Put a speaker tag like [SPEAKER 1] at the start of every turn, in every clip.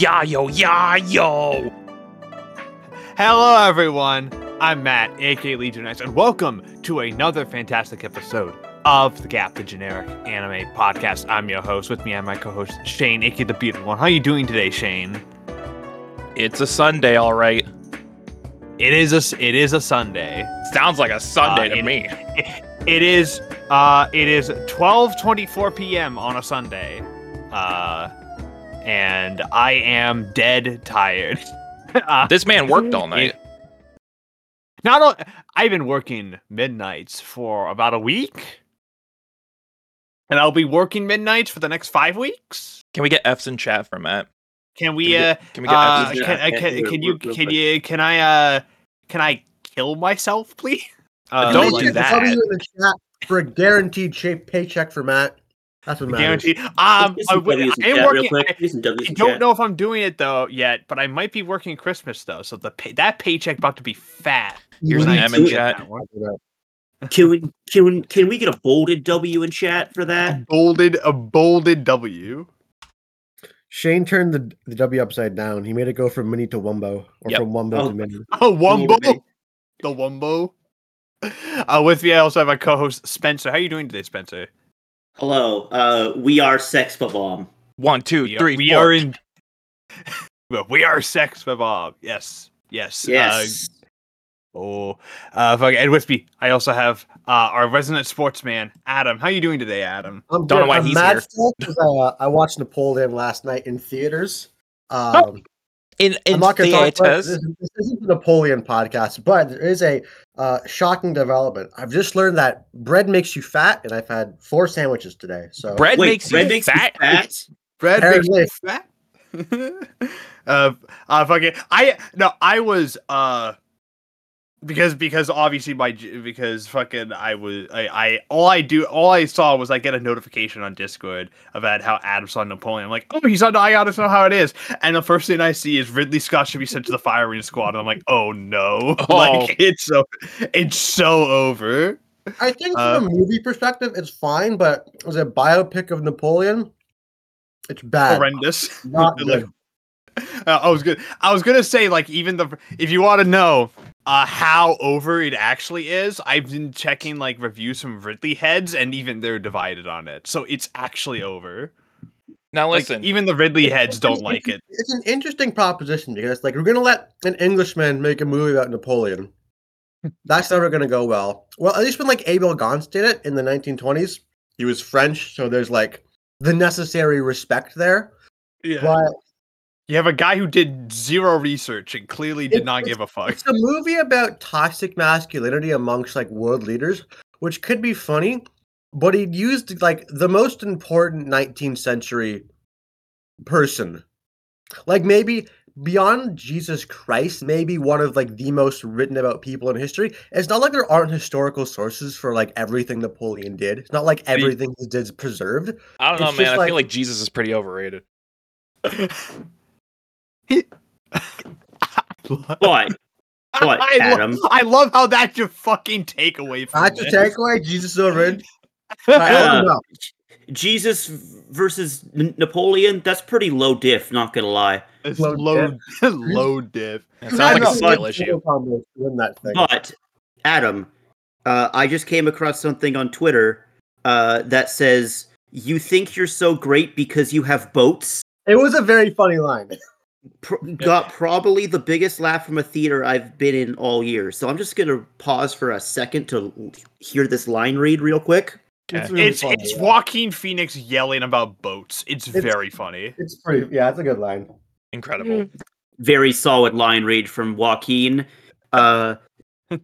[SPEAKER 1] Yeah, yo, yo.
[SPEAKER 2] Hello, everyone. I'm Matt, aka LegionWrex, and welcome to another fantastic episode of the Gap, the generic anime podcast. I'm your host. With me, I'm my co-host Shane, aka the beautiful one. How are you doing today, Shane?
[SPEAKER 1] It's a Sunday, all right.
[SPEAKER 2] It is a it is a Sunday.
[SPEAKER 1] Sounds like a Sunday
[SPEAKER 2] Uh,
[SPEAKER 1] to
[SPEAKER 2] it-
[SPEAKER 1] me.
[SPEAKER 2] It is uh it is 12:24 p.m. on a Sunday. Uh and I am dead tired. uh,
[SPEAKER 1] This man worked all night.
[SPEAKER 2] Not all, I've been working midnights for about a week. And I'll be working midnights for the next 5 weeks.
[SPEAKER 1] Can we get F's in chat for Matt?
[SPEAKER 2] Can we
[SPEAKER 3] Can we
[SPEAKER 2] uh
[SPEAKER 3] get-
[SPEAKER 1] Can we get
[SPEAKER 2] uh
[SPEAKER 1] F's in
[SPEAKER 2] can,
[SPEAKER 1] chat?
[SPEAKER 2] uh, can,
[SPEAKER 3] can't
[SPEAKER 2] can you
[SPEAKER 3] real- real
[SPEAKER 2] can you can I uh can I kill myself please? Uh,
[SPEAKER 1] Don't do that.
[SPEAKER 4] W in the chat for a guaranteed shape paycheck for Matt. That's what matters.
[SPEAKER 2] Guaranteed. Um,
[SPEAKER 3] Get
[SPEAKER 2] I,
[SPEAKER 3] some
[SPEAKER 2] w-
[SPEAKER 3] W's in
[SPEAKER 2] I am working.
[SPEAKER 3] quick.
[SPEAKER 2] I,
[SPEAKER 3] Get some W's
[SPEAKER 2] I don't know if I'm doing it though yet, but I might be working Christmas though, so the pay, that paycheck about to be fat.
[SPEAKER 1] Here's
[SPEAKER 2] when
[SPEAKER 1] an
[SPEAKER 2] I
[SPEAKER 1] M in chat.
[SPEAKER 3] Can we can we, can we get a bolded W in chat for that?
[SPEAKER 2] Bolded a bolded W.
[SPEAKER 4] Shane turned the, the W upside down. He made it go from mini to wumbo, or
[SPEAKER 1] Yep.
[SPEAKER 4] from wumbo
[SPEAKER 3] Oh.
[SPEAKER 4] to mini.
[SPEAKER 2] Oh, Wumbo. The Wumbo. Uh, with me, I also have my co-host Spencer. How are you doing today, Spencer?
[SPEAKER 3] Hello, uh, we are Sex Bomb.
[SPEAKER 1] One, two,
[SPEAKER 2] We are,
[SPEAKER 1] three,
[SPEAKER 2] we
[SPEAKER 1] four.
[SPEAKER 2] are in. we are sex Bob. Yes, yes. uh,
[SPEAKER 3] Yes.
[SPEAKER 2] Oh, uh, fuck, and with me, I also have uh, our resident sportsman, Adam. How are you doing today, Adam?
[SPEAKER 4] I'm
[SPEAKER 1] Don't know why
[SPEAKER 4] I'm
[SPEAKER 1] he's
[SPEAKER 4] mad
[SPEAKER 1] here.
[SPEAKER 4] still 'cause I, uh, I watched Napoleon last night in theaters. Um,
[SPEAKER 1] in in
[SPEAKER 4] I'm not going to talk about
[SPEAKER 1] theaters.
[SPEAKER 4] this. This isn't the Napoleon podcast, but there is a uh, shocking development. I've just learned that bread makes you fat, and I've had four sandwiches today. So
[SPEAKER 1] Bread
[SPEAKER 3] Wait,
[SPEAKER 1] makes
[SPEAKER 3] bread
[SPEAKER 1] you
[SPEAKER 3] makes you
[SPEAKER 1] fat.
[SPEAKER 3] fat.
[SPEAKER 2] Brad makes
[SPEAKER 4] Apparently.
[SPEAKER 2] me fat. uh, uh, fucking, I no, I was uh, because because obviously my because fucking I was I I all I do all I saw was I get a notification on Discord about how Adam saw Napoleon. I'm like, oh, he's on. I gotta know how it is. And the first thing I see is Ridley Scott should be sent to the firing squad. And I'm like, oh no,
[SPEAKER 1] Oh.
[SPEAKER 2] like it's so it's so over.
[SPEAKER 4] I think
[SPEAKER 2] Uh,
[SPEAKER 4] from a movie perspective, it's fine, but as a biopic of Napoleon, it's bad.
[SPEAKER 2] Horrendous.
[SPEAKER 4] Not good.
[SPEAKER 2] Uh, I was good. I was gonna say like even the if you want to know uh how over it actually is, I've been checking like reviews from Ridley heads, and even they're divided on it. So it's actually over.
[SPEAKER 1] Now
[SPEAKER 2] Like
[SPEAKER 1] listen,
[SPEAKER 2] even the Ridley heads don't like it.
[SPEAKER 4] It's an interesting proposition because, like, we're gonna let an Englishman make a movie about Napoleon. That's never gonna go well. Well, at least when like Abel Gance did it in the 1920s, he was French, so there's like the necessary respect there.
[SPEAKER 2] Yeah.
[SPEAKER 4] But
[SPEAKER 2] You have a guy who did zero research and clearly did
[SPEAKER 4] It-
[SPEAKER 2] not give a fuck.
[SPEAKER 4] it's a movie about toxic masculinity amongst like world leaders, which could be funny, but he used like the most important 19th century person. Like maybe beyond Jesus Christ, maybe one of like the most written about people in history. It's not like there aren't historical sources for like everything Napoleon did. It's not like everything he did is preserved.
[SPEAKER 1] I don't know,
[SPEAKER 4] it's
[SPEAKER 1] man.
[SPEAKER 4] just
[SPEAKER 1] I
[SPEAKER 4] like-
[SPEAKER 1] feel like Jesus is pretty overrated.
[SPEAKER 2] He-
[SPEAKER 3] But But,
[SPEAKER 2] I,
[SPEAKER 3] Adam-
[SPEAKER 2] love, I love how that's your fucking takeaway from
[SPEAKER 4] That's your takeaway. Jesus is overrated. I.
[SPEAKER 3] Jesus versus N- Napoleon, that's pretty low diff. Not gonna lie.
[SPEAKER 2] It's
[SPEAKER 4] Low
[SPEAKER 2] low, low diff.
[SPEAKER 1] It sounds like a
[SPEAKER 4] know.
[SPEAKER 1] skill
[SPEAKER 4] Let's
[SPEAKER 1] issue.
[SPEAKER 4] go combos to win that thing.
[SPEAKER 3] But Adam, uh, I just came across something on Twitter uh, that says you think you're so great because you have boats.
[SPEAKER 4] It was a very funny line.
[SPEAKER 3] Pro- got probably the biggest laugh from a theater I've been in all year. So I'm just gonna pause for a second to hear this line read real quick.
[SPEAKER 1] Okay.
[SPEAKER 4] It's really
[SPEAKER 2] It's
[SPEAKER 4] funny,
[SPEAKER 2] it's
[SPEAKER 4] yeah.
[SPEAKER 2] Joaquin Phoenix yelling about boats. It's,
[SPEAKER 4] It's-
[SPEAKER 2] very funny.
[SPEAKER 4] It's pretty. Yeah, it's a good line.
[SPEAKER 1] Incredible.
[SPEAKER 3] Very solid line read from Joaquin. Uh,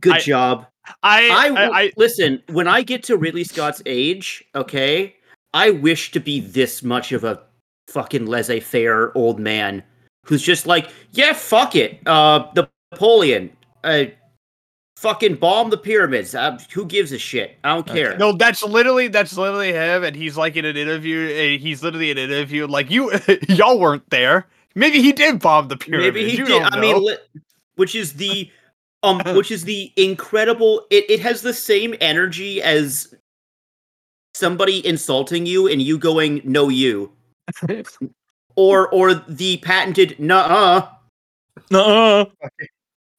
[SPEAKER 3] good job.
[SPEAKER 2] I-
[SPEAKER 3] I
[SPEAKER 2] I
[SPEAKER 3] I,
[SPEAKER 2] I,
[SPEAKER 3] w-
[SPEAKER 2] I,
[SPEAKER 3] listen. When I get to Ridley Scott's age, okay, I wish to be this much of a fucking laissez-faire old man who's just like, yeah, fuck it. Uh, the Napoleon, uh, fucking bomb the pyramids. Uh, who gives a shit? I don't care.
[SPEAKER 2] no, that's literally that's literally him, and he's like in an interview. eh, He's literally in an interview like you, y'all weren't there. Maybe he did bomb the pyramids.
[SPEAKER 3] Maybe he
[SPEAKER 2] you
[SPEAKER 3] did.
[SPEAKER 2] Don't
[SPEAKER 3] I mean, li- which is the um, which is the incredible. It it has the same energy as somebody insulting you and you going, "No, you." or or the patented nuh-uh,
[SPEAKER 1] Nuh-uh.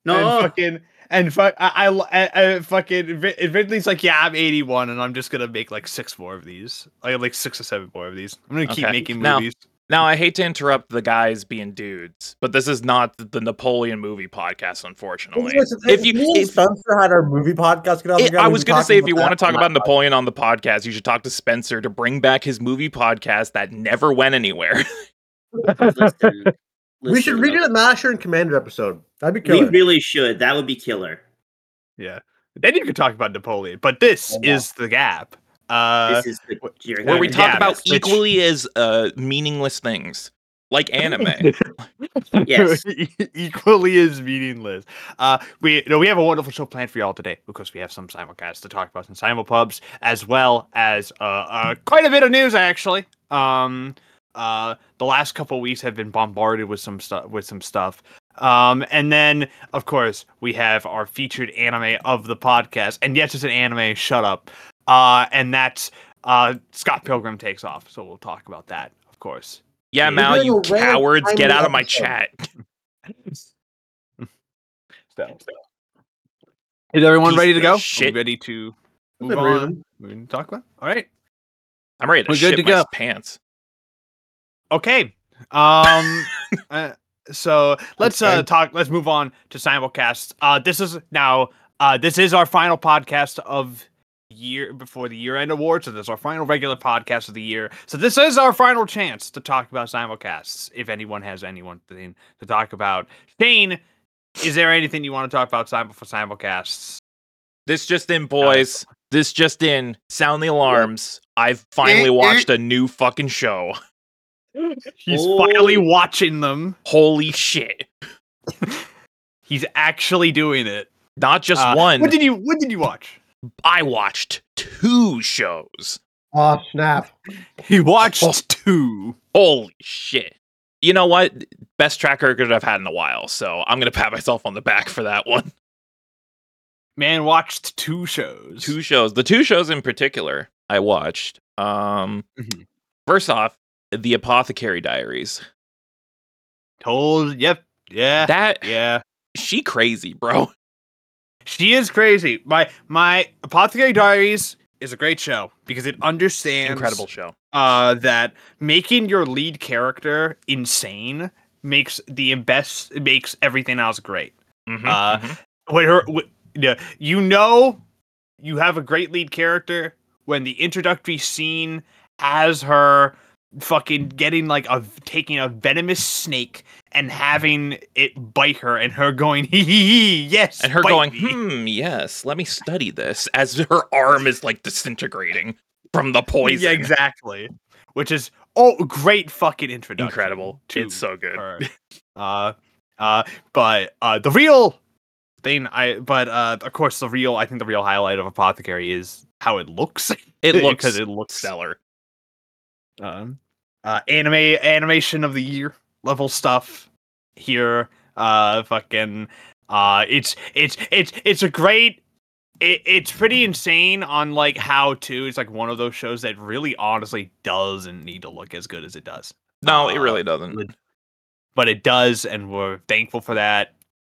[SPEAKER 2] and fucking and fuck I, I, I, I fucking Rid- Ridley's like yeah I'm 81 and I'm just gonna make like six more of these. Like like six or seven more of these. I'm gonna keep making movies.
[SPEAKER 1] Now, I hate to interrupt the guys being dudes, but this is not the Napoleon movie podcast, unfortunately.
[SPEAKER 5] Listen,
[SPEAKER 1] If you-
[SPEAKER 5] me
[SPEAKER 1] if-
[SPEAKER 5] Spencer had our movie podcast. get out
[SPEAKER 1] It- I was going to say, if you want to talk about
[SPEAKER 5] my
[SPEAKER 1] Napoleon on the podcast, you should talk to Spencer to bring back his movie podcast that never went anywhere.
[SPEAKER 3] Listen,
[SPEAKER 5] We should
[SPEAKER 3] listen,
[SPEAKER 5] redo the Master and Commander episode. That'd be killer.
[SPEAKER 3] We really should. That would be killer.
[SPEAKER 2] yeah then you could talk about Napoleon but this
[SPEAKER 5] Oh, no.
[SPEAKER 2] is the gap uh
[SPEAKER 3] This is the
[SPEAKER 1] Where we talk
[SPEAKER 2] yeah,
[SPEAKER 1] about
[SPEAKER 2] which-
[SPEAKER 1] equally as uh, meaningless things, like anime.
[SPEAKER 3] Yes.
[SPEAKER 2] equally as meaningless. Uh, we you know we have a wonderful show planned for y'all today because we have some simulcasts to talk about, some simuldubs, as well as uh, uh quite a bit of news actually. Um, uh, the last couple weeks have been bombarded with some stuff with some stuff. Um, and then of course we have our featured anime of the podcast, and yes, it's an anime. Shut up. Uh, and that's uh Scott Pilgrim takes off, so we'll talk about that, of course.
[SPEAKER 1] yeah, Mal, you cowards, get out of my chat.
[SPEAKER 2] So, is everyone ready to go?
[SPEAKER 1] Shit.
[SPEAKER 2] ready to move on?
[SPEAKER 5] reason.
[SPEAKER 2] We can talk about. All right.
[SPEAKER 1] I'm ready to
[SPEAKER 2] We're good to
[SPEAKER 1] my
[SPEAKER 2] go.
[SPEAKER 1] pants.
[SPEAKER 2] Okay. Um. uh, so let's uh talk. Let's move on to simulcasts. Uh, this is now. Uh, this is our final podcast of year before the year end awards. So this is our final regular podcast of the year. So this is our final chance to talk about simulcasts. If anyone has anyone to talk about, Shane, is there anything you want to talk about simul for simulcasts?
[SPEAKER 1] This just in, boys. This just in. Sound the alarms. I've finally watched a new fucking show.
[SPEAKER 2] He's
[SPEAKER 3] Oh.
[SPEAKER 2] finally watching them.
[SPEAKER 1] Holy shit.
[SPEAKER 2] He's actually doing it.
[SPEAKER 1] Not just
[SPEAKER 2] Uh,
[SPEAKER 1] one.
[SPEAKER 2] What did you What did you watch?
[SPEAKER 1] I watched two shows.
[SPEAKER 5] Oh snap!
[SPEAKER 2] He watched
[SPEAKER 1] Oh.
[SPEAKER 2] two.
[SPEAKER 1] Holy shit. You know what? Best track record I've had in a while, so I'm gonna pat myself on the back for that one.
[SPEAKER 2] Man watched two shows.
[SPEAKER 1] Two shows. The two shows in particular I watched. Um
[SPEAKER 2] Mhm.
[SPEAKER 1] first off, The Apothecary Diaries.
[SPEAKER 2] Told. Yep. Yeah.
[SPEAKER 1] That
[SPEAKER 2] yeah.
[SPEAKER 1] she crazy, bro.
[SPEAKER 2] She is crazy. My my Apothecary Diaries is a great show because it understands
[SPEAKER 1] Incredible show.
[SPEAKER 2] uh that making your lead character insane makes the best makes everything else great.
[SPEAKER 1] Mhm,
[SPEAKER 2] Uh,
[SPEAKER 1] mhm.
[SPEAKER 2] when her wh- yeah, you know you have a great lead character when the introductory scene has her fucking getting like a taking a venomous snake and having it bite her and her going hee hee hee yes
[SPEAKER 1] and her going,
[SPEAKER 2] me."
[SPEAKER 1] hmm, yes, let me study this as her arm is like disintegrating from the poison.
[SPEAKER 2] yeah exactly which is oh great fucking introduction
[SPEAKER 1] Incredible. It's so good.
[SPEAKER 2] her. uh uh but uh the real thing i but uh of course the real i think the real highlight of apothecary is how it looks
[SPEAKER 1] It looks
[SPEAKER 2] because it looks
[SPEAKER 1] stellar.
[SPEAKER 2] um, uh, anime animation of the year level stuff here. Uh, fucking, uh, it's it's it's it's a great. It, it's pretty insane on like how to. It's like one of those shows that really honestly doesn't need to look as good as it does,
[SPEAKER 1] No, it
[SPEAKER 2] Uh,
[SPEAKER 1] really doesn't.
[SPEAKER 2] but it does, and we're thankful for that.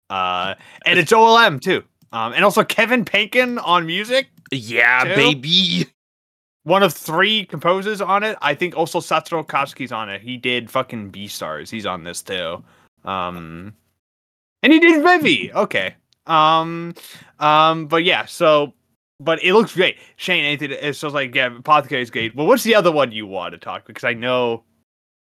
[SPEAKER 2] Uh, and it's OLM too. Um, and also Kevin Penkin on music.
[SPEAKER 1] Yeah,
[SPEAKER 2] Two?
[SPEAKER 1] baby.
[SPEAKER 2] One of three composers on it. I think also Satoru Kosaki's on it. He did fucking B stars. He's on this too. Um, and he did Vivy. Okay. Um, um, but yeah. So, but it looks great. Shane, anything? It's just like yeah, Apothecary's great. Well, what's the other one you want to talk? Because I know,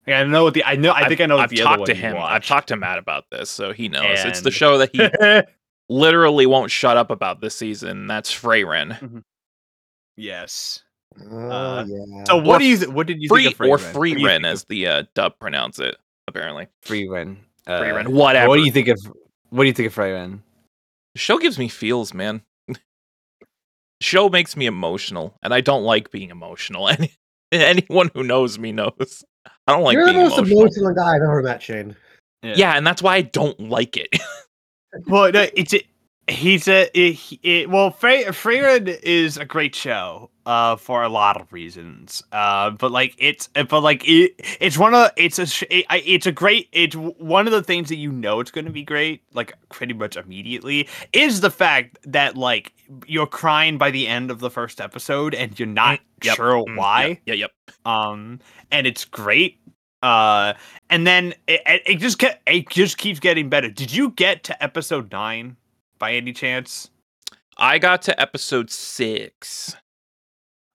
[SPEAKER 2] I know what the I know. I think I know
[SPEAKER 1] I've talked to him. I've talked to Matt about this, so he knows. It's the show that he literally won't shut up about this season. That's Frieren.
[SPEAKER 2] yes.
[SPEAKER 5] Oh
[SPEAKER 2] Uh,
[SPEAKER 5] yeah.
[SPEAKER 2] So what
[SPEAKER 1] Or
[SPEAKER 2] do you? Th- what did you
[SPEAKER 1] Free
[SPEAKER 2] think of
[SPEAKER 1] or
[SPEAKER 2] Free
[SPEAKER 1] Free
[SPEAKER 2] Ren? What do you
[SPEAKER 1] Ren,
[SPEAKER 2] think
[SPEAKER 1] as the uh, dub pronounce it. Apparently,
[SPEAKER 6] Free Ren.
[SPEAKER 2] Uh,
[SPEAKER 1] Free Ren. Whatever.
[SPEAKER 6] What do you think of what do you think of Free Ren?
[SPEAKER 1] The show gives me feels, man. show makes me emotional, and I don't like being emotional. Any anyone who knows me knows I don't like
[SPEAKER 5] You're the most
[SPEAKER 1] emotional.
[SPEAKER 5] emotional guy I've ever met, Shane.
[SPEAKER 1] Yeah, and that's why I don't like it.
[SPEAKER 2] Well, no, it's it. He's a he, it, well Frey, is a great show uh for a lot of reasons. Uh but like it's but like it, it's one of it's a it, it's a great it's one of the things that you know it's going to be great like pretty much immediately is the fact that like you're crying by the end of the first episode and you're not
[SPEAKER 1] Yep.
[SPEAKER 2] sure
[SPEAKER 1] Mm,
[SPEAKER 2] why.
[SPEAKER 1] Yeah, yep.
[SPEAKER 2] um and it's great uh and then it, it just get it just keeps getting better. Did you get to episode 9 by any chance
[SPEAKER 1] I got to episode six.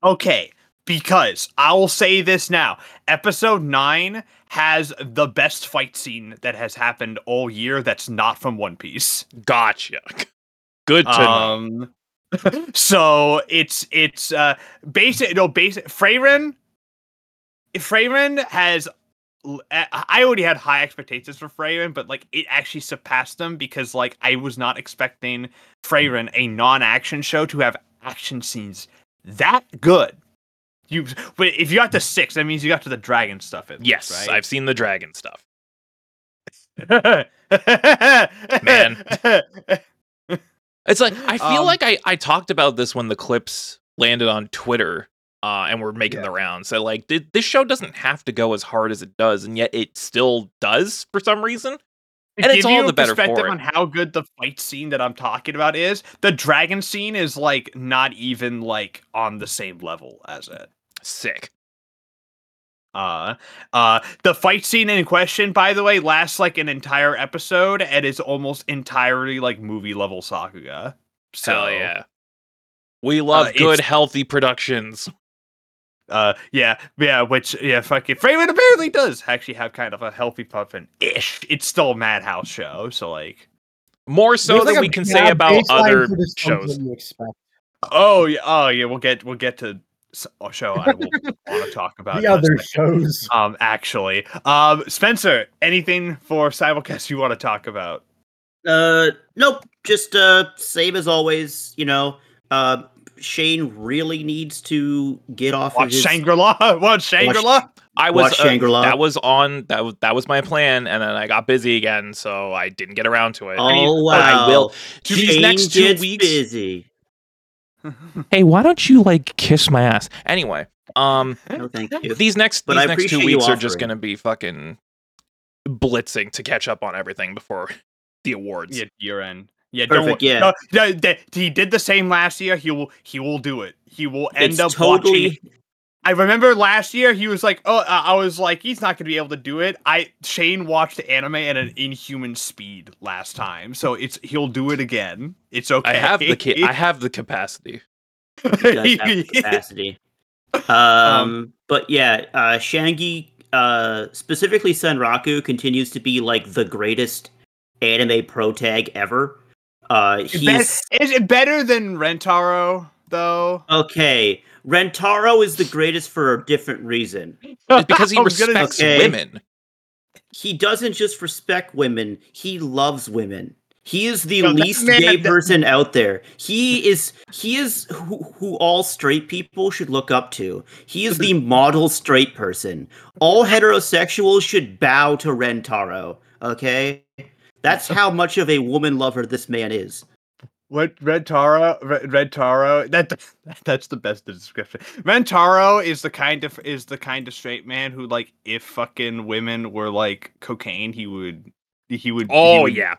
[SPEAKER 2] okay because i will say this now episode 9 has the best fight scene that has happened all year that's not from one piece
[SPEAKER 1] Gotcha. Good to know.
[SPEAKER 2] um so it's it's uh basic no basic Frieren Frieren has I already had high expectations for Frieren, but like it actually surpassed them because like I was not expecting Frieren, a non-action show, to have action scenes that good. You, but if you got to six, that means you got to the dragon stuff. At least,
[SPEAKER 1] Yes,
[SPEAKER 2] right?
[SPEAKER 1] I've seen the dragon stuff.
[SPEAKER 2] Man,
[SPEAKER 1] It's like I feel
[SPEAKER 2] Um,
[SPEAKER 1] like I I talked about this when the clips landed on Twitter uh, and were making the rounds. So like th- this show doesn't have to go as hard as it does, and yet it still does for some reason.
[SPEAKER 2] To
[SPEAKER 1] And it's all the better for
[SPEAKER 2] perspective
[SPEAKER 1] it.
[SPEAKER 2] on how good the fight scene that I'm talking about is. The dragon scene is like not even like on the same level as it.
[SPEAKER 1] Sick.
[SPEAKER 2] Uh, uh, the fight scene in question, by the way, lasts like an entire episode and is almost entirely like movie level Sakuga. So
[SPEAKER 1] Hell yeah. We love
[SPEAKER 2] uh,
[SPEAKER 1] good, healthy productions.
[SPEAKER 2] Uh, yeah, yeah, which yeah, fucking Frieren apparently does actually have kind of a healthy puffin ish. It's still a Madhouse show, so like,
[SPEAKER 1] More so
[SPEAKER 4] There's
[SPEAKER 1] than
[SPEAKER 4] like
[SPEAKER 1] we can say about other
[SPEAKER 4] for this film
[SPEAKER 1] shows.
[SPEAKER 4] that you expect.
[SPEAKER 2] oh yeah, oh yeah, we'll get we'll get to s- a show I will want to talk about.
[SPEAKER 4] The other
[SPEAKER 2] second.
[SPEAKER 4] shows.
[SPEAKER 2] Um, actually, um, Spencer, anything for Simulcast you want to talk about?
[SPEAKER 3] Uh, nope. Just uh, same as always. You know, uh, Shane really needs to get off
[SPEAKER 2] Watch
[SPEAKER 3] of his.
[SPEAKER 2] Shangri La. Watch Shangri La.
[SPEAKER 1] I was
[SPEAKER 3] Watch
[SPEAKER 1] uh,
[SPEAKER 3] Shangri-La.
[SPEAKER 1] that was on that was that was my plan, and then I got busy again, so I didn't get around to it.
[SPEAKER 3] Oh
[SPEAKER 1] I mean,
[SPEAKER 3] wow!
[SPEAKER 1] I will. These
[SPEAKER 3] Shane
[SPEAKER 1] next two
[SPEAKER 3] gets
[SPEAKER 1] weeks-
[SPEAKER 3] busy.
[SPEAKER 1] Hey, why don't you like kiss my ass? Anyway, um,
[SPEAKER 3] No, thank you.
[SPEAKER 1] these next
[SPEAKER 3] But
[SPEAKER 1] these
[SPEAKER 3] I
[SPEAKER 1] next two weeks are just gonna be fucking blitzing to catch up on everything before the awards.
[SPEAKER 2] Yeah, year end. Yeah,
[SPEAKER 3] Perfect,
[SPEAKER 2] don't.
[SPEAKER 3] yeah.
[SPEAKER 2] No, no, th- he did the same last year. He will. He will do it. He will end
[SPEAKER 3] It's
[SPEAKER 2] up
[SPEAKER 3] totally.
[SPEAKER 2] watching. I remember last year he was like, "Oh, I I was like, he's not going to be able to do it." I Shane watched anime at an inhuman speed last time, so it's he'll do it again. It's okay.
[SPEAKER 1] I have the ki- I have the capacity.
[SPEAKER 3] does have capacity. Um, but yeah, uh, Shangi, uh, specifically Sunraku, continues to be like the greatest anime pro tag ever. Uh, he's
[SPEAKER 2] bet- is it better than Rentaro though?
[SPEAKER 3] okay. Rentaro is the greatest for a different reason.
[SPEAKER 1] It's because he
[SPEAKER 2] I was gonna
[SPEAKER 1] respects
[SPEAKER 3] say-
[SPEAKER 1] women.
[SPEAKER 3] He doesn't just respect women; he loves women. He is the
[SPEAKER 2] No,
[SPEAKER 3] least
[SPEAKER 2] man-
[SPEAKER 3] gay
[SPEAKER 2] that-
[SPEAKER 3] person out there. He is he is who, who all straight people should look up to. He is the model straight person. All heterosexuals should bow to Rentaro. Okay, that's how much of a woman lover this man is.
[SPEAKER 2] What Red Taro? Red, Red Taro. That that's the best description. Red Taro is the kind of is the kind of straight man who like if fucking women were like cocaine, he would he would. he
[SPEAKER 1] Oh
[SPEAKER 2] would
[SPEAKER 1] yeah,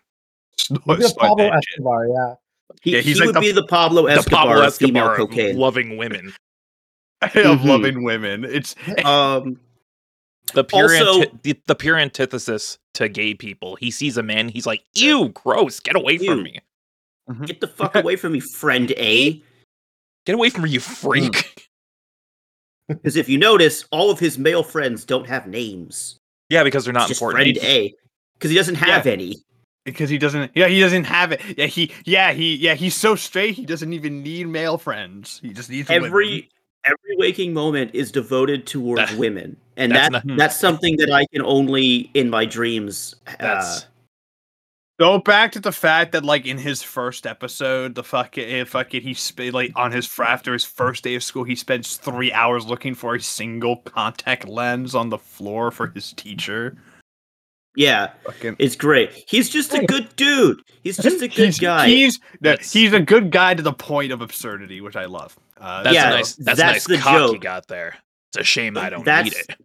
[SPEAKER 2] snort-
[SPEAKER 4] He's a
[SPEAKER 2] snort
[SPEAKER 4] Pablo
[SPEAKER 2] that shit.
[SPEAKER 4] Escobar, yeah.
[SPEAKER 3] He,
[SPEAKER 2] Yeah, he's
[SPEAKER 3] he
[SPEAKER 2] like
[SPEAKER 3] would
[SPEAKER 2] the-
[SPEAKER 3] be the Pablo Escobar,
[SPEAKER 1] the
[SPEAKER 3] Escobar,
[SPEAKER 1] Pablo
[SPEAKER 3] of female
[SPEAKER 1] Escobar of
[SPEAKER 3] cocaine.
[SPEAKER 1] loving women.
[SPEAKER 2] of
[SPEAKER 3] Mhm.
[SPEAKER 2] loving women. It's
[SPEAKER 3] Um,
[SPEAKER 1] The pure
[SPEAKER 3] Also-
[SPEAKER 1] anti- the, the pure antithesis to gay people. He sees a man, he's like, "Ew, gross! Get away
[SPEAKER 3] Ew.
[SPEAKER 1] from me!
[SPEAKER 3] get the fuck away from me, friend A.
[SPEAKER 1] Get away from me, you freak!"
[SPEAKER 3] Mm. Because if you notice, all of his male friends don't have names.
[SPEAKER 1] yeah, because they're not
[SPEAKER 3] It's just
[SPEAKER 1] important.
[SPEAKER 3] friend A. Because he doesn't have any.
[SPEAKER 2] because he doesn't. Yeah, he doesn't have it. Yeah, he. Yeah, he. Yeah, he's so straight. He doesn't even need male friends. He just needs women.
[SPEAKER 3] Every every waking moment is devoted towards
[SPEAKER 1] That-
[SPEAKER 3] women. And
[SPEAKER 1] that's
[SPEAKER 3] that
[SPEAKER 1] not-
[SPEAKER 3] that's something that I can only in my dreams uh,
[SPEAKER 2] Go back to the fact that, like, in his first episode, the fucking, eh, fucking, he sp- like on his fr- after his first day of school, he spends three hours looking for a single contact lens on the floor for his teacher.
[SPEAKER 3] Yeah,
[SPEAKER 2] Fucking
[SPEAKER 3] it's great. He's just a good dude. He's just a good
[SPEAKER 2] he's,
[SPEAKER 3] guy.
[SPEAKER 2] He's no, he's a good guy to the point of absurdity, which I love. Uh,
[SPEAKER 1] That's
[SPEAKER 3] Yeah,
[SPEAKER 1] a nice. That's,
[SPEAKER 3] that's
[SPEAKER 1] a
[SPEAKER 3] the
[SPEAKER 1] nice cock you got there. It's a shame I don't
[SPEAKER 3] That's-
[SPEAKER 1] need it.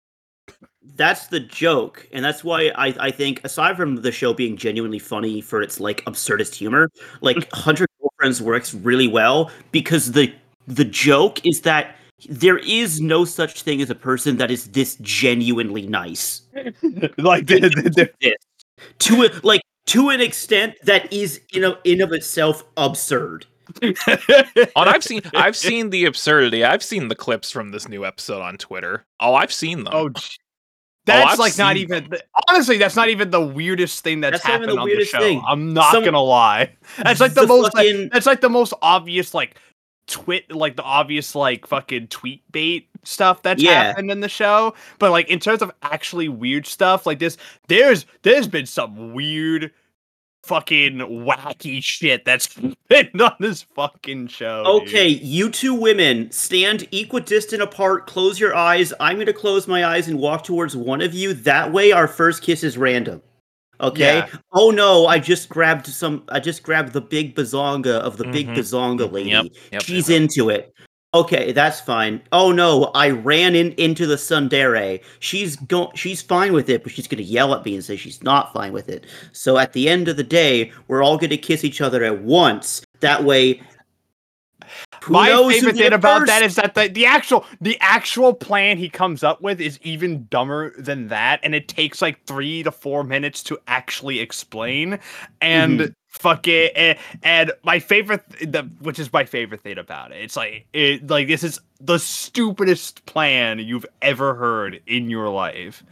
[SPEAKER 3] that's the joke and that's why I, I think aside from the show being genuinely funny for its like absurdist humor like hundred girlfriends works really well because the the joke is that there is no such thing as a person that is this genuinely nice
[SPEAKER 2] like the, the, the-
[SPEAKER 3] to a, like to an extent that is in a, in of itself absurd
[SPEAKER 1] Oh, and I've seen I've seen the absurdity. I've seen the clips from this new episode on Twitter. Oh, I've seen them.
[SPEAKER 2] Oh, oh that's
[SPEAKER 1] I've
[SPEAKER 2] like not even. the- honestly, that's not even the weirdest thing that's,
[SPEAKER 3] That's
[SPEAKER 2] happened
[SPEAKER 3] the
[SPEAKER 2] on
[SPEAKER 3] weirdest
[SPEAKER 2] the show.
[SPEAKER 3] thing.
[SPEAKER 2] I'm not
[SPEAKER 3] Some-
[SPEAKER 2] gonna lie. That's like the,
[SPEAKER 3] The
[SPEAKER 2] most. like- that's like the most obvious like twit, like the obvious like fucking tweet bait stuff that's
[SPEAKER 3] Yeah.
[SPEAKER 2] happened in the show. But like in terms of actually weird stuff like this, there's there's been some weird. Fucking wacky shit that's been on this fucking show. dude.
[SPEAKER 3] Okay, you two women stand equidistant apart. Close your eyes. I'm going to close my eyes and walk towards one of you. That way, our first kiss is random. Okay.
[SPEAKER 2] Yeah.
[SPEAKER 3] Oh no! I just grabbed some. I just grabbed the big bazonga of the big
[SPEAKER 1] Mhm.
[SPEAKER 3] bazonga lady.
[SPEAKER 1] Yep, yep,
[SPEAKER 3] She's
[SPEAKER 1] yep.
[SPEAKER 3] into it. Okay, that's fine. Oh no! I ran in into the Tsundere. She's go. She's fine with it, but she's gonna yell at me and say she's not fine with it. So at the end of the day, we're all gonna kiss each other at once. That way. Who
[SPEAKER 2] My favorite thing about that is that the, the actual the actual plan he comes up with is even dumber than that, and it takes like three to four minutes to actually explain. And
[SPEAKER 3] Mm-hmm.
[SPEAKER 2] fuck it, and, and my favorite, the which is my favorite thing about it, it's like it like this is the stupidest plan you've ever heard in your life.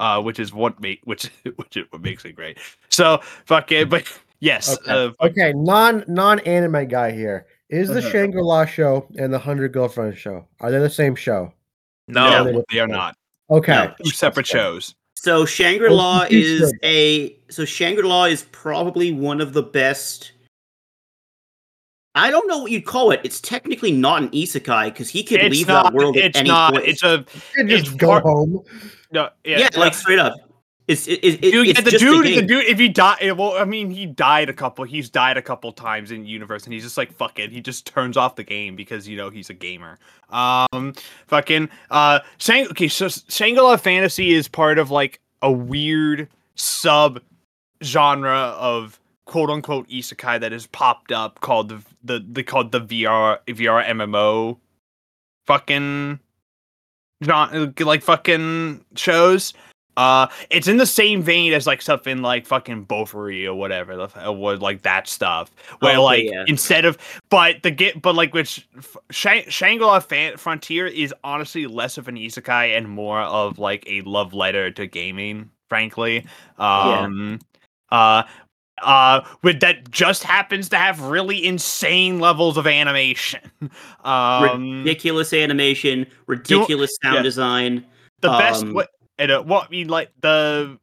[SPEAKER 2] Uh, which is what make which which is what makes it great. So fuck it, but yes,
[SPEAKER 5] Okay.
[SPEAKER 2] uh,
[SPEAKER 5] Okay, non non anime guy here. Is the. Shangri La show and the Hundred Girlfriends show are they the same show?
[SPEAKER 1] No,
[SPEAKER 2] no, they are not
[SPEAKER 5] Okay,
[SPEAKER 3] No.
[SPEAKER 2] two separate shows.
[SPEAKER 3] So Shangri La
[SPEAKER 5] Oh,
[SPEAKER 3] is a so Shangri La is probably one of the best. I don't know what you'd call it. It's technically not an isekai because he could
[SPEAKER 2] It's
[SPEAKER 3] leave
[SPEAKER 2] not.
[SPEAKER 3] that world at any
[SPEAKER 2] not.
[SPEAKER 3] point.
[SPEAKER 2] It's a
[SPEAKER 5] you can just
[SPEAKER 2] it's
[SPEAKER 5] go
[SPEAKER 2] part-
[SPEAKER 5] home.
[SPEAKER 2] no. Yeah,
[SPEAKER 3] yeah, like straight up. It's it, it,
[SPEAKER 2] dude,
[SPEAKER 3] it's
[SPEAKER 2] the dude, the
[SPEAKER 3] game.
[SPEAKER 2] dude. If he died, well, I mean, he died a couple. He's died a couple times in universe, and he's just like, fuck it. He just turns off the game because you know he's a gamer. Um, fucking. Uh, Shang- okay, so Shangri-La Fantasy is part of like a weird sub genre of quote unquote isekai that has popped up called the the, the called the VR VR MMO fucking genre like fucking shows. Uh, it's in the same vein as like something like fucking Bofuri or whatever, or like that stuff. Where
[SPEAKER 3] Okay,
[SPEAKER 2] like
[SPEAKER 3] yeah.
[SPEAKER 2] instead of, but the get, but like which Shang- Shangri-La Fan- Frontier is honestly less of an isekai and more of like a love letter to gaming, frankly. Um, uh, uh, with that just happens to have really insane levels of animation. Um,
[SPEAKER 3] ridiculous animation, ridiculous sound
[SPEAKER 2] yeah.
[SPEAKER 3] design.
[SPEAKER 2] the best
[SPEAKER 3] Um,
[SPEAKER 2] what and uh, what I mean like the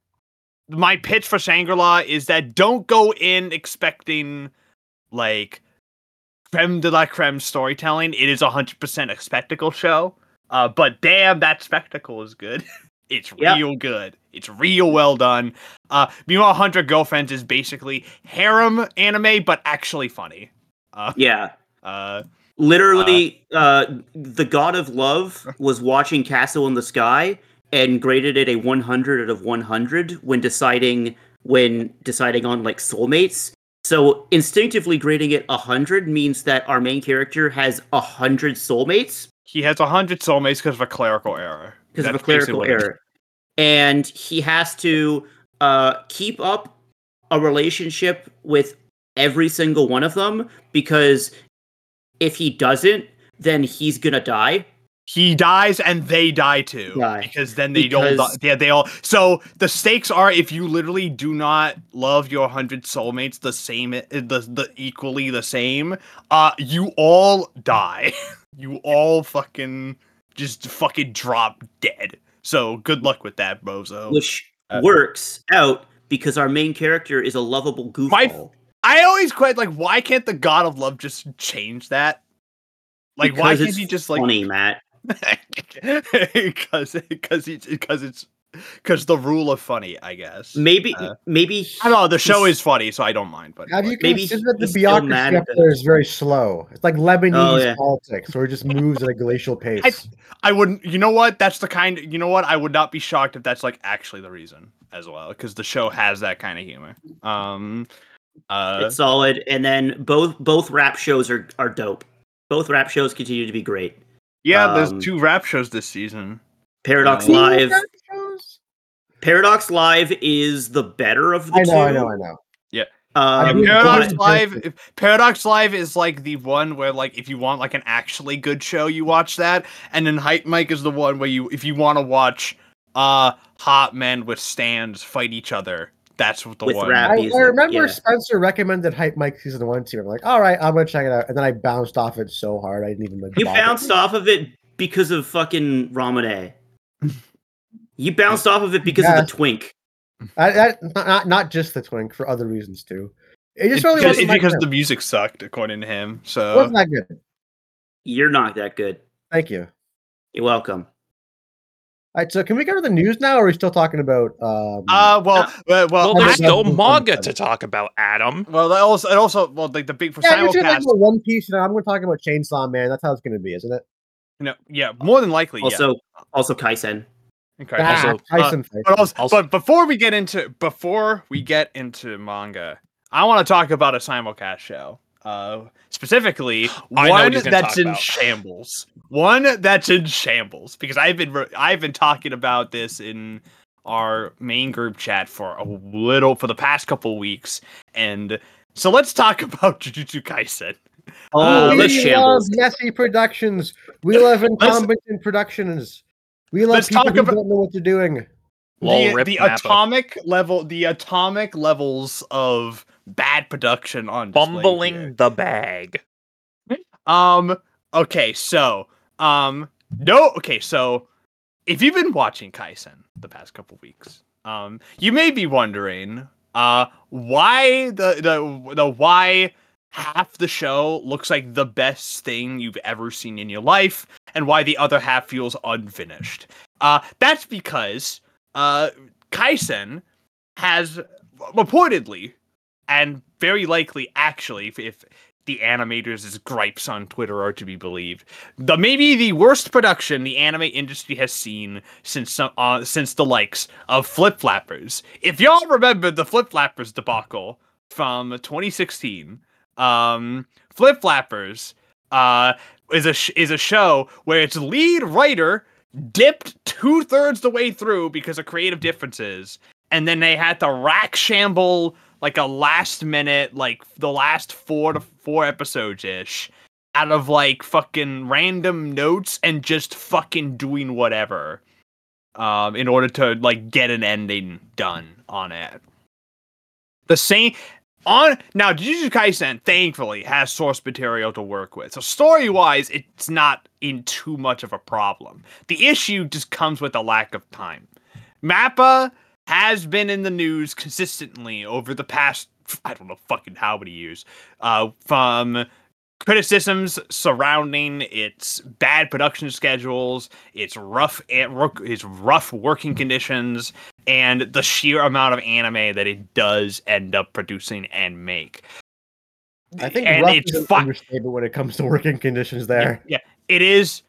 [SPEAKER 2] my pitch for Shangri-La is that don't go in expecting like creme de la creme storytelling. It is hundred percent a spectacle show. Uh, but damn, that spectacle is good. it's
[SPEAKER 3] Yep.
[SPEAKER 2] real good. It's real well done. Uh, Meanwhile, Hundred Girlfriends is basically harem anime, but actually funny. Uh,
[SPEAKER 3] Yeah,
[SPEAKER 2] uh,
[SPEAKER 3] literally, uh, the god of love was watching Castle in the Sky and graded it a 100 out of 100 when deciding when deciding on like soulmates. So instinctively grading it 100 means that our main character has 100 soulmates
[SPEAKER 2] he has hundred soulmates because of a clerical error.
[SPEAKER 3] because of a clerical
[SPEAKER 2] what it is.
[SPEAKER 3] error. And he has to uh, keep up a relationship with every single one of them because if he doesn't, then he's gonna die.
[SPEAKER 2] He dies and they die too
[SPEAKER 3] Die.
[SPEAKER 2] because then they don't die. yeah they all so the stakes are if you literally do not love your 100 soulmates the same uh, the, the equally the same uh you all die you all fucking just fucking drop dead so good luck with that bozo
[SPEAKER 3] which
[SPEAKER 2] Uh,
[SPEAKER 3] works out because our main character is a lovable goofball My-
[SPEAKER 2] i always quite like why can't the god of love just change that like why can't he just like
[SPEAKER 3] funny, Matt.
[SPEAKER 2] Because because it's because it's because the rule of funny, I guess.
[SPEAKER 3] Maybe,
[SPEAKER 2] Uh,
[SPEAKER 3] maybe
[SPEAKER 2] I don't know the show is funny, so I don't mind. But
[SPEAKER 5] Have you
[SPEAKER 3] Maybe
[SPEAKER 5] considered that the
[SPEAKER 3] he's still mad
[SPEAKER 5] bureaucracy
[SPEAKER 3] at
[SPEAKER 5] up there is very slow? It's like Lebanese
[SPEAKER 3] Oh, yeah.
[SPEAKER 5] politics, where it just moves at a glacial pace.
[SPEAKER 2] I, I wouldn't. You know what? That's the kind. You know what? I would not be shocked if that's like actually the reason as well, because the show has that kind of humor. Um, uh,
[SPEAKER 3] it's solid. And then both both rap shows are are dope. Both rap shows continue to be great.
[SPEAKER 2] Yeah,
[SPEAKER 3] um,
[SPEAKER 2] there's two rap shows this season.
[SPEAKER 3] Paradox
[SPEAKER 2] Uh,
[SPEAKER 3] Live. Paradox Live is the better of the
[SPEAKER 5] I know,
[SPEAKER 3] two.
[SPEAKER 5] I know, I know.
[SPEAKER 3] Um,
[SPEAKER 5] I
[SPEAKER 2] Paradox
[SPEAKER 5] but-
[SPEAKER 2] Live. if- Paradox Live is like the one where like if you want like an actually good show, you watch that, and then Hypmic is the one where you if you want to watch uh hot men with stands fight each other. That's what the
[SPEAKER 3] With
[SPEAKER 2] one.
[SPEAKER 3] rap.
[SPEAKER 5] I, I remember
[SPEAKER 3] yeah.
[SPEAKER 5] Spencer recommended Hypmic season one to me. I'm like, all right, I'm gonna check it out, and then I bounced off it so hard I didn't even. Like,
[SPEAKER 3] you
[SPEAKER 5] bother.
[SPEAKER 3] bounced off of it because of fucking Ramune. You bounced off of it because of the twink.
[SPEAKER 5] I, that, not, not not just the twink for other reasons too. It
[SPEAKER 2] It's
[SPEAKER 5] just really
[SPEAKER 2] because,
[SPEAKER 5] wasn't
[SPEAKER 2] it's because
[SPEAKER 5] good.
[SPEAKER 2] the music sucked, according to him.
[SPEAKER 5] It
[SPEAKER 2] So
[SPEAKER 5] wasn't that good.
[SPEAKER 3] You're not that good.
[SPEAKER 5] Thank you.
[SPEAKER 3] You're welcome.
[SPEAKER 5] All right, so can we go to the news now, or are we still talking about? Um,
[SPEAKER 2] Uh, well, uh, well,
[SPEAKER 1] Well,
[SPEAKER 5] I
[SPEAKER 1] there's
[SPEAKER 5] mean,
[SPEAKER 1] still
[SPEAKER 5] that's-
[SPEAKER 1] manga to talk about, Adam.
[SPEAKER 2] well, that also, and also, well, like the big for
[SPEAKER 5] yeah, you're talking
[SPEAKER 2] simulcast.
[SPEAKER 5] about One Piece, and I'm going to talk about Chainsaw Man. That's how it's going to be, isn't it?
[SPEAKER 2] You know, yeah, more than likely.
[SPEAKER 3] Also, also Kaisen.
[SPEAKER 2] Okay.
[SPEAKER 5] Ah,
[SPEAKER 1] also,
[SPEAKER 5] Tyson fight.
[SPEAKER 2] But also,
[SPEAKER 1] Also-
[SPEAKER 2] but before we get into before we get into manga, I want to talk about a simulcast show. Uh, specifically,
[SPEAKER 1] I
[SPEAKER 2] one that's in
[SPEAKER 1] about.
[SPEAKER 2] shambles. One that's in shambles because I've been re- I've been talking about this in our main group chat for a little for the past couple weeks, and so let's talk about Jujutsu Kaisen.
[SPEAKER 3] Oh,
[SPEAKER 2] Uh,
[SPEAKER 5] we
[SPEAKER 3] let's
[SPEAKER 5] love
[SPEAKER 3] shambles.
[SPEAKER 5] messy productions. We love incompetent productions. We love
[SPEAKER 2] Let's
[SPEAKER 5] people
[SPEAKER 2] talk
[SPEAKER 5] who
[SPEAKER 2] about-
[SPEAKER 5] don't know what they're doing.
[SPEAKER 1] Lol,
[SPEAKER 2] the, the atomic level, the atomic levels of bad production on.
[SPEAKER 1] Bumbling the bag.
[SPEAKER 2] Um. Okay. So. Um. No. Okay. So, if you've been watching Kaisen the past couple weeks, um, you may be wondering, uh, why the the the why half the show looks like the best thing you've ever seen in your life, and why the other half feels unfinished. Uh, that's because uh, Kaisen has reportedly and very likely actually if, if the animators' gripes on Twitter are to be believed. The maybe the worst production the anime industry has seen since some, uh, since the likes of Flip Flappers. If y'all remember the Flip Flappers debacle from 2016, um, Flip Flappers uh, is a sh- is a show where its lead writer dipped two thirds the way through because of creative differences, and then they had to rack shamble like a last minute, like the last four to four episodes ish, out of like fucking random notes and just fucking doing whatever, um, in order to like get an ending done on it. The same on now, Jujutsu Kaisen thankfully has source material to work with, so story wise, it's not in too much of a problem. The issue just comes with a lack of time. Mappa has been in the news consistently over the past I don't know fucking how many years, uh, from criticisms surrounding its bad production schedules, its rough its rough working conditions, and the sheer amount of anime that it does end up producing and make.
[SPEAKER 5] I think
[SPEAKER 2] and
[SPEAKER 5] rough
[SPEAKER 2] it's
[SPEAKER 5] is
[SPEAKER 2] fi-
[SPEAKER 5] understatement when it comes to working conditions there.
[SPEAKER 2] yeah, it is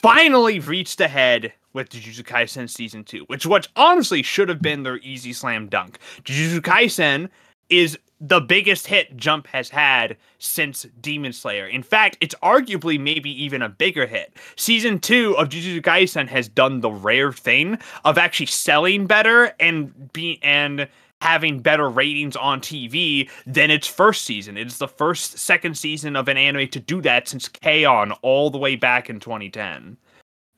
[SPEAKER 2] finally reached ahead with Jujutsu Kaisen season two, which what honestly should have been their easy slam dunk. Jujutsu Kaisen is the biggest hit Jump has had since Demon Slayer. In fact, it's arguably maybe even a bigger hit. Season two of Jujutsu Kaisen has done the rare thing of actually selling better and be and having better ratings on TV than its first season. It's the first second season of an anime to do that since K-On! all the way back in 2010.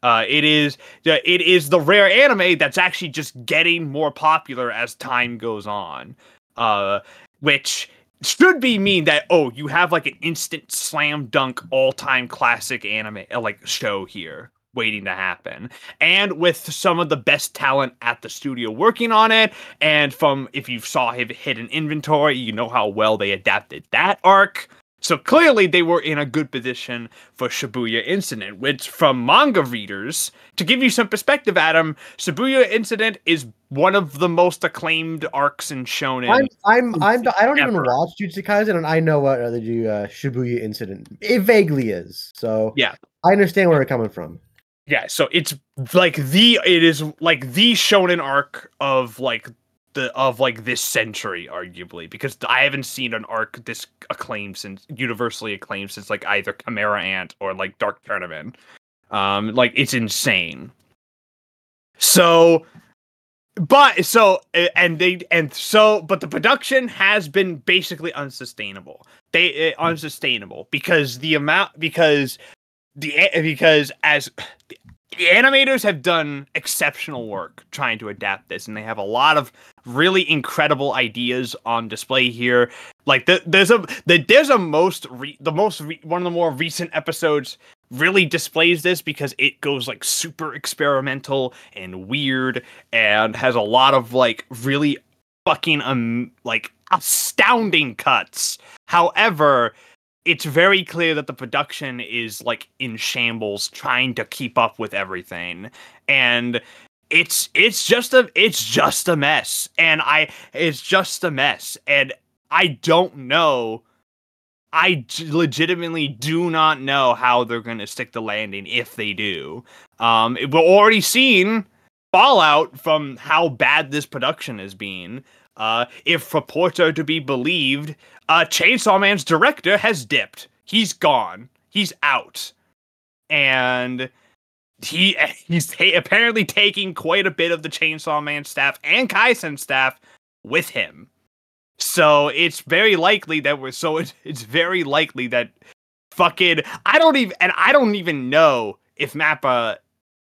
[SPEAKER 2] Uh, it is it is the rare anime that's actually just getting more popular as time goes on. Uh, which should be mean that oh you have like an instant slam dunk all time classic anime uh, like show here waiting to happen and with some of the best talent at the studio working on it and from if you saw hidden inventory you know how well they adapted that arc So clearly they were in a good position for Shibuya Incident, which from manga readers, to give you some perspective, Adam, Shibuya Incident is one of the most acclaimed arcs in shonen.
[SPEAKER 5] I'm, I'm, I'm, I don't even watch Jujutsu Kaisen, and I know what uh, the uh, Shibuya incident it vaguely is. So
[SPEAKER 2] Yeah.
[SPEAKER 5] I understand where you're coming from.
[SPEAKER 2] yeah, so it's like the it is like the shonen arc of like the of like this century, arguably, because I haven't seen an arc this acclaimed since universally acclaimed since like either Chimera Ant or like Dark Tournament. Um, like it's insane. So, but so and they and so but the production has been basically unsustainable. They uh, unsustainable because the amount because the because as the, animators have done exceptional work trying to adapt this and they have a lot of really incredible ideas on display here. Like the, there's a the, there's a most re, the most re, one of the more recent episodes really displays this because it goes like super experimental and weird and has a lot of like really fucking um like astounding cuts. However it's very clear that the production is like in shambles trying to keep up with everything. And it's it's just a it's just a mess. And i it's just a mess. And i don't know. I legitimately do not know how they're going to stick the landing if they do. Um we're already seeing fallout from how bad this production has been uh if reports are to be believed uh chainsaw man's director has dipped. He's gone. He's out. And he he's apparently taking quite a bit of the chainsaw man staff and kaisen staff with him. So it's very likely that we're so it's, it's very likely that fucking i don't even and i don't even know if mappa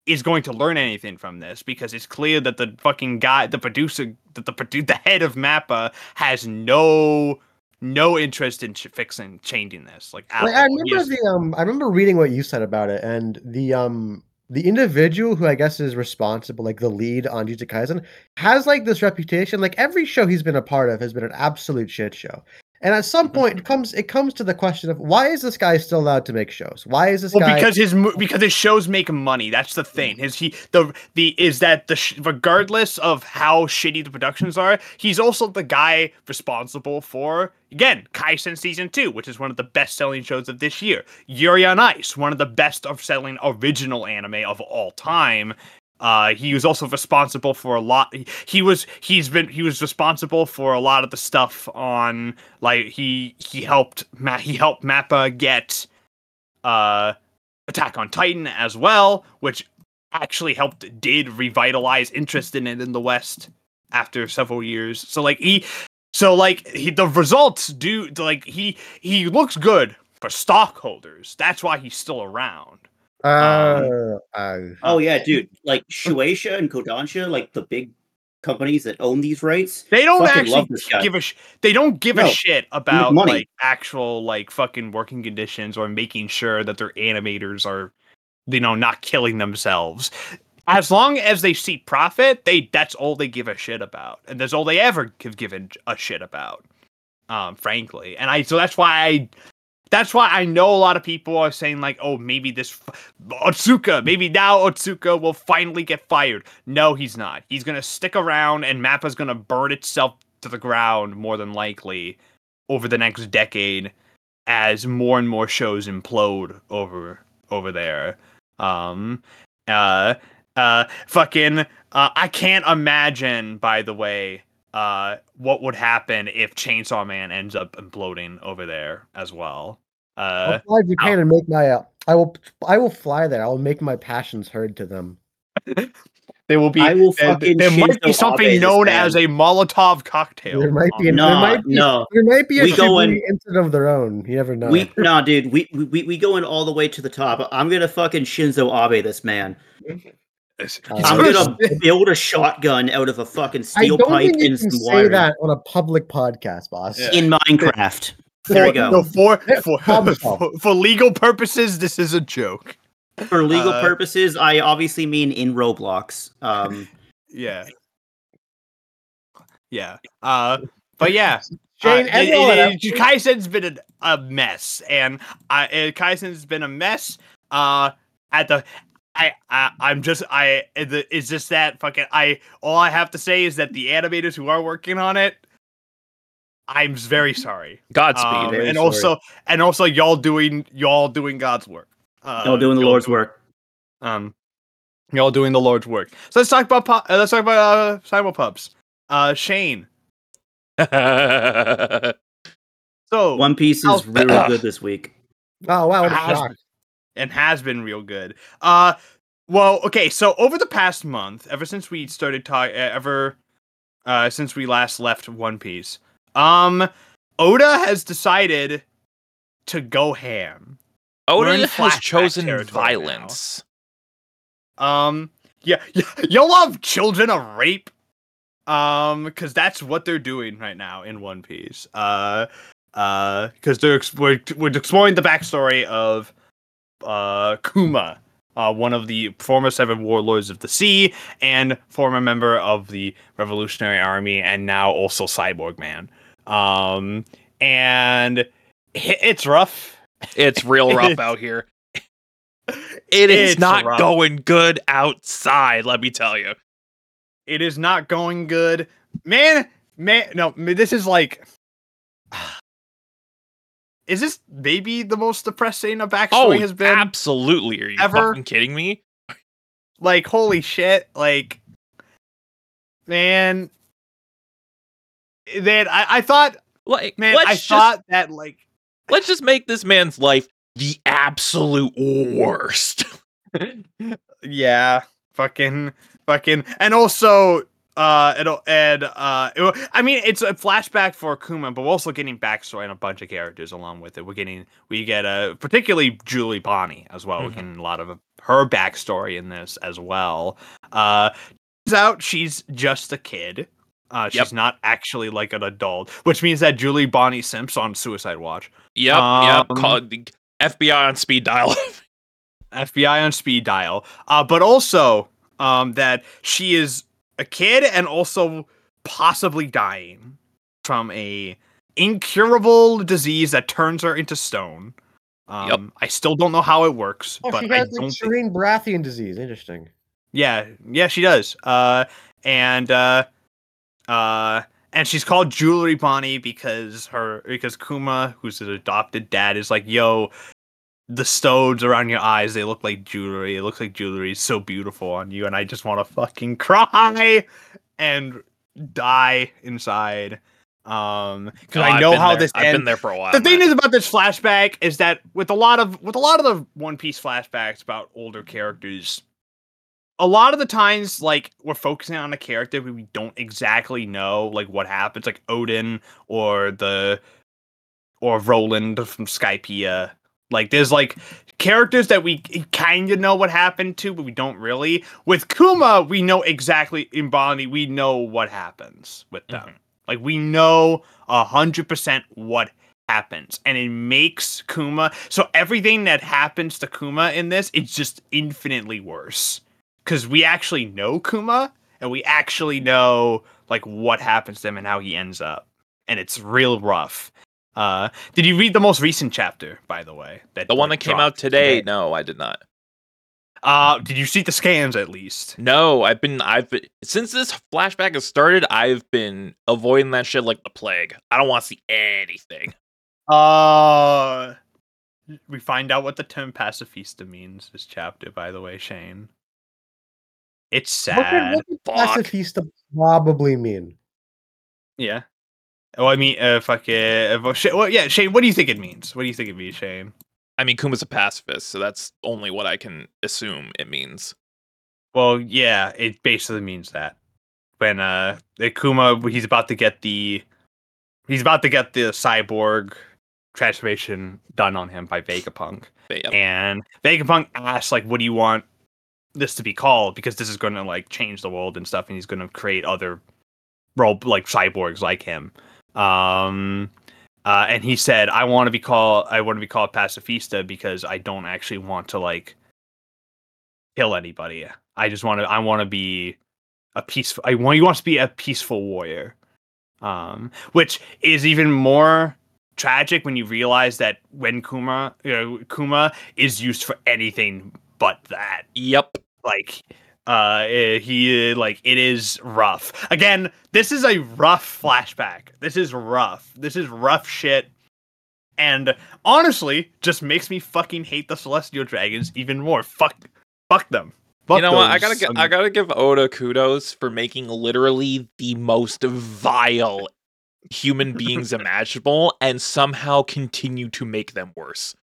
[SPEAKER 2] is going to learn anything from this because it's clear that the fucking guy the producer that the produ- the head of mappa has no no interest in ch- fixing changing this like
[SPEAKER 5] I remember
[SPEAKER 2] has-
[SPEAKER 5] the um, I remember reading what you said about it, and the um, the individual who I guess is responsible, like the lead on Jujutsu Kaisen, has like this reputation. Like every show he's been a part of has been an absolute shit show. And at some
[SPEAKER 2] Mm-hmm.
[SPEAKER 5] point, it comes it comes to the question of why is this guy still allowed to make shows? Why is this
[SPEAKER 2] Well,
[SPEAKER 5] guy?
[SPEAKER 2] because his because his shows make money. That's the thing. His he the the is that the sh- regardless of how shitty the productions are, he's also the guy responsible for again Kaisen season two, which is one of the best selling shows of this year. Yuri on Ice, one of the best of selling original anime of all time. Uh, he was also responsible for a lot. he- was he's been he was responsible for a lot of the stuff on like he he helped Ma- he helped Mappa get uh Attack on Titan as well, which actually helped did revitalize interest in it in the West after several years. So like he so like he the results do like he he looks good for stockholders. That's why he's still around.
[SPEAKER 5] Uh, uh,
[SPEAKER 3] Oh yeah, dude. Like Shueisha and Kodansha, like the big companies that own these rights.
[SPEAKER 2] They don't actually
[SPEAKER 3] love this guy.
[SPEAKER 2] give a sh- they don't give a shit about like actual like fucking working conditions or making sure that their animators are you know not killing themselves. As long as they see profit, they that's all they give a shit about. And that's all they ever have given a shit about. Um frankly. And I so that's why I that's why I know a lot of people are saying like, oh, maybe this Otsuka, maybe now Otsuka will finally get fired. No, he's not. He's gonna stick around, and Mappa's gonna burn itself to the ground more than likely over the next decade as more and more shows implode over over there. Um, uh, uh, fucking, uh, I can't imagine. By the way, uh, what would happen if Chainsaw Man ends up imploding over there as well? Uh,
[SPEAKER 5] I'll fly to Japan and make my. Uh, I will. I will fly there. I will make my passions heard to them.
[SPEAKER 2] there will be.
[SPEAKER 3] I will
[SPEAKER 2] there,
[SPEAKER 3] fucking
[SPEAKER 2] there might be something
[SPEAKER 3] Abe
[SPEAKER 2] known as a Molotov cocktail.
[SPEAKER 5] There might be. An,
[SPEAKER 3] No,
[SPEAKER 5] there might be.
[SPEAKER 3] no.
[SPEAKER 5] There might be a
[SPEAKER 3] We go in-
[SPEAKER 5] incident of their own. You never know.
[SPEAKER 3] We nah, dude. We, we we go in all the way to the top. I'm gonna fucking Shinzo Abe this man.
[SPEAKER 5] Uh,
[SPEAKER 3] I'm
[SPEAKER 2] gonna
[SPEAKER 3] gonna build a shotgun out of a fucking
[SPEAKER 5] I
[SPEAKER 3] steel
[SPEAKER 5] don't
[SPEAKER 3] pipe
[SPEAKER 5] think you
[SPEAKER 3] and
[SPEAKER 5] can
[SPEAKER 3] some
[SPEAKER 5] say
[SPEAKER 3] wire
[SPEAKER 5] that on a public podcast, boss.
[SPEAKER 2] Yeah.
[SPEAKER 3] in Minecraft. There we
[SPEAKER 2] For-
[SPEAKER 3] go.
[SPEAKER 2] No, for, for, for, for legal purposes, this is a joke.
[SPEAKER 3] For legal
[SPEAKER 2] Uh,
[SPEAKER 3] purposes, I obviously mean in Roblox. Um,
[SPEAKER 2] Yeah. Yeah. Uh, but yeah,
[SPEAKER 5] Shane,
[SPEAKER 2] uh, it, it, it, Kaisen's been a, a mess, and I, uh, Kaisen's been a mess. Uh, at the, I, I, I'm just, I, it's just that fucking. I, all I have to say is that the animators who are working on it, I'm very sorry.
[SPEAKER 1] Godspeed.
[SPEAKER 2] Um,
[SPEAKER 3] Very
[SPEAKER 2] and
[SPEAKER 3] sorry.
[SPEAKER 2] also, and also, y'all doing, y'all doing God's work. Uh,
[SPEAKER 3] No, doing the
[SPEAKER 2] y'all
[SPEAKER 3] Lord's
[SPEAKER 2] do-
[SPEAKER 3] work.
[SPEAKER 2] Um, y'all doing the Lord's work. So let's talk about, pu- uh, let's talk about uh, Cyberpups. Uh, Shane. So
[SPEAKER 3] One Piece is really good this week.
[SPEAKER 5] Oh wow, what a
[SPEAKER 2] has
[SPEAKER 5] shock.
[SPEAKER 2] been- and has been real good. Uh, well, okay. So over the past month, ever since we started talking, ever uh, since we last left One Piece, um, Oda has decided to go ham.
[SPEAKER 1] Oda has chosen
[SPEAKER 2] territory now.
[SPEAKER 1] violence.
[SPEAKER 2] Um, yeah, yeah, you'll love children of rape. Um, because that's what they're doing right now in One Piece. Uh, uh, because they're ex- we're, we're exploring the backstory of uh Kuma, uh, one of the former seven warlords of the sea and former member of the Revolutionary Army, and now also Cyborg Man. Um, and it's rough.
[SPEAKER 1] It's real rough
[SPEAKER 2] It's-
[SPEAKER 1] out here. It is not
[SPEAKER 2] rough.
[SPEAKER 1] going good outside, let me tell you.
[SPEAKER 2] It is not going good, man. Man, no, this is like. Is this maybe the most depressing a backstory
[SPEAKER 1] Oh,
[SPEAKER 2] has been?
[SPEAKER 1] absolutely. Are you
[SPEAKER 2] ever.
[SPEAKER 1] fucking kidding me?
[SPEAKER 2] like, holy shit! Like, man, man, I, I thought,
[SPEAKER 1] Like,
[SPEAKER 2] man,
[SPEAKER 1] let's
[SPEAKER 2] I
[SPEAKER 1] just,
[SPEAKER 2] thought that like,
[SPEAKER 1] let's just make this man's life the absolute worst.
[SPEAKER 2] yeah, fucking, fucking, and also, uh, it'll and uh, it, I mean, it's a flashback for Kuma, but we're also getting backstory on a bunch of characters along with it. We're getting, we get uh, particularly Jewelry Bonney as well. We're
[SPEAKER 1] Mhm.
[SPEAKER 2] getting a lot of her backstory in this as well. Uh, turns out she's just a kid. Uh, she's
[SPEAKER 1] Yep.
[SPEAKER 2] not actually like an adult, which means that Jewelry Bonney Simps on Suicide Watch.
[SPEAKER 1] yep,
[SPEAKER 2] Um,
[SPEAKER 1] yep. Call, FBI on speed dial.
[SPEAKER 2] FBI on speed dial. Uh, but also um, that she is a kid and also possibly dying from a incurable disease that turns her into stone. Um,
[SPEAKER 1] Yep.
[SPEAKER 2] I still don't know how it works,
[SPEAKER 5] Oh,
[SPEAKER 2] but
[SPEAKER 5] she
[SPEAKER 2] I
[SPEAKER 5] has
[SPEAKER 2] don't.
[SPEAKER 5] like
[SPEAKER 2] think-
[SPEAKER 5] Shireen Baratheon disease. Interesting.
[SPEAKER 2] yeah, yeah, she does. Uh, and uh, uh, and she's called Jewelry Bonney because her because Kuma, who's his adopted dad, is like, yo, the stones around your eyes, they look like jewelry. It looks like jewelry is so beautiful on you, and I just want to fucking cry and die inside. Um, because
[SPEAKER 1] Oh,
[SPEAKER 2] I know how
[SPEAKER 1] there.
[SPEAKER 2] this
[SPEAKER 1] I've been there for a while.
[SPEAKER 2] the thing
[SPEAKER 1] Matt.
[SPEAKER 2] is about this flashback is that with a lot of with a lot of the One Piece flashbacks about older characters, a lot of the times like we're focusing on a character we don't exactly know like what happens, like Oden or the or Noland from Skypiea. Like there's like characters that we kind of know what happened to, but we don't really. With Kuma, we know exactly in Bonney, we know what happens with them.
[SPEAKER 1] Mhm.
[SPEAKER 2] Like we know a hundred percent what happens, and it makes Kuma. So everything that happens to Kuma in this, it's just infinitely worse because we actually know Kuma, and we actually know like what happens to him and how he ends up, and it's real rough. Uh, did you read the most recent chapter, by the way? That
[SPEAKER 1] the one that came out
[SPEAKER 2] dropped
[SPEAKER 1] today, no, I did not.
[SPEAKER 2] Uh, did you see the scans at least?
[SPEAKER 1] No, I've been I've been since this flashback has started, I've been avoiding that shit like the plague. I don't want to see anything.
[SPEAKER 2] Uh, we find out what the term pacifista means this chapter, by the way, Shane. It's sad.
[SPEAKER 5] what could
[SPEAKER 1] Fuck.
[SPEAKER 5] pacifista probably mean?
[SPEAKER 2] Yeah. Oh, I mean, uh, fuck yeah. Uh, well, yeah, Shane, what do you think it means? What do you think it means, Shane?
[SPEAKER 1] I mean, Kuma's a pacifist, so that's only what I can assume it means.
[SPEAKER 2] Well, yeah, it basically means that when uh Akuma he's about to get the he's about to get the cyborg transformation done on him by Vegapunk.
[SPEAKER 1] But, yeah.
[SPEAKER 2] And Vegapunk asks like what do you want this to be called because this is going to like change the world and stuff and he's going to create other role like cyborgs like him. Um uh, and he said, "I want to be called. I want to be called pacifista because I don't actually want to like kill anybody. I just want to. I want to be a peaceful. I want. He wants to be a peaceful warrior. Um, which is even more tragic when you realize that when Kuma, you know, Kuma is used for anything but that.
[SPEAKER 1] Yep.
[SPEAKER 2] Like, uh, eh, he uh, like it is rough. Again, this is a rough flashback. This is rough. This is rough shit. And honestly, just makes me fucking hate the Celestial Dragons even more. Fuck, fuck them. Fuck
[SPEAKER 1] you know what? I gotta
[SPEAKER 2] those,
[SPEAKER 1] gi- I gotta give Oda kudos for making literally the most vile human beings imaginable and somehow continue to make them worse.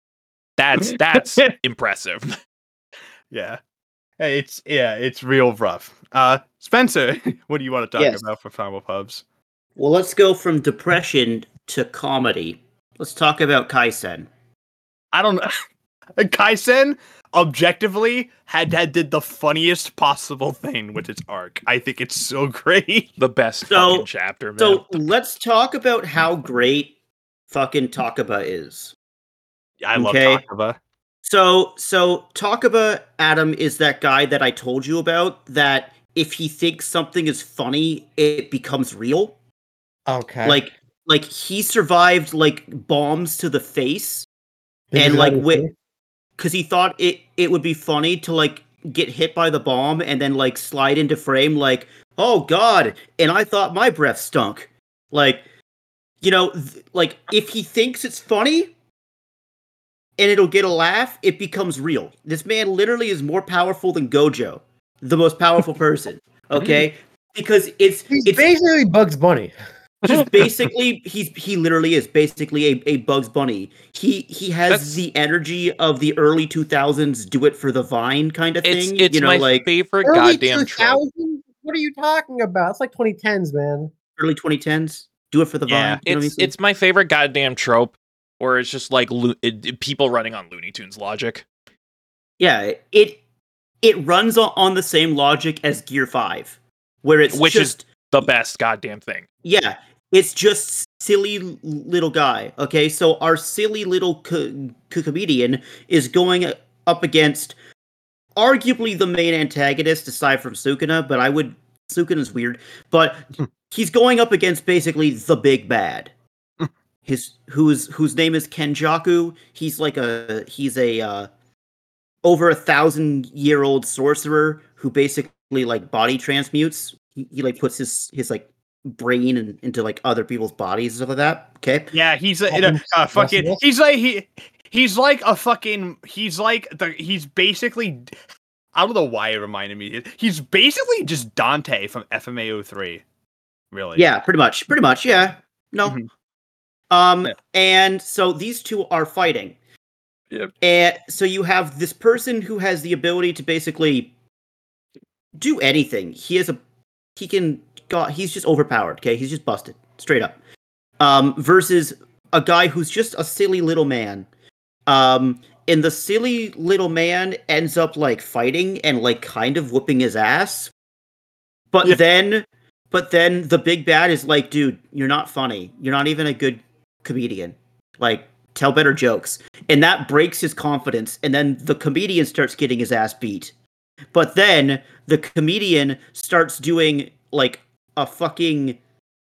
[SPEAKER 1] That's that's impressive.
[SPEAKER 2] Yeah. It's yeah, it's real rough. Uh Spencer, what do you want to talk
[SPEAKER 3] Yes.
[SPEAKER 2] about for Final Pubs?
[SPEAKER 3] Well, let's go from depression to comedy. Let's talk about Kaisen.
[SPEAKER 2] I don't know. Kaisen objectively had had did the funniest possible thing with its arc. I think it's so great.
[SPEAKER 1] The best
[SPEAKER 3] So-
[SPEAKER 1] fucking chapter, man.
[SPEAKER 3] So let's talk about how great fucking Takaba is.
[SPEAKER 2] I love
[SPEAKER 3] Okay.
[SPEAKER 2] Takaba.
[SPEAKER 3] So so Takaba Adam is that guy that I told you about that if he thinks something is funny, it becomes real.
[SPEAKER 5] Okay.
[SPEAKER 3] Like like he survived like bombs to the face
[SPEAKER 5] Think
[SPEAKER 3] and like
[SPEAKER 5] that
[SPEAKER 3] wi-
[SPEAKER 5] true?
[SPEAKER 3] because he thought it it would be funny to like get hit by the bomb and then like slide into frame like oh god and i thought my breath stunk like you know th- like if he thinks it's funny and it'll get a laugh it becomes real this man literally is more powerful than gojo the most powerful person okay because it's
[SPEAKER 5] He's
[SPEAKER 3] it's
[SPEAKER 5] basically Bugs Bunny.
[SPEAKER 3] just basically he's he literally is basically a, a Bugs Bunny. He he has
[SPEAKER 1] That's-
[SPEAKER 3] the energy of the early two thousands do it for the vine kind of thing.
[SPEAKER 1] it's
[SPEAKER 3] you know,
[SPEAKER 1] my
[SPEAKER 3] like
[SPEAKER 1] favorite
[SPEAKER 5] Early
[SPEAKER 1] goddamn trope.
[SPEAKER 5] 2000s? What are you talking about? It's like 2010s, man.
[SPEAKER 3] early twenty tens. Do it for the
[SPEAKER 2] Yeah.
[SPEAKER 3] vine. You know what I
[SPEAKER 1] It's
[SPEAKER 3] mean?
[SPEAKER 1] it's my favorite goddamn trope, where it's just like lo- it, it- people running on Looney Tunes logic.
[SPEAKER 3] yeah, it it runs on, on the same logic as Gear Five, where it's
[SPEAKER 1] Which is-
[SPEAKER 3] just
[SPEAKER 1] The best goddamn thing.
[SPEAKER 3] yeah, it's just silly little guy. Okay, so our silly little co- co- comedian is going up against arguably the main antagonist aside from Sukuna, but I would Sukuna's weird, but hmm. he's going up against basically the big bad. His whose whose name is Kenjaku. He's like a he's a uh, over a thousand year old sorcerer who basically like body transmutes. He, he like puts his his like brain in, into like other people's bodies and stuff like that. Okay.
[SPEAKER 2] Yeah, he's a,
[SPEAKER 5] Fucking
[SPEAKER 2] uh, fucking he's like he he's like a fucking he's like the he's basically I don't know why it reminded me. He's basically just Dante from FMAO three. Really.
[SPEAKER 3] Yeah, pretty much. Pretty much. Yeah. No.
[SPEAKER 2] Mhm.
[SPEAKER 3] Um,
[SPEAKER 2] Yeah.
[SPEAKER 3] and so these two are fighting.
[SPEAKER 2] Yep.
[SPEAKER 3] And so you have this person who has the ability to basically do anything. He has a he can God, he's just overpowered, okay? He's just busted, straight up. Um, versus a guy who's just a silly little man. Um, and the silly little man ends up like fighting and like kind of whooping his ass. But
[SPEAKER 2] Yeah.
[SPEAKER 3] then but then the big bad is like, dude, you're not funny. You're not even a good comedian. Like, tell better jokes. And that breaks his confidence. And then the comedian starts getting his ass beat. But then the comedian starts doing like a fucking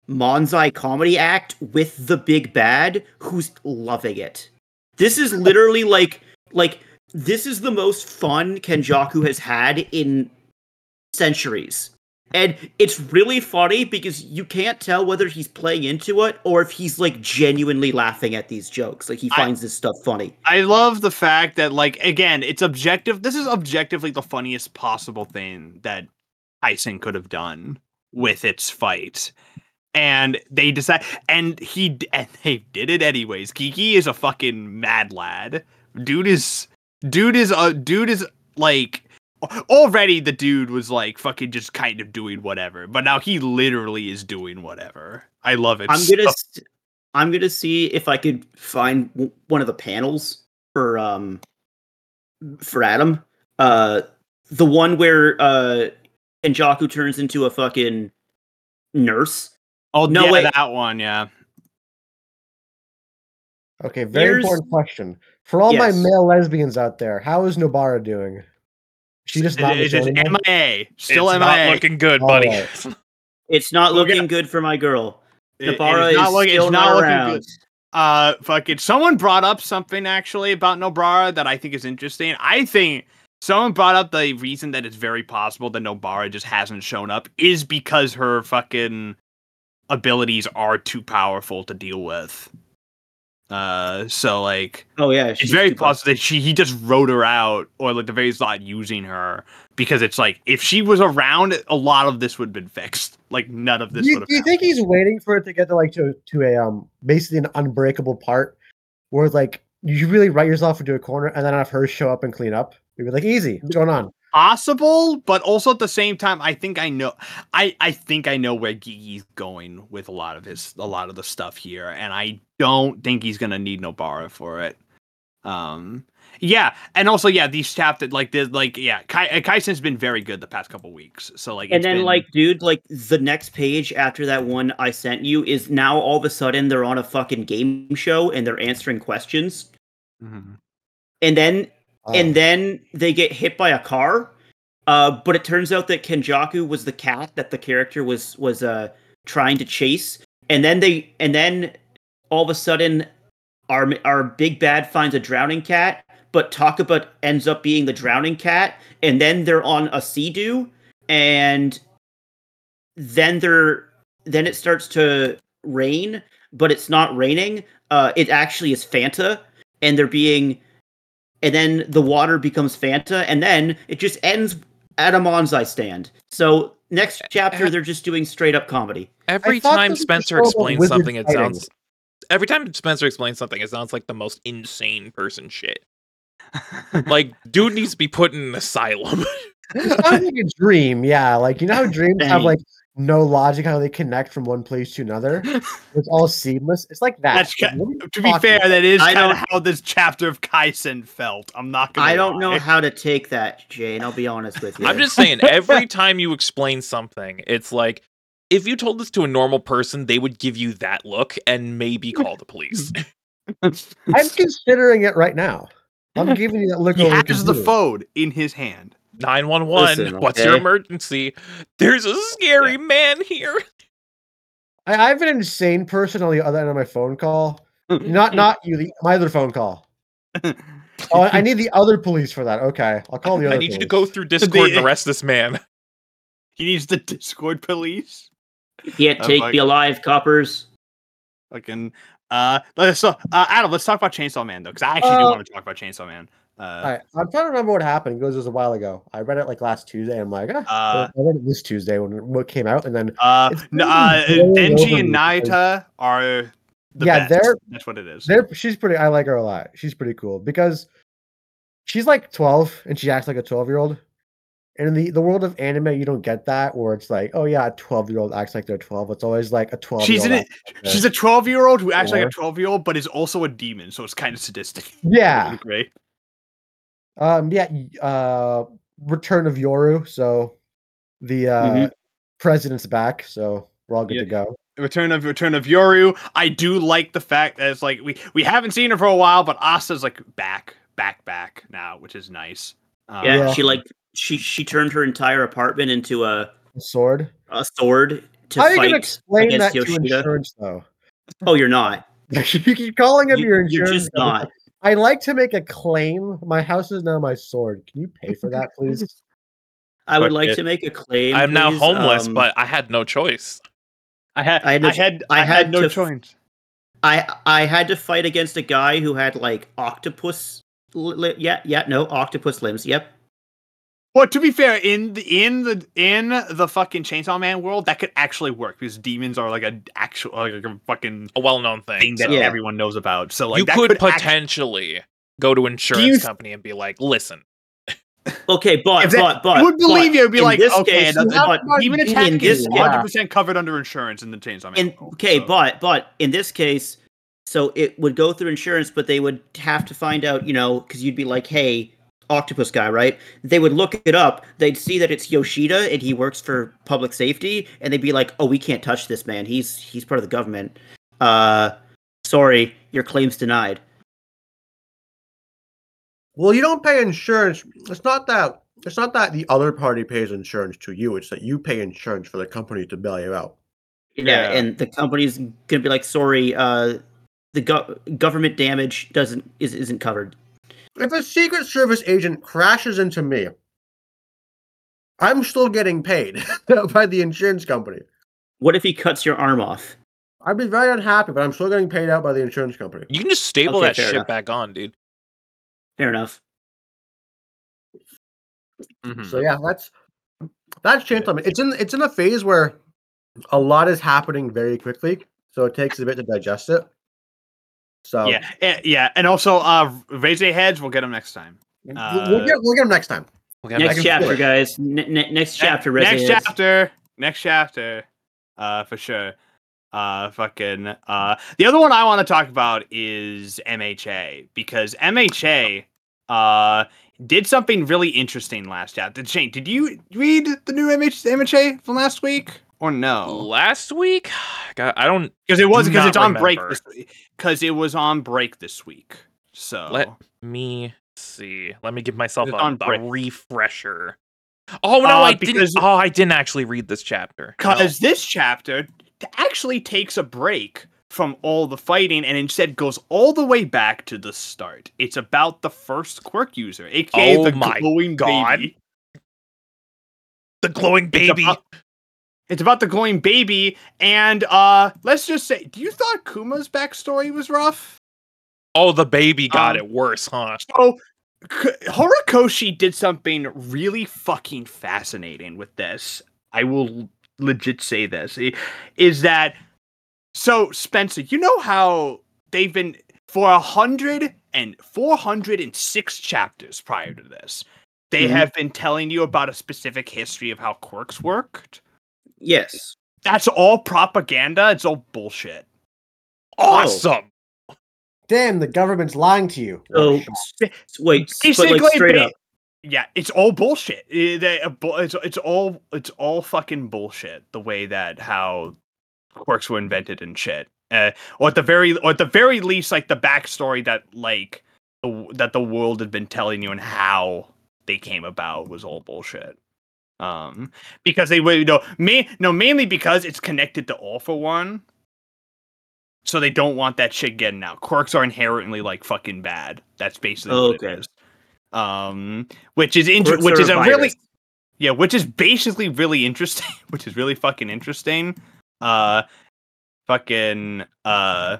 [SPEAKER 3] Manzai comedy act with the big bad who's loving it. This is literally like like this is the most fun Kenjaku has had in centuries. And it's really funny because you can't tell whether he's playing into it or if he's like genuinely laughing at these jokes. Like he
[SPEAKER 2] I-
[SPEAKER 3] finds this stuff funny.
[SPEAKER 2] I love the fact that like again, it's objective. This is objectively the funniest possible thing that Kaisen could have done with its fight. And they decide and he and they did it anyways. Gege is a fucking mad lad. Dude is dude is a dude is like already the dude was like fucking just kind of doing whatever, but now he literally is doing whatever. I love it.
[SPEAKER 3] I'm
[SPEAKER 2] so-
[SPEAKER 3] gonna s- I'm gonna see if I could find w- one of the panels for um for Adam. Uh, the one where uh Kenjaku turns into a fucking nurse.
[SPEAKER 2] Oh
[SPEAKER 3] no,
[SPEAKER 2] yeah,
[SPEAKER 3] wait.
[SPEAKER 2] that one, yeah.
[SPEAKER 5] Okay, very
[SPEAKER 3] Here's-
[SPEAKER 5] important question. For all my male lesbians out there, how is Nobara doing? She just not
[SPEAKER 2] It- it's just
[SPEAKER 5] returning?
[SPEAKER 2] MIA. Still
[SPEAKER 1] it's
[SPEAKER 2] MIA.
[SPEAKER 1] not looking good, buddy.
[SPEAKER 5] right.
[SPEAKER 3] It's not looking
[SPEAKER 2] gonna-
[SPEAKER 3] good for my girl.
[SPEAKER 2] It- it
[SPEAKER 3] Nobara
[SPEAKER 2] is not
[SPEAKER 3] is
[SPEAKER 2] looking-
[SPEAKER 3] still
[SPEAKER 2] it's
[SPEAKER 3] not,
[SPEAKER 2] not looking
[SPEAKER 3] around.
[SPEAKER 2] good. Uh, fucking someone brought up something actually about Nobara that I think is interesting. I think someone brought up the reason that it's very possible that Nobara just hasn't shown up is because her fucking abilities are too powerful to deal with. Uh, so like
[SPEAKER 3] Oh yeah,
[SPEAKER 2] it's
[SPEAKER 3] she's
[SPEAKER 2] very
[SPEAKER 3] too
[SPEAKER 2] possible that she he just wrote her out, or like the very least not using her because it's like if she was around, a lot of this would have been fixed. Like none of this
[SPEAKER 4] Do you,
[SPEAKER 2] would have.
[SPEAKER 4] do you think he's waiting for it to get to like to to a um basically an unbreakable part where like you really write yourself into a corner and then have her show up and clean up? You'd be like, easy, what's going on?
[SPEAKER 2] Possible, but also at the same time, I think I know. I I think I know where Gege's going with a lot of his a lot of the stuff here, and I don't think he's gonna need Nobara for it. Um, yeah, and also yeah, these chapters like this, like yeah, Kai uh, Kaisen's been very good the past couple weeks. So like,
[SPEAKER 3] And then,
[SPEAKER 2] been-
[SPEAKER 3] like, dude, like the next page after that one I sent you is now all of a sudden they're on a fucking game show and they're answering questions,
[SPEAKER 2] Mhm.
[SPEAKER 3] and then
[SPEAKER 4] Oh.
[SPEAKER 3] and then they get hit by a car. Uh, but it turns out that Kenjaku was the cat that the character was was uh trying to chase, and then they and then all of a sudden our our big bad finds a drowning cat, but Takaba ends up being the drowning cat, and then they're on a sea and then they're then it starts to rain, but it's not raining. Uh, it actually is Fanta, and they're being, and then the water becomes Fanta, and then it just ends at a Manzai stand. So next chapter, they're just doing straight up comedy.
[SPEAKER 1] Every time
[SPEAKER 4] this was a
[SPEAKER 1] Spencer explains something, it
[SPEAKER 4] fighting.
[SPEAKER 1] sounds. Every time Spencer explains something, it sounds like the most insane person shit. Like, dude needs to be put in an asylum.
[SPEAKER 4] It sounds like a dream, yeah. Like you know how dreams have like no logic how they connect from one place to another. It's all seamless. It's like that.
[SPEAKER 2] That's ca-
[SPEAKER 4] What are you
[SPEAKER 2] To be fair,
[SPEAKER 4] about?
[SPEAKER 2] that is kind of how this chapter of Kaisen felt. I'm not gonna.
[SPEAKER 3] I don't know how to take that, Jane. I'll be honest with you.
[SPEAKER 1] I'm just saying, every time you explain something, it's like if you told this to a normal person, they would give you that look and maybe call the police.
[SPEAKER 4] I'm considering it right now. I'm giving you that look.
[SPEAKER 2] he
[SPEAKER 4] over
[SPEAKER 2] has the
[SPEAKER 4] computer.
[SPEAKER 2] phone in his hand.
[SPEAKER 1] 911,
[SPEAKER 3] Listen,
[SPEAKER 1] what's your emergency? There's a scary man here.
[SPEAKER 4] I, I have an insane person on the other end of my phone call. Not not you, the, my other phone call. Oh, I need the other police for that. Okay, I'll call the other.
[SPEAKER 1] I need you to go through Discord and arrest this man.
[SPEAKER 2] He needs the Discord police.
[SPEAKER 3] Can't
[SPEAKER 2] Oh
[SPEAKER 3] take
[SPEAKER 2] my-
[SPEAKER 3] me alive, coppers.
[SPEAKER 2] Fucking. Uh, let's so uh, Adam. Let's talk about Chainsaw Man though, because I actually do
[SPEAKER 4] Uh,
[SPEAKER 2] want to talk about Chainsaw Man. Uh,
[SPEAKER 4] right, I'm trying to remember what happened. It goes was a while ago. I read it like last Tuesday. I'm like, ah,
[SPEAKER 2] Uh,
[SPEAKER 4] I read it this Tuesday when it came out, and then
[SPEAKER 2] uh, uh, Denji and Nayuta are the
[SPEAKER 4] Yeah,
[SPEAKER 2] best.
[SPEAKER 4] they're-
[SPEAKER 2] That's what it is.
[SPEAKER 4] They're, she's pretty. I like her a lot. She's pretty cool because she's like 12 and she acts like a 12 year old. And in the, the world of anime, you don't get that where it's like, oh yeah, a 12 year old acts like they're 12. It's always like a 12
[SPEAKER 2] She's
[SPEAKER 4] year
[SPEAKER 2] in
[SPEAKER 4] old.
[SPEAKER 2] it. She's a 12 year old who acts like a 12 year old, but is also a demon, so it's kind of sadistic.
[SPEAKER 4] Yeah.
[SPEAKER 2] great.
[SPEAKER 4] Um. Yeah. Uh. Return of Yoru. So the uh
[SPEAKER 3] Mhm.
[SPEAKER 4] president's back. So we're all good
[SPEAKER 2] Yeah.
[SPEAKER 4] to go.
[SPEAKER 2] Return of Return of Yoru. I do like the fact that it's like we we haven't seen her for a while, but Asa's like back, back, back now, which is nice. Um,
[SPEAKER 3] Yeah,
[SPEAKER 4] Yeah.
[SPEAKER 3] she like she she turned her entire apartment into a
[SPEAKER 4] A sword.
[SPEAKER 3] a sword to
[SPEAKER 4] How are you gonna
[SPEAKER 3] fight
[SPEAKER 4] explain that
[SPEAKER 3] against
[SPEAKER 4] to
[SPEAKER 3] Yoshida.
[SPEAKER 4] insurance though?
[SPEAKER 3] Oh, you're not.
[SPEAKER 4] you keep calling him
[SPEAKER 3] You-
[SPEAKER 4] your
[SPEAKER 3] you're just not.
[SPEAKER 4] I like to make a claim. My house is now my sword. Can you pay for that, please?
[SPEAKER 3] I would
[SPEAKER 2] Fuck
[SPEAKER 3] like
[SPEAKER 2] it.
[SPEAKER 3] to make a claim.
[SPEAKER 1] I'm now homeless,
[SPEAKER 3] Um,
[SPEAKER 1] but I had no choice.
[SPEAKER 2] I had
[SPEAKER 3] I
[SPEAKER 2] I
[SPEAKER 3] had
[SPEAKER 2] had I had,
[SPEAKER 3] I had
[SPEAKER 2] no
[SPEAKER 3] to-
[SPEAKER 2] choice.
[SPEAKER 3] I I had to fight against a guy who had like octopus. Li- li- yeah, yeah, no octopus limbs. Yep.
[SPEAKER 2] Well, to be fair, in the in the in the fucking Chainsaw Man world, that could actually work because demons are like a actual like a fucking
[SPEAKER 1] A well-known thing.
[SPEAKER 2] thing that
[SPEAKER 1] so
[SPEAKER 3] Yeah.
[SPEAKER 2] everyone knows about. So like
[SPEAKER 1] you
[SPEAKER 2] that
[SPEAKER 1] could,
[SPEAKER 2] could, act-
[SPEAKER 1] potentially go to insurance
[SPEAKER 2] you-
[SPEAKER 1] company and be like, "Listen,
[SPEAKER 3] Okay, but
[SPEAKER 2] If that-
[SPEAKER 3] but but
[SPEAKER 2] you would believe
[SPEAKER 3] but
[SPEAKER 2] you would be like,
[SPEAKER 3] this
[SPEAKER 2] okay,
[SPEAKER 3] case,
[SPEAKER 2] that's-
[SPEAKER 3] but
[SPEAKER 2] even
[SPEAKER 3] in this
[SPEAKER 2] is
[SPEAKER 3] case-
[SPEAKER 2] 100 percent covered under insurance in the Chainsaw Man.
[SPEAKER 3] in,
[SPEAKER 2] world,
[SPEAKER 3] okay,
[SPEAKER 2] so-
[SPEAKER 3] but but in this case, so it would go through insurance, but they would have to find out, you know, because you'd be like, hey, octopus guy, right? They would look it up. They'd see that it's Yoshida and he works for public safety, and they'd be like, oh, we can't touch this man. He's he's part of the government. Uh, sorry, your claim's denied.
[SPEAKER 4] Well, you don't pay insurance. It's not that. It's not that the other party pays insurance to you. It's that you pay insurance for the company to bail you out.
[SPEAKER 3] Yeah,
[SPEAKER 2] Yeah.
[SPEAKER 3] and the company's gonna be like, sorry, uh, the go- government damage doesn't is isn't covered.
[SPEAKER 5] If a Secret Service agent crashes into me, I'm still getting paid by the insurance company.
[SPEAKER 3] What if he cuts your arm off?
[SPEAKER 5] I'd be very unhappy, but I'm still getting paid out by the insurance company.
[SPEAKER 1] You can just staple
[SPEAKER 3] Okay,
[SPEAKER 1] that
[SPEAKER 3] fair
[SPEAKER 1] shit
[SPEAKER 3] enough.
[SPEAKER 1] back on, dude.
[SPEAKER 3] Fair enough.
[SPEAKER 6] Mhm.
[SPEAKER 5] So yeah, that's that's changed. something. It's in it's in a phase where a lot is happening very quickly, so it takes a bit to digest it. So
[SPEAKER 2] Yeah, eh, yeah, and also uh, raise your heads. We'll get them next time.
[SPEAKER 5] we'll,
[SPEAKER 2] Uh,
[SPEAKER 5] we'll get we'll get them next time.
[SPEAKER 1] We'll get
[SPEAKER 3] Next
[SPEAKER 5] can
[SPEAKER 1] back-
[SPEAKER 5] feel
[SPEAKER 3] chapter, guys. Ne- ne- next chapter.
[SPEAKER 2] next
[SPEAKER 3] Resi is-
[SPEAKER 2] chapter. Next chapter. Uh, for sure. Uh, fucking. Uh, the other one I want to talk about is MHA because MHA uh did something really interesting last chapter. Shane, did you read the new MH- MHA from last week or no?
[SPEAKER 1] Last week, God, I don't.
[SPEAKER 2] Because it was because it's on break
[SPEAKER 1] remember.
[SPEAKER 2] Because it was on break this week. So
[SPEAKER 1] Let me see. Let me give myself a, a refresher. Oh no,
[SPEAKER 2] Uh,
[SPEAKER 1] I didn't. Oh, I didn't actually read this chapter. No.
[SPEAKER 2] because this chapter actually takes a break from all the fighting and instead goes all the way back to the start. It's about the first quirk user, aka
[SPEAKER 1] Oh
[SPEAKER 2] the glowing
[SPEAKER 1] God.
[SPEAKER 2] baby.
[SPEAKER 1] the glowing
[SPEAKER 2] It's
[SPEAKER 1] baby.
[SPEAKER 2] about- It's about the glowing baby, and uh let's just say, do you thought Kuma's backstory was rough?
[SPEAKER 1] oh, the baby got
[SPEAKER 2] um,
[SPEAKER 1] it worse, huh?
[SPEAKER 2] So K- Horikoshi did something really fucking fascinating with this. I will legit say this is that so Spencer, you know how they've been for a hundred and four hundred and six chapters prior to this. They
[SPEAKER 3] Mhm.
[SPEAKER 2] have been telling you about a specific history of how quirks worked.
[SPEAKER 3] Yes.
[SPEAKER 2] That's all propaganda. It's all bullshit.
[SPEAKER 1] Awesome.
[SPEAKER 5] Damn, the government's lying to you.
[SPEAKER 3] So,
[SPEAKER 5] Shut
[SPEAKER 3] s- wait, but
[SPEAKER 2] Basically,
[SPEAKER 3] like straight
[SPEAKER 2] ba-
[SPEAKER 3] up.
[SPEAKER 2] Yeah, it's all bullshit. They- bu- It's, it's all it's all fucking bullshit. The way that how quirks were invented and shit, uh, or at the very or at the very least, like the backstory that like the, that the world had been telling you and how they came about was all bullshit. Um, because they would you know, ma- no, mainly because it's connected to All for One. So they don't want that shit getting out. Quirks are inherently like fucking bad. That's basically what
[SPEAKER 3] Okay.
[SPEAKER 2] it is. Um, which is inter-
[SPEAKER 3] Quirks
[SPEAKER 2] which is a really yeah, which is basically really interesting. Which is really fucking interesting. Uh, fucking uh.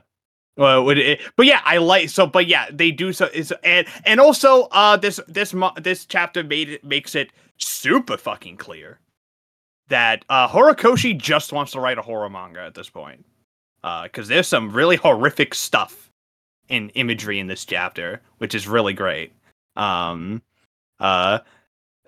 [SPEAKER 2] Well, would it, but yeah, I like so. But yeah, they do so. Is and and also, uh, this this this chapter made it makes it super fucking clear that uh Horikoshi just wants to write a horror manga at this point. Uh, because there's some really horrific stuff in imagery in this chapter, which is really great. Um, uh,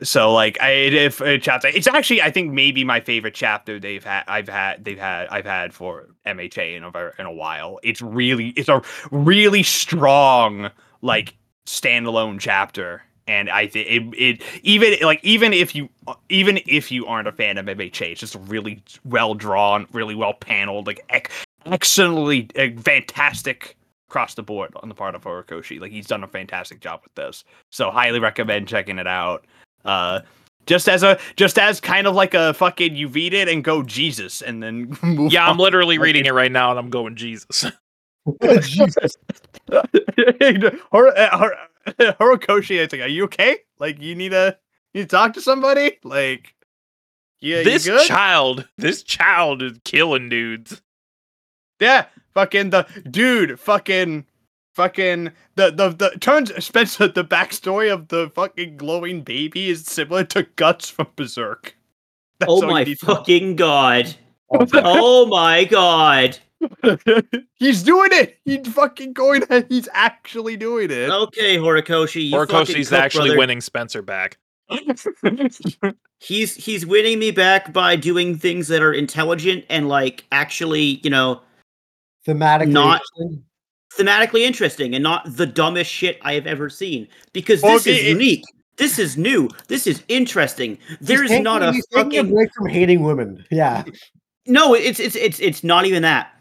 [SPEAKER 2] so like I if a chapter, it's actually I think maybe my favorite chapter they've had. I've had they've had I've had for MHA in a in a while. It's really it's a really strong like standalone chapter. And I think it, it even like even if you even if you aren't a fan of MHA, it's just really well drawn, really well paneled, like ec- excellently uh, fantastic across the board on the part of Horikoshi. Like he's done a fantastic job with this. So highly recommend checking it out. Uh just as a just as kind of like a fucking you read it and go Jesus and then move
[SPEAKER 1] Yeah, I'm
[SPEAKER 2] on.
[SPEAKER 1] literally reading it right now, and I'm going Jesus.
[SPEAKER 5] Jesus.
[SPEAKER 2] Hor- uh, Hor- Horikoshi, it's like, are you okay? Like you need to you need to talk to somebody? Like yeah,
[SPEAKER 1] this
[SPEAKER 2] you good?
[SPEAKER 1] child, this child is killing dudes.
[SPEAKER 2] Yeah, fucking the dude, fucking, fucking the the the turns Spencer. The backstory of the fucking glowing baby is similar to Guts from Berserk. That's
[SPEAKER 3] Oh my
[SPEAKER 2] need to
[SPEAKER 3] fucking god. Oh my god.
[SPEAKER 2] he's doing it. He's fucking going. He's actually doing it.
[SPEAKER 3] Okay, Horikoshi. You fucking
[SPEAKER 1] Horikoshi's
[SPEAKER 3] cook,
[SPEAKER 1] actually
[SPEAKER 3] brother.
[SPEAKER 1] winning Spencer back.
[SPEAKER 3] He's he's winning me back by doing things that are intelligent and like actually, you know,
[SPEAKER 5] Thematically
[SPEAKER 3] Not-
[SPEAKER 5] interesting.
[SPEAKER 3] thematically interesting and not the dumbest shit I have ever seen. Because
[SPEAKER 2] Well,
[SPEAKER 3] this is
[SPEAKER 2] it- it-
[SPEAKER 3] unique. This is new. This is interesting. There is He's
[SPEAKER 5] not
[SPEAKER 3] a
[SPEAKER 5] he's a
[SPEAKER 3] fucking
[SPEAKER 5] break from hating women. Yeah.
[SPEAKER 3] No, it's it's it's it's not even that.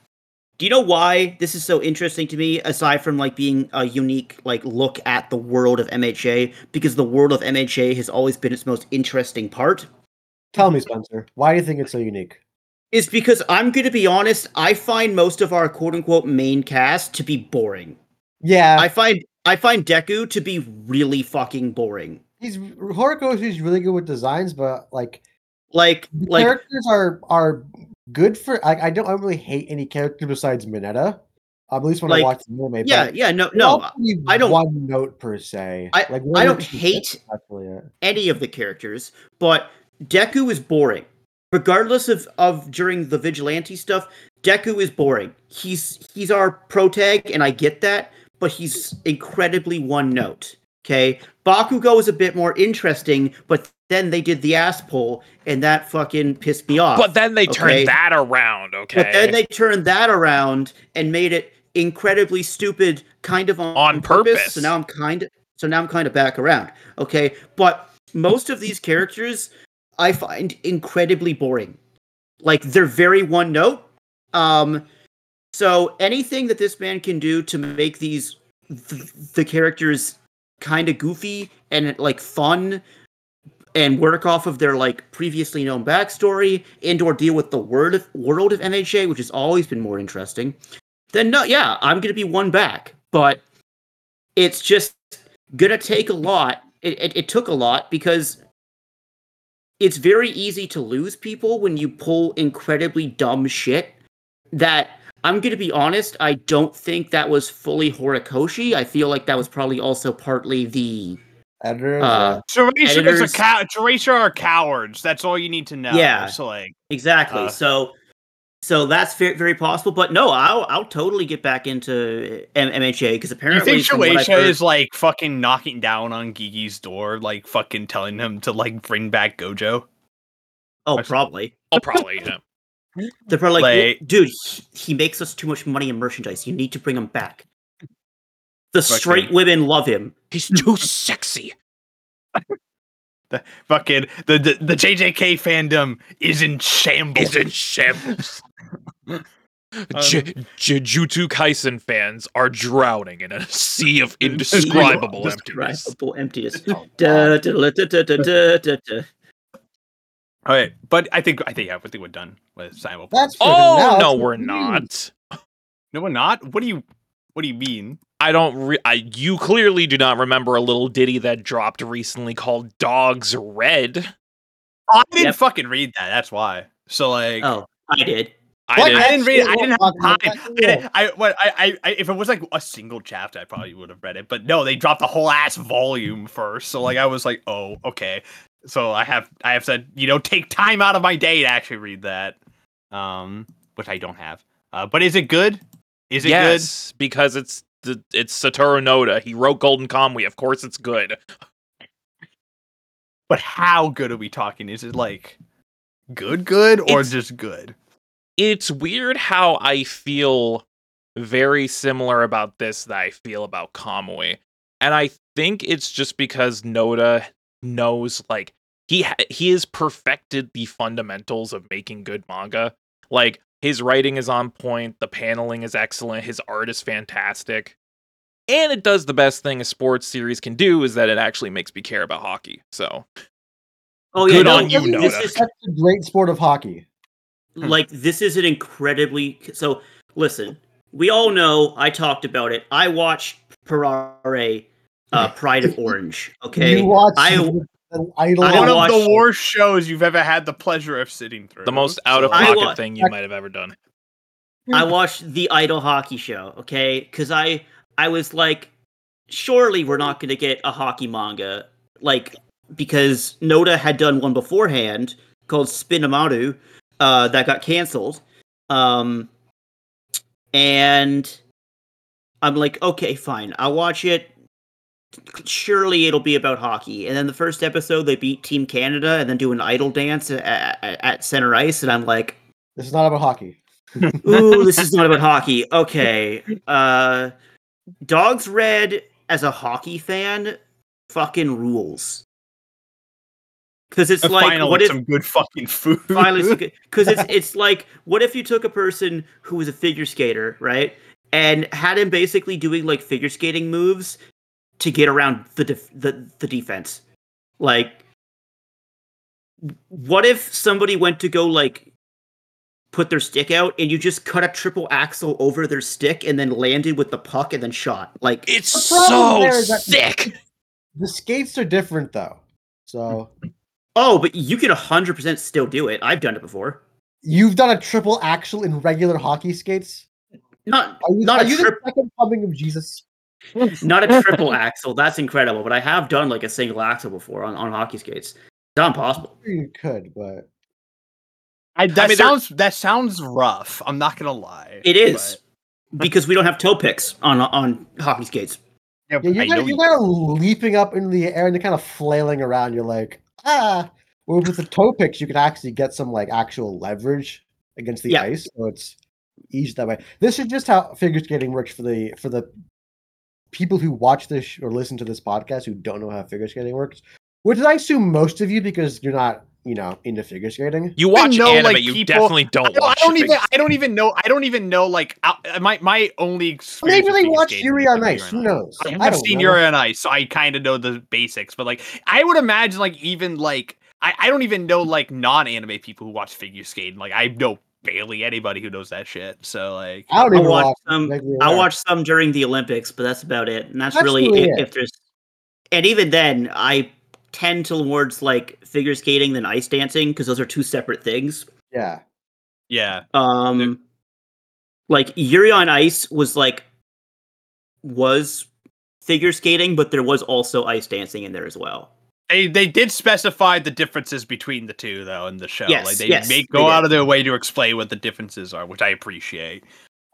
[SPEAKER 3] Do you know why this is so interesting to me aside from like being a unique like look at the world of MHA because the world of MHA has always been its most interesting part.
[SPEAKER 5] Tell me, Spencer, why do you think it's so unique?
[SPEAKER 3] is because I'm going to be honest. I find most of our quote unquote main cast to be boring.
[SPEAKER 4] Yeah,
[SPEAKER 3] I find I find Deku to be really fucking boring.
[SPEAKER 4] he's Horikoshi's really good with designs, but like
[SPEAKER 3] Like
[SPEAKER 4] the
[SPEAKER 3] like
[SPEAKER 4] characters are are good for. Like I don't I don't really hate any character besides Mineta. Um, at least when
[SPEAKER 3] Like,
[SPEAKER 4] I watch the anime.
[SPEAKER 3] yeah yeah no no I don't-
[SPEAKER 4] one note per se.
[SPEAKER 3] I-
[SPEAKER 4] like
[SPEAKER 3] I don't hate any of the characters, but Deku is boring. Regardless of of during the vigilante stuff, Deku is boring. He's he's our protag, and I get that, but he's incredibly one note. Okay, Bakugo is a bit more interesting, but then they did the ass pull, and that fucking pissed me off.
[SPEAKER 1] But then they
[SPEAKER 3] okay.
[SPEAKER 1] turned that around, okay?
[SPEAKER 3] But then they turned that around and made it incredibly stupid, kind of on,
[SPEAKER 1] On purpose.
[SPEAKER 3] So now I'm kind of so now I'm kind of back around. Okay, but most of these characters I find incredibly boring. Like they're very one note. Um, so anything that this man can do to make these th- the characters kind of goofy and like fun and work off of their like previously known backstory and or deal with the word of, world of MHA, which has always been more interesting, then no, yeah, I'm gonna be one back. But it's just gonna take a lot. It, it, it took a lot because it's very easy to lose people when you pull incredibly dumb shit that I'm going to be honest, I don't think that was fully Horikoshi. I feel like that was probably also partly the
[SPEAKER 4] Editors,
[SPEAKER 3] uh
[SPEAKER 2] Teresa is a
[SPEAKER 3] Editors-
[SPEAKER 2] cow. Teresa are cowards. That's all you need to know.
[SPEAKER 3] Yeah.
[SPEAKER 2] So like,
[SPEAKER 3] exactly.
[SPEAKER 2] Uh,
[SPEAKER 3] so so that's very, very possible, but no, I'll I'll totally get back into M- MHA because
[SPEAKER 2] you
[SPEAKER 3] apparently
[SPEAKER 2] think
[SPEAKER 3] from
[SPEAKER 2] Shueisha
[SPEAKER 3] heard-
[SPEAKER 2] is like fucking knocking down on Gege's door, like fucking telling him to like bring back Gojo?
[SPEAKER 3] oh probably
[SPEAKER 1] Oh, probably. Yeah.
[SPEAKER 3] they're probably like,
[SPEAKER 2] Like-
[SPEAKER 3] dude, he, he makes us too much money in merchandise. You need to bring him back. The
[SPEAKER 2] Fucking-
[SPEAKER 3] straight women love him.
[SPEAKER 1] He's too sexy.
[SPEAKER 2] The fucking the the, the JJK fandom is in shambles.
[SPEAKER 1] Is in shambles. Um, J- Jujutsu Kaisen fans are drowning in a sea of indescribable emptiness.
[SPEAKER 3] Da, da, da.
[SPEAKER 2] All right, but I think I think yeah, I think we're done with Simon.
[SPEAKER 4] That's
[SPEAKER 1] Oh no, we're not.
[SPEAKER 2] no, we're not. What do you What do you mean?
[SPEAKER 1] I don't. Re- I you clearly do not remember a little ditty that dropped recently called "Dogs Red."
[SPEAKER 2] I didn't
[SPEAKER 3] Yep.
[SPEAKER 2] fucking read that. That's why. So like,
[SPEAKER 3] Oh, I did.
[SPEAKER 1] I
[SPEAKER 2] What?
[SPEAKER 1] did.
[SPEAKER 2] I didn't read. It.
[SPEAKER 4] I
[SPEAKER 2] didn't have time. I, didn't- I what? I, I, I, if it was like a single chapter, I probably would have read it. But no, they dropped the whole ass volume first. So like, I was like, oh, okay. So I have, I have said, you know, take time out of my day to actually read that, um, which I don't have. Uh, but is it good? Is it good?
[SPEAKER 1] yes, because it's the it's Satoru Noda. He wrote Golden Kamuy. Of course, it's good.
[SPEAKER 2] But how good are we talking? Is it like good, good, or
[SPEAKER 1] It's-
[SPEAKER 2] just good?
[SPEAKER 1] It's weird how I feel very similar about this that I feel about Kamuy, and I think it's just because Noda knows like he ha- he has perfected the fundamentals of making good manga. Like his writing is on point, the paneling is excellent, his art is fantastic. And it does the best thing a sports series can do is that it actually makes me care about hockey. So
[SPEAKER 3] Oh yeah,
[SPEAKER 1] Good
[SPEAKER 3] no,
[SPEAKER 1] on you,
[SPEAKER 3] this
[SPEAKER 1] Noda.
[SPEAKER 3] is
[SPEAKER 4] Such a great sport of hockey.
[SPEAKER 3] like this is an incredibly so. Listen, we all know. I talked about it. I watched Puraore, uh, Pride of Orange. Okay,
[SPEAKER 4] You watch
[SPEAKER 3] I-
[SPEAKER 4] the, the idol.
[SPEAKER 3] I
[SPEAKER 2] One of the worst shows you've ever had the pleasure of sitting through.
[SPEAKER 1] the most out of pocket
[SPEAKER 3] wa-
[SPEAKER 1] thing you might have ever done.
[SPEAKER 3] I watched the Idol hockey show, okay? Because I I was like, surely we're not going to get a hockey manga, like because Noda had done one beforehand called Spinamarada, uh, that got canceled, um, and I'm like, okay, fine, I'll watch it. Surely it'll be about hockey. And then the first episode, they beat Team Canada and then do an idol dance at, at, at center ice, and I'm like,
[SPEAKER 4] This is not about hockey.
[SPEAKER 3] Ooh, this is not about hockey. Okay. Uh Dogs Red as a hockey fan fucking rules. Cuz it's like
[SPEAKER 2] finally
[SPEAKER 3] what if
[SPEAKER 2] some good fucking food.
[SPEAKER 3] finally cuz it's it's like what if you took a person who was a figure skater, right? And had him basically doing like figure skating moves to get around the def- the the defense. Like what if somebody went to go like put their stick out and you just cut a triple axel over their stick and then landed with the puck and then shot. Like
[SPEAKER 1] It's so
[SPEAKER 4] there is that-
[SPEAKER 1] sick.
[SPEAKER 4] The skates are different though. So
[SPEAKER 3] oh, but you can 100% still do it. I've done it before.
[SPEAKER 4] you've done a triple axel in regular hockey skates.
[SPEAKER 3] Not
[SPEAKER 4] Are you,
[SPEAKER 3] Not
[SPEAKER 4] are
[SPEAKER 3] a
[SPEAKER 4] you
[SPEAKER 3] trip-
[SPEAKER 4] the second coming of Jesus?
[SPEAKER 3] Not a triple axel. That's incredible, but I have done like a single axel before on, on hockey skates. It's not impossible.
[SPEAKER 4] You could, but
[SPEAKER 2] I, that
[SPEAKER 1] mean,
[SPEAKER 2] sounds that sounds rough. I'm not gonna lie.
[SPEAKER 3] It is because we don't have toe picks on on hockey skates.
[SPEAKER 2] but-
[SPEAKER 4] yeah, you're, kind of,
[SPEAKER 2] you-
[SPEAKER 4] you're kind of leaping up into the air and you're kind of flailing around. You're like, ah. Where with the toe picks, you can actually get some like actual leverage against the
[SPEAKER 3] Yeah.
[SPEAKER 4] ice, so it's easy that way. This is just how figure skating works for the for the people who watch this sh- or listen to this podcast who don't know how figure skating works. Which I assume most of you because you're not, you know, into figure skating.
[SPEAKER 1] You watch
[SPEAKER 2] know,
[SPEAKER 1] anime,
[SPEAKER 2] like,
[SPEAKER 1] you
[SPEAKER 2] people-
[SPEAKER 1] definitely don't
[SPEAKER 2] don't, I don't even. I don't even know. I don't even know. Like I, my my only. experience
[SPEAKER 4] Maybe they
[SPEAKER 2] figure
[SPEAKER 4] watch Yuri on Ice. Who knows?
[SPEAKER 2] I
[SPEAKER 4] I
[SPEAKER 2] have
[SPEAKER 4] don't
[SPEAKER 2] seen
[SPEAKER 4] know.
[SPEAKER 2] Yuri on Ice, so I kind of know the basics. But like, I would imagine, like even like I, I don't even know like non-anime people who watch figure skating. Like I know barely anybody who knows that shit. So like,
[SPEAKER 4] I don't even
[SPEAKER 3] watch
[SPEAKER 4] watch.
[SPEAKER 3] some. I'll watch some during the Olympics, but that's about it. And that's,
[SPEAKER 4] That's
[SPEAKER 3] really
[SPEAKER 4] really
[SPEAKER 3] if,
[SPEAKER 4] it.
[SPEAKER 3] if there's. And even then, I tend towards like figure skating than ice dancing because those are two separate things.
[SPEAKER 4] Yeah.
[SPEAKER 2] yeah,
[SPEAKER 3] Um, like Yuri on Ice was like was figure skating, but there was also ice dancing in there as well.
[SPEAKER 2] They they did specify the differences between the two though in the show.
[SPEAKER 3] Yes,
[SPEAKER 2] like they
[SPEAKER 3] yes,
[SPEAKER 2] make
[SPEAKER 3] they
[SPEAKER 2] go
[SPEAKER 3] did.
[SPEAKER 2] out of their way to explain what the differences are, which I appreciate.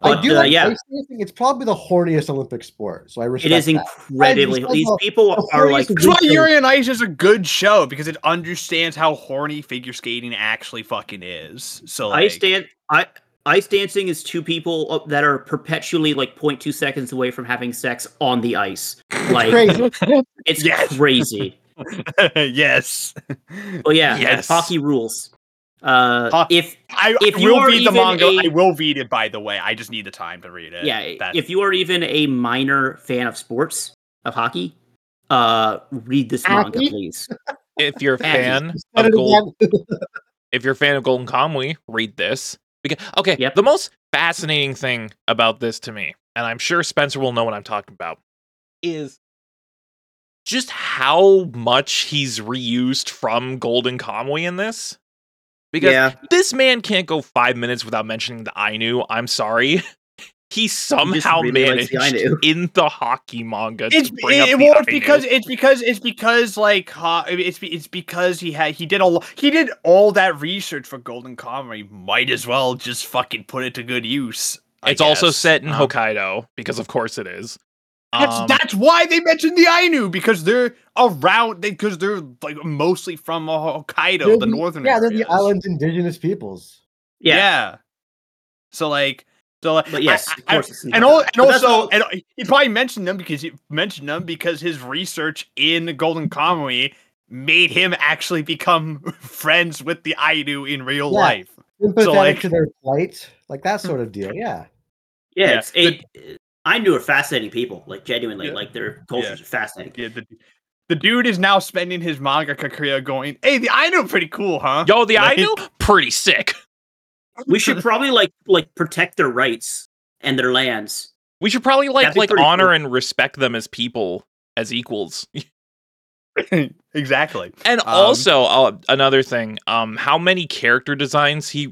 [SPEAKER 4] I do
[SPEAKER 3] uh,
[SPEAKER 4] like
[SPEAKER 3] yeah.
[SPEAKER 4] ice. It's probably the horniest Olympic sport, so I
[SPEAKER 3] It
[SPEAKER 4] respect
[SPEAKER 3] is
[SPEAKER 4] that.
[SPEAKER 3] incredibly.
[SPEAKER 4] And
[SPEAKER 3] These people
[SPEAKER 4] the
[SPEAKER 3] are like.
[SPEAKER 4] funniest
[SPEAKER 2] That's why
[SPEAKER 4] Weekend.
[SPEAKER 2] Yuri on Ice is a good show because it understands how horny figure skating actually fucking is. So like,
[SPEAKER 3] Ice dan- I, ice dancing is two people uh, that are perpetually like 0.2 seconds away from having sex on the ice. Like
[SPEAKER 4] Crazy.
[SPEAKER 3] it's
[SPEAKER 2] Yes.
[SPEAKER 3] crazy.
[SPEAKER 2] yes.
[SPEAKER 3] Well, yeah,
[SPEAKER 1] Yes.
[SPEAKER 3] hockey rules. Uh,
[SPEAKER 2] Ho-
[SPEAKER 3] if
[SPEAKER 2] I,
[SPEAKER 3] If
[SPEAKER 2] I
[SPEAKER 3] you
[SPEAKER 2] will
[SPEAKER 3] are
[SPEAKER 2] read the manga.
[SPEAKER 3] a-
[SPEAKER 2] I will read it, by the way. I just need the time to read it.
[SPEAKER 3] yeah,
[SPEAKER 2] That's-
[SPEAKER 3] if you are even a minor fan of sports of hockey, uh, read this manga, please.
[SPEAKER 1] If you're a fan of
[SPEAKER 4] it
[SPEAKER 1] Gold, if you're a fan of Golden Kamuy, read this. Because okay,
[SPEAKER 3] Yep.
[SPEAKER 1] the most fascinating thing about this to me, and I'm sure Spencer will know what I'm talking about, is just how much he's reused from Golden Kamuy in this. Because
[SPEAKER 3] yeah,
[SPEAKER 1] this man can't go five minutes without mentioning the Ainu. I'm sorry. He somehow
[SPEAKER 3] really
[SPEAKER 1] managed
[SPEAKER 3] the
[SPEAKER 1] in the hockey manga
[SPEAKER 2] it's
[SPEAKER 1] to bring up
[SPEAKER 2] it,
[SPEAKER 1] the
[SPEAKER 2] well, it's because it's because it's because like ha, it's it's because he had he did a he did all that research for Golden Kamuy. Might as well just fucking put it to good use. I
[SPEAKER 1] it's also set in
[SPEAKER 2] Um,
[SPEAKER 1] Hokkaido because of course it is.
[SPEAKER 2] That's
[SPEAKER 1] Um,
[SPEAKER 2] that's why they mentioned the Ainu because they're around because they're like mostly from uh, Hokkaido,
[SPEAKER 4] They're
[SPEAKER 2] the northern.
[SPEAKER 4] Yeah, they're the island's indigenous peoples.
[SPEAKER 3] yeah,
[SPEAKER 2] Yeah. So like, so like,
[SPEAKER 3] But yes,
[SPEAKER 2] I-
[SPEAKER 3] of
[SPEAKER 2] I-
[SPEAKER 3] course, it's
[SPEAKER 2] and,
[SPEAKER 3] not-
[SPEAKER 2] al- and also,
[SPEAKER 3] all-
[SPEAKER 2] and he probably mentioned them because he mentioned them because his research in Golden Kamuy made him actually become friends with the Ainu in real
[SPEAKER 4] Yeah.
[SPEAKER 2] life.
[SPEAKER 4] Sympathetic
[SPEAKER 2] like-
[SPEAKER 4] to their plight, like that sort of deal. Yeah.
[SPEAKER 3] yeah.
[SPEAKER 2] yeah,
[SPEAKER 3] It's, it, Ainu are fascinating people, like genuinely,
[SPEAKER 2] Yeah.
[SPEAKER 3] like their cultures are fascinating.
[SPEAKER 2] Yeah, the, the dude is now spending his manga career going, "Hey, the Ainu are pretty cool, huh?"
[SPEAKER 1] Yo, the
[SPEAKER 2] Like-
[SPEAKER 1] Ainu, pretty sick.
[SPEAKER 3] We should probably like like protect their rights and their lands.
[SPEAKER 1] We should probably like like honor
[SPEAKER 3] cool.
[SPEAKER 1] and respect them as people, as equals.
[SPEAKER 2] exactly.
[SPEAKER 1] And
[SPEAKER 2] Um,
[SPEAKER 1] also uh, another thing, um, how many character designs he.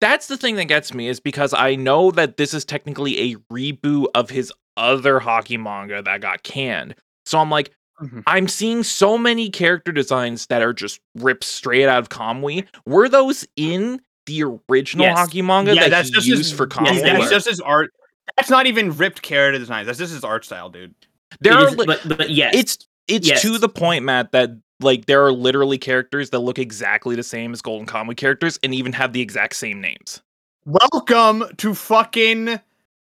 [SPEAKER 1] That's the thing that gets me is because I know that this is technically a reboot of his other hockey manga that got canned. So I'm like,
[SPEAKER 2] Mhm.
[SPEAKER 1] I'm seeing so many character designs that are just ripped straight out of Kamuy. Were those in the original
[SPEAKER 3] Yes.
[SPEAKER 1] hockey manga
[SPEAKER 2] Yeah,
[SPEAKER 1] that
[SPEAKER 2] that's
[SPEAKER 1] he
[SPEAKER 2] just
[SPEAKER 1] used
[SPEAKER 2] his,
[SPEAKER 1] for
[SPEAKER 3] yes,
[SPEAKER 1] Kamuy?
[SPEAKER 3] they
[SPEAKER 2] that's just his art. That's not even ripped character designs. That's just his art style, dude.
[SPEAKER 1] there
[SPEAKER 3] It
[SPEAKER 1] are
[SPEAKER 3] is-
[SPEAKER 1] li-
[SPEAKER 3] but but yes,
[SPEAKER 1] it's it's
[SPEAKER 3] Yes.
[SPEAKER 1] to the point, Matt, that like there are literally characters that look exactly the same as Golden Kamuy characters and even have the exact same names.
[SPEAKER 2] Welcome to fucking.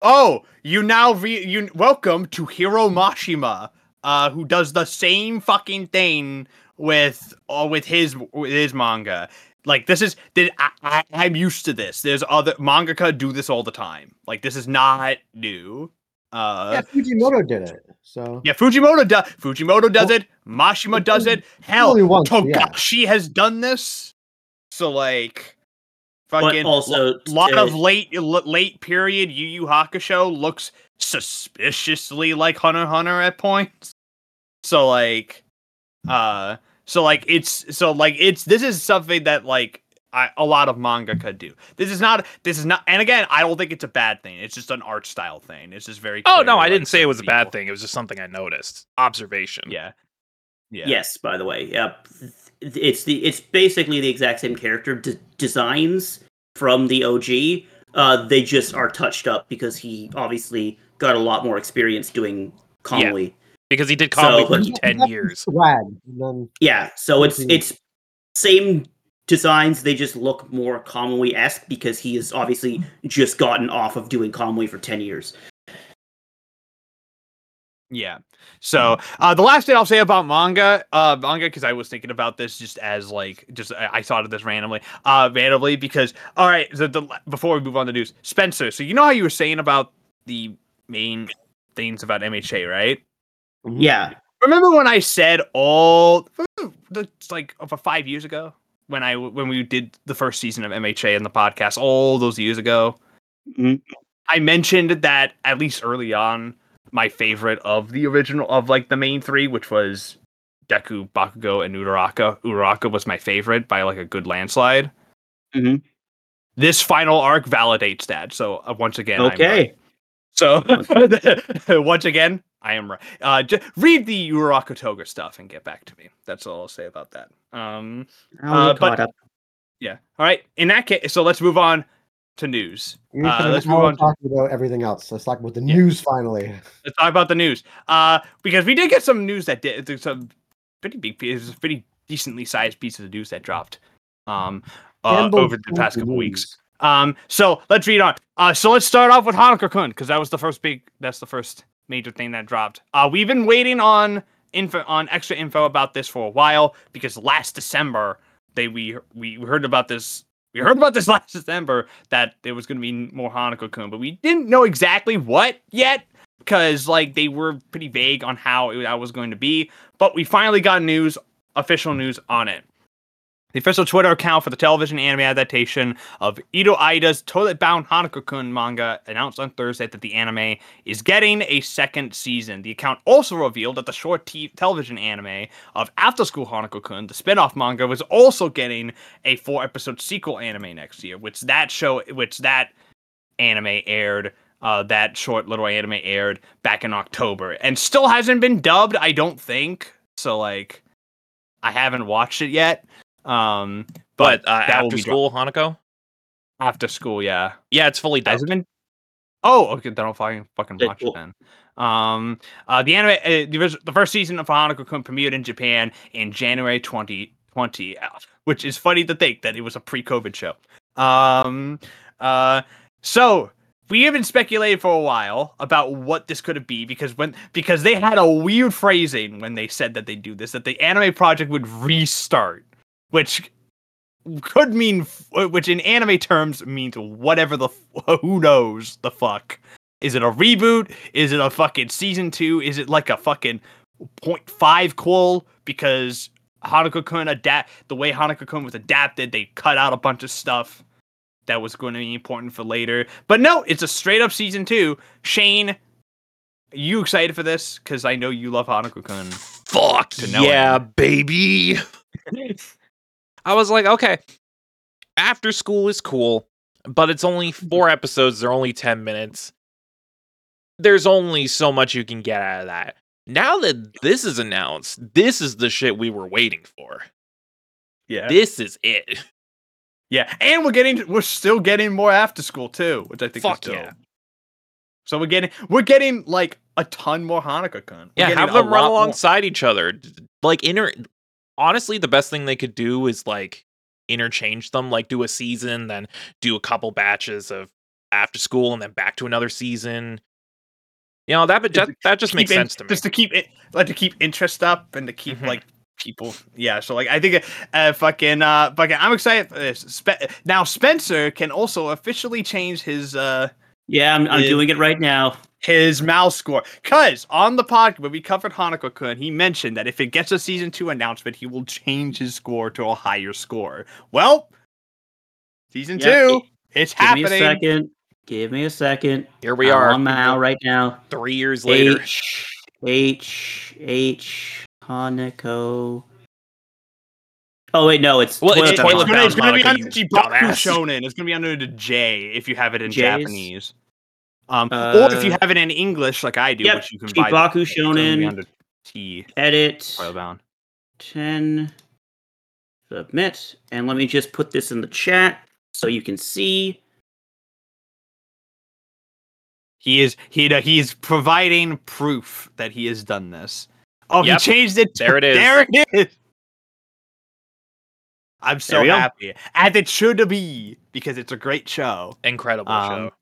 [SPEAKER 2] Oh, you now re you welcome to Hiro Mashima, uh, who does the same fucking thing with uh, with his with his manga. Like this is did I, I I'm used to this. There's other mangaka do this all the time. Like this is not new. Uh,
[SPEAKER 4] yeah, Fujimoto did it. So
[SPEAKER 2] yeah, Fujimoto does. Fujimoto does it. Mashima does it. Hell,
[SPEAKER 4] only once, yeah.
[SPEAKER 2] Has done this. So like, fucking
[SPEAKER 3] also,
[SPEAKER 2] lo- lot
[SPEAKER 3] to-
[SPEAKER 2] of late late period Yu Yu Hakusho looks suspiciously like Hunter Hunter at points. So like, uh, so like it's so like it's this is something that like I, a lot of manga could do. This is not this is not, and again, I don't think it's a bad thing. It's just an art style thing. It's just very.
[SPEAKER 1] Oh no, I didn't say it
[SPEAKER 2] certain
[SPEAKER 1] was a bad thing. It was just something I noticed. Observation.
[SPEAKER 2] Yeah. Yeah.
[SPEAKER 3] Yes, by the way, yep. It's the it's basically the exact same character d- designs from the OG. Uh, they just are touched up because he obviously got a lot more experience doing Conley.
[SPEAKER 1] Because he did
[SPEAKER 3] So,
[SPEAKER 1] for ten years.
[SPEAKER 4] Swag.
[SPEAKER 3] Yeah, so it's it's same designs. They just look more Conway esque because he has obviously just gotten off of doing Conway for ten years.
[SPEAKER 2] Yeah. So uh, the last thing I'll say about manga, uh, manga, because I was thinking about this just as like just I, I thought of this randomly, uh, randomly because all right, the, the before we move on to news, Spencer. So you know how you were saying about the main things about MHA, right?
[SPEAKER 3] Yeah,
[SPEAKER 2] Remember when I said all it's like over five years ago when I when we did the first season of MHA in the podcast all those years ago.
[SPEAKER 3] Mhm.
[SPEAKER 2] I mentioned that at least early on, my favorite of the original of like the main three, which was Deku, Bakugo, and Uraraka. Uraraka was my favorite by like a good landslide.
[SPEAKER 3] Mhm.
[SPEAKER 2] This final arc validates that. So uh, once again,
[SPEAKER 3] okay.
[SPEAKER 2] So once again, I am right. Uh, j- read the Uraraka Toga stuff and get back to me. That's all I'll say about that. Um, Uh, but-
[SPEAKER 3] caught up.
[SPEAKER 2] yeah. All right. In that case, so let's move on to news. Uh, let's move on. To,
[SPEAKER 4] talking about everything else. Let's talk about the
[SPEAKER 2] Yeah.
[SPEAKER 4] news finally.
[SPEAKER 2] let's talk about the news. Uh, because we did get some news that did some pretty big pieces, pretty decently sized pieces of news that dropped. Um, uh, over the past couple
[SPEAKER 4] News.
[SPEAKER 2] weeks. Um, so let's read on. Uh, so let's start off with Hanako Kun because that was the first big. That's the first major thing that dropped. Uh, we've been waiting on info on extra info about this for a while because last December they we we heard about this. We heard about this last December that there was going to be more Hanako Kun, but we didn't know exactly what yet because like they were pretty vague on how it, that was going to be. But we finally got news, official news on it. The official Twitter account for the television anime adaptation of Ito Aida's Toilet Bound Hanako-kun manga announced on Thursday that the anime is getting a second season. The account also revealed that the short t- television anime of After School Hanako-kun, the spin-off manga, was also getting a four-episode sequel anime next year, which that show, which that anime aired. Uh, that short little anime aired back in October, and still hasn't been dubbed. I don't think so. Like, I haven't watched it yet. Um, but,
[SPEAKER 1] But uh, after school, Hanako.
[SPEAKER 2] after school, yeah.
[SPEAKER 1] Yeah, it's fully
[SPEAKER 2] Has it been? Oh, okay. Then I'll fucking fucking watch
[SPEAKER 3] cool.
[SPEAKER 2] it then. Um, uh, the anime, uh, the, the first season of Hanako Kun premiered in Japan in January 2020, uh, which is funny to think that it was a pre-COVID show. Um, uh, so we have been speculating for a while about what this could be because when because they had a weird phrasing when they said that they do this that the anime project would restart, which could mean which in anime terms means whatever the who knows the fuck. Is it a reboot? Is it a fucking season two? Is it like a fucking 0.5 quill because Hanako Kun adapt the way Hanako Kun was adapted, they cut out a bunch of stuff that was going to be important for later. But no, it's a straight up season two. Shane, are you excited for this? Because I know you love Hanako Kun.
[SPEAKER 1] Fuck
[SPEAKER 2] to
[SPEAKER 1] yeah,
[SPEAKER 2] it.
[SPEAKER 1] baby. I was like, okay, after school is cool, but it's only mm-hmm. four episodes. They're only 10 minutes. There's only so much you can get out of that. Now that this is announced, this is the shit we were waiting for.
[SPEAKER 2] Yeah.
[SPEAKER 1] This is it.
[SPEAKER 2] Yeah, and we're getting we're still getting more after school too, which I think
[SPEAKER 1] Fuck
[SPEAKER 2] is dope.
[SPEAKER 1] yeah.
[SPEAKER 2] So we're getting we're getting like a ton more Hanako Kun.
[SPEAKER 1] Yeah, have them run alongside each other. Like inter honestly, the best thing they could do is like interchange them, like do a season, then do a couple batches of after school and then back to another season. You know, that but
[SPEAKER 2] Just
[SPEAKER 1] that, that just makes
[SPEAKER 2] in-
[SPEAKER 1] sense to me.
[SPEAKER 2] Just to keep it like to keep interest up and to keep
[SPEAKER 1] Mhm.
[SPEAKER 2] like people yeah so like i think uh fucking uh fucking i'm excited for this Spe- now spencer can also officially change his uh
[SPEAKER 3] Yeah, I'm, I'm doing it right now.
[SPEAKER 2] His mouse score because on the podcast when we covered hanako kun he mentioned that if it gets a season two announcement he will change his score to a higher score well Season
[SPEAKER 3] Yeah,
[SPEAKER 2] two. It's happening.
[SPEAKER 3] Give me a second. Give me a second.
[SPEAKER 1] Here we
[SPEAKER 3] I'm
[SPEAKER 1] are,
[SPEAKER 3] on now, right now.
[SPEAKER 1] three years later.
[SPEAKER 3] H H H Hanako. Oh wait, no, it's
[SPEAKER 1] Well, it's
[SPEAKER 3] Toilet
[SPEAKER 1] Toilet
[SPEAKER 3] Bound.
[SPEAKER 2] It's gonna, it's gonna be under
[SPEAKER 1] you
[SPEAKER 2] Shonen. It's gonna be under the J if you have it in
[SPEAKER 3] Jays?
[SPEAKER 2] Japanese. Um, or if you
[SPEAKER 3] Uh,
[SPEAKER 2] have it in English, like I do,
[SPEAKER 3] yep,
[SPEAKER 2] which you can buy.
[SPEAKER 3] Chibaku
[SPEAKER 2] it's gonna
[SPEAKER 3] Shonen.
[SPEAKER 2] under T.
[SPEAKER 3] Edit
[SPEAKER 2] bound.
[SPEAKER 3] ten. Submit, and let me just put this in the chat so you can see.
[SPEAKER 2] He is he he is providing proof that he has done this. Oh,
[SPEAKER 1] Yep.
[SPEAKER 2] he changed it.
[SPEAKER 1] There it is.
[SPEAKER 2] There it is. I'm so happy, as it should be, because it's a great show
[SPEAKER 1] Incredible
[SPEAKER 2] Um,
[SPEAKER 1] show.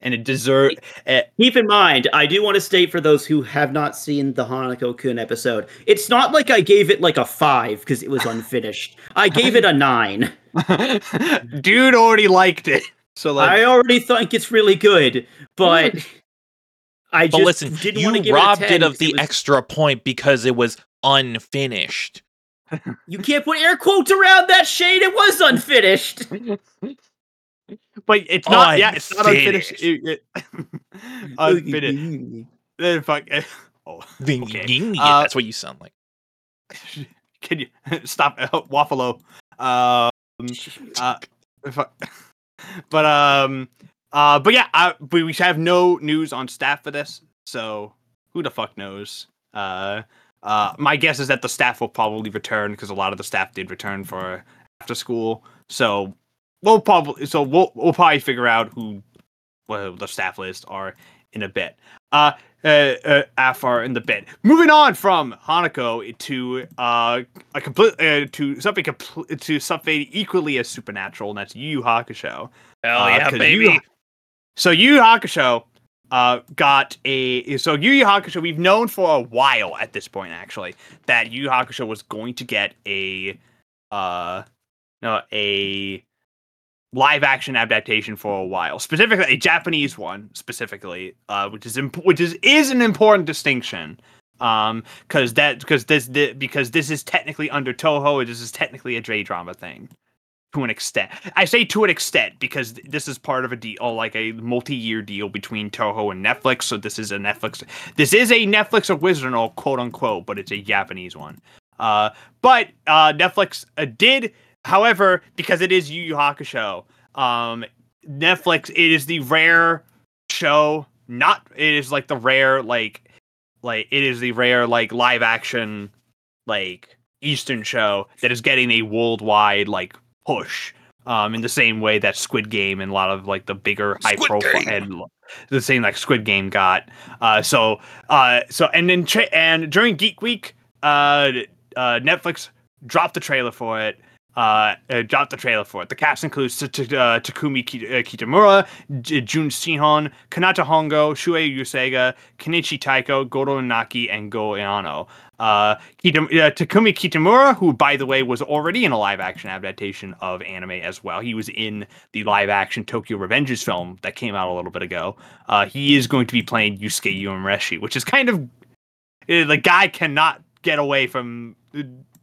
[SPEAKER 2] And it deserves.
[SPEAKER 3] Eh, keep in mind, I do want to state for those who have not seen the Hanako Kun episode, it's not like I gave it like a five because it was unfinished. I gave it a nine.
[SPEAKER 2] Dude already liked it, so like
[SPEAKER 3] I already think it's really good, but hmm. I
[SPEAKER 1] But listen,
[SPEAKER 3] didn't
[SPEAKER 1] you
[SPEAKER 3] want to give
[SPEAKER 1] robbed
[SPEAKER 3] it, a 10
[SPEAKER 1] it of
[SPEAKER 3] 'cause
[SPEAKER 1] the
[SPEAKER 3] was-
[SPEAKER 1] extra point because it was unfinished.
[SPEAKER 3] You can't put air quotes around that shade. It was unfinished.
[SPEAKER 2] But it's not. Yeah, it's not unfinished.
[SPEAKER 1] Unfinished.
[SPEAKER 2] It, it, unfinished. Fuck. eh, Oh, Okay. Uh,
[SPEAKER 1] That's what you sound like.
[SPEAKER 2] can you stop, Waffalo? Um, uh, but um, uh, but yeah, I, we we have no news on staff for this, so who the fuck knows? Uh, uh, my guess is that the staff will probably return because a lot of the staff did return for after school. So we'll probably so we'll we'll probably figure out who well, the staff list are in a bit. Uh, uh, uh Afar in the bit. Moving on from Hanako to uh a complete uh, to something compl- to something equally as supernatural, and that's Yu Yu Hakusho.
[SPEAKER 1] Hell
[SPEAKER 2] uh,
[SPEAKER 1] yeah, baby.
[SPEAKER 2] you- So Yu Yu Hakusho uh got a so Yu Yu Hakusho we've known for a while at this point actually that Yu Yu Hakusho was going to get a uh no a live action adaptation for a while specifically a Japanese one specifically uh which is imp- which is is an important distinction um because that because this, thi- because this is technically under Toho this is technically a J drama thing to an extent. I say to an extent because this is part of a deal, like a multi-year deal between Toho and Netflix. So this is a Netflix. This is a Netflix original, quote unquote, but it's a Japanese one. Uh, but uh, Netflix uh, did, however, because it is Yu Yu Hakusho, um, Netflix it is the rare show. Not it is like the rare like like it is the rare like live action like Eastern show that is getting a worldwide like push. Um, in the same way that Squid Game and a lot of like the bigger high profile and the same like Squid Game got. Uh, so uh, so and then tra- and during Geek Week, uh, uh, Netflix dropped the trailer for it. Uh, uh, dropped the trailer for it. The cast includes uh, Takumi uh, Kitamura, Jun Shison, Kanata Hongo, Shuhei Uesugi, Kenichi Taiko, Goro Naki, and Go Ayano. Uh, Kitam- uh, Takumi Kitamura, who by the way was already in a live action adaptation of anime as well. He was in the live action Tokyo Revengers film that came out a little bit ago. He is going to be playing Yusuke Urameshi, which is kind of uh, the guy cannot get away from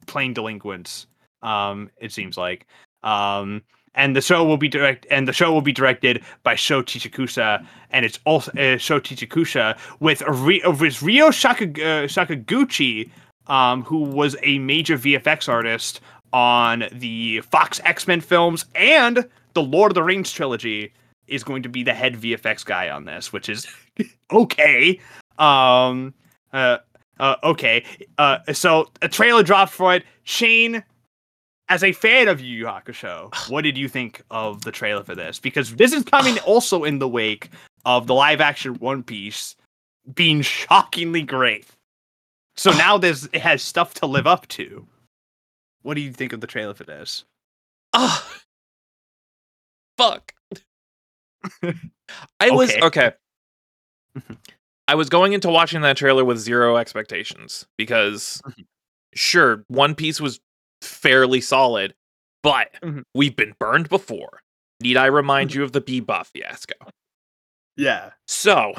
[SPEAKER 2] playing delinquents. Um, it seems like. Um, and the show will be direct, and the show will be directed by Sho Chichikusa, and it's also uh, Sho Chichikusa with Ri- with Ryo Shaka, uh, Sakaguchi, um, who was a major VFX artist on the Fox X Men films and the Lord of the Rings trilogy, is going to be the head VFX guy on this, which is okay. Um, uh, uh, okay. Uh, so a trailer dropped for it. Shane, as a fan of Yu Yu Hakusho, what did you think of the trailer for this? Because this is coming also in the wake of the live action One Piece being shockingly great. So now there's it has stuff to live up to. What do you think of the trailer for this?
[SPEAKER 1] Ah, fuck. I was
[SPEAKER 2] Okay.
[SPEAKER 1] okay. I was going into watching that trailer with zero expectations because,
[SPEAKER 2] Mhm.
[SPEAKER 1] sure, One Piece was fairly solid, but
[SPEAKER 2] Mhm.
[SPEAKER 1] we've been burned before. Need I remind you of the Bebop fiasco?
[SPEAKER 2] Yeah.
[SPEAKER 1] So,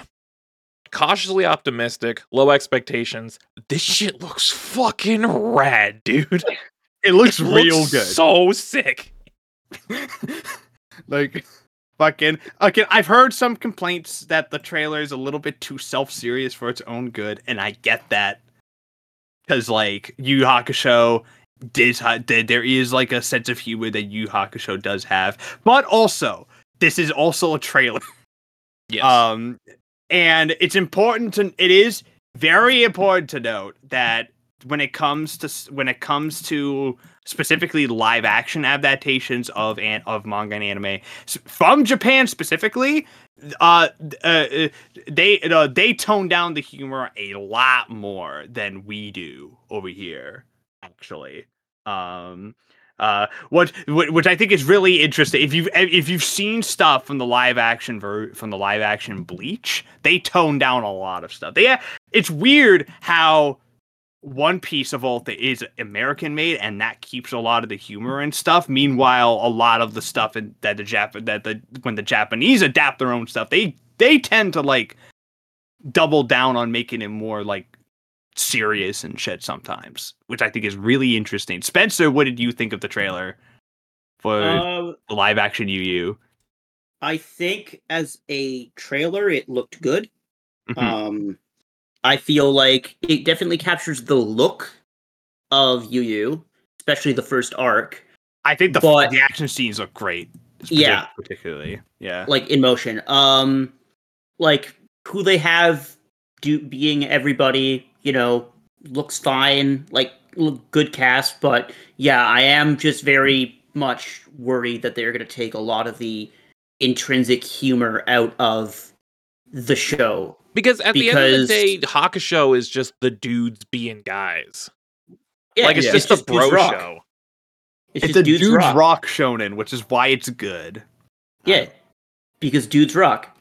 [SPEAKER 1] cautiously optimistic, low expectations. This shit looks fucking rad, dude.
[SPEAKER 2] It looks
[SPEAKER 1] It
[SPEAKER 2] real
[SPEAKER 1] looks
[SPEAKER 2] good.
[SPEAKER 1] So sick.
[SPEAKER 2] like fucking again i've heard some complaints that the trailer is a little bit too self-serious for its own good and i get that because like Yu hakusho does ha- th- there is like a sense of humor that yu Yu hakusho does have but also this is also a trailer
[SPEAKER 1] Yes.
[SPEAKER 2] um and it's important to it is very important to note that when it comes to when it comes to specifically live action adaptations of an of manga and anime from Japan specifically uh, uh uh, they uh, they tone down the humor a lot more than we do over here actually um uh what wh- which i think is really interesting if you've if you've seen stuff from the live action ver- from the live action bleach they tone down a lot of stuff. They it's weird how one piece of all that is american made and that keeps a lot of the humor and stuff. Meanwhile a lot of the stuff in, that the Jap- that the when the japanese adapt their own stuff they they tend to like double down on making it more like serious and shit sometimes, which I think is really interesting. Spencer, what did you think of the trailer for
[SPEAKER 3] Uh,
[SPEAKER 2] the live action Yu?
[SPEAKER 3] I think as a trailer, it looked good.
[SPEAKER 2] Mhm.
[SPEAKER 3] Um, I feel like it definitely captures the look of Yu, especially the first arc,
[SPEAKER 2] I think the
[SPEAKER 3] but-
[SPEAKER 2] the action scenes look great.
[SPEAKER 3] Yeah.
[SPEAKER 2] particularly. Yeah.
[SPEAKER 3] like in motion. Um, like who they have do being everybody, you know, looks fine. Like look, good cast, but yeah, I am just very much worried that they're going to take a lot of the intrinsic humor out of the show.
[SPEAKER 1] because at the end of the
[SPEAKER 3] because-
[SPEAKER 1] day, Hakusho is just the dudes being guys.
[SPEAKER 3] Yeah,
[SPEAKER 1] like it's
[SPEAKER 2] yeah.
[SPEAKER 1] just a bro
[SPEAKER 3] dudes rock.
[SPEAKER 1] show.
[SPEAKER 3] It's,
[SPEAKER 2] It's,
[SPEAKER 3] just
[SPEAKER 2] a
[SPEAKER 3] dudes,
[SPEAKER 2] dudes
[SPEAKER 3] rock.
[SPEAKER 2] rock. shonen, which is why it's good.
[SPEAKER 3] Yeah, because dudes rock.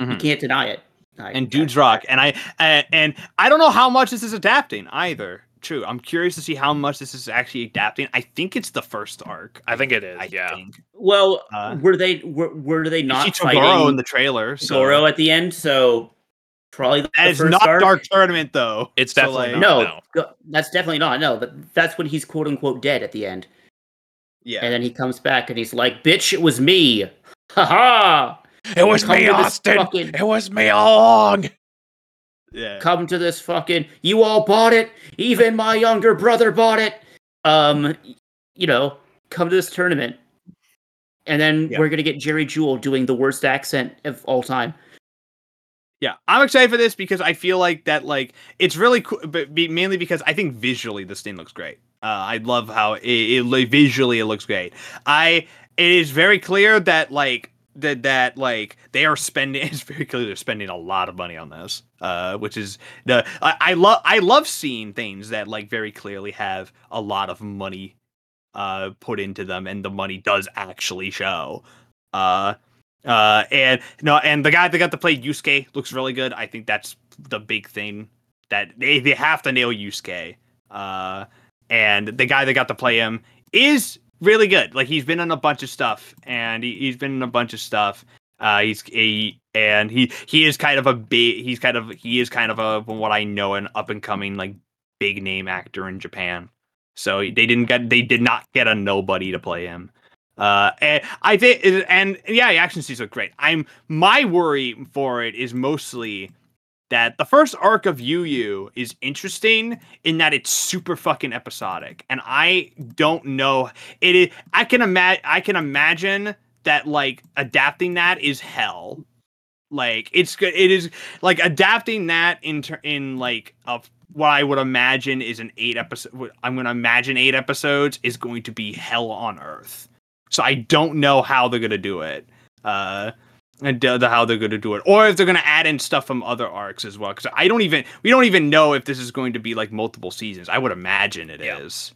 [SPEAKER 3] You
[SPEAKER 2] Mhm.
[SPEAKER 3] can't deny it. I-
[SPEAKER 2] and dudes rock and i and, and i don't know how much this is adapting either true i'm curious to see how much this is actually adapting i think it's the first arc
[SPEAKER 1] I think it is.
[SPEAKER 2] i
[SPEAKER 1] yeah.
[SPEAKER 2] think
[SPEAKER 3] Well,
[SPEAKER 2] Uh,
[SPEAKER 3] were they were, were they not
[SPEAKER 2] see
[SPEAKER 3] fighting
[SPEAKER 2] Toguro in the trailer so
[SPEAKER 3] Goro at the end? So probably the,
[SPEAKER 2] that
[SPEAKER 3] the
[SPEAKER 2] is
[SPEAKER 3] first
[SPEAKER 2] not
[SPEAKER 3] arc.
[SPEAKER 2] dark tournament though
[SPEAKER 1] It's
[SPEAKER 2] So,
[SPEAKER 1] definitely
[SPEAKER 2] like-
[SPEAKER 1] not.
[SPEAKER 3] No,
[SPEAKER 1] no.
[SPEAKER 3] that's definitely not. No, but that's when he's quote unquote dead at the end,
[SPEAKER 2] yeah
[SPEAKER 3] and then he comes back and he's like, "Bitch, it was me." Ha ha!
[SPEAKER 1] It was me, Austin.
[SPEAKER 3] fucking-
[SPEAKER 1] It was me all along.
[SPEAKER 2] yeah
[SPEAKER 3] Come to this fucking. You all bought it. Even my younger brother bought it. Um, you know, come to this tournament, and then
[SPEAKER 2] Yeah.
[SPEAKER 3] we're gonna get Jerry Jewell doing the worst accent of all time.
[SPEAKER 2] Yeah, I'm excited for this because I feel like that like it's really cool, but be, mainly because I think visually this thing looks great. Uh, I love how it, it like, visually it looks great. I it is very clear that like that that like they are spending. It's very clear they're spending a lot of money on this. Uh, which is the I, I love I love seeing things that like very clearly have a lot of money uh put into them and the money does actually show. Uh, uh, and no, and the guy that got to play Yusuke looks really good. I think that's the big thing that they, they have to nail Yusuke. Uh, and the guy that got to play him is really good. Like he's been in a bunch of stuff, and he, he's been in a bunch of stuff. Uh, he's a and he he is kind of a big. He's kind of he is kind of a what I know an up and coming like big name actor in Japan. So they didn't get they did not get a nobody to play him. Uh, and I think, and yeah, the action scenes look great. I'm my worry for it is mostly that the first arc of Yu Yu is interesting in that it's super fucking episodic, and I don't know it is. I can imagine. I can imagine that like adapting that is hell. Like it's good. It is like adapting that in ter- in like a what I would imagine is an eight episode. I'm going to imagine eight episodes is going to be hell on earth. So I don't know how they're gonna do it. Uh, and the, how they're gonna do it, or if they're gonna add in stuff from other arcs as well. Because I don't even we don't even know if this is going to be like multiple seasons. I would imagine it is.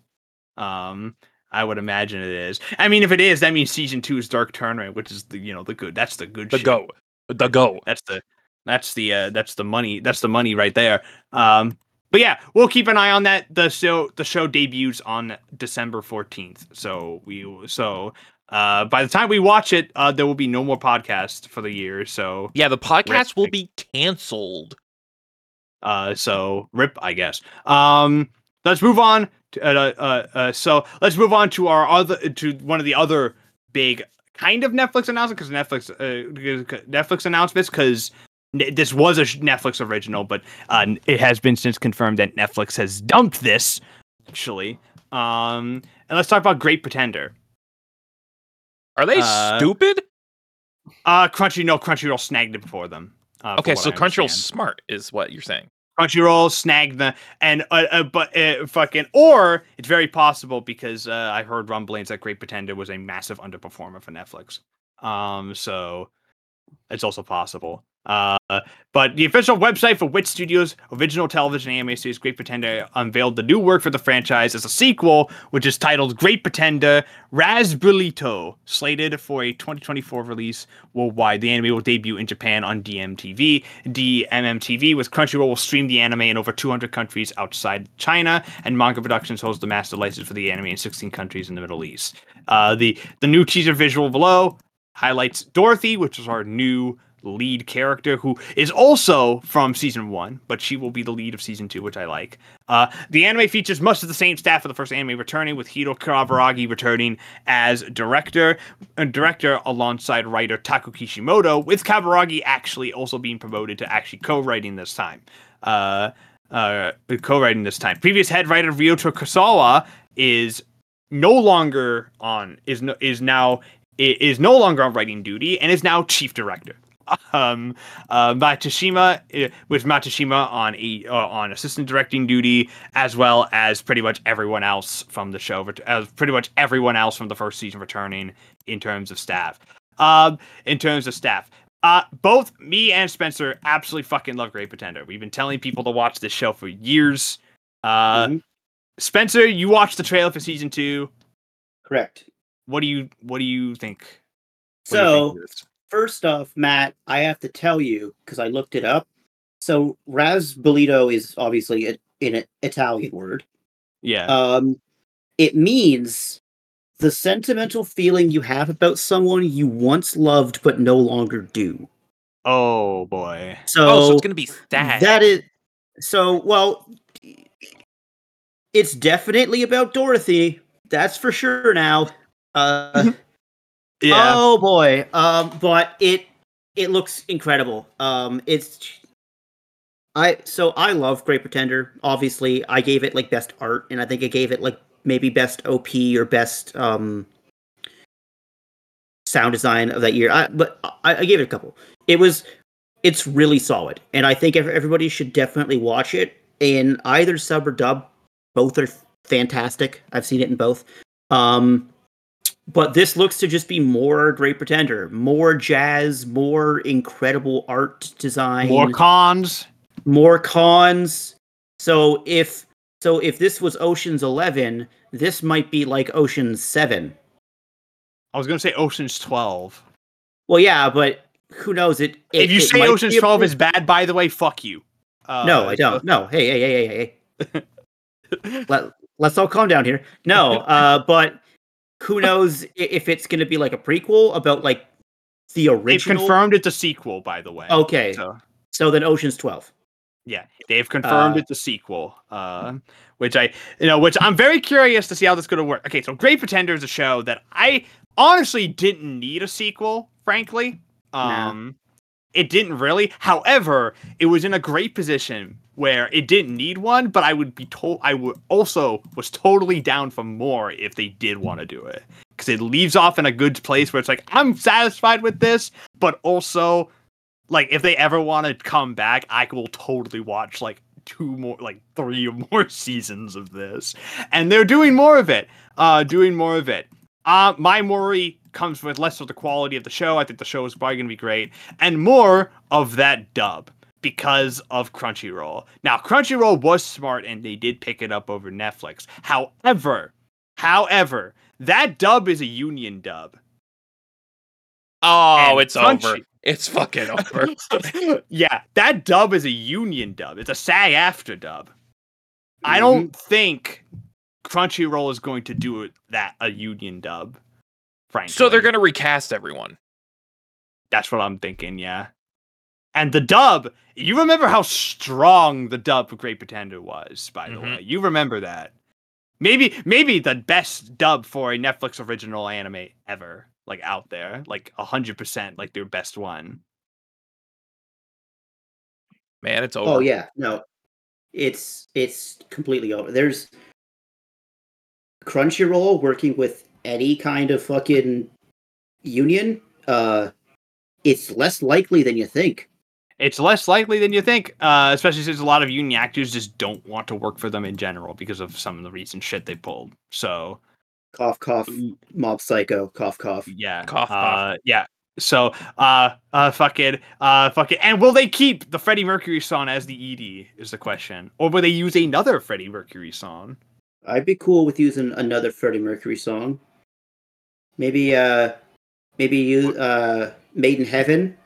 [SPEAKER 1] Yeah.
[SPEAKER 2] Um, I would imagine it is. I mean, if it is, that means season two is Dark Tournament, which is the you know the good. That's the good.
[SPEAKER 1] The
[SPEAKER 2] shit.
[SPEAKER 1] go. The go.
[SPEAKER 2] That's the that's the uh, that's the money. That's the money right there. Um, but yeah, we'll keep an eye on that. The show the show debuts on December fourteenth. So we so uh, by the time we watch it, uh, there will be no more podcast for the year. So
[SPEAKER 1] Yeah, the podcast will be canceled.
[SPEAKER 2] uh, so rip, I guess. Um, let's move on Uh, uh, uh, so let's move on to our other to one of the other big kind of Netflix announcement because Netflix uh, Netflix announcements because this was a Netflix original, but uh, it has been since confirmed that Netflix has dumped this actually. Um, and let's talk about Great Pretender.
[SPEAKER 1] Are they
[SPEAKER 2] Uh,
[SPEAKER 1] stupid?
[SPEAKER 2] Uh, Crunchy, no, Crunchyroll snagged it before them. Uh,
[SPEAKER 1] Okay, so Crunchyroll's smart, is what you're saying.
[SPEAKER 2] Crunchyroll snagged the and uh, uh but uh, fucking or it's very possible because uh, I heard rumblings that Great Pretender was a massive underperformer for Netflix. Um, so it's also possible. Uh, but the official website for Wit Studios' original television anime series Great Pretender unveiled the new work for the franchise as a sequel, which is titled Great Pretender Razbliuto, slated for a 2024 release worldwide. The anime will debut in Japan on DMTV. DMMTV with Crunchyroll will stream the anime in over 200 countries outside China, and Manga Productions holds the master license for the anime in 16 countries in the Middle East. Uh, the the new teaser visual below highlights Dorothy, which is our new lead character, who is also from season one, but she will be the lead of season two, which I like. Uh, the anime features much of the same staff of the first anime returning, with Hiro Kaburagi returning as director, uh, director alongside writer Taku Kishimoto, with Kaburagi actually also being promoted to actually co-writing this time. Uh, uh, co-writing this time. Previous head writer Ryota Kosawa is no longer on is no, is now is no longer on writing duty and is now chief director. Um, uh, Matsushima with Matsushima on a, uh, on assistant directing duty, as well as pretty much everyone else from the show, as pretty much everyone else from the first season returning in terms of staff. Um, in terms of staff, uh, both me and Spencer absolutely fucking love Great Pretender. We've been telling people to watch this show for years. Uh,
[SPEAKER 3] Mhm.
[SPEAKER 2] Spencer, you watched the trailer for season two.
[SPEAKER 3] Correct.
[SPEAKER 2] What do you What do you think? You
[SPEAKER 3] So
[SPEAKER 2] think
[SPEAKER 3] first off, Matt, I have to tell you because I looked it up. So Razbliuto is obviously a, an Italian word.
[SPEAKER 2] yeah,
[SPEAKER 3] Um, it means the sentimental feeling you have about someone you once loved but no longer do.
[SPEAKER 2] oh boy,
[SPEAKER 3] So,
[SPEAKER 1] oh, so it's gonna be sad.
[SPEAKER 3] that is so well. It's definitely about Dorothy. That's for sure. Now, uh,
[SPEAKER 2] yeah,
[SPEAKER 3] Oh boy. Um but it it looks incredible. Um it's I so I love Great Pretender. Obviously, I gave it like best art and I think I gave it like maybe best OP or best um sound design of that year. I but I, I gave it a couple. It was it's really solid and I think everybody should definitely watch it in either sub or dub. Both are fantastic. I've seen it in both. Um but this looks to just be more Great Pretender, more jazz, more incredible art design,
[SPEAKER 2] more cons.
[SPEAKER 3] more cons. So if so, if this was Ocean's Eleven, this might be like Ocean's Seven.
[SPEAKER 2] I was gonna say Ocean's Twelve.
[SPEAKER 3] Well, yeah, but who knows? It. it
[SPEAKER 2] if you
[SPEAKER 3] it
[SPEAKER 2] say Ocean's
[SPEAKER 3] be a
[SPEAKER 2] Twelve is bad, by the way, fuck you. Uh,
[SPEAKER 3] no, I don't. No, hey, hey, hey, hey, hey. Let Let's all calm down here. No, uh, but who knows if it's going to be like a prequel about like the
[SPEAKER 2] They've
[SPEAKER 3] original.
[SPEAKER 2] confirmed it's a sequel, by the way.
[SPEAKER 3] Okay,
[SPEAKER 2] So,
[SPEAKER 3] so then Ocean's Twelve.
[SPEAKER 2] yeah, they've confirmed
[SPEAKER 3] Uh,
[SPEAKER 2] it's a sequel. Uh, which I, you know, which I'm very curious to see how this is going to work. Okay, so Great Pretender is a show that I honestly didn't need a sequel, frankly. Um, it didn't really. However, it was in a great position where it didn't need one, but I would be told I would also was totally down for more if they did want to do it because it leaves off in a good place where it's like I'm satisfied with this, but also like if they ever want to come back, I will totally watch like two more, like three or more seasons of this, and they're doing more of it. Uh, doing more of it. Uh, my worry comes with less of the quality of the show. I think the show is probably going to be great, and more of that dub because of Crunchyroll. Now, Crunchyroll was smart and they did pick it up over Netflix. However, however, that dub is a union dub.
[SPEAKER 1] oh,
[SPEAKER 2] and
[SPEAKER 1] it's
[SPEAKER 2] Crunchy-
[SPEAKER 1] over. It's fucking over.
[SPEAKER 2] yeah, that dub is a union dub. It's a SAG-AFTRA dub. I
[SPEAKER 3] Mm-hmm.
[SPEAKER 2] don't think Crunchyroll is going to do that a union dub. Frankly,
[SPEAKER 1] so they're gonna recast everyone.
[SPEAKER 2] That's what I'm thinking. Yeah, and the dub. You remember how strong the dub for Great Pretender was, by the
[SPEAKER 1] Mhm.
[SPEAKER 2] way. You remember that. maybe maybe the best dub for a Netflix original anime ever, like out there, like hundred percent, like their best one.
[SPEAKER 1] Man, it's over.
[SPEAKER 3] Oh yeah, no, it's it's completely over. There's Crunchyroll working with any kind of fucking union. Uh, it's less likely than you think.
[SPEAKER 2] It's less likely than you think, uh, especially since a lot of union actors just don't want to work for them in general because of some of the recent shit they pulled. So
[SPEAKER 3] Cough, cough. Mob Psycho. Cough, cough.
[SPEAKER 2] yeah,
[SPEAKER 1] Cough,
[SPEAKER 2] uh,
[SPEAKER 1] cough.
[SPEAKER 2] yeah. So, uh, uh, fucking, uh, fucking, and will they keep the Freddie Mercury song as the ED? Is the question, or will they use another Freddie Mercury song?
[SPEAKER 3] I'd be cool with using another Freddie Mercury song. Maybe, uh, maybe you, uh, Made in Heaven.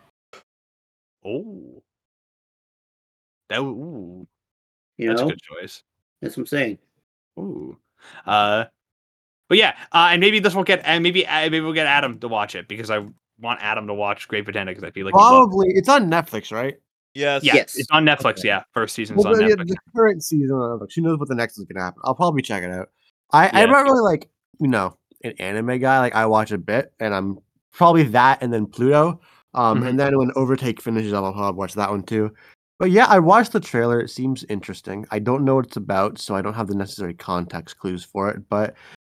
[SPEAKER 2] Oh, that w- ooh,
[SPEAKER 3] You
[SPEAKER 2] that's
[SPEAKER 3] know,
[SPEAKER 2] a good choice.
[SPEAKER 3] that's what I'm saying.
[SPEAKER 2] Ooh, uh, but yeah, uh, and maybe this will get, and maybe uh, maybe we'll get Adam to watch it because I want Adam to watch Great Pretender because I feel like he'd love it.
[SPEAKER 4] Probably it's on Netflix, right?
[SPEAKER 1] yes.
[SPEAKER 2] yeah,
[SPEAKER 3] Yes.
[SPEAKER 2] it's on Netflix.
[SPEAKER 4] Okay.
[SPEAKER 2] Yeah, first season's
[SPEAKER 4] Well,
[SPEAKER 2] on
[SPEAKER 4] the, yeah,
[SPEAKER 2] Netflix.
[SPEAKER 4] the current season on Netflix. Who knows what the next is gonna happen? I'll probably check it out. I, I'm not really like you know an anime guy. Like I watch a bit, and I'm probably that, and then Pluto. Um,
[SPEAKER 2] Mhm.
[SPEAKER 4] and then when Overtake finishes, I'll probably watch that one too. But yeah, I watched the trailer. It seems interesting. I don't know what it's about, so I don't have the necessary context clues for it. But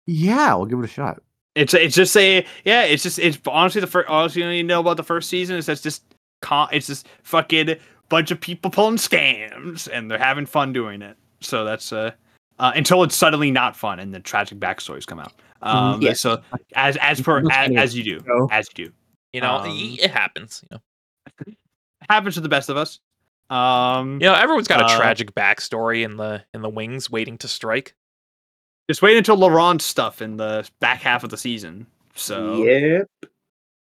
[SPEAKER 4] yeah, we'll give it a shot.
[SPEAKER 2] It's it's just a yeah. It's just it's honestly the first. Honestly, you know about the first season is that's just con. It's just fucking bunch of people pulling scams and they're having fun doing it. So that's uh, uh until it's suddenly not fun and the tragic backstories come out. Um,
[SPEAKER 3] Yeah.
[SPEAKER 2] So as as per as, as you do as you do
[SPEAKER 1] You know,
[SPEAKER 2] Um,
[SPEAKER 1] it happens. You know,
[SPEAKER 2] happens to the best of us. Um,
[SPEAKER 1] you know, everyone's got a
[SPEAKER 2] Uh,
[SPEAKER 1] tragic backstory in the in the wings, waiting to strike.
[SPEAKER 2] just wait until Laurent's stuff in the back half of the season. So
[SPEAKER 3] Yep.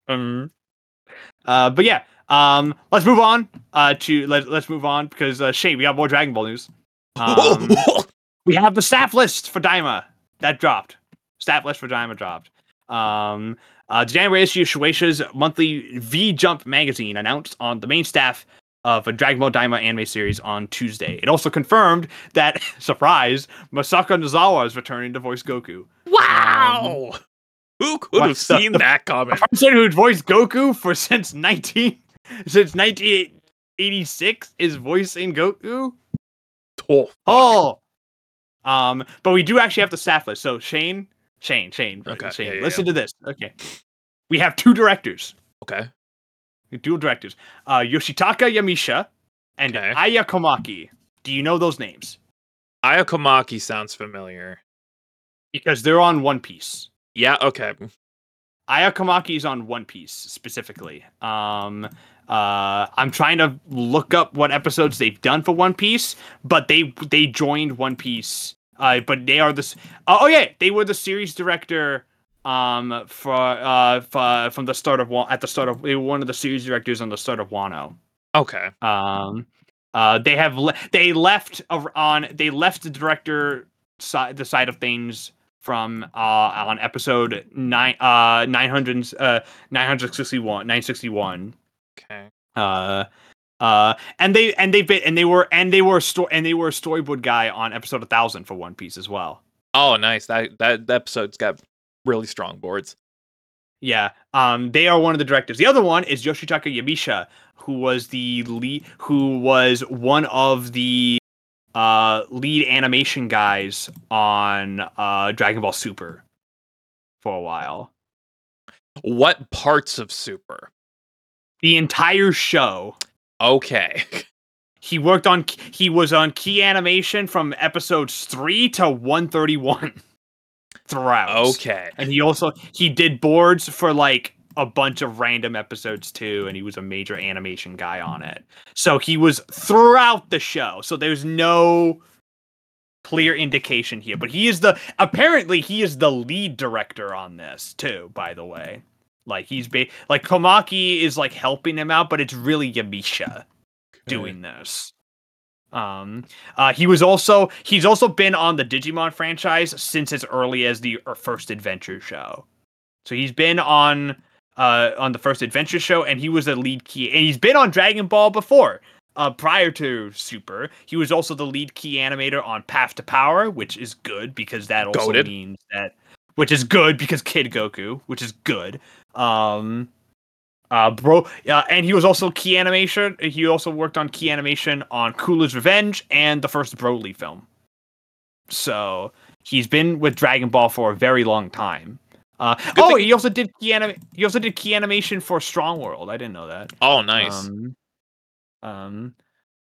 [SPEAKER 2] Um, uh, but yeah, um, let's move on. Uh, to let let's move on because uh, Shane, we got more Dragon Ball news. Um, we have the staff list for Daima that dropped. Staff list for Daima dropped. Um, uh, the January issue of Shueisha's monthly V Jump magazine announced on the main staff of a Dragon Ball Daima anime series on Tuesday. It also confirmed that, surprise, Masako Nozawa is returning to voice Goku.
[SPEAKER 1] wow, who could have seen
[SPEAKER 2] the-
[SPEAKER 1] that coming?
[SPEAKER 2] person who's voiced Goku for since 19 since 1986 is voicing Goku.
[SPEAKER 1] Oh,
[SPEAKER 2] Oh, um, but we do actually have the staff list. So Shane, Shane, Shane,
[SPEAKER 1] Okay,
[SPEAKER 2] Shane.
[SPEAKER 1] yeah, yeah,
[SPEAKER 2] listen to this. Okay, we have two directors,
[SPEAKER 1] okay.
[SPEAKER 2] dual directors. Uh, Yoshitaka Yamisha and
[SPEAKER 1] Okay.
[SPEAKER 2] Aya Komaki. Do you know those names?
[SPEAKER 1] Ayakomaki sounds familiar.
[SPEAKER 2] Because they're on One Piece.
[SPEAKER 1] Yeah. Okay.
[SPEAKER 2] Aya Komaki is on One Piece specifically. Um, uh, I'm trying to look up what episodes they've done for One Piece, but they they joined One Piece. Uh, but they are this. Oh, oh yeah, they were the series director. Um, for uh, for, from the start of at the start of they were one of the series directors on the start of Wano.
[SPEAKER 1] Okay.
[SPEAKER 2] Um, uh, they have le- they left on they left the director side the side of things from uh on episode nine uh 900 uh 961 961
[SPEAKER 1] Okay.
[SPEAKER 2] uh uh and they and they've been and they were and they were a sto- and they were a storyboard guy on episode 1000 for one piece as well
[SPEAKER 1] Oh, nice. That that, that episode's got really strong boards.
[SPEAKER 2] Yeah, um, they are one of the directors. The other one is Yoshitaka Yamisha, who was the lead, who was one of the uh, lead animation guys on uh, Dragon Ball Super for a while.
[SPEAKER 1] What parts of Super?
[SPEAKER 2] The entire show,
[SPEAKER 1] Okay.
[SPEAKER 2] he worked on. He was on key animation from episodes three to one thirty one throughout.
[SPEAKER 1] Okay.
[SPEAKER 2] and he also he did boards for like a bunch of random episodes too and he was a major animation guy on it so he was throughout the show so there's no clear indication here but he is the apparently he is the lead director on this too by the way like he's ba- like komaki is like helping him out but it's really yamisha doing this. Um, uh, he was also he's also been on the Digimon franchise since as early as the uh, first Adventure show. So he's been on uh on the first Adventure show, and he was a lead key, and he's been on Dragon Ball before. uh, prior to Super, he was also the lead key animator on Path to Power, which is good because that also
[SPEAKER 1] Goated.
[SPEAKER 2] means that, which is good because Kid Goku, which is good. Um, uh, bro, uh, and he was also key animation. He also worked on key animation on Cooler's Revenge and the first Broly film. So he's been with Dragon Ball for a very long time. Uh, oh,
[SPEAKER 1] thing-
[SPEAKER 2] he also did key anim- He also did key animation for Strong World. I didn't know that.
[SPEAKER 1] Oh, nice.
[SPEAKER 2] Um, um,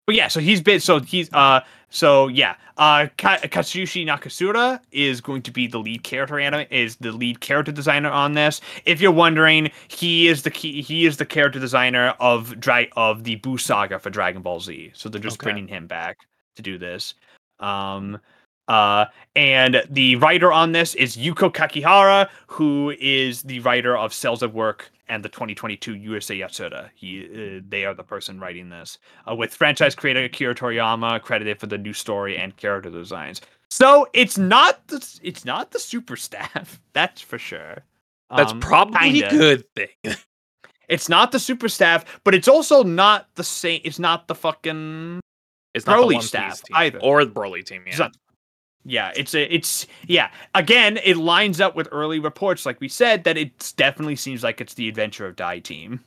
[SPEAKER 2] but yeah, so he's been so he's uh so yeah uh Ka- Katsuyoshi Nakatsuru is going to be the lead character anime is the lead character designer on this. If you're wondering, he is the key he is the character designer of dry of the Buu saga for Dragon Ball Z. So they're just
[SPEAKER 1] Okay.
[SPEAKER 2] bringing him back to do this. Um uh and the writer on this is Yuko Kakihara, who is the writer of Cells at Work and the 2022 Urusei Yatsura. He, uh, they are the person writing this, uh, with franchise creator Akira Toriyama credited for the new story and character designs. So it's not the it's not the super staff, that's for sure.
[SPEAKER 1] That's
[SPEAKER 2] Um,
[SPEAKER 1] probably
[SPEAKER 2] kinda.
[SPEAKER 1] a good thing.
[SPEAKER 2] It's not the super staff, but it's also not the same. It's not the fucking
[SPEAKER 1] It's not the
[SPEAKER 2] Broly
[SPEAKER 1] One
[SPEAKER 2] staff
[SPEAKER 1] team,
[SPEAKER 2] either.
[SPEAKER 1] or the Broly team.
[SPEAKER 2] It's not- yeah, it's a, it's yeah. Again, it lines up with early reports, like we said, that it definitely seems like it's the Adventure of Dai team.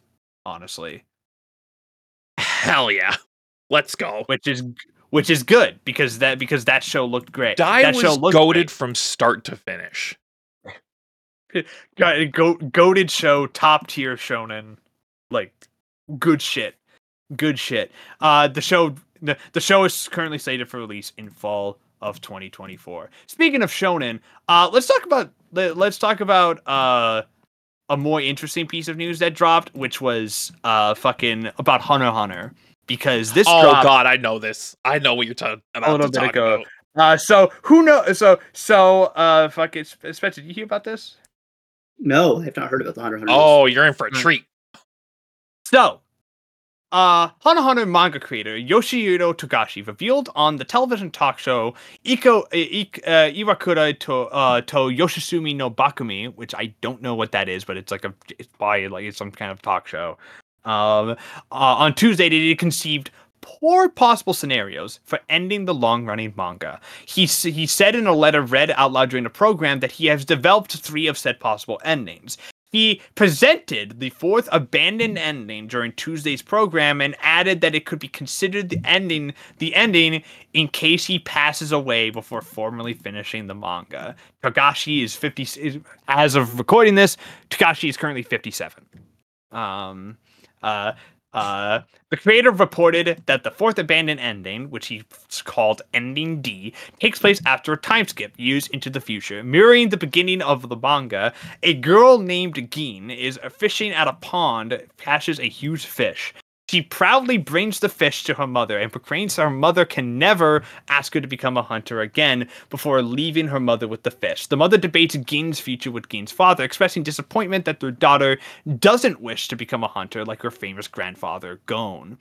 [SPEAKER 2] Honestly,
[SPEAKER 1] Hell yeah. Let's go.
[SPEAKER 2] which is which is good because that because that show looked great.
[SPEAKER 1] Dai
[SPEAKER 2] that show
[SPEAKER 1] was
[SPEAKER 2] looked
[SPEAKER 1] goaded from start to finish.
[SPEAKER 2] great. Go, go, goated show, top tier shonen, like good shit, good shit. Uh, the show the, the show is currently slated for release in fall of 2024. Speaking of shonen, uh, let's talk about let, let's talk about uh a more interesting piece of news that dropped, which was uh fucking about Hunter x Hunter because this
[SPEAKER 1] oh
[SPEAKER 2] dropped
[SPEAKER 1] god, I know this. I know what you're talking about
[SPEAKER 2] A
[SPEAKER 1] little
[SPEAKER 2] bit ago.
[SPEAKER 1] about.
[SPEAKER 2] Uh, so who know? So so uh, fucking Spencer, did you hear about this?
[SPEAKER 7] No, I've not heard about the Hunter x Hunter.
[SPEAKER 1] Oh, you're in for a treat.
[SPEAKER 2] So, uh, manga creator Yoshihiro Togashi revealed on the television talk show Iko uh, uh, Iwakura to uh, to Yoshisumi no Bakumi, which I don't know what that is, but it's like a it's by like some kind of talk show. Um, uh, on Tuesday, he conceived four possible scenarios for ending the long-running manga. He he said in a letter read out loud during the program that he has developed three of said possible endings. He presented the fourth abandoned ending during Tuesday's program and added that it could be considered the ending the ending in case he passes away before formally finishing the manga. Togashi is 50 is, as of recording this, Togashi is currently 57. Um uh uh, the creator reported that the fourth abandoned ending, which he called Ending D, takes place after a time skip used into the future, mirroring the beginning of the manga. A girl named Gin is fishing at a pond, catches a huge fish. She proudly brings the fish to her mother and proclaims her mother can never ask her to become a hunter again before leaving her mother with the fish. The mother debates Gin's future with Gin's father, expressing disappointment that their daughter doesn't wish to become a hunter like her famous grandfather, Gon.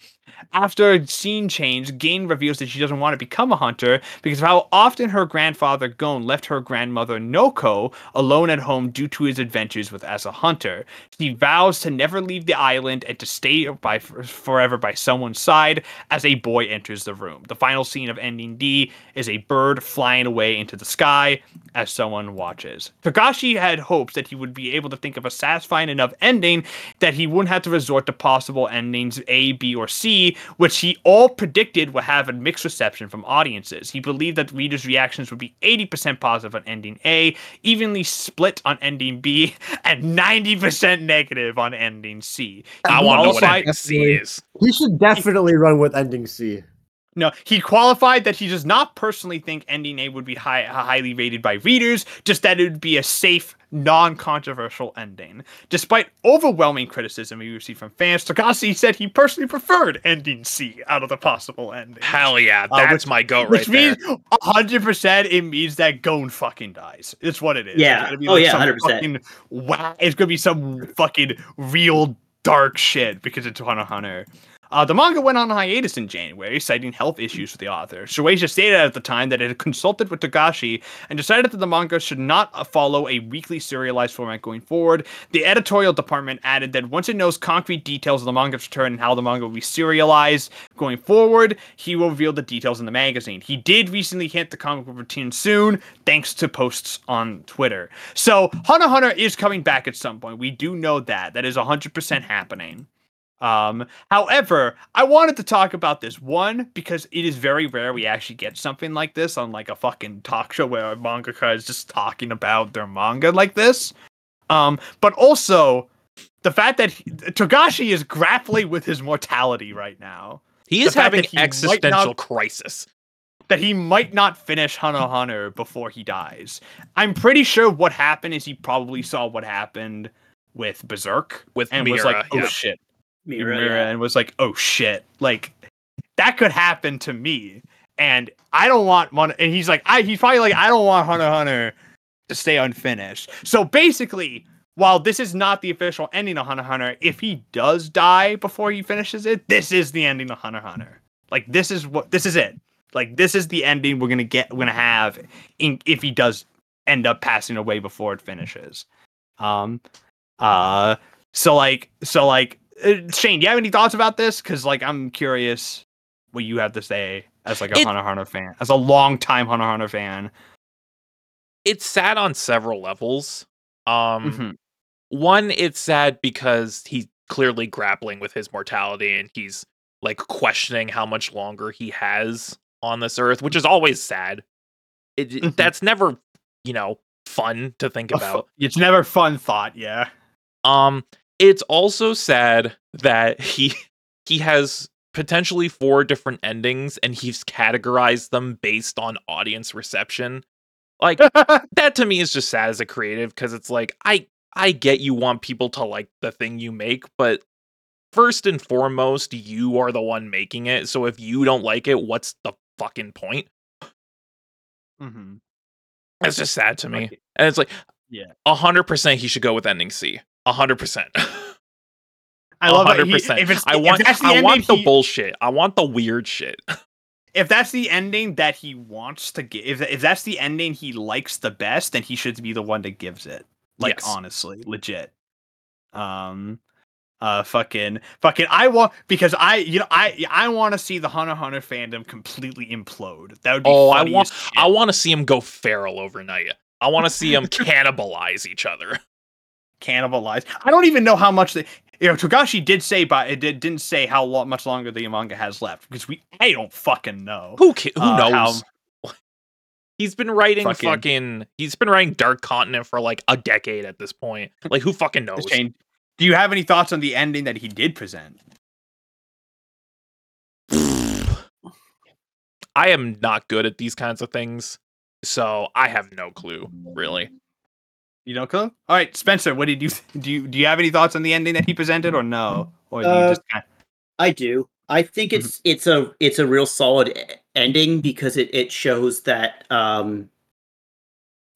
[SPEAKER 2] After a scene change, Gin reveals that she doesn't want to become a hunter because of how often her grandfather, Gon, left her grandmother, Noko, alone at home due to his adventures with as a hunter. She vows to never leave the island and to stay by forever by someone's side as a boy enters the room. The final scene of Ending D is a bird flying away into the sky as someone watches. Togashi had hopes that he would be able to think of a satisfying enough ending that he wouldn't have to resort to possible endings A, B, or C, which he all predicted would have a mixed reception from audiences. He believed that readers' reactions would be 80% positive on ending A, evenly split on ending B, and 90% negative on ending C.
[SPEAKER 1] I want to know what ending C is.
[SPEAKER 4] He should definitely run with ending C.
[SPEAKER 2] No, he qualified that he does not personally think ending A would be high, highly rated by readers, just that it would be a safe, non-controversial ending. Despite overwhelming criticism he received from fans, Togashi said he personally preferred ending C out of the possible endings.
[SPEAKER 1] Hell yeah,
[SPEAKER 2] Uh,
[SPEAKER 1] that's my goat right
[SPEAKER 2] Which
[SPEAKER 1] there.
[SPEAKER 2] means hundred percent it means that Gon fucking dies. It's what it is.
[SPEAKER 7] Yeah.
[SPEAKER 2] It's gonna be
[SPEAKER 7] Oh, yeah, 100%.
[SPEAKER 2] fucking Wow, it's gonna be some fucking real dark shit because it's Hunter Hunter. Uh, the manga went on hiatus in January, citing health issues with the author. Shueisha stated at the time that it had consulted with Togashi and decided that the manga should not uh, follow a weekly serialized format going forward. The editorial department added that once it knows concrete details of the manga's return and how the manga will be serialized going forward, he will reveal the details in the magazine. He did recently hint the comic book routine soon, thanks to posts on Twitter. So Hunter Hunter is coming back at some point. We do know that. That is 100% happening. Um, however, I wanted to talk about this one because it is very rare we actually get something like this on like a fucking talk show where a manga mangaka is just talking about their manga like this. Um, but also the fact that he, Togashi is grappling with his mortality right now.
[SPEAKER 1] He is having
[SPEAKER 2] he
[SPEAKER 1] existential
[SPEAKER 2] not-
[SPEAKER 1] crisis.
[SPEAKER 2] that he might not finish Hunter Hunter before he dies. I'm pretty sure what happened is he probably saw what happened with Berserk
[SPEAKER 1] With
[SPEAKER 2] and was like, "Oh
[SPEAKER 1] yeah.
[SPEAKER 2] shit,"
[SPEAKER 3] Mira,
[SPEAKER 2] Mira,
[SPEAKER 3] yeah.
[SPEAKER 2] and was like, "Oh shit!" Like that could happen to me, and I don't want one. And he's like, "I," he's probably like, "I don't want Hunter Hunter to stay unfinished." So basically. While this is not the official ending of Hunter Hunter, if he does die before he finishes it, this is the ending of Hunter Hunter. Like this is what this is it. Like this is the ending we're gonna get. We're gonna have in, if he does end up passing away before it finishes. Um, uh, so like, so like, uh, Shane, do you have any thoughts about this? Because like, I'm curious what you have to say as like a
[SPEAKER 1] It-
[SPEAKER 2] Hunter Hunter fan, as a long time Hunter Hunter fan.
[SPEAKER 1] It's sad on several levels. Um,
[SPEAKER 2] Mhm.
[SPEAKER 1] one, it's sad because he's clearly grappling with his mortality and he's like questioning how much longer he has on this earth, which is always sad. It,
[SPEAKER 2] Mhm.
[SPEAKER 1] that's never, you know, fun to think about.
[SPEAKER 2] It's never fun thought, yeah.
[SPEAKER 1] Um, it's also sad that he he has potentially four different endings and he's categorized them based on audience reception. Like that to me is just sad as a creative because it's like I I get you want people to like the thing you make, but first and foremost, you are the one making it. So if you don't like it, what's the fucking point?
[SPEAKER 2] mm-hmm.
[SPEAKER 1] It's just sad to me.
[SPEAKER 2] Like-
[SPEAKER 1] And it's like,
[SPEAKER 2] Yeah.
[SPEAKER 1] a hundred percent he should go with ending C. A hundred percent.
[SPEAKER 2] I love
[SPEAKER 1] hundred percent.
[SPEAKER 2] If it's
[SPEAKER 1] I
[SPEAKER 2] if
[SPEAKER 1] want
[SPEAKER 2] that's the
[SPEAKER 1] I
[SPEAKER 2] ending
[SPEAKER 1] want the
[SPEAKER 2] he-
[SPEAKER 1] bullshit. I want the weird shit.
[SPEAKER 2] if that's the ending that he wants to give, if, if that's the ending he likes the best, then he should be the one that gives it. Like
[SPEAKER 1] Yes.
[SPEAKER 2] honestly, legit. Um, uh, fucking, fucking. I want because I, you know, I, I want to see the Hunter Hunter fandom completely implode. That would be.
[SPEAKER 1] Oh, I want
[SPEAKER 2] shit.
[SPEAKER 1] I want to see him go feral overnight. I want to see him cannibalize each other.
[SPEAKER 2] Cannibalize. I don't even know how much they. You know, Togashi did say, but it did, didn't say how much longer the manga has left because we. I don't fucking know.
[SPEAKER 1] Who ca- who
[SPEAKER 2] Uh, how-
[SPEAKER 1] knows? He's been writing
[SPEAKER 2] Fucking-
[SPEAKER 1] fucking, He's been writing Dark Continent for like a decade at this point. Like who fucking knows?
[SPEAKER 2] Shane, do you have any thoughts on the ending that he did present?
[SPEAKER 1] I am not good at these kinds of things, so I have no clue really.
[SPEAKER 2] You know, Clue? All right, Spencer. What did you do? You do you have any thoughts on the ending that he presented, or no? Or
[SPEAKER 3] Uh,
[SPEAKER 2] just
[SPEAKER 3] I do. I think it's it's a it's a real solid ending because it it shows that um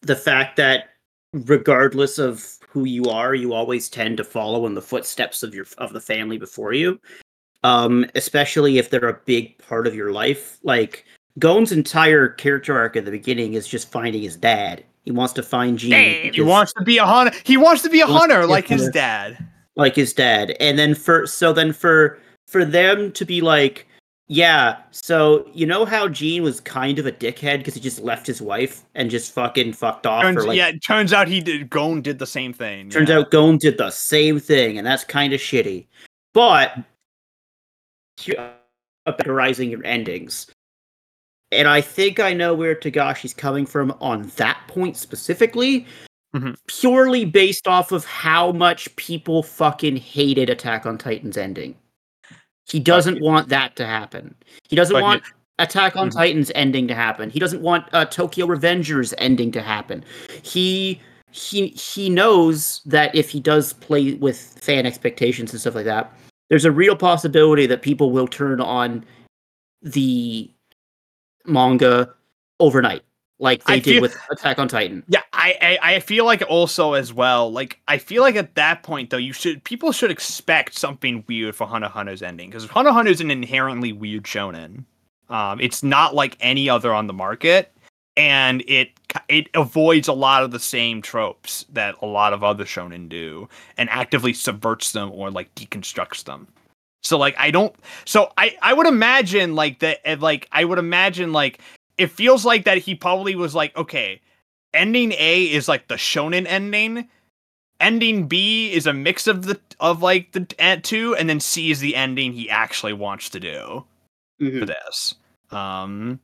[SPEAKER 3] the fact that regardless of who you are, you always tend to follow in the footsteps of your of the family before you. Um, especially if they're a big part of your life. Like Gon's entire character arc at the beginning is just finding his dad. He wants to find Gene.
[SPEAKER 2] he wants to be a hunter. He wants to be a hunter like his dad.
[SPEAKER 3] like his dad and then for so then for for them to be like yeah so you know how gene was kind of a dickhead because he just left his wife and just fucking fucked off
[SPEAKER 2] Turns,
[SPEAKER 3] for like
[SPEAKER 2] yeah, it turns out he did. Gon did the same thing.
[SPEAKER 3] turns
[SPEAKER 2] yeah.
[SPEAKER 3] out Gon did the same thing and that's kind of shitty but you're uh, categorizing your endings and i think i know where Togashi's coming from on that point specifically
[SPEAKER 2] Mhm.
[SPEAKER 3] purely based off of how much people fucking hated attack on titan's ending. He doesn't want that to happen. He doesn't
[SPEAKER 2] Fuck
[SPEAKER 3] want attack on
[SPEAKER 2] Mhm.
[SPEAKER 3] titan's ending to happen. He doesn't want uh, tokyo revengers ending to happen. He he he knows that if he does play with fan expectations and stuff like that, there's a real possibility that people will turn on the manga overnight, like they
[SPEAKER 2] I
[SPEAKER 3] did
[SPEAKER 2] feel-
[SPEAKER 3] with Attack on Titan.
[SPEAKER 2] Yeah, I I, I feel like also as well. Like I feel like at that point though, you should people should expect something weird for Hunter x Hunter's ending because Hunter x Hunter is an inherently weird shonen. Um, it's not like any other on the market, and it it avoids a lot of the same tropes that a lot of other shonen do, and actively subverts them or like deconstructs them. So like I don't. So I I would imagine like that. eh, Like I would imagine like it feels like that he probably was like okay ending A is like the shonen ending. Ending B is a mix of the of like the uh, two, and then C is the ending he actually wants to do
[SPEAKER 7] Mhm.
[SPEAKER 2] for this. Um,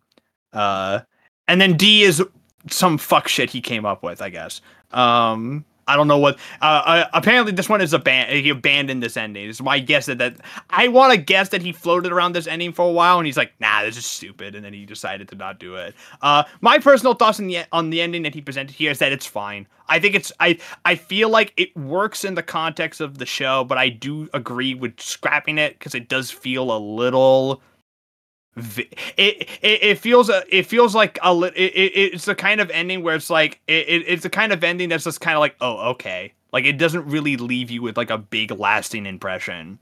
[SPEAKER 2] uh, and then D is some fuck shit he came up with, I guess. Um, I don't know what. Uh, uh apparently this one is a ban. He abandoned this ending. It's my guess that that I want to guess that he floated around this ending for a while, and he's like, "Nah, this is stupid," and then he decided to not do it. Uh, my personal thoughts on the on the ending that he presented here is that it's fine. I think it's I I feel like it works in the context of the show, but I do agree with scrapping it because it does feel a little. It, it it feels a it feels like a it, it, it's the kind of ending where it's like it, it it's the kind of ending that's just kind of like oh okay. Like it doesn't really leave you with like a big lasting impression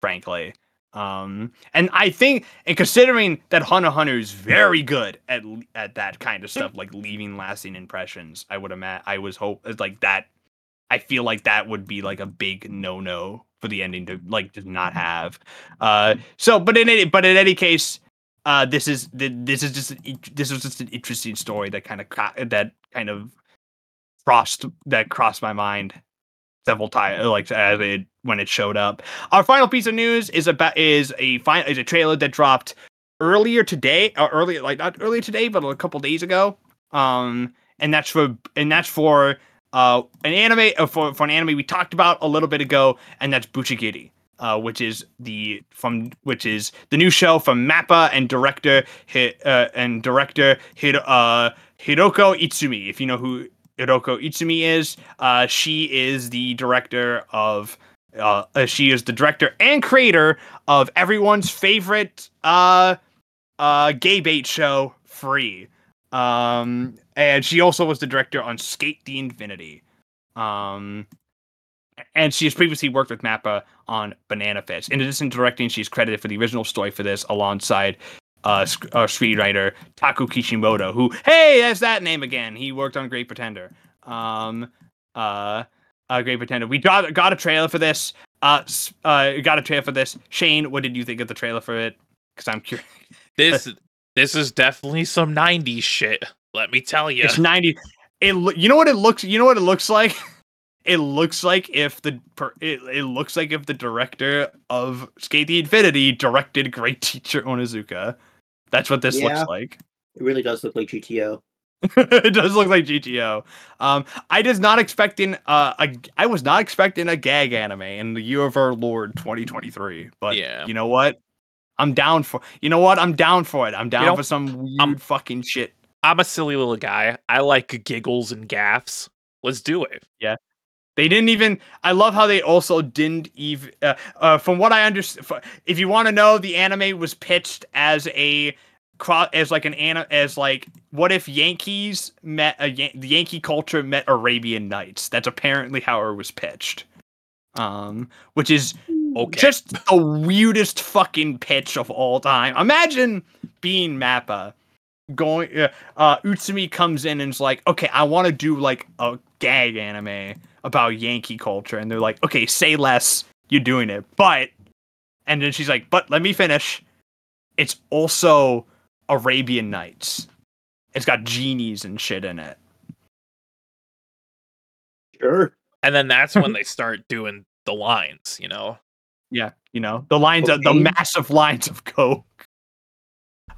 [SPEAKER 2] frankly. Um and i think and considering that hunter hunter is very good at at that kind of stuff like leaving lasting impressions i would imagine i was hope like that i feel like that would be like a big no no for the ending to like to not have. Uh so but in any but in any case uh this is this is just an, this was just an interesting story that kind of that kind of crossed that crossed my mind several times like as it when it showed up. Our final piece of news is about is a fine is a trailer that dropped earlier today or earlier like not earlier today but a couple days ago. Um and that's for and that's for uh an anime uh, for for an anime we talked about a little bit ago and that's Buchigiri uh which is the from which is the new show from Mappa and director uh, and director Hiro, uh Hiroko Utsumi. If you know who Hiroko Utsumi is uh she is the director of uh, uh, she is the director and creator of everyone's favorite uh uh gay bait show free. Um and she also was the director on SK8 the Infinity. Um and she has previously worked with mappa on banana fish in addition to directing she's credited for the original story for this alongside uh, sc- uh screenwriter taku kishimoto who hey that's that name again he worked on great pretender um uh uh, Great Pretender. We got got a trailer for this. Uh, uh, got a trailer for this. Shane, what did you think of the trailer for it? Because I'm curious.
[SPEAKER 1] This this is definitely some '90s shit. Let me tell you.
[SPEAKER 2] It's '90s. It you know what it looks. You know what it looks like. It looks like if the per, it, it looks like if the director of SK8 the Infinity directed Great Teacher Onizuka. That's what this
[SPEAKER 7] Yeah.
[SPEAKER 2] looks like.
[SPEAKER 7] It really does look like GTO.
[SPEAKER 2] it does look like GTO. Um, I was not expecting uh, a, I was not expecting a gag anime in the year of our Lord 2023. But
[SPEAKER 1] Yeah.
[SPEAKER 2] you know what? I'm down for. You know what? I'm down for it. I'm down
[SPEAKER 1] know,
[SPEAKER 2] for some weird
[SPEAKER 1] I'm-
[SPEAKER 2] fucking shit.
[SPEAKER 1] I'm a silly little guy. I like giggles and gaffs. Let's do it.
[SPEAKER 2] They didn't even. I love how they also didn't even. Uh, uh, from what I understand, if you want to know, the anime was pitched as a as like an as like what if Yankees met a Yan- the Yankee culture met Arabian Nights. That's apparently how it was pitched. Um, which is
[SPEAKER 1] Okay.
[SPEAKER 2] just the weirdest fucking pitch of all time. Imagine being Mappa going uh, uh Utsumi comes in and is like, "Okay, I want to do like a gag anime about Yankee culture." And they're like, "Okay, say less. You're doing it." But and then she's like, "But let me finish. It's also Arabian Nights. It's got genies and shit in it."
[SPEAKER 7] Sure.
[SPEAKER 1] And then that's when they start doing the lines, you know.
[SPEAKER 2] Yeah, you know the lines of the massive lines of coke.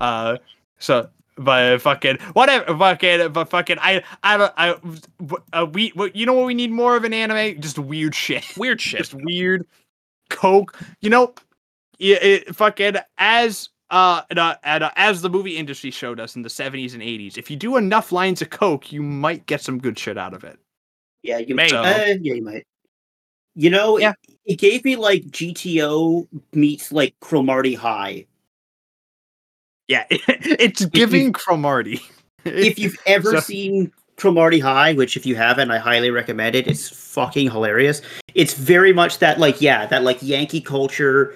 [SPEAKER 2] Uh, so but fucking whatever, fucking but fucking I I don't I uh, we what- you know what we need more of an anime? Just weird shit,
[SPEAKER 1] Weird shit.
[SPEAKER 2] just weird coke. You know, it, it fucking as. Uh, and, uh, and, uh, as the movie industry showed us in the 70s and 80s, if you do enough lines of coke, you might get some good shit out of it.
[SPEAKER 7] Yeah, you
[SPEAKER 1] Maybe.
[SPEAKER 7] Uh, yeah, you might. You know,
[SPEAKER 2] Yeah.
[SPEAKER 7] it, it gave me like GTO meets like Cromartie High.
[SPEAKER 2] Yeah, it's giving Cromartie.
[SPEAKER 7] If you've ever
[SPEAKER 2] So-
[SPEAKER 7] seen Cromartie High, which if you haven't, I highly recommend it. It's fucking hilarious. It's very much that like yeah, that like Yankee culture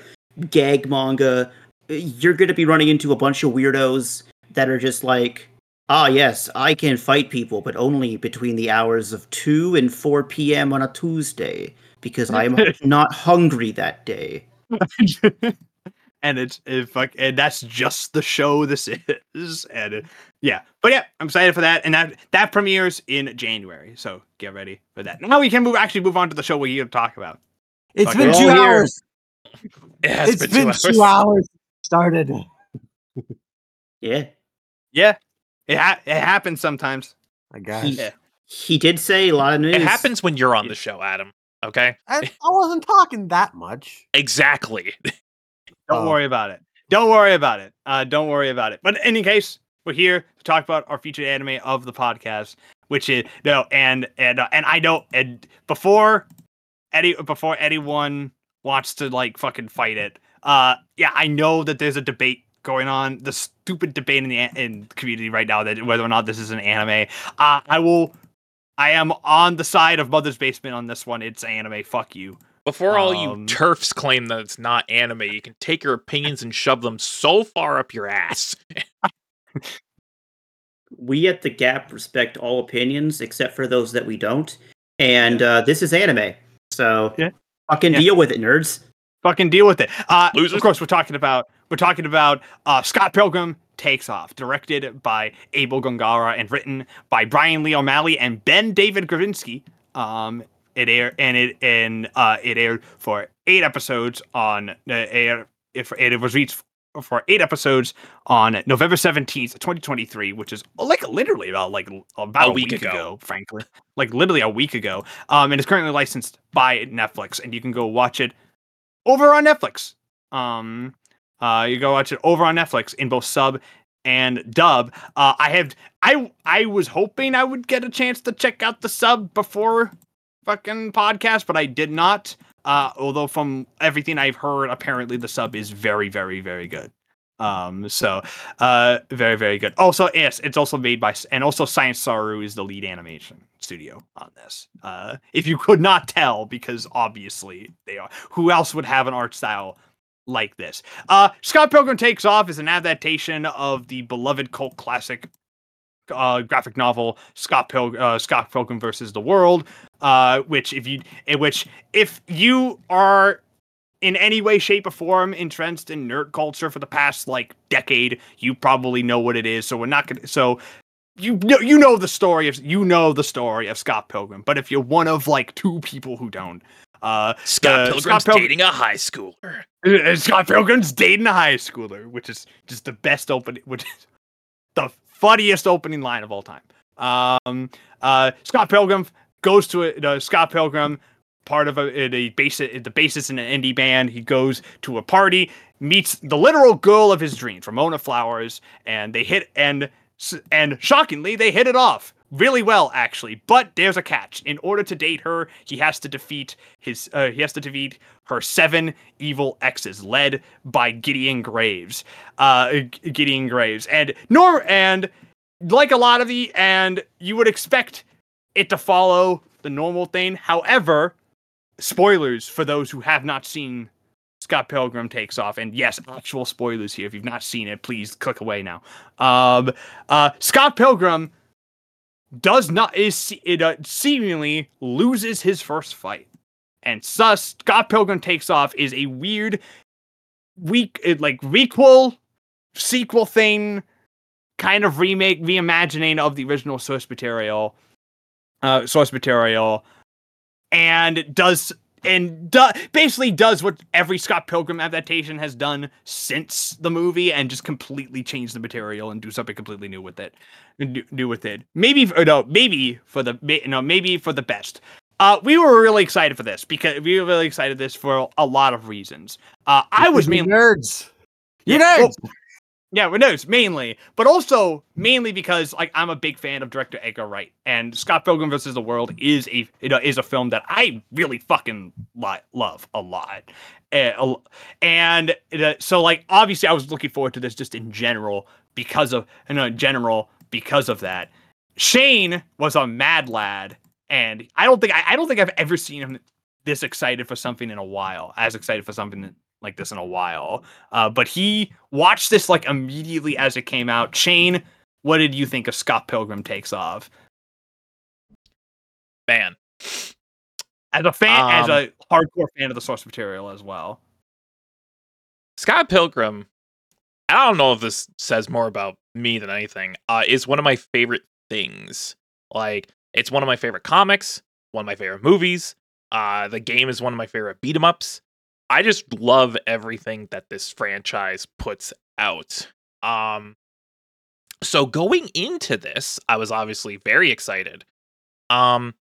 [SPEAKER 7] gag manga. You're gonna be running into a bunch of weirdos that are just like, ah yes, I can fight people, but only between the hours of two and four p.m. on a Tuesday because I'm not hungry that day.
[SPEAKER 2] And it's it fuck and that's just the show this is and it, yeah but yeah i'm excited for that and that that premieres in january so get ready for that now we can move actually move on to the show we're here to talk about
[SPEAKER 6] It's
[SPEAKER 2] Fuck
[SPEAKER 6] been
[SPEAKER 2] it.
[SPEAKER 6] two
[SPEAKER 7] All
[SPEAKER 6] hours.
[SPEAKER 1] It has
[SPEAKER 6] It's been, two hours. Started.
[SPEAKER 7] Yeah.
[SPEAKER 2] yeah it, ha- it happens sometimes
[SPEAKER 6] I guess.
[SPEAKER 7] He,
[SPEAKER 2] Yeah.
[SPEAKER 7] he did say a lot of news.
[SPEAKER 1] It happens when you're on the show, Adam. Okay?
[SPEAKER 6] I, I wasn't talking that much.
[SPEAKER 1] Exactly.
[SPEAKER 2] don't
[SPEAKER 6] Oh.
[SPEAKER 2] worry about it don't worry about it uh don't worry about it but in any case we're here to talk about our featured anime of the podcast which is no and and uh, and i know and before Eddie before anyone wants to like fucking fight it. Uh, yeah, I know that there's a debate going on, the stupid debate in the in the community right now that whether or not this is an anime. Uh, I will. I am on the side of Mother's Basement on this one. It's anime. Fuck you.
[SPEAKER 1] Before all you
[SPEAKER 2] Um,
[SPEAKER 1] turfs claim that it's not anime, you can take your opinions and shove them so far up your ass.
[SPEAKER 7] we at the Gap respect all opinions except for those that we don't. And uh, this is anime, so
[SPEAKER 2] Yeah.
[SPEAKER 7] fucking
[SPEAKER 2] Yeah.
[SPEAKER 7] deal with it, nerds.
[SPEAKER 2] Fucking deal with it. Uh,
[SPEAKER 1] Losers.
[SPEAKER 2] of course, we're talking about we're talking about uh, Scott Pilgrim takes off, directed by Abel Góngora and written by Brian Lee O'Malley and BenDavid Grabinski. Um, it aired and it and uh, it aired for eight episodes on uh, air. If it was reached for eight episodes on November seventeenth, twenty twenty three, which is like literally about like about
[SPEAKER 1] A
[SPEAKER 2] a,
[SPEAKER 1] week
[SPEAKER 2] week,
[SPEAKER 1] ago.
[SPEAKER 2] ago. frankly, like literally a week ago. Um, and it's currently licensed by Netflix, and you can go watch it over on Netflix. Um, uh, you go watch it over on Netflix in both sub and dub. Uh, I have I I was hoping I would get a chance to check out the sub before fucking podcast, but I did not. Uh, although from everything I've heard, apparently the sub is very, very, very good. Um, so uh, very, very good. Also, yes, it's also made by and also Science Saru is the lead animation studio on this. Uh, if you could not tell, because obviously they are. Who else would have an art style like this? Uh, Scott Pilgrim Takes Off is an adaptation of the beloved cult classic uh, graphic novel Scott Pilgrim, uh, Scott Pilgrim versus the World, uh, which if you, which if you are in any way, shape, or form entrenched in nerd culture for the past like decade, you probably know what it is. So we're not gonna. So you know, you know the story of you know the story of Scott Pilgrim. But if you're one of like two people who don't, uh,
[SPEAKER 1] Scott Pilgrim's
[SPEAKER 2] Scott Pilgrim-
[SPEAKER 1] dating a high schooler.
[SPEAKER 2] uh, Scott Pilgrim's dating a high schooler, which is just the best opening, which is the funniest opening line of all time. Um, uh, Scott Pilgrim goes to a, uh, Scott Pilgrim, part of a, a basis, the bassist in an indie band. He goes to a party, meets the literal girl of his dreams, Ramona Flowers, and they hit and and shockingly they hit it off really well actually. But there's a catch. In order to date her, he has to defeat his uh, he has to defeat her seven evil exes, led by Gideon Graves. Uh, Gideon Graves, and nor and like a lot of the, and you would expect it to follow the normal thing. However, spoilers for those who have not seen Scott Pilgrim takes off, and yes, actual spoilers here. If you've not seen it, please click away now. Um, uh, Scott Pilgrim does not is it uh, seemingly loses his first fight, and thus Scott Pilgrim takes off is a weird, weak like requel, sequel thing, kind of remake, reimagining of the original source material, uh, source material, and does and do, basically does what every Scott Pilgrim adaptation has done since the movie, and just completely change the material and do something completely new with it. Do, do with it. Maybe no, maybe for the no, maybe for the best. Uh, we were really excited for this because we were really excited this for a lot of reasons. Uh, I was mainly
[SPEAKER 6] nerds.
[SPEAKER 2] Yeah,
[SPEAKER 6] nerds.
[SPEAKER 2] well, yeah, well, no, it's mainly, but also mainly because like I'm a big fan of director Edgar Wright, and Scott Pilgrim vs. the World is a you know, is a film that I really fucking li- love a lot, Eh, a l- and uh, so like obviously I was looking forward to this just in general because of you know in general because of that, Shane was a mad lad, and I don't think I, I don't think I've ever seen him this excited for something in a while. As excited for something like this in a while. Uh, but he watched this like immediately as it came out. Shane, what did you think of Scott Pilgrim Takes Off?
[SPEAKER 1] Man,
[SPEAKER 2] As a fan, as
[SPEAKER 1] Um,
[SPEAKER 2] a hardcore fan of the source material as well.
[SPEAKER 1] Scott Pilgrim, I don't know if this says more about me than anything, uh, is one of my favorite things. Like, it's one of my favorite comics, one of my favorite movies. Uh, the game is one of my favorite beat 'em ups. I just love everything that this franchise puts out. Um, so going into this, I was obviously very excited. Um,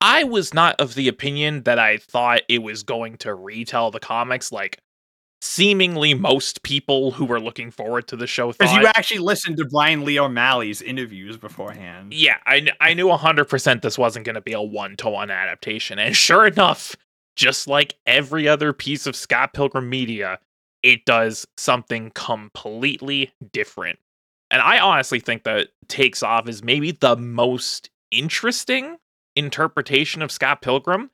[SPEAKER 1] I was not of the opinion that I thought it was going to retell the comics like seemingly most people who were looking forward to the show
[SPEAKER 2] Because you actually listened to Brian Lee O'Malley's interviews beforehand.
[SPEAKER 1] yeah, I, I knew 100% this wasn't going to be a one to one adaptation. And sure enough, just like every other piece of Scott Pilgrim media, it does something completely different. And I honestly think that Takes Off is maybe the most interesting interpretation of Scott Pilgrim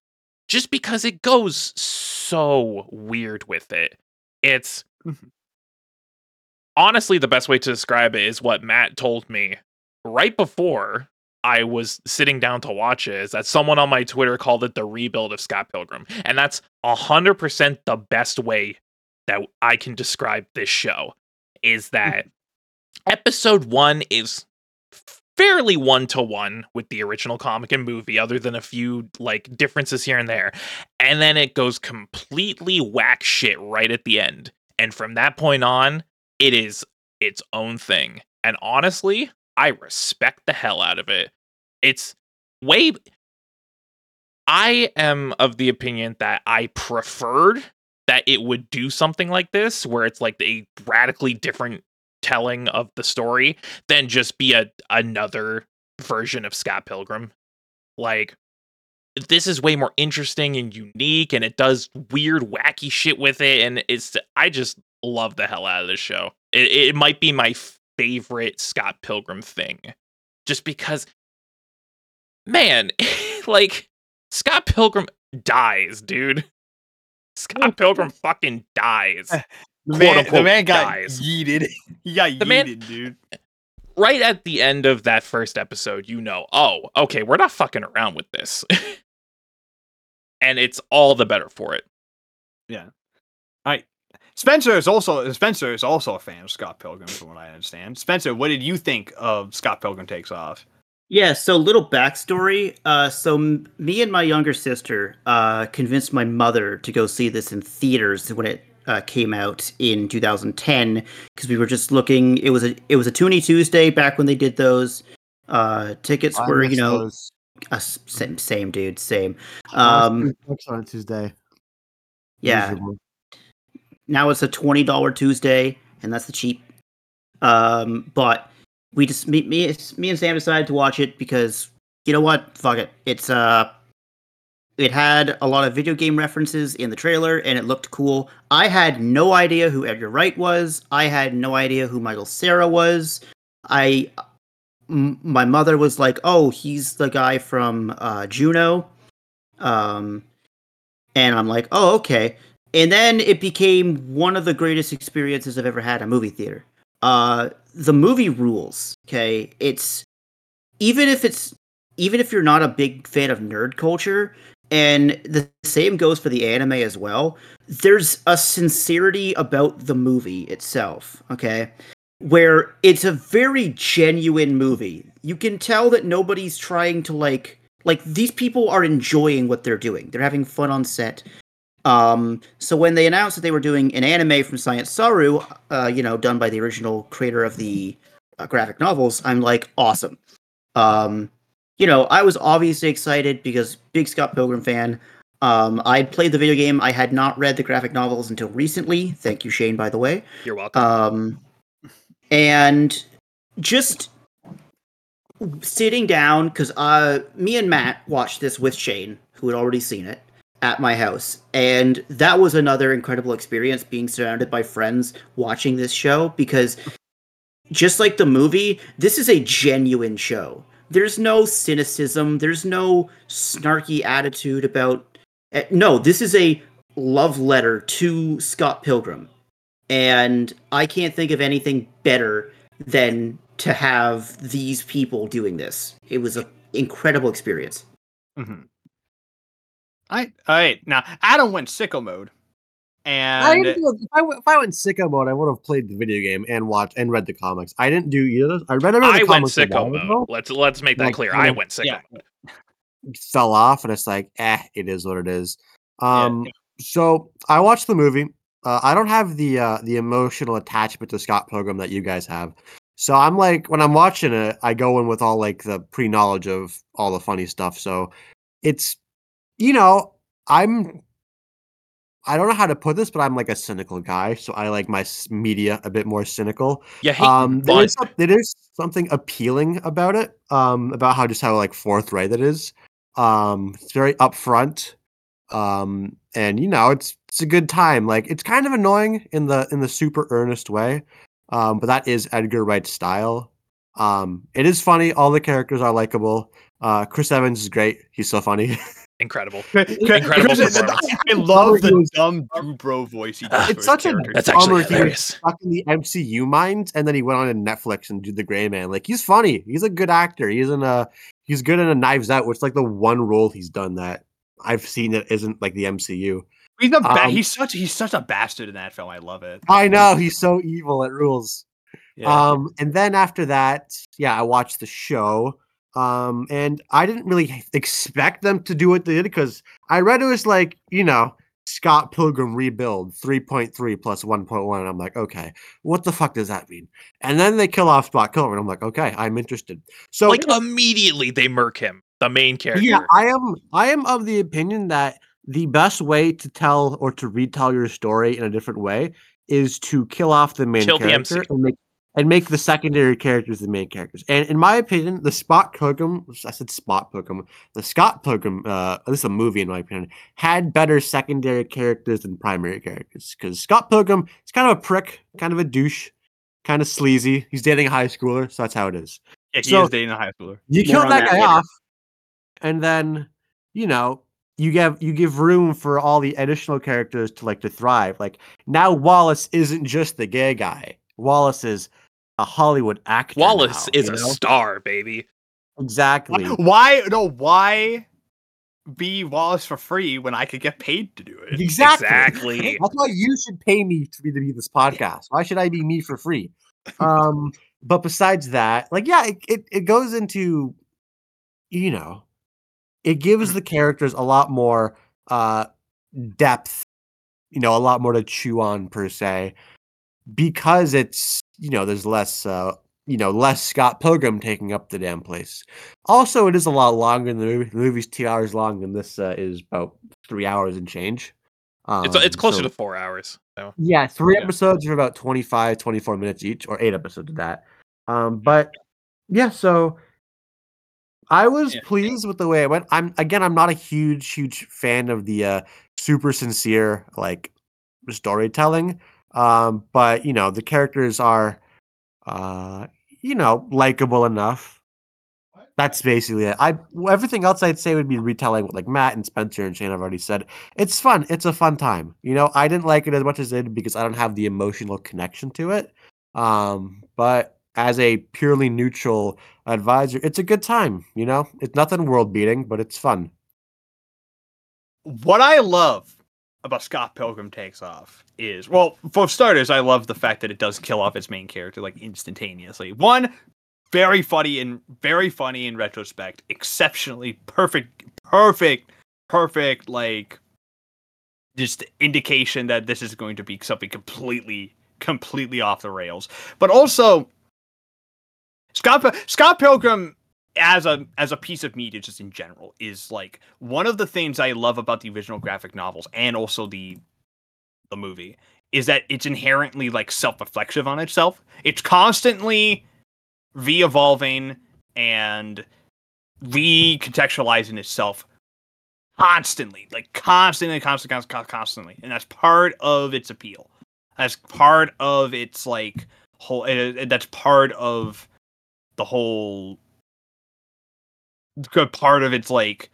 [SPEAKER 1] just because it goes so weird with it. It's
[SPEAKER 2] Mhm.
[SPEAKER 1] honestly the best way to describe it is what Matt told me right before I was sitting down to watch it is that someone on my Twitter called it the rebuild of Scott Pilgrim. And that's 100% the best way that I can describe this show is hmm. that episode 1 is fairly one to one with the original comic and movie other than a few like differences here and there. And then it goes completely whack shit right at the end. And from that point on, it is its own thing. And honestly, I respect the hell out of it. It's way. I am of the opinion that I preferred that it would do something like this, where it's like a radically different telling of the story than just be a another version of Scott Pilgrim. Like this is way more interesting and unique and it does weird wacky shit with it and it's I just love the hell out of this show. It, it might be my favorite Scott Pilgrim thing. Just because man, like Scott Pilgrim dies, dude. Scott Pilgrim fucking dies.
[SPEAKER 2] The man, the man got
[SPEAKER 1] dies.
[SPEAKER 2] yeeted. He got
[SPEAKER 1] The man-
[SPEAKER 2] dude.
[SPEAKER 1] right at the end of that first episode, you know, oh, okay, we're not fucking around with this. and it's all the better for it.
[SPEAKER 2] Spencer is also Spencer is also a fan of Scott Pilgrim, from what I understand. Spencer, what did you think of Scott Pilgrim Takes Off?
[SPEAKER 3] Yeah, so little backstory. Uh, so m- me and my younger sister uh, convinced my mother to go see this in theaters when it uh, came out in 2010 because we were just looking. It was a it was a Toonie Tuesday back when they did those. Uh, tickets
[SPEAKER 4] I
[SPEAKER 3] were you know
[SPEAKER 4] those.
[SPEAKER 3] uh, same same dude same.
[SPEAKER 4] I
[SPEAKER 3] Um,
[SPEAKER 4] was on a Tuesday.
[SPEAKER 3] yeah,
[SPEAKER 4] Miserable.
[SPEAKER 3] Now it's a twenty dollar Tuesday, and that's the cheap. Um, but we just me, me me and Sam decided to watch it because you know what? Fuck it. It's uh, it had a lot of video game references in the trailer, and it looked cool. I had no idea who Edgar Wright was. I had no idea who Michael Cera was. I my mother was like, "Oh, he's the guy from uh, Juno," um, and I'm like, "Oh, okay." And then it became one of the greatest experiences I've ever had in a movie theater. Uh, the movie rules. Okay, it's even if it's even if you're not a big fan of nerd culture, and the same goes for the anime as well. There's a sincerity about the movie itself. Okay, where it's a very genuine movie. You can tell that nobody's trying to like like these people are enjoying what they're doing. They're having fun on set. Um, so when they announced that they were doing an anime from Science Saru, uh, you know, done by the original creator of the uh, graphic novels, I'm like, awesome. Um, you know, I was obviously excited because big Scott Pilgrim fan. Um, I played the video game. I had not read the graphic novels until recently. Thank you, Shane, by the way.
[SPEAKER 1] You're welcome.
[SPEAKER 3] Um, and just sitting down because uh, me and Matt watched this with Shane, who had already seen it, at my house, and that was another incredible experience being surrounded by friends watching this show because just like the movie, this is a genuine show.
[SPEAKER 7] there's no cynicism. There's no snarky attitude about. eh, No, this is a love letter to Scott Pilgrim, and I can't think of anything better than to have these people doing this. It was an incredible experience.
[SPEAKER 2] Mm-hmm. All right, all right. Now Adam went sicko mode,
[SPEAKER 4] I
[SPEAKER 2] and
[SPEAKER 4] didn't do- if, I, went- if I went sicko mode, I would have played the video game and watched and read the comics. I didn't do either. of those. I read every
[SPEAKER 1] I
[SPEAKER 4] the
[SPEAKER 1] went
[SPEAKER 4] comics a
[SPEAKER 1] sicko
[SPEAKER 4] while
[SPEAKER 1] mode.
[SPEAKER 4] ago,
[SPEAKER 1] Let's let's make that
[SPEAKER 4] Like,
[SPEAKER 1] clear.
[SPEAKER 4] kind
[SPEAKER 1] I went sicko
[SPEAKER 2] yeah.
[SPEAKER 1] mode.
[SPEAKER 4] fell off, and it's like, eh, it is what it is.
[SPEAKER 2] Yeah,
[SPEAKER 4] Um, so I watched the movie. Uh, I don't have the uh, the emotional attachment to Scott Pilgrim that you guys have. So I'm like, when I'm watching it, I go in with all like the pre knowledge of all the funny stuff. So it's, you know, I'm. I don't know how to put this, but I'm like a cynical guy, so I like my media a bit more cynical.
[SPEAKER 1] Yeah,
[SPEAKER 4] Um, there some- there is something appealing about it. Um, about how just how like forthright it is. Um, it's very upfront. Um, and you know, it's it's a good time. Like it's kind of annoying in the in the super earnest way. Um, but that is Edgar Wright's style. Um, it is funny. All the characters are likable. Uh, Chris Evans is great. He's so funny.
[SPEAKER 1] Incredible.
[SPEAKER 2] Incredible
[SPEAKER 1] performance.
[SPEAKER 2] I love the dumb Drew Bro voice he does.
[SPEAKER 4] It's such a-
[SPEAKER 2] characters.
[SPEAKER 1] That's actually
[SPEAKER 4] Bummer
[SPEAKER 1] hilarious.
[SPEAKER 4] stuck in the MCU mind, and then he went on to Netflix and did the Gray Man. Like he's funny. He's a good actor. He's in a he's good in a Knives Out, which is like the one role he's done that I've seen that isn't like the MCU.
[SPEAKER 2] He's a ba-
[SPEAKER 4] Um,
[SPEAKER 2] he's such he's such a bastard in that film. I love it.
[SPEAKER 4] I know he's so evil. It rules.
[SPEAKER 2] Yeah.
[SPEAKER 4] Um, and then after that, yeah, I watched the show. Um, and I didn't really expect them to do what they did because I read it was like, you know, Scott Pilgrim rebuild 3.3 plus 1.1. And I'm like, okay, what the fuck does that mean? And then they kill off Scott Pilgrim. And I'm like, okay, I'm interested. So
[SPEAKER 1] like immediately they murk him, the main character.
[SPEAKER 4] yeah, I am I am of the opinion that the best way to tell or to retell your story in a different way is to kill off the main
[SPEAKER 1] Kill the
[SPEAKER 4] character
[SPEAKER 1] MC.
[SPEAKER 4] and make and make the secondary characters the main characters. And in my opinion, the Spot Pilgrim, I said Spot Pilgrim, the Scott Pilgrim, uh, this is a movie in my opinion, had better secondary characters than primary characters. Because Scott Pilgrim is kind of a prick, kind of a douche, kind of sleazy. He's dating a high schooler, so that's how it is.
[SPEAKER 2] yeah, he
[SPEAKER 4] so-
[SPEAKER 2] is dating a high schooler.
[SPEAKER 4] You kill that
[SPEAKER 7] that
[SPEAKER 4] guy
[SPEAKER 7] later.
[SPEAKER 4] off, and then you know you give you give room for all the additional characters to like to thrive. Like now, Wallace isn't just the gay guy. Wallace is a Hollywood actor.
[SPEAKER 1] Wallace
[SPEAKER 4] now,
[SPEAKER 1] is a
[SPEAKER 4] know?
[SPEAKER 1] star, baby.
[SPEAKER 4] exactly.
[SPEAKER 2] Why no? Why be Wallace for free when I could get paid to do it?
[SPEAKER 4] Exactly.
[SPEAKER 1] Exactly.
[SPEAKER 4] That's why you should pay me to be to be this podcast. Why should I be me for free? Um, but besides that, like, yeah, it, it, it goes into, you know, it gives the characters a lot more uh depth, you know, a lot more to chew on per se, because it's you know, there's less uh you know, less Scott Pilgrim taking up the damn place. Also, it is a lot longer than the movie. The movie's two hours long, and this uh, is about three hours and change.
[SPEAKER 1] It's it's
[SPEAKER 4] Um,
[SPEAKER 1] closer
[SPEAKER 4] so-
[SPEAKER 1] to four hours. So
[SPEAKER 4] yeah, three
[SPEAKER 2] Yeah.
[SPEAKER 4] episodes are about 25, 24 minutes each, or eight episodes of that. Um, but yeah, so I was
[SPEAKER 2] Yeah.
[SPEAKER 4] pleased with the way it went. I'm again, I'm not a huge, huge fan of the uh super sincere like storytelling. Um, but you know, the characters are uh you know, likable enough. That's basically it. I everything else I'd say would be retelling what like Matt and Spencer and Shane have already said. It's fun. It's a fun time. You know, I didn't like it as much as they did because I don't have the emotional connection to it. Um, but as a purely neutral advisor, it's a good time. You know, it's nothing world beating, but it's fun.
[SPEAKER 2] what I love about Scott Pilgrim Takes Off is well, for starters, I love the fact that it does kill off its main character like instantaneously. One, very funny and very funny in retrospect, exceptionally perfect, perfect, perfect, like just indication that this is going to be something completely, completely off the rails. But also, Scott Scott Pilgrim as a as a piece of media just in general is like one of the things I love about the original graphic novels and also the the movie is that it's inherently like self-reflexive on itself. It's constantly re-evolving and recontextualizing itself constantly, like constantly, constantly, constantly, constantly, and that's part of its appeal. That's part of its like whole. Uh, that's part of the whole part of its like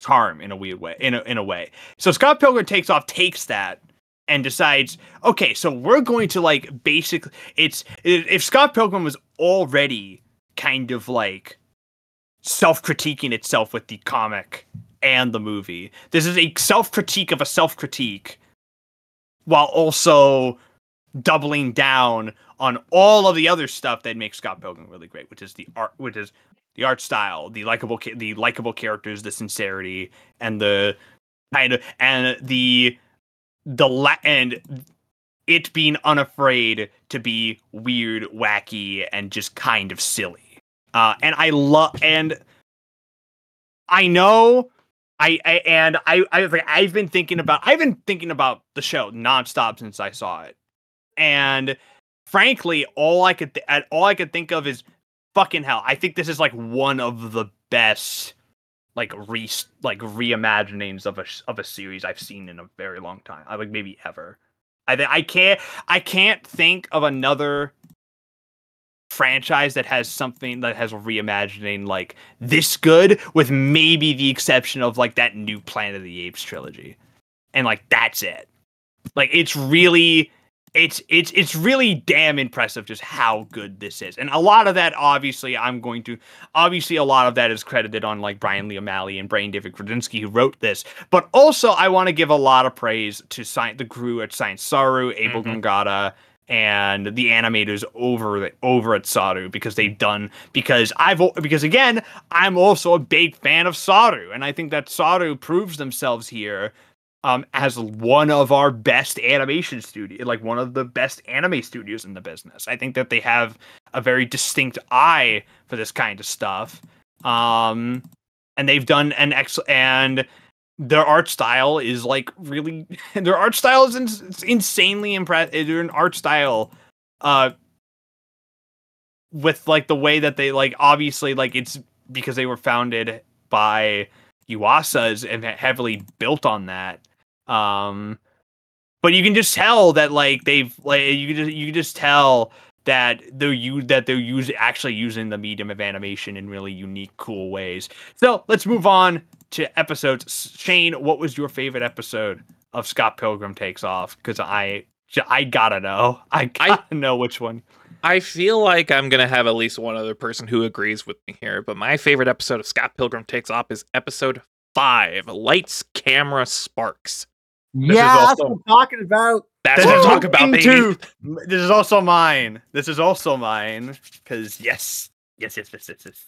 [SPEAKER 2] charm in a weird way in a, in a way. So scott pilgrim takes off takes that and decides okay so we're going to like basically it's if if scott pilgrim was already kind of like self-critiquing itself with the comic and the movie this is a self-critique of a self-critique while also doubling down on all of the other stuff that makes Scott Pilgrim really great, which is the art, which is the art style, the likable, the likable characters, the sincerity, and the kind of and the the la- and it being unafraid to be weird, wacky, and just kind of silly. Uh, and I love and I know I, I and I I I've been thinking about I've been thinking about the show nonstop since I saw it, and frankly, all I could th- all I could think of is fucking hell. I think this is like one of the best like re like reimaginings of a of a series I've seen in a very long time. I like maybe ever. I th- I can't I can't think of another franchise that has something that has a reimagining like this good with maybe the exception of like that new Planet of the Apes trilogy. And like that's it. Like it's really it's it's it's really damn impressive just how good this is. And a lot of that obviously I'm going to obviously a lot of that is credited on like Brian Lee O'Malley and Brian David Krasinski who wrote this. But also I want to give a lot of praise to Sci- the crew at Science Saru, Abel
[SPEAKER 1] Mhm.
[SPEAKER 2] Góngora, and the animators over the, over at Saru because they've done because I've because again I'm also a big fan of Saru and I think that Saru proves themselves here um as one of our best animation studio like one of the best anime studios in the business. I think that they have a very distinct eye for this kind of stuff. Um and they've done an ex and their art style is like really their art style is ins- insanely impressive their art style uh with like the way that they like obviously like it's because they were founded by Yuasa's and heavily built on that um but you can just tell that like they've like you can just you can just tell that they're you that they're using actually using the medium of animation in really unique cool ways so let's move on to episodes. Shane, what was your favorite episode of Scott Pilgrim Takes Off? Because I, I gotta know. I gotta know which one.
[SPEAKER 1] I feel like I'm gonna have at least one other person who agrees with me here, but my favorite episode of Scott Pilgrim Takes Off is episode five, Lights, Camera, Sparks.
[SPEAKER 2] Is
[SPEAKER 6] yeah, that's
[SPEAKER 2] also-
[SPEAKER 6] what I'm talking about.
[SPEAKER 1] That's what I'm talking about, baby.
[SPEAKER 2] too. This is also mine. This is also mine. Because yes, yes, yes, yes, yes, yes.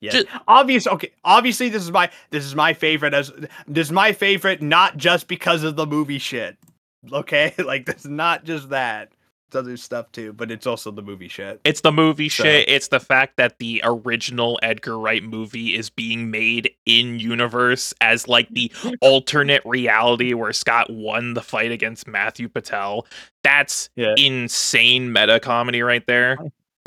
[SPEAKER 2] Yes.
[SPEAKER 1] Ju-
[SPEAKER 2] Obvious. Okay. Obviously, this is my this is my favorite. As this is my favorite, not just because of the movie shit. Okay, like this is not just that. It's other stuff too, but it's also the movie shit.
[SPEAKER 1] It's the movie
[SPEAKER 2] So-
[SPEAKER 1] shit. It's the fact that the original Edgar Wright movie is being made in universe as like the alternate reality where Scott won the fight against Matthew Patel. That's
[SPEAKER 2] Yeah.
[SPEAKER 1] insane meta comedy right there.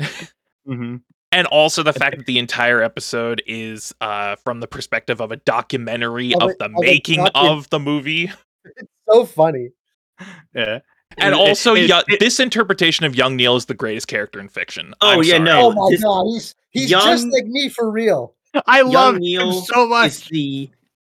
[SPEAKER 2] Mm-hmm.
[SPEAKER 1] And also the fact that the entire episode is uh, from the perspective of a documentary
[SPEAKER 4] Of
[SPEAKER 1] of
[SPEAKER 4] a-
[SPEAKER 1] the
[SPEAKER 4] of a
[SPEAKER 1] making
[SPEAKER 4] docu-
[SPEAKER 1] of the movie.
[SPEAKER 4] It's so funny.
[SPEAKER 2] Yeah.
[SPEAKER 1] And
[SPEAKER 2] It-
[SPEAKER 1] also,
[SPEAKER 2] it- it-
[SPEAKER 1] this interpretation of Young Neil is the greatest character in fiction.
[SPEAKER 7] Oh,
[SPEAKER 1] I'm
[SPEAKER 7] yeah,
[SPEAKER 1] sorry.
[SPEAKER 7] no.
[SPEAKER 4] Oh my
[SPEAKER 7] this-
[SPEAKER 4] god, he's he's
[SPEAKER 7] young-
[SPEAKER 4] just like me for real.
[SPEAKER 2] I love
[SPEAKER 7] Neil
[SPEAKER 2] him so
[SPEAKER 7] is
[SPEAKER 2] much.
[SPEAKER 7] the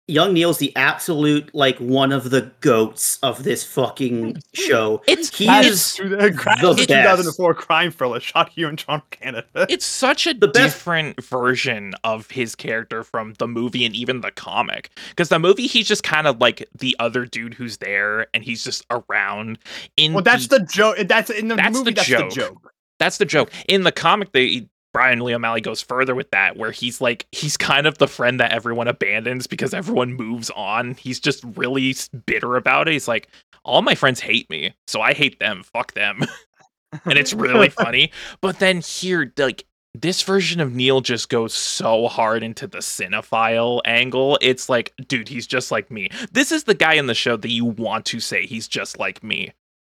[SPEAKER 7] young Neil's the absolute like one of the goats of this fucking show.
[SPEAKER 1] It's
[SPEAKER 7] He is
[SPEAKER 2] To the, gra-
[SPEAKER 7] the
[SPEAKER 2] the 2004 crime thriller shot here in Toronto, Canada.
[SPEAKER 1] it's such a
[SPEAKER 7] The best-
[SPEAKER 1] different version of his character from the movie and even the comic. Because the movie, he's just kind of like the other dude who's there and he's just around. In
[SPEAKER 2] Well, that's the joke. That's in the
[SPEAKER 1] That's
[SPEAKER 2] movie.
[SPEAKER 1] the
[SPEAKER 2] that's
[SPEAKER 1] joke.
[SPEAKER 2] the joke.
[SPEAKER 1] that's the joke. In the comic, they Brian Lee O'Malley goes further with that, where he's like he's kind of the friend that everyone abandons because everyone moves on. He's just really bitter about it. He's like, all my friends hate me, so I hate them. Fuck them, and it's really funny. But then here, like this version of Neil just goes so hard into the cinephile angle. It's like, dude, he's just like me. This is the guy in the show that you want to say he's just like me.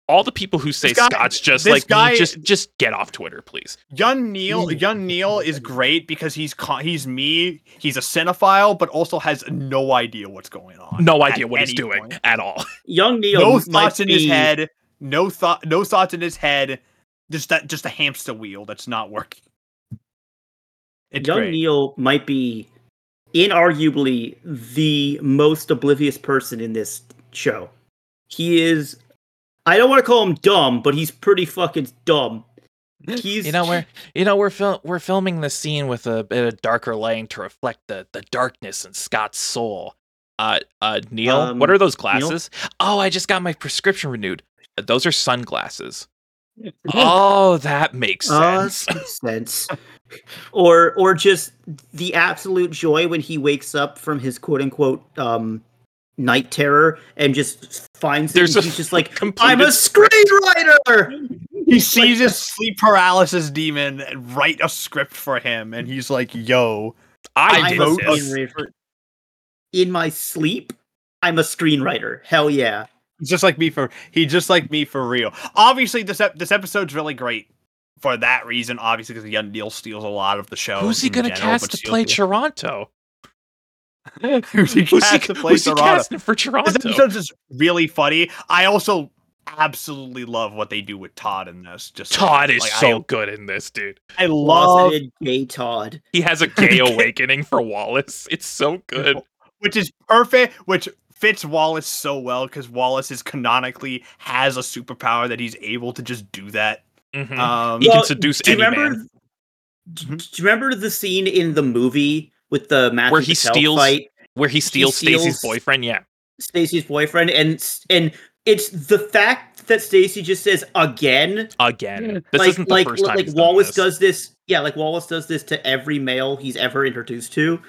[SPEAKER 1] All the people who say
[SPEAKER 2] guy-
[SPEAKER 1] Scott's just
[SPEAKER 2] this
[SPEAKER 1] like
[SPEAKER 2] guy-
[SPEAKER 1] me, just just get off Twitter, please.
[SPEAKER 2] Young Neil, young Neil is great because he's con- he's me. He's a cinephile, but also has no idea what's going on.
[SPEAKER 1] No idea what he's doing
[SPEAKER 2] point.
[SPEAKER 1] at all.
[SPEAKER 7] Young Neil
[SPEAKER 2] No thoughts in his head. No thought. No thoughts in his head. Just that. Just a hamster wheel that's not working. It's
[SPEAKER 7] Young
[SPEAKER 2] great.
[SPEAKER 7] Neil might be
[SPEAKER 3] inarguably the most oblivious person in this show. He is I don't want to call him dumb, but he's pretty fucking dumb. He's
[SPEAKER 1] You know we're you know we're fil- we're filming the scene with a bit of darker lighting to reflect the the darkness in Scott's soul. Uh, uh, Neil, what
[SPEAKER 3] Um,
[SPEAKER 1] are those glasses? Oh, I just got my prescription renewed. Uh, Those are sunglasses. Oh, that makes
[SPEAKER 3] Oh,
[SPEAKER 1] sense.
[SPEAKER 3] makes sense. or or just the absolute joy when he wakes up from his quote unquote um night terror and just finds
[SPEAKER 1] There's
[SPEAKER 3] it.
[SPEAKER 1] a
[SPEAKER 3] he's just like I'm a screenwriter.
[SPEAKER 2] He sees his sleep paralysis demon and write a script for him, and he's like, "Yo,
[SPEAKER 1] I
[SPEAKER 3] I'm
[SPEAKER 1] did
[SPEAKER 3] a
[SPEAKER 2] wrote a
[SPEAKER 1] this.
[SPEAKER 3] screenwriter. In my sleep, I'm a screenwriter. Hell yeah.
[SPEAKER 2] just like me for he just like me for real." Obviously, this ep- this episode's really great for that reason. Obviously, because Young Neil steals a lot of the show.
[SPEAKER 1] Who's he gonna
[SPEAKER 2] general,
[SPEAKER 1] cast to play Toronto?
[SPEAKER 2] Who's he
[SPEAKER 1] Who's he,
[SPEAKER 2] cast to play
[SPEAKER 1] who's he
[SPEAKER 2] Toronto?
[SPEAKER 1] casting for
[SPEAKER 2] This
[SPEAKER 1] Toronto?
[SPEAKER 2] episode's just really funny. I also absolutely love what they do with Todd in this. Just like-
[SPEAKER 1] Todd is
[SPEAKER 2] like,
[SPEAKER 1] so good in this, dude.
[SPEAKER 2] I, I love
[SPEAKER 3] Closeted gay Todd.
[SPEAKER 1] He has a gay awakening for Wallace. It's so good.
[SPEAKER 2] which is perfect, which fits Wallace so well because Wallace is canonically has a superpower that he's able to just do that.
[SPEAKER 1] Mhm.
[SPEAKER 2] Um,
[SPEAKER 1] He can
[SPEAKER 3] Well,
[SPEAKER 1] seduce
[SPEAKER 3] do
[SPEAKER 1] any
[SPEAKER 3] remember?
[SPEAKER 1] man.
[SPEAKER 3] Do do you remember the scene in the movie with the Matthew
[SPEAKER 1] Where he
[SPEAKER 3] Patel
[SPEAKER 1] steals-
[SPEAKER 3] fight?
[SPEAKER 1] Where he steals Stacy's
[SPEAKER 3] steals-
[SPEAKER 1] boyfriend. Yeah.
[SPEAKER 3] Stacy's boyfriend, and and it's the fact that Stacy just says again.
[SPEAKER 1] Again. This
[SPEAKER 3] like
[SPEAKER 1] isn't the
[SPEAKER 3] like
[SPEAKER 1] first time
[SPEAKER 3] like
[SPEAKER 1] he's done
[SPEAKER 3] Wallace
[SPEAKER 1] this.
[SPEAKER 3] does this. Yeah, like Wallace does this to every male he's ever introduced to.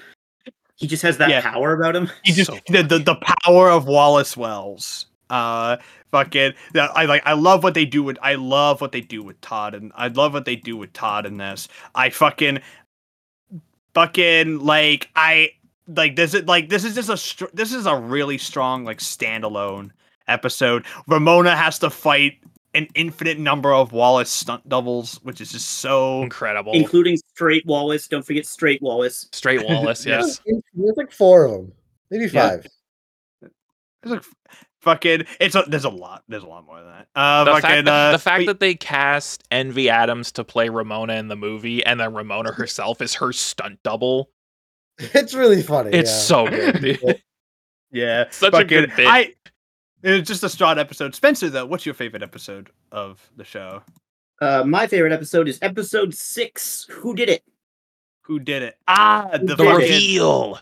[SPEAKER 3] He just has that
[SPEAKER 2] Yeah.
[SPEAKER 3] power about him.
[SPEAKER 2] he just
[SPEAKER 1] So
[SPEAKER 2] the, the the power of Wallace Wells. Uh, fucking, that- I like. I love what they do with. I love what they do with Todd, and I love what they do with Todd in this. I fucking, fucking like I like this is like this is just a str- this is a really strong like standalone episode. Ramona has to fight an infinite number of Wallace stunt doubles, which is just so
[SPEAKER 1] Incredible.
[SPEAKER 3] including Straight Wallace. Don't forget Straight Wallace.
[SPEAKER 1] Straight Wallace,
[SPEAKER 2] Yeah.
[SPEAKER 1] yes.
[SPEAKER 4] There's like four of them, maybe
[SPEAKER 2] Yeah.
[SPEAKER 4] five.
[SPEAKER 2] Like fucking. It's a, there's a lot. There's a lot more than that. Uh,
[SPEAKER 1] The
[SPEAKER 2] fucking,
[SPEAKER 1] fact, that,
[SPEAKER 2] uh,
[SPEAKER 1] the fact
[SPEAKER 2] but-
[SPEAKER 1] that they cast Envy Adams to play Ramona in the movie, and then Ramona herself is her stunt double.
[SPEAKER 4] It's really funny.
[SPEAKER 1] It's
[SPEAKER 4] yeah.
[SPEAKER 1] so good.
[SPEAKER 2] yeah,
[SPEAKER 1] Such a good bit.
[SPEAKER 2] I. It's just a strong episode. Spencer, though, what's your favorite episode of the show?
[SPEAKER 3] Uh, my favorite episode is episode six. Who did it?
[SPEAKER 2] Who did it? Ah, the,
[SPEAKER 1] the
[SPEAKER 3] did it?
[SPEAKER 2] fucking-
[SPEAKER 1] reveal.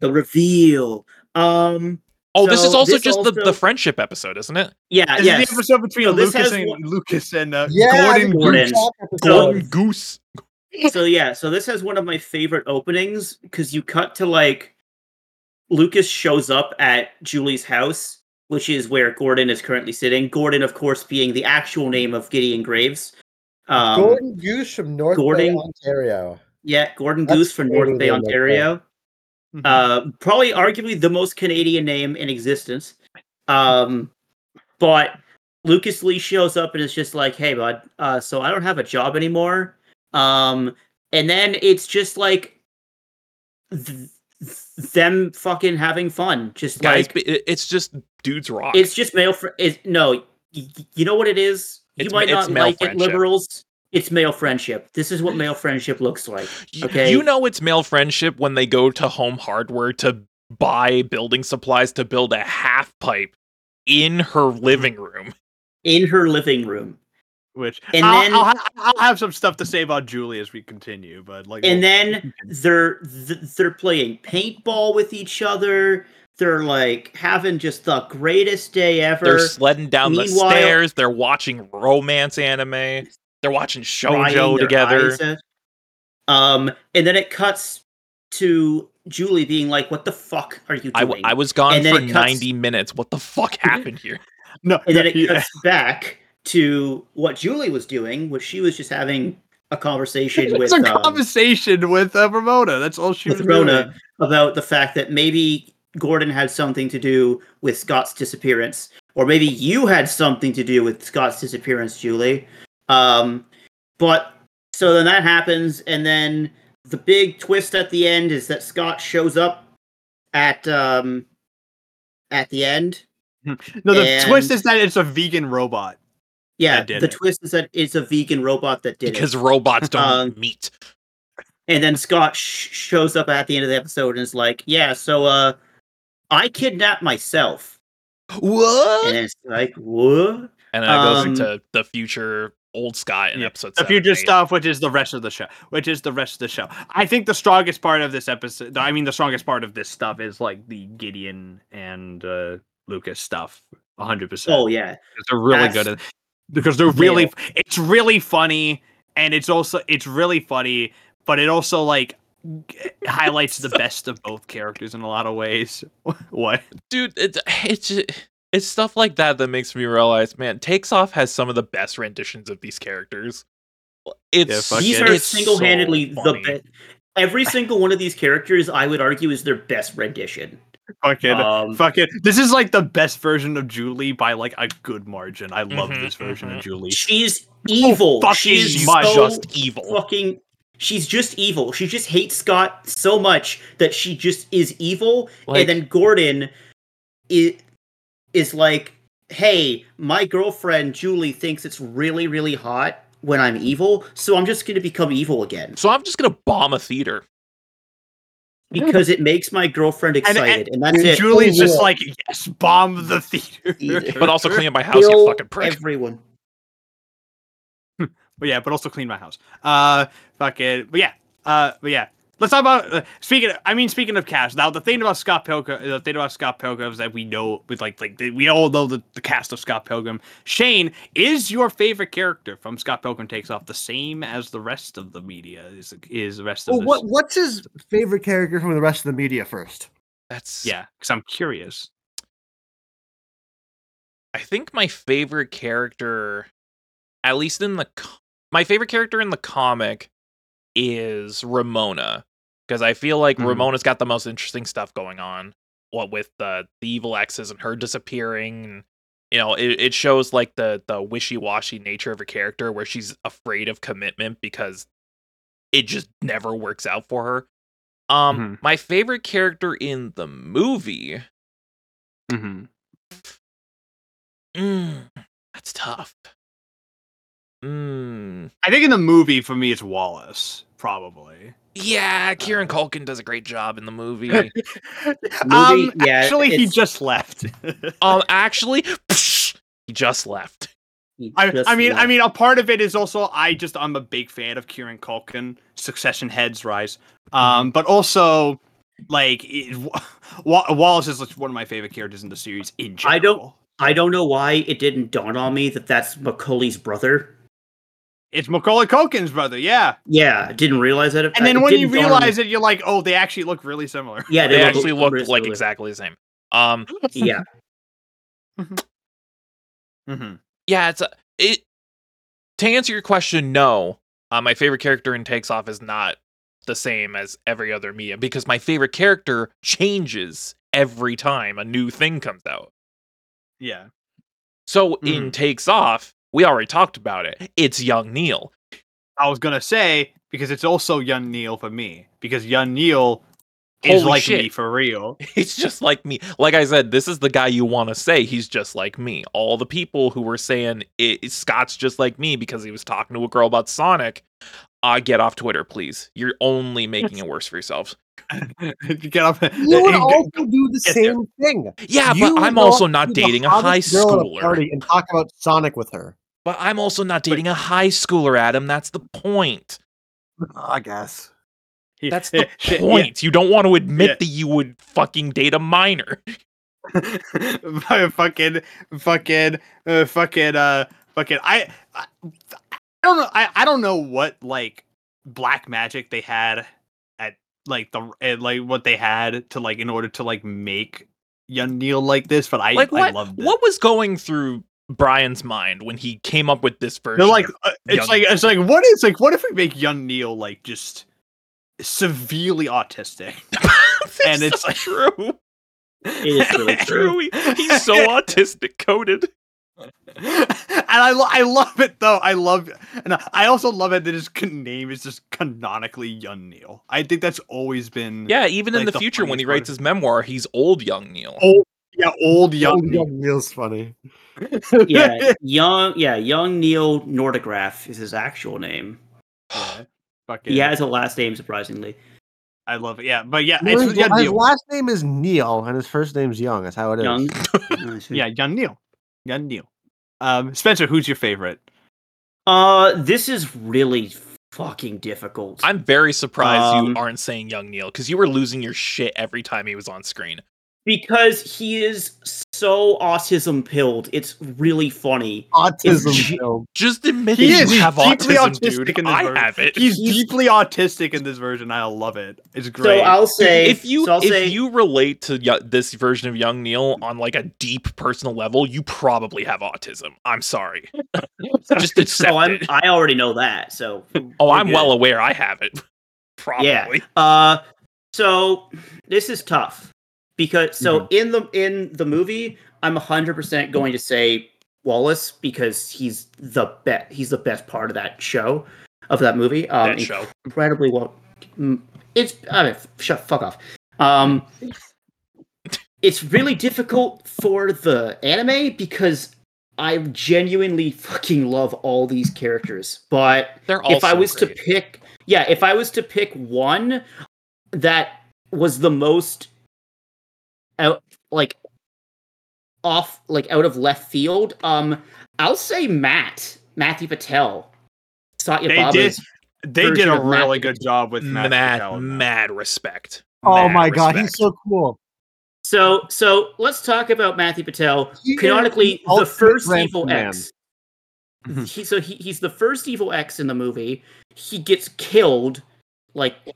[SPEAKER 3] The reveal. Um.
[SPEAKER 1] Oh, this is also
[SPEAKER 3] this
[SPEAKER 1] just the, the friendship episode, isn't it?
[SPEAKER 3] Yeah.
[SPEAKER 2] This
[SPEAKER 3] yes.
[SPEAKER 2] is the episode between
[SPEAKER 3] So this
[SPEAKER 2] Lucas
[SPEAKER 3] has
[SPEAKER 2] and
[SPEAKER 3] one-
[SPEAKER 2] Lucas and uh,
[SPEAKER 4] Yeah,
[SPEAKER 2] Gordon.
[SPEAKER 4] the
[SPEAKER 3] Gordon.
[SPEAKER 4] Top episode.
[SPEAKER 1] Goose.
[SPEAKER 3] so yeah, so this has one of my favorite openings because you cut to like Lucas shows up at Julie's house, which is where Gordon is currently sitting. Gordon, of course, being the actual name of Gideon Graves. Um,
[SPEAKER 4] Gordon Goose from North
[SPEAKER 3] Gordon-
[SPEAKER 4] Bay, Ontario.
[SPEAKER 3] Yeah, Gordon
[SPEAKER 4] That's
[SPEAKER 3] Goose from North Bay,
[SPEAKER 4] name like.
[SPEAKER 3] Ontario.
[SPEAKER 2] Mhm.
[SPEAKER 3] Uh, probably arguably the most Canadian name in existence. Um, but Lucas Lee shows up and is just like, "Hey, bud, uh, so I don't have a job anymore." Um, and then it's just like th- th- them fucking having fun, just
[SPEAKER 1] Guys,
[SPEAKER 3] like
[SPEAKER 1] it's just dudes rock.
[SPEAKER 3] it's just male. Fr- it's, no, y- y- you know what it is. You
[SPEAKER 1] It's
[SPEAKER 3] might not
[SPEAKER 1] male
[SPEAKER 3] like it, liberals. It's male friendship. This is what male friendship looks like. Okay.
[SPEAKER 1] You know it's male friendship when they go to Home Hardware to buy building supplies to build a half pipe in her mm-hmm. living room.
[SPEAKER 3] in her living room.
[SPEAKER 2] Which
[SPEAKER 3] And
[SPEAKER 2] I'll,
[SPEAKER 3] then-
[SPEAKER 2] I'll, ha- I'll have some stuff to say about Julie as we continue, but like,
[SPEAKER 3] and then they're they're playing paintball with each other. They're like having just the greatest day ever.
[SPEAKER 1] They're sledding down the stairs. They're watching romance anime. They're watching
[SPEAKER 3] crying
[SPEAKER 1] shoujo together.
[SPEAKER 3] Um, and then it cuts to Julie being like, "What the fuck are you
[SPEAKER 1] I,
[SPEAKER 3] doing?"
[SPEAKER 1] w- I was gone
[SPEAKER 3] And
[SPEAKER 1] for
[SPEAKER 3] cuts-
[SPEAKER 1] 90 minutes. What the fuck happened here?
[SPEAKER 2] no,
[SPEAKER 3] and then it
[SPEAKER 2] yeah.
[SPEAKER 3] cuts back to what Julie was doing, which she was just having a conversation with
[SPEAKER 2] it's a
[SPEAKER 3] um,
[SPEAKER 2] conversation with uh, Ramona. That's all she
[SPEAKER 3] with
[SPEAKER 2] was
[SPEAKER 3] Rona
[SPEAKER 2] doing.
[SPEAKER 3] about the fact that maybe Gordon had something to do with Scott's disappearance, or maybe you had something to do with Scott's disappearance, Julie. Um, but so then that happens, and then the big twist at the end is that Scott shows up at um at the end.
[SPEAKER 2] No, the twist is that it's a vegan robot.
[SPEAKER 3] Yeah, the
[SPEAKER 2] it.
[SPEAKER 3] twist is that it's a vegan robot that did
[SPEAKER 1] Because
[SPEAKER 3] it.
[SPEAKER 1] Because robots don't
[SPEAKER 3] Um,
[SPEAKER 1] eat meat.
[SPEAKER 3] and then Scott sh- shows up at the end of the episode and is like, "Yeah, so uh, I kidnapped myself,"
[SPEAKER 1] What?
[SPEAKER 3] and it's like, "What?"
[SPEAKER 1] And then it goes
[SPEAKER 3] Um,
[SPEAKER 1] into the future old Scott in
[SPEAKER 2] Yeah,
[SPEAKER 1] episode
[SPEAKER 2] the
[SPEAKER 1] seven,
[SPEAKER 2] future
[SPEAKER 1] eight.
[SPEAKER 2] stuff, which is the rest of the show, which is the rest of the show. I think the strongest part of this episode, I mean, the strongest part of this stuff is like the Gideon and uh, Lucas stuff, hundred percent.
[SPEAKER 3] Oh yeah,
[SPEAKER 2] they're really
[SPEAKER 3] that's-
[SPEAKER 2] good at because they're really, it's really funny, and it's also it's really funny, but it also like highlights the best of both characters in a lot of ways. what?
[SPEAKER 1] dude it's it's ju- it's stuff like that that makes me realize man takes off has some of the best renditions of these characters it's
[SPEAKER 2] fuck
[SPEAKER 3] these
[SPEAKER 2] it.
[SPEAKER 3] are single-handedly the best. Every single one of these characters, I would argue, is their best rendition.
[SPEAKER 2] Fucking,
[SPEAKER 3] Um,
[SPEAKER 2] fucking. This is like the best version of Julie by like a good margin. I love
[SPEAKER 1] Mhm,
[SPEAKER 2] this version
[SPEAKER 1] mhm.
[SPEAKER 2] of Julie.
[SPEAKER 3] she's evil.
[SPEAKER 2] fucking
[SPEAKER 3] she's
[SPEAKER 2] much.
[SPEAKER 3] so
[SPEAKER 1] just evil
[SPEAKER 3] fucking. She's just evil. She just hates Scott so much that she just is evil.
[SPEAKER 1] Like-
[SPEAKER 3] and then Gordon is is like, "Hey, my girlfriend Julie thinks it's really, really hot when I'm evil, so I'm just going to become evil again
[SPEAKER 1] so i'm just gonna bomb a theater
[SPEAKER 3] because it makes my girlfriend
[SPEAKER 2] and-
[SPEAKER 3] excited, and, that's
[SPEAKER 2] And
[SPEAKER 3] it.
[SPEAKER 2] Julie's just
[SPEAKER 4] Yeah.
[SPEAKER 2] like, yes, bomb the theater.
[SPEAKER 1] But also clean up my house you fucking prick
[SPEAKER 3] everyone.
[SPEAKER 2] But yeah, but also clean my house. Uh, fucking, but yeah, uh, but yeah. Let's talk about uh, speaking. Of, I mean, speaking of cast. Now, the thing about Scott Pilgrim, the thing about Scott Pilgrim is that we know, with like, like we all know the, the cast of Scott Pilgrim. Shane, is your favorite character from Scott Pilgrim Takes Off the same as the rest of the media? Is is the rest of
[SPEAKER 4] Well,
[SPEAKER 2] this?
[SPEAKER 4] what what's his favorite character from the rest of the media first?
[SPEAKER 1] that's
[SPEAKER 2] Yeah, because I'm curious.
[SPEAKER 1] i think my favorite character at least in the my favorite character in the comic is ramona because i feel like
[SPEAKER 2] Mhm.
[SPEAKER 1] ramona's got the most interesting stuff going on what with the the evil exes and her disappearing and you know it, it shows like the the wishy-washy nature of her character where she's afraid of commitment because it just never works out for her um
[SPEAKER 2] Mhm.
[SPEAKER 1] my favorite character in the movie
[SPEAKER 2] Mm-hmm.
[SPEAKER 1] mm, that's tough mm,
[SPEAKER 2] I think in the movie, for me, it's Wallace, probably.
[SPEAKER 1] yeah kieran culkin does a great job in the movie
[SPEAKER 2] um,
[SPEAKER 3] yeah,
[SPEAKER 2] actually, he just left.
[SPEAKER 1] um actually he just left
[SPEAKER 3] He
[SPEAKER 2] I,
[SPEAKER 3] just
[SPEAKER 2] I mean, I mean, a part of it is also I just I'm a big fan of Kieran Culkin, Succession Heads Rise, um, but also like it, Wa- Wallace is one of my favorite characters in the series in general.
[SPEAKER 3] I don't- I don't know why it didn't dawn on me that that's Macaulay's brother.
[SPEAKER 2] It's Macaulay Culkin's brother, yeah.
[SPEAKER 3] Yeah, I didn't realize that.
[SPEAKER 2] And then when you realize it, you're like, oh, they actually look really similar.
[SPEAKER 3] yeah,
[SPEAKER 1] they
[SPEAKER 3] look
[SPEAKER 1] actually look
[SPEAKER 3] really
[SPEAKER 1] like
[SPEAKER 3] similar.
[SPEAKER 1] exactly the same um
[SPEAKER 3] Yeah,
[SPEAKER 2] hmm
[SPEAKER 1] yeah it's a, it to answer your question no uh, my favorite character in takes off is not the same as every other media because my favorite character changes every time a new thing comes out
[SPEAKER 2] Yeah.
[SPEAKER 1] so in
[SPEAKER 2] Mhm.
[SPEAKER 1] takes off we already talked about it it's young neil
[SPEAKER 2] I was gonna say because it's also Young Neil for me because Young Neil is
[SPEAKER 1] Holy
[SPEAKER 2] like
[SPEAKER 1] shit.
[SPEAKER 2] me for real.
[SPEAKER 1] he's just like me like i said this is the guy you want to say he's just like me all the people who were saying it, scott's just like me because he was talking to a girl about sonic uh, get off twitter please you're only making it worse for yourselves
[SPEAKER 2] Get up.
[SPEAKER 4] You would also do the
[SPEAKER 2] get there.
[SPEAKER 4] same thing.
[SPEAKER 1] Yeah,
[SPEAKER 4] You
[SPEAKER 1] but I'm also not dating a high
[SPEAKER 4] hottest a
[SPEAKER 1] schooler.
[SPEAKER 4] party and talk about Sonic with her.
[SPEAKER 1] But I'm also not dating a high schooler, Adam. That's the point.
[SPEAKER 8] I guess.
[SPEAKER 1] That's the
[SPEAKER 2] Shit,
[SPEAKER 1] point. You don't want to admit
[SPEAKER 2] Yeah.
[SPEAKER 1] that you would fucking date a minor.
[SPEAKER 2] yeah. fucking, fucking, uh, fucking, uh, fucking. I, I, I don't know. I, I don't know what like black magic they had at like the at, like what they had to like in order to like make young Neil like this, but I
[SPEAKER 1] Like
[SPEAKER 2] I
[SPEAKER 1] what?
[SPEAKER 2] loved it.
[SPEAKER 1] What was going through Brian's mind when he came up with this version?
[SPEAKER 2] They're like, uh, it's
[SPEAKER 1] young
[SPEAKER 2] like, it's like, what is like, what if we make young Neil like just severely autistic? and
[SPEAKER 1] It's
[SPEAKER 2] it's
[SPEAKER 1] so
[SPEAKER 2] like-
[SPEAKER 1] true.
[SPEAKER 3] it is really true.
[SPEAKER 1] True. He- He's so autistic coded.
[SPEAKER 2] and I, lo- I love it though. I love, and I also love it that his can- name is just canonically Young Neil. I think that's always been
[SPEAKER 1] Yeah, even in the
[SPEAKER 2] the
[SPEAKER 1] future when he writes his memoir, he's old young Neil.
[SPEAKER 2] old, yeah, old Young
[SPEAKER 4] Young,
[SPEAKER 2] Neil.
[SPEAKER 4] young Neil's funny.
[SPEAKER 3] yeah, young, yeah, young Neil Nordegraf is his actual name.
[SPEAKER 2] Yeah. Fucking,
[SPEAKER 3] He has a last name, surprisingly.
[SPEAKER 2] I love it. Yeah, but yeah,
[SPEAKER 6] His,
[SPEAKER 2] it's, yeah,
[SPEAKER 6] his
[SPEAKER 2] Neil.
[SPEAKER 6] last name is Neil, and his first name's Young. That's how it is.
[SPEAKER 3] Young. I
[SPEAKER 2] yeah, young Neil, young Neil. Um, Spencer, who's your favorite?
[SPEAKER 3] Uh, this is really fucking difficult.
[SPEAKER 1] I'm very surprised you
[SPEAKER 3] Um,
[SPEAKER 1] aren't saying Young Neil because you were losing your shit every time he was on screen.
[SPEAKER 3] Because he is so autism pilled. It's really funny.
[SPEAKER 6] Autism.
[SPEAKER 3] It's-
[SPEAKER 6] film.
[SPEAKER 1] Just admit
[SPEAKER 2] He
[SPEAKER 1] that
[SPEAKER 2] is
[SPEAKER 1] you have
[SPEAKER 2] deeply
[SPEAKER 1] autism,
[SPEAKER 2] autistic
[SPEAKER 1] dude.
[SPEAKER 2] in this
[SPEAKER 1] I
[SPEAKER 2] version.
[SPEAKER 1] have it.
[SPEAKER 2] He's,
[SPEAKER 3] He's-
[SPEAKER 2] deeply autistic in this version. I love it. It's great. So.
[SPEAKER 3] I'll say
[SPEAKER 1] if you
[SPEAKER 3] so
[SPEAKER 1] if
[SPEAKER 3] say,
[SPEAKER 1] you relate to y- this version of Young Neil on like a deep personal level, you probably have autism. I'm sorry. Just accept
[SPEAKER 3] oh, I'm,
[SPEAKER 1] it.
[SPEAKER 3] I already know that. So
[SPEAKER 1] Oh, I'm
[SPEAKER 3] good.
[SPEAKER 1] well aware I have it. Probably.
[SPEAKER 3] Yeah. Uh, so this is tough because so
[SPEAKER 1] Mm-hmm.
[SPEAKER 3] in the in the movie, I'm 100 percent going to say Wallace because he's the best. He's the best part of that show, of that movie. Um,
[SPEAKER 1] that show.
[SPEAKER 3] incredibly well. mm, It's I mean, shut fuck off. Um, it's really difficult for the anime because I genuinely fucking love all these characters, but if I was
[SPEAKER 1] great.
[SPEAKER 3] to pick, yeah, if I was to pick one that was the most out, like off, like out of left field, um, I'll say Matt, Matthew Patel, Satya
[SPEAKER 2] They
[SPEAKER 3] Bhabha's.
[SPEAKER 2] they did a
[SPEAKER 3] of Matt
[SPEAKER 2] really
[SPEAKER 3] Patel.
[SPEAKER 2] good job with Matt
[SPEAKER 1] mad,
[SPEAKER 2] Patel in that.
[SPEAKER 1] mad respect.
[SPEAKER 6] Oh
[SPEAKER 1] Mad
[SPEAKER 6] my god, he's so cool.
[SPEAKER 3] So, so let's talk about Matthew Patel.
[SPEAKER 6] He
[SPEAKER 3] Canonically,
[SPEAKER 6] the
[SPEAKER 3] the first evil
[SPEAKER 6] man.
[SPEAKER 3] X. He, so he, he's the first evil X in the movie. He gets killed, like
[SPEAKER 2] He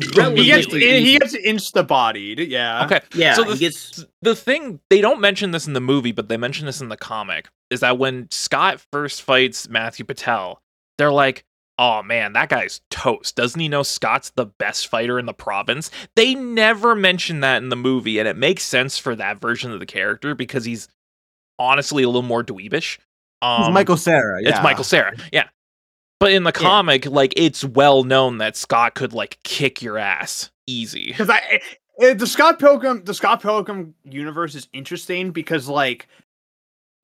[SPEAKER 2] gets
[SPEAKER 3] relatively
[SPEAKER 2] he gets insta bodied. Yeah.
[SPEAKER 1] Okay.
[SPEAKER 3] yeah.
[SPEAKER 1] so
[SPEAKER 3] he
[SPEAKER 1] the-
[SPEAKER 3] gets
[SPEAKER 1] the thing they don't mention this in the movie, but they mention this in the comic, is that when Scott first fights Matthew Patel, they're like, "Oh man, that guy's toast. Doesn't he know Scott's the best fighter in the province?" They never mention that in the movie, and it makes sense for that version of the character because he's honestly a little more dweebish. Um,
[SPEAKER 6] He's Michael Cera.
[SPEAKER 1] It's
[SPEAKER 6] yeah.
[SPEAKER 1] Michael Cera. Yeah. But in the
[SPEAKER 3] Yeah.
[SPEAKER 1] comic, like it's well known that Scott could like kick your ass easy.
[SPEAKER 2] because I eh, the Scott Pilgrim the Scott Pilgrim universe is interesting because like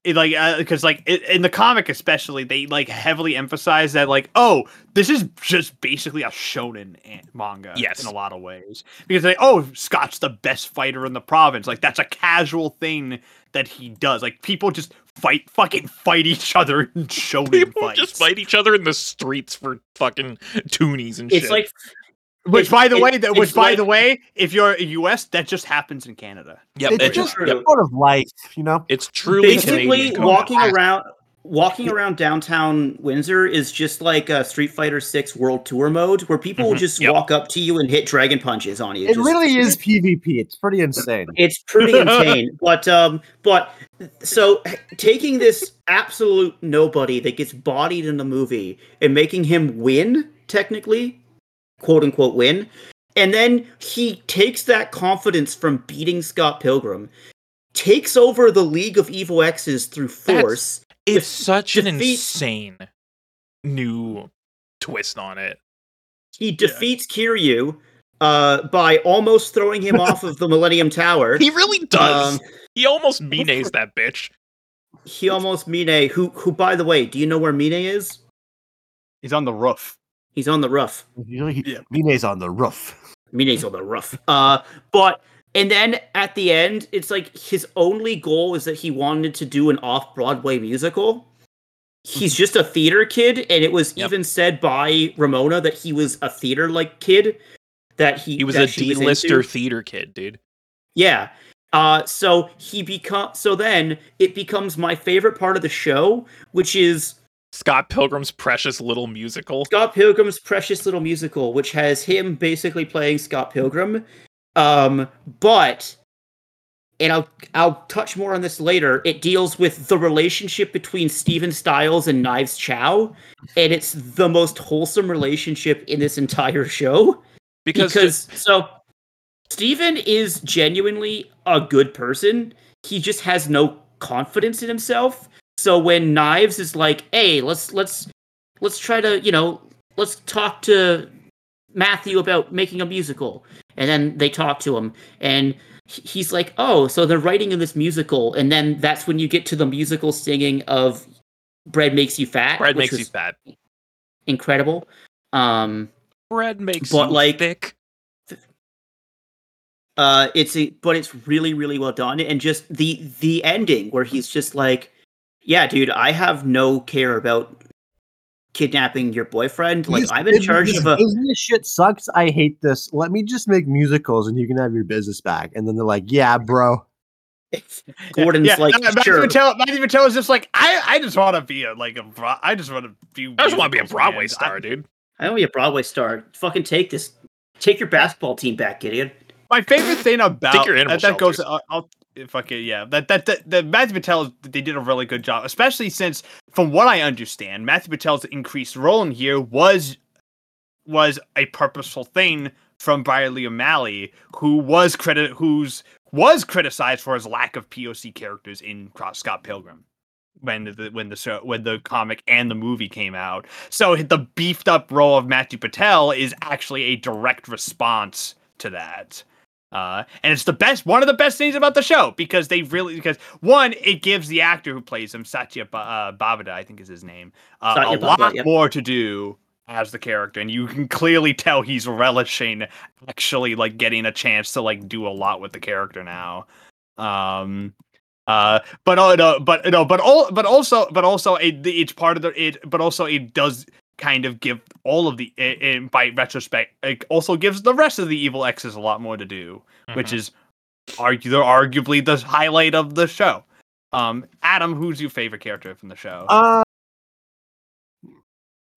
[SPEAKER 2] it like because like it, in the comic especially they like heavily emphasize that like oh this is just basically a shonen manga
[SPEAKER 1] Yes.
[SPEAKER 2] in a lot of ways because they oh Scott's the best fighter in the province like that's a casual thing that he does like people just fight fucking fight each other in shonen
[SPEAKER 1] People
[SPEAKER 2] fights.
[SPEAKER 1] just fight each other in the streets for fucking toonies and
[SPEAKER 3] it's
[SPEAKER 1] shit.
[SPEAKER 3] like
[SPEAKER 2] which
[SPEAKER 3] it's-
[SPEAKER 2] by the
[SPEAKER 3] it-
[SPEAKER 2] way that which by
[SPEAKER 3] like-
[SPEAKER 2] the way if you're a US that just happens in Canada
[SPEAKER 1] Yeah,
[SPEAKER 6] It's
[SPEAKER 1] it
[SPEAKER 6] just
[SPEAKER 1] just, yep,
[SPEAKER 6] sort of life, you know.
[SPEAKER 1] it's truly
[SPEAKER 3] basically
[SPEAKER 1] Canadian
[SPEAKER 3] walking around walking around downtown Windsor is just like a Street Fighter 6 World Tour mode where people will
[SPEAKER 1] Mhm,
[SPEAKER 3] just
[SPEAKER 1] yep.
[SPEAKER 3] walk up to you and hit dragon punches on you.
[SPEAKER 6] It
[SPEAKER 3] Just-
[SPEAKER 6] really is PvP. It's pretty insane.
[SPEAKER 3] It's pretty insane. But um but so taking this absolute nobody that gets bodied in the movie and making him win technically, quote unquote win, and then he takes that confidence from beating Scott Pilgrim, takes over the League of Evil X's through force.
[SPEAKER 1] It's such an insane new twist on it.
[SPEAKER 3] He defeats Kiryu uh, by almost throwing him off of the Millennium Tower.
[SPEAKER 1] He really does.
[SPEAKER 3] Um,
[SPEAKER 1] he almost Mine's that bitch.
[SPEAKER 3] he almost Mine, who who by the way, do you know where Mine is?
[SPEAKER 2] he's on the roof
[SPEAKER 3] He's on the roof.
[SPEAKER 6] You know, he,
[SPEAKER 2] Yeah.
[SPEAKER 6] Mine's on the roof.
[SPEAKER 3] Mine's on the roof. Uh, but and then at the end, it's like his only goal is that he wanted to do an off Broadway musical. He's just a theater kid, and it was
[SPEAKER 1] Yep.
[SPEAKER 3] even said by Ramona that he was a theater like kid. That he
[SPEAKER 1] He was a D-lister theater kid, dude.
[SPEAKER 3] Yeah. Uh, so he become so then it becomes my favorite part of the show, which is
[SPEAKER 1] Scott Pilgrim's precious little musical.
[SPEAKER 3] Scott Pilgrim's precious little musical, which has him basically playing Scott Pilgrim. Um, but and I'll I'll touch more on this later. It deals with the relationship between Stephen Stills and Knives Chau, and it's the most wholesome relationship in this entire show
[SPEAKER 1] Because,
[SPEAKER 3] because so Steven is genuinely a good person. He just has no confidence in himself. So when Knives is like, "Hey, let's let's let's try to, you know, let's talk to Matthew about making a musical." And then they talk to him and he's like, "Oh, so they're writing in this musical." And then that's when you get to the musical singing of Bread Makes You Fat.
[SPEAKER 1] bread
[SPEAKER 3] which
[SPEAKER 1] makes you fat.
[SPEAKER 3] incredible. Um,
[SPEAKER 1] Bread makes
[SPEAKER 3] But,
[SPEAKER 1] you
[SPEAKER 3] like-
[SPEAKER 1] thick.
[SPEAKER 3] uh, it's a, but it's really really well done, and just the the ending where he's just like, "Yeah, dude, I have no care about kidnapping your boyfriend. Like,
[SPEAKER 4] This
[SPEAKER 3] I'm in charge of a."
[SPEAKER 4] business shit sucks. I hate this. Let me just make musicals and you can have your business back. And then they're like, yeah, bro.
[SPEAKER 3] Gordon's
[SPEAKER 2] yeah,
[SPEAKER 3] like,
[SPEAKER 2] no, Matthew
[SPEAKER 3] "Sure."
[SPEAKER 2] Patel, Matthew Patel is just like, I, I just want to be a like a, Bro- I just want to be.
[SPEAKER 1] I just want to be a Broadway
[SPEAKER 2] man.
[SPEAKER 1] star,
[SPEAKER 2] I-
[SPEAKER 1] dude.
[SPEAKER 3] I want to be a Broadway star. Fucking take this. Take your basketball team back, Gideon.
[SPEAKER 2] my favorite thing about
[SPEAKER 1] your animal
[SPEAKER 2] that, that goes.
[SPEAKER 1] shelters.
[SPEAKER 2] I'll, I'll fuck. Yeah, that that that, that Matthew Patel they did a really good job, especially since, from what I understand, Matthew Patel's increased role in here was was a purposeful thing from Brian Lee O'Malley, who was credit who's was criticized for his lack of POC characters in Scott Pilgrim when the when the show when the comic and the movie came out. So the beefed up role of Matthew Patel is actually a direct response to that. Uh, and it's the best, one of the best things about the show because they really, because one, it gives the actor who plays him, Satya Ba- uh, Babada, I think is his name, uh, a lot
[SPEAKER 3] yep.
[SPEAKER 2] more to do as the character, and you can clearly tell he's relishing actually like getting a chance to like do a lot with the character now. Um, uh, but uh, no, but no, but all, but also, but also, it, it's part of the it, but also it does kind of give all of the it, it, by retrospect it also gives the rest of the evil x's a lot more to do which
[SPEAKER 1] Mhm.
[SPEAKER 2] is argu- they're arguably the highlight of the show um adam who's your favorite character from the show
[SPEAKER 4] Uh,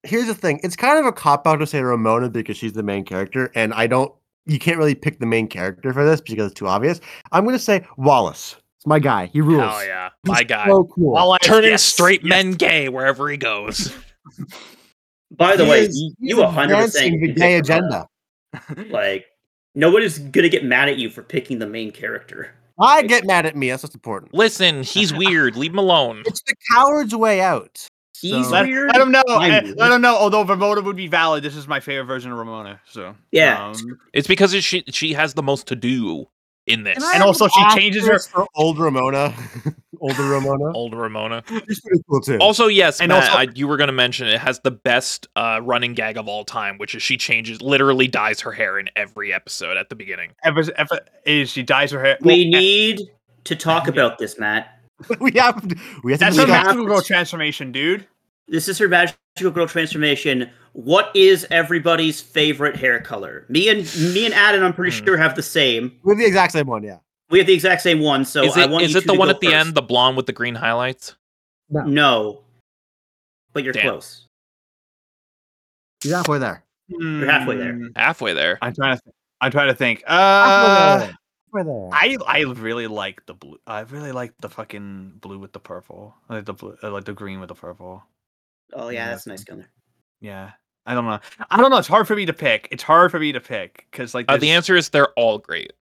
[SPEAKER 4] here's the thing. It's kind of a cop out to say Ramona because she's the main character, and I don't. You can't really pick the main character for this because it's too obvious. I'm gonna say Wallace. It's my guy. He rules.
[SPEAKER 1] Hell yeah,
[SPEAKER 4] He's
[SPEAKER 1] my guy.
[SPEAKER 4] So cool.
[SPEAKER 2] Wallace,
[SPEAKER 1] Turning
[SPEAKER 2] yes,
[SPEAKER 1] straight
[SPEAKER 2] yes.
[SPEAKER 1] men gay wherever he goes.
[SPEAKER 3] By the
[SPEAKER 4] He
[SPEAKER 3] way,
[SPEAKER 4] is-
[SPEAKER 3] you-
[SPEAKER 4] he's
[SPEAKER 3] you 100%
[SPEAKER 4] advancing the gay agenda.
[SPEAKER 3] Like, nobody's gonna get mad at you for picking the main character.
[SPEAKER 4] I get mad at me. That's what's important.
[SPEAKER 1] Listen, he's weird. Leave him alone.
[SPEAKER 4] It's the coward's way out.
[SPEAKER 3] He's
[SPEAKER 4] So-
[SPEAKER 2] let,
[SPEAKER 3] weird.
[SPEAKER 2] let him know
[SPEAKER 3] I'm
[SPEAKER 2] eh,
[SPEAKER 3] weird.
[SPEAKER 2] let him know although ramona would be valid this is my favorite version of ramona so
[SPEAKER 3] Yeah.
[SPEAKER 2] um,
[SPEAKER 1] It's because it- she she has the most to do in this.
[SPEAKER 2] And also she changes her-
[SPEAKER 4] for old Ramona. Older Ramona.
[SPEAKER 1] older Ramona.
[SPEAKER 4] She's pretty cool too.
[SPEAKER 1] Also, yes,
[SPEAKER 2] And
[SPEAKER 1] Matt,
[SPEAKER 2] also-
[SPEAKER 1] I, you were going to mention it has the best uh, running gag of all time, which is she changes, literally dyes her hair in every episode at the beginning.
[SPEAKER 2] ever, ever, is she dyes her hair
[SPEAKER 3] We
[SPEAKER 2] well, eh,
[SPEAKER 3] need to talk about this, Matt.
[SPEAKER 4] we have we have to
[SPEAKER 2] that's her
[SPEAKER 3] we
[SPEAKER 4] discuss-
[SPEAKER 3] have-
[SPEAKER 2] magical girl transformation dude
[SPEAKER 3] This is her magical girl transformation. What is everybody's favorite hair color? Me and me and Adam, I'm pretty
[SPEAKER 1] Hmm.
[SPEAKER 3] sure have the same.
[SPEAKER 4] we have the exact same one. Yeah.
[SPEAKER 3] We have the exact same one. So
[SPEAKER 1] is
[SPEAKER 3] I
[SPEAKER 1] it,
[SPEAKER 3] want
[SPEAKER 1] is
[SPEAKER 3] you
[SPEAKER 1] it the one
[SPEAKER 3] go
[SPEAKER 1] at the end, the blonde with the green highlights?
[SPEAKER 3] No, but you're
[SPEAKER 1] Damn.
[SPEAKER 3] close.
[SPEAKER 4] She's halfway there.
[SPEAKER 3] You're halfway there.
[SPEAKER 2] Hmm,
[SPEAKER 1] Halfway there.
[SPEAKER 2] i'm trying to th- i'm trying to think
[SPEAKER 4] Halfway
[SPEAKER 2] uh
[SPEAKER 4] there. Halfway there.
[SPEAKER 2] I I really like the blue. I really like the fucking blue with the purple. I like the blue, I like the green with the purple.
[SPEAKER 3] Oh
[SPEAKER 2] Yeah.
[SPEAKER 3] yeah, that's a nice color.
[SPEAKER 2] Yeah, I don't know. I don't know. It's hard for me to pick. It's hard for me to pick because like
[SPEAKER 1] Uh, the answer is they're all great.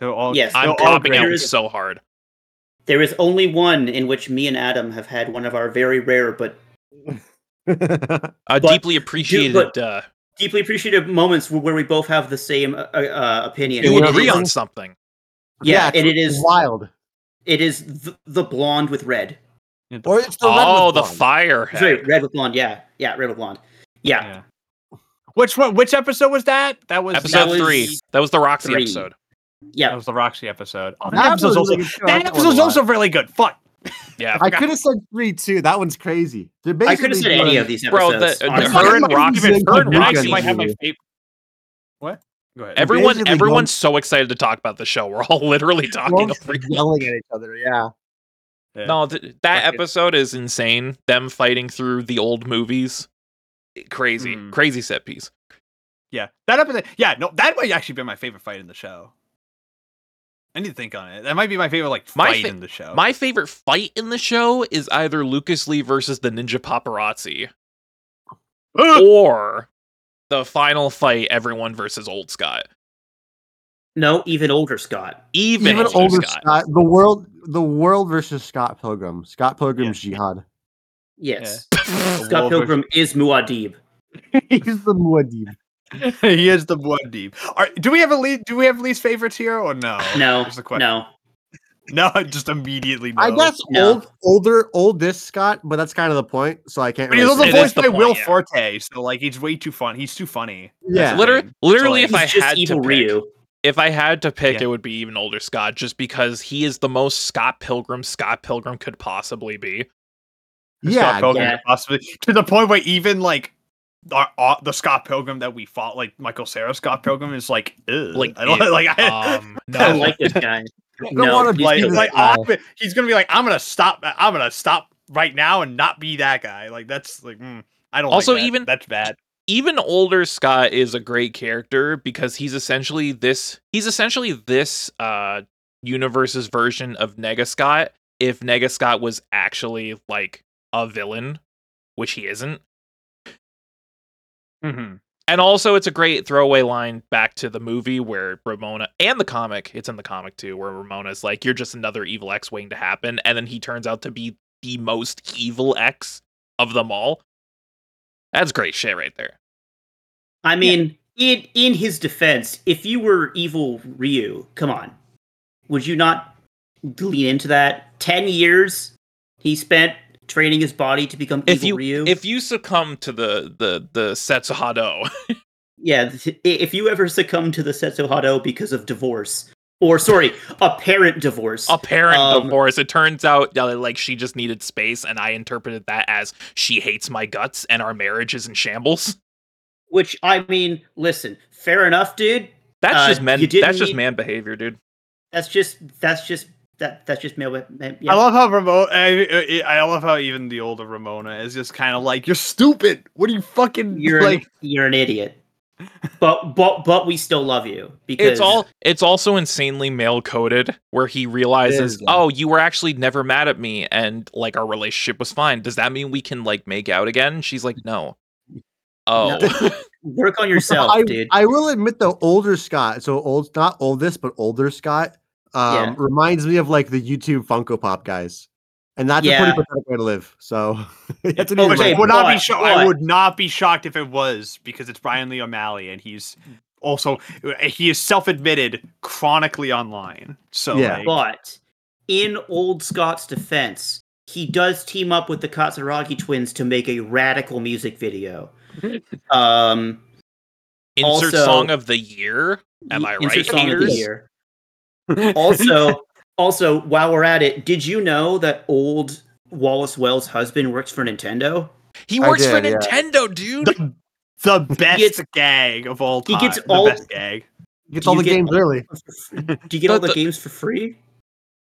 [SPEAKER 2] They're all
[SPEAKER 3] Yes,
[SPEAKER 1] I'm
[SPEAKER 2] all
[SPEAKER 1] copping
[SPEAKER 2] great.
[SPEAKER 1] out
[SPEAKER 3] is-
[SPEAKER 1] so hard.
[SPEAKER 3] There is only one in which me and Adam have had one of our very rare but
[SPEAKER 1] Uh,
[SPEAKER 3] But-
[SPEAKER 1] deeply appreciated.
[SPEAKER 3] but-
[SPEAKER 1] uh,
[SPEAKER 3] deeply appreciative moments where where we both have the same uh, uh, opinion.
[SPEAKER 1] you agree on something.
[SPEAKER 3] Yeah,
[SPEAKER 4] it's-
[SPEAKER 3] and
[SPEAKER 4] it's wild.
[SPEAKER 3] it is the, the blonde with red.
[SPEAKER 2] Yeah, the
[SPEAKER 4] Or it's the red
[SPEAKER 1] Oh,
[SPEAKER 4] with
[SPEAKER 1] the
[SPEAKER 4] blonde.
[SPEAKER 1] fire.
[SPEAKER 3] Sorry,
[SPEAKER 1] head.
[SPEAKER 3] red with blonde. Yeah, yeah, red with blonde. Yeah,
[SPEAKER 2] yeah. Which one? Which episode was that? That was
[SPEAKER 1] Episode
[SPEAKER 3] was
[SPEAKER 1] three. That was the Roxy
[SPEAKER 3] three.
[SPEAKER 1] episode.
[SPEAKER 3] Yeah, that
[SPEAKER 2] was the Roxy episode. Oh, that,
[SPEAKER 4] That was
[SPEAKER 2] episode's
[SPEAKER 4] a
[SPEAKER 2] also
[SPEAKER 4] really good show. I
[SPEAKER 2] that
[SPEAKER 4] like that one
[SPEAKER 2] episode's also really good. Fuck.
[SPEAKER 1] Yeah.
[SPEAKER 4] I could have said three too. That one's crazy. They're
[SPEAKER 3] I could have
[SPEAKER 4] basically
[SPEAKER 3] said any
[SPEAKER 4] doing-
[SPEAKER 3] of these
[SPEAKER 1] Bro,
[SPEAKER 3] episodes.
[SPEAKER 1] the- the-
[SPEAKER 3] honestly.
[SPEAKER 1] her and Roxy-
[SPEAKER 2] her and Roxy might have my favorite. What? Go ahead.
[SPEAKER 1] Everyone,
[SPEAKER 4] basically
[SPEAKER 1] everyone's
[SPEAKER 4] going-
[SPEAKER 1] so excited to talk about the show. We're all literally talking
[SPEAKER 4] Both yelling at each other. Yeah.
[SPEAKER 2] Yeah.
[SPEAKER 1] No, th- that
[SPEAKER 2] Fuck
[SPEAKER 1] episode is insane. Them fighting through the old movies, crazy,
[SPEAKER 2] Hmm.
[SPEAKER 1] crazy set piece.
[SPEAKER 2] Yeah, that episode. Yeah, no, that might actually be my favorite fight in the show. I need to think on it. That might be my favorite like
[SPEAKER 1] My
[SPEAKER 2] fight
[SPEAKER 1] fa-
[SPEAKER 2] in the show.
[SPEAKER 1] My favorite fight in the show is either Lucas Lee versus the Ninja Paparazzi, or the final fight, everyone versus Old Scott.
[SPEAKER 3] no, even older Scott.
[SPEAKER 1] Even,
[SPEAKER 4] Even
[SPEAKER 1] older,
[SPEAKER 4] older
[SPEAKER 1] Scott.
[SPEAKER 4] Scott. The world. The world versus Scott Pilgrim. Scott Pilgrim's jihad.
[SPEAKER 3] Yes,
[SPEAKER 2] The
[SPEAKER 3] Scott
[SPEAKER 2] Wolf
[SPEAKER 3] Pilgrim is Muad'Dib.
[SPEAKER 4] He's the Muad'Dib.
[SPEAKER 2] he is the blood deep. Are, do we have a lead? Do we have least favorites here or no?
[SPEAKER 3] No,
[SPEAKER 2] the question.
[SPEAKER 3] no.
[SPEAKER 2] no, just immediately no.
[SPEAKER 4] I guess
[SPEAKER 3] No.
[SPEAKER 4] old, older, oldest Scott, but that's kind of the point. So I can't.
[SPEAKER 2] But he's also
[SPEAKER 1] It
[SPEAKER 4] say-
[SPEAKER 1] is
[SPEAKER 2] voiced by
[SPEAKER 1] point,
[SPEAKER 2] Will
[SPEAKER 1] yeah.
[SPEAKER 2] Forte, so like he's way too fun. He's too funny.
[SPEAKER 4] Yeah.
[SPEAKER 1] Literally, literally,
[SPEAKER 2] So,
[SPEAKER 1] if I had to pick,
[SPEAKER 3] Ryu.
[SPEAKER 1] if I had to pick,
[SPEAKER 2] Yeah.
[SPEAKER 1] it would be even older Scott, just because he is the most Scott Pilgrim Scott Pilgrim could possibly be.
[SPEAKER 2] Scott
[SPEAKER 4] yeah,
[SPEAKER 2] Pilgrim
[SPEAKER 3] yeah.
[SPEAKER 2] possibly to the point where even like our, uh, the Scott Pilgrim that we fought, like Michael Cera Scott Pilgrim, is like.
[SPEAKER 1] Like,
[SPEAKER 2] I don't
[SPEAKER 1] ew.
[SPEAKER 2] like. I,
[SPEAKER 1] Um,
[SPEAKER 3] I don't like this guy.
[SPEAKER 4] don't
[SPEAKER 3] No,
[SPEAKER 4] wanna
[SPEAKER 3] he's
[SPEAKER 4] be
[SPEAKER 2] like,
[SPEAKER 3] too-
[SPEAKER 4] this
[SPEAKER 2] like
[SPEAKER 4] guy.
[SPEAKER 2] he's gonna be like, I'm gonna stop. I'm gonna stop right now and not be that guy. Like that's like, mm, I don't.
[SPEAKER 1] Also,
[SPEAKER 2] like that.
[SPEAKER 1] even-
[SPEAKER 2] that's bad.
[SPEAKER 1] even older Scott is a great character because he's essentially this he's essentially this uh universe's version of Nega Scott if Nega Scott was actually like a villain, which he isn't.
[SPEAKER 2] Mhm.
[SPEAKER 1] And also it's a great throwaway line back to the movie where Ramona and the comic, it's in the comic too, where Ramona's like, You're just another evil X waiting to happen, and then he turns out to be the most evil X of them all. That's great shit right there.
[SPEAKER 3] I mean, in in his defense, if you were evil Ryu, come on, would you not lean into that? Ten years he spent training his body to become
[SPEAKER 1] if
[SPEAKER 3] evil
[SPEAKER 1] you
[SPEAKER 3] Ryu.
[SPEAKER 1] if you succumb to the the the Setsuhado,
[SPEAKER 3] yeah, if you ever succumb to the Setsu Hado because of divorce, or sorry, apparent divorce,
[SPEAKER 1] apparent
[SPEAKER 3] Um,
[SPEAKER 1] divorce, it turns out uh, like she just needed space, and I interpreted that as she hates my guts and our marriage is in shambles.
[SPEAKER 3] which I mean, listen, fair enough, dude.
[SPEAKER 1] That's
[SPEAKER 3] Uh,
[SPEAKER 1] just men. That's just
[SPEAKER 3] need-
[SPEAKER 1] man behavior, dude.
[SPEAKER 3] That's just that's just that that's just male. man- Yeah.
[SPEAKER 2] I love how Ramona. I, I love how even the older Ramona is just kind of like, "You're stupid. What are you fucking
[SPEAKER 3] you're
[SPEAKER 2] like?"
[SPEAKER 3] an, you're an idiot. But but but we still love you because
[SPEAKER 1] It's all. It's also insanely male coded, where he realizes, oh, you were actually never mad at me, and like our relationship was fine. Does that mean we can like make out again? She's like, no. Oh,
[SPEAKER 3] work on yourself,
[SPEAKER 4] I,
[SPEAKER 3] dude.
[SPEAKER 4] I will admit the older Scott, so old, not oldest, but older Scott, um,
[SPEAKER 3] Yeah.
[SPEAKER 4] reminds me of like the YouTube Funko Pop guys, and that's a pretty pathetic way to live. So that's an
[SPEAKER 3] Okay,
[SPEAKER 4] easy
[SPEAKER 2] Which I would not be
[SPEAKER 3] but-
[SPEAKER 2] shocked. I would not be shocked if it was because it's Brian Lee O'Malley and he's also he is self-admitted chronically online. So
[SPEAKER 4] Yeah.
[SPEAKER 2] like,
[SPEAKER 3] But in old Scott's defense, he does team up with the Katayanagi twins to make a radical music video. Um,
[SPEAKER 1] insert
[SPEAKER 3] Also-
[SPEAKER 1] song of the year. Am I
[SPEAKER 3] insert
[SPEAKER 1] right,
[SPEAKER 3] song of the year. Also, also, while we're at it, did you know that old Wallace Wells' husband works for Nintendo?
[SPEAKER 1] He
[SPEAKER 4] I
[SPEAKER 1] works for
[SPEAKER 4] did, yeah.
[SPEAKER 1] Nintendo, dude.
[SPEAKER 2] the, the best
[SPEAKER 3] gets-
[SPEAKER 2] gag of all
[SPEAKER 3] he
[SPEAKER 2] time.
[SPEAKER 3] gets
[SPEAKER 2] the
[SPEAKER 3] all-
[SPEAKER 2] best gag.
[SPEAKER 4] Gets all the
[SPEAKER 3] get
[SPEAKER 4] games
[SPEAKER 3] all-
[SPEAKER 4] early.
[SPEAKER 3] Do you get all
[SPEAKER 1] The-
[SPEAKER 3] the
[SPEAKER 1] the-
[SPEAKER 3] games for free?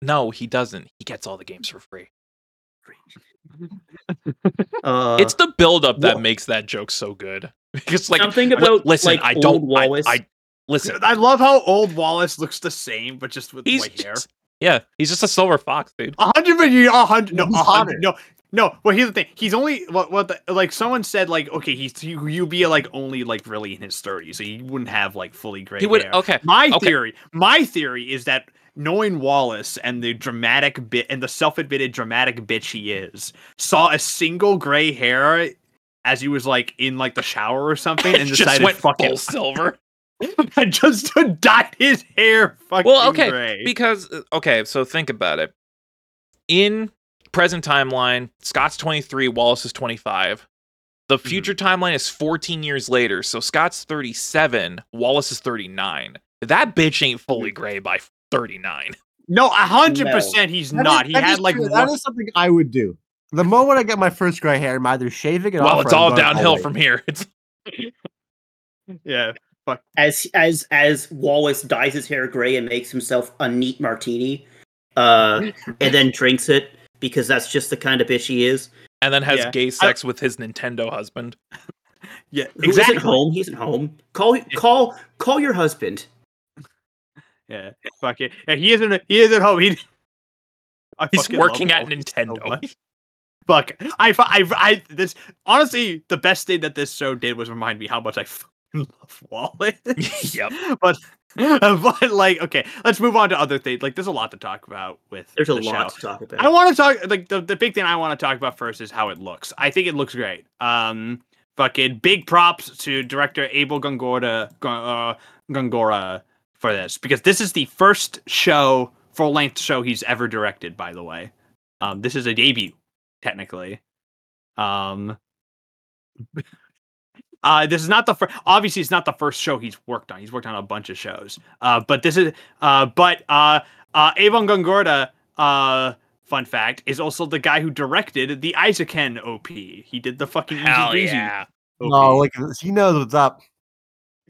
[SPEAKER 1] No, he doesn't. He gets all the games for free.
[SPEAKER 3] Uh,
[SPEAKER 1] it's the buildup that
[SPEAKER 3] wha-
[SPEAKER 1] makes that joke so good. Because like,
[SPEAKER 3] something
[SPEAKER 1] li-
[SPEAKER 3] about
[SPEAKER 1] listen,
[SPEAKER 3] like
[SPEAKER 1] I don't. I,
[SPEAKER 3] Wallace.
[SPEAKER 1] I listen.
[SPEAKER 2] I love how old Wallace looks the same, but just with
[SPEAKER 1] He's
[SPEAKER 2] white hair.
[SPEAKER 1] just, yeah, he's just a silver fox, dude.
[SPEAKER 2] A hundred million, a hundred, no, a hundred, no, no. Well, here's the thing. He's only what, what, the, like someone said, like, okay, he's he, you'd be like only like really in his thirties, so he wouldn't have like fully gray
[SPEAKER 1] He would.
[SPEAKER 2] hair.
[SPEAKER 1] Okay,
[SPEAKER 2] My
[SPEAKER 1] okay.
[SPEAKER 2] theory, my theory is that knowing Wallace and the dramatic bit and the self-admitted dramatic bitch he is, saw a single gray hair as he was like in like the shower or something, and
[SPEAKER 1] just
[SPEAKER 2] decided
[SPEAKER 1] went
[SPEAKER 2] fuck
[SPEAKER 1] full
[SPEAKER 2] it,
[SPEAKER 1] silver.
[SPEAKER 2] and just dyed his hair fucking
[SPEAKER 1] Well, okay,
[SPEAKER 2] gray.
[SPEAKER 1] Because uh, okay, so think about it. In present timeline, Scott's 23, Wallace is 25. The
[SPEAKER 2] Mm-hmm.
[SPEAKER 1] future timeline is 14 years later, so Scott's 37, Wallace is 39. That bitch ain't fully
[SPEAKER 2] Mm.
[SPEAKER 1] gray by 39.
[SPEAKER 2] no, a hundred percent, he's
[SPEAKER 4] That is-
[SPEAKER 2] not. He
[SPEAKER 4] that
[SPEAKER 2] had like
[SPEAKER 4] true.
[SPEAKER 2] one-
[SPEAKER 4] that is something I would do. The moment I get my first gray hair, I'm either shaving it off.
[SPEAKER 1] Well,
[SPEAKER 4] or
[SPEAKER 1] it's
[SPEAKER 4] I'm
[SPEAKER 1] all downhill
[SPEAKER 4] white.
[SPEAKER 1] from here. It's
[SPEAKER 2] yeah.
[SPEAKER 3] As as as Wallace dyes his hair gray and makes himself a neat martini, uh, and then drinks it because that's just the kind of bitch he is.
[SPEAKER 1] and then has
[SPEAKER 2] Yeah.
[SPEAKER 1] gay sex with his Nintendo husband.
[SPEAKER 2] Yeah,
[SPEAKER 3] Who
[SPEAKER 2] exactly.
[SPEAKER 3] not home? He's at home. Call call call your husband.
[SPEAKER 2] Yeah, fuck it. Yeah, he isn't. He is at home. He. I
[SPEAKER 1] He's working at
[SPEAKER 2] Wallace
[SPEAKER 1] Nintendo.
[SPEAKER 2] so. Fuck. I, I. I. This. Honestly, the best thing that this show did was remind me how much I fucking love Wallace.
[SPEAKER 1] Yep.
[SPEAKER 2] But. But like, okay, let's move on to other things. Like, there's a lot to talk about with.
[SPEAKER 3] There's a
[SPEAKER 2] the
[SPEAKER 3] lot
[SPEAKER 2] show.
[SPEAKER 3] to talk about.
[SPEAKER 2] I want to talk like the, the big thing I want to talk about first is how it looks. I think it looks great. Um, fucking big props to director Abel Góngora, uh, Góngora for this because this is the first show full length show he's ever directed. By the way, um, this is a debut, technically. Um, uh, this is not the first. Obviously, it's not the first show he's worked on. He's worked on a bunch of shows. Uh, but this is. Uh, but uh, uh, Abel Góngora. Uh, fun fact is also the guy who directed the Eizouken OP. He did the fucking Easy
[SPEAKER 1] Hell
[SPEAKER 2] Breezy
[SPEAKER 1] yeah.
[SPEAKER 2] OP.
[SPEAKER 6] Oh, look at this. He knows what's up.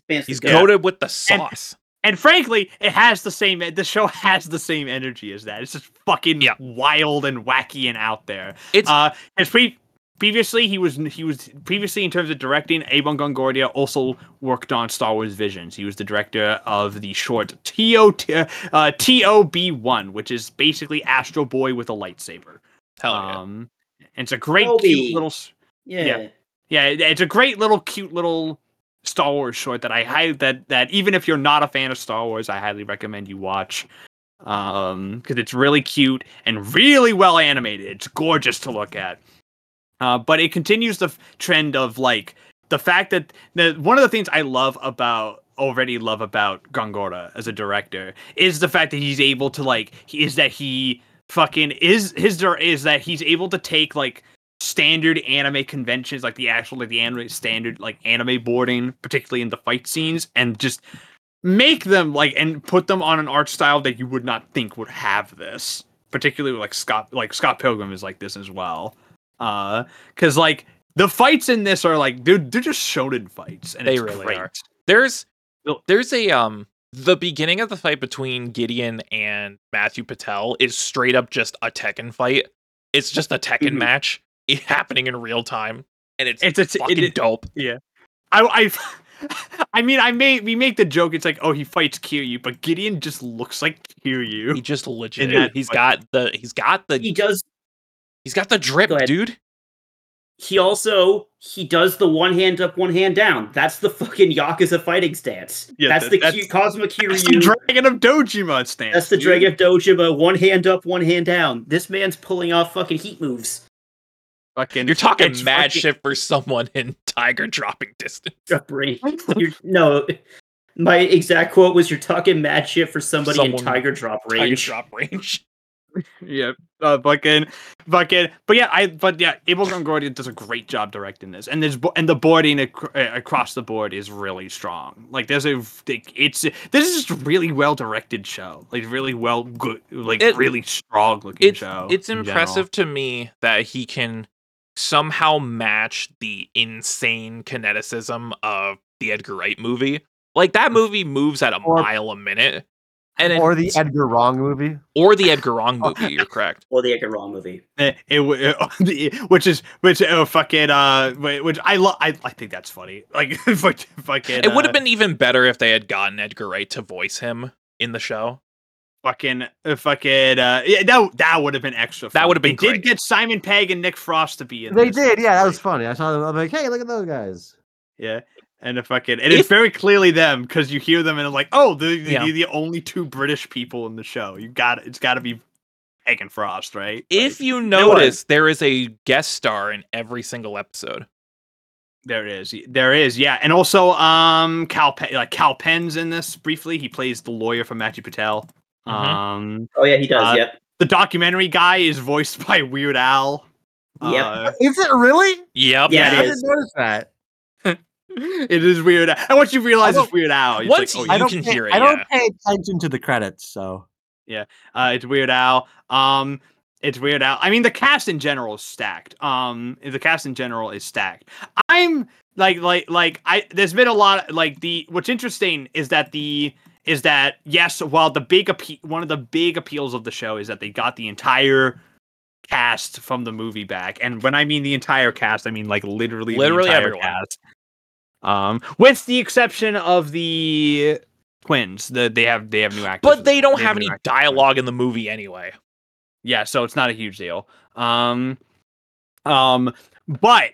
[SPEAKER 7] Fancy
[SPEAKER 1] He's
[SPEAKER 7] stuff.
[SPEAKER 1] coated with the sauce.
[SPEAKER 2] and frankly, it has the same. The show has the same energy as that. It's just fucking
[SPEAKER 1] Yeah.
[SPEAKER 2] wild and wacky and out there.
[SPEAKER 1] It's
[SPEAKER 2] Uh, his pre- previously he was he was previously in terms of directing. Abel Góngora also worked on Star Wars Visions. He was the director of the short T O uh, T O B one, which is basically Astro Boy with a lightsaber.
[SPEAKER 1] hell yeah.
[SPEAKER 2] Um, and it's a great
[SPEAKER 7] Toby.
[SPEAKER 2] cute little.
[SPEAKER 7] Yeah.
[SPEAKER 2] yeah. Yeah, it's a great little cute little Star Wars short that I highly that that even if you're not a fan of Star Wars, I highly recommend you watch. Um, because it's really cute and really well animated. It's gorgeous to look at. Uh, but it continues the f- trend of like the fact that the one of the things I love about already love about Góngora as a director is the fact that he's able to like he is that he fucking is his is that he's able to take like standard anime conventions like the actual like the anime standard like anime boarding particularly in the fight scenes and just make them like and put them on an art style that you would not think would have this. Particularly like scott like scott pilgrim is like this as well uh because like the fights in this are like they're, they're just shonen fights and
[SPEAKER 1] They
[SPEAKER 2] it's
[SPEAKER 1] really
[SPEAKER 2] great.
[SPEAKER 1] are. There's there's a um the beginning of the fight between Gideon and Matthew Patel is straight up just a Tekken fight. It's just a Tekken
[SPEAKER 2] Mhm.
[SPEAKER 1] match it happening in real time, and it's,
[SPEAKER 2] it's it's
[SPEAKER 1] fucking
[SPEAKER 2] it,
[SPEAKER 1] dope.
[SPEAKER 2] Yeah, I, I, I mean, I may we make the joke. It's like, oh, he fights Kiryu, but Gideon just looks like
[SPEAKER 1] He just legit.
[SPEAKER 2] that
[SPEAKER 1] He's
[SPEAKER 2] fight.
[SPEAKER 1] got the he's got the He
[SPEAKER 7] does
[SPEAKER 1] he's got the drip,
[SPEAKER 7] Go
[SPEAKER 1] dude.
[SPEAKER 7] he also he does the one hand up, one hand down. That's the fucking Yakuza fighting stance.
[SPEAKER 2] Yeah,
[SPEAKER 7] that's
[SPEAKER 2] that-
[SPEAKER 7] the
[SPEAKER 2] that's-
[SPEAKER 7] Ki- Cosmo
[SPEAKER 2] That's the
[SPEAKER 7] Kiryu.
[SPEAKER 2] Dragon of Dojima stance.
[SPEAKER 7] That's the
[SPEAKER 2] dude.
[SPEAKER 7] Dragon of Dojima. One hand up, one hand down. This man's pulling off fucking heat moves.
[SPEAKER 2] Fucking,
[SPEAKER 1] You're talking
[SPEAKER 2] it's
[SPEAKER 1] mad
[SPEAKER 2] fucking-
[SPEAKER 1] shit for someone in Tiger dropping distance.
[SPEAKER 7] You're, no, my exact quote was, "You're talking mad shit for somebody in Tiger drop
[SPEAKER 1] Tiger drop range.
[SPEAKER 2] Yeah, uh, fucking, fucking. But yeah, I. But yeah, Abel Góngora does a great job directing this, and there's and the boarding ac- uh, across the board is really strong. Like there's a, it's this is just a really well directed show. Like really well good, like
[SPEAKER 1] It-
[SPEAKER 2] really strong looking
[SPEAKER 1] it's
[SPEAKER 2] show.
[SPEAKER 1] it's
[SPEAKER 2] in general.
[SPEAKER 1] impressive to me that he can somehow match the insane kineticism of the Edgar Wright movie. Like that movie moves at a
[SPEAKER 6] Or-
[SPEAKER 1] mile a minute, and it,
[SPEAKER 6] or the Edgar Wrong movie.
[SPEAKER 1] or the Edgar Wrong movie. You're correct.
[SPEAKER 7] Or the Edgar Wrong movie.
[SPEAKER 2] Eh, It, w- uh, which is which uh, fucking uh which I love I, I think that's funny like fucking
[SPEAKER 1] It would
[SPEAKER 2] uh,
[SPEAKER 1] have been even better if they had gotten Edgar Wright to voice him in the show.
[SPEAKER 2] fucking uh, fucking uh yeah that that would have been extra
[SPEAKER 1] That would have been
[SPEAKER 2] they
[SPEAKER 1] great.
[SPEAKER 2] did get Simon Pegg and Nick Frost to be in
[SPEAKER 6] They
[SPEAKER 2] this.
[SPEAKER 6] did, yeah. That was funny. I saw them. I'm like, hey, look at those guys.
[SPEAKER 2] yeah and the fucking and
[SPEAKER 1] If-
[SPEAKER 2] it's very clearly them because you hear them and it's like oh they're, they're
[SPEAKER 1] Yeah.
[SPEAKER 2] the only two British people in the show you got it's got to be Pegg and Frost right
[SPEAKER 1] If
[SPEAKER 2] Like,
[SPEAKER 1] you
[SPEAKER 7] what?
[SPEAKER 1] notice, there is a guest star in every single episode.
[SPEAKER 2] there it is there is yeah and also um Cal Pe- like Kal Penn's in this briefly he plays the lawyer for Matthew Patel
[SPEAKER 1] Mhm.
[SPEAKER 2] um
[SPEAKER 7] Oh yeah, he does.
[SPEAKER 2] Uh,
[SPEAKER 7] yep.
[SPEAKER 2] the documentary guy is voiced by Weird Al.
[SPEAKER 7] Yep.
[SPEAKER 2] Uh,
[SPEAKER 6] Is it really?
[SPEAKER 1] Yep.
[SPEAKER 7] Yeah,
[SPEAKER 6] I
[SPEAKER 7] it
[SPEAKER 6] didn't notice that.
[SPEAKER 2] It is Weird Al. And once you realize it's Weird Al, it's
[SPEAKER 1] Once
[SPEAKER 2] like, oh,
[SPEAKER 1] you
[SPEAKER 6] I don't
[SPEAKER 1] can
[SPEAKER 6] pay,
[SPEAKER 1] hear it,
[SPEAKER 6] I don't
[SPEAKER 1] yeah.
[SPEAKER 6] pay attention to the credits, so yeah,
[SPEAKER 2] uh, it's Weird Al. Um, it's Weird Al. I mean, the cast in general is stacked. Um, the cast in general is stacked. I'm like, like, like, I. There's been a lot. Like the. What's interesting is that the is that yes, while the big appe- one of the big appeals of the show is that they got the entire cast from the movie back, and when I mean the entire cast, I mean like literally,
[SPEAKER 1] Literally
[SPEAKER 2] the entire
[SPEAKER 1] everyone.
[SPEAKER 2] Cast. Um, with the exception of the twins, the they have they have new actors,
[SPEAKER 1] But they don't
[SPEAKER 2] They
[SPEAKER 1] have
[SPEAKER 2] new
[SPEAKER 1] any dialogue in the movie anyway.
[SPEAKER 2] Yeah, so it's not a huge deal. Um, um, but,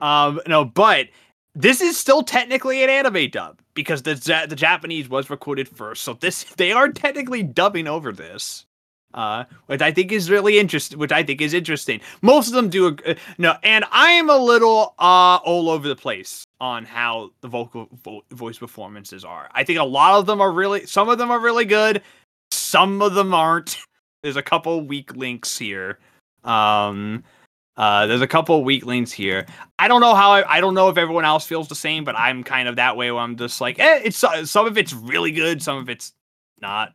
[SPEAKER 2] um, no, but this is still technically an anime dub because the the Japanese was recorded first, so this they are technically dubbing over this. Uh, which I think is really interesting. Which I think is interesting. Most of them do. Uh, no, and I am a little uh all over the place on how the vocal vo- voice performances are. I think a lot of them are really. Some of them are really good some of them aren't. There's a couple weak links here. Um, uh, there's a couple weak links here. I don't know how. I, I don't know if everyone else feels the same, but I'm kind of that way. Where I'm just like, eh, it's uh, some of it's really good, some of it's not.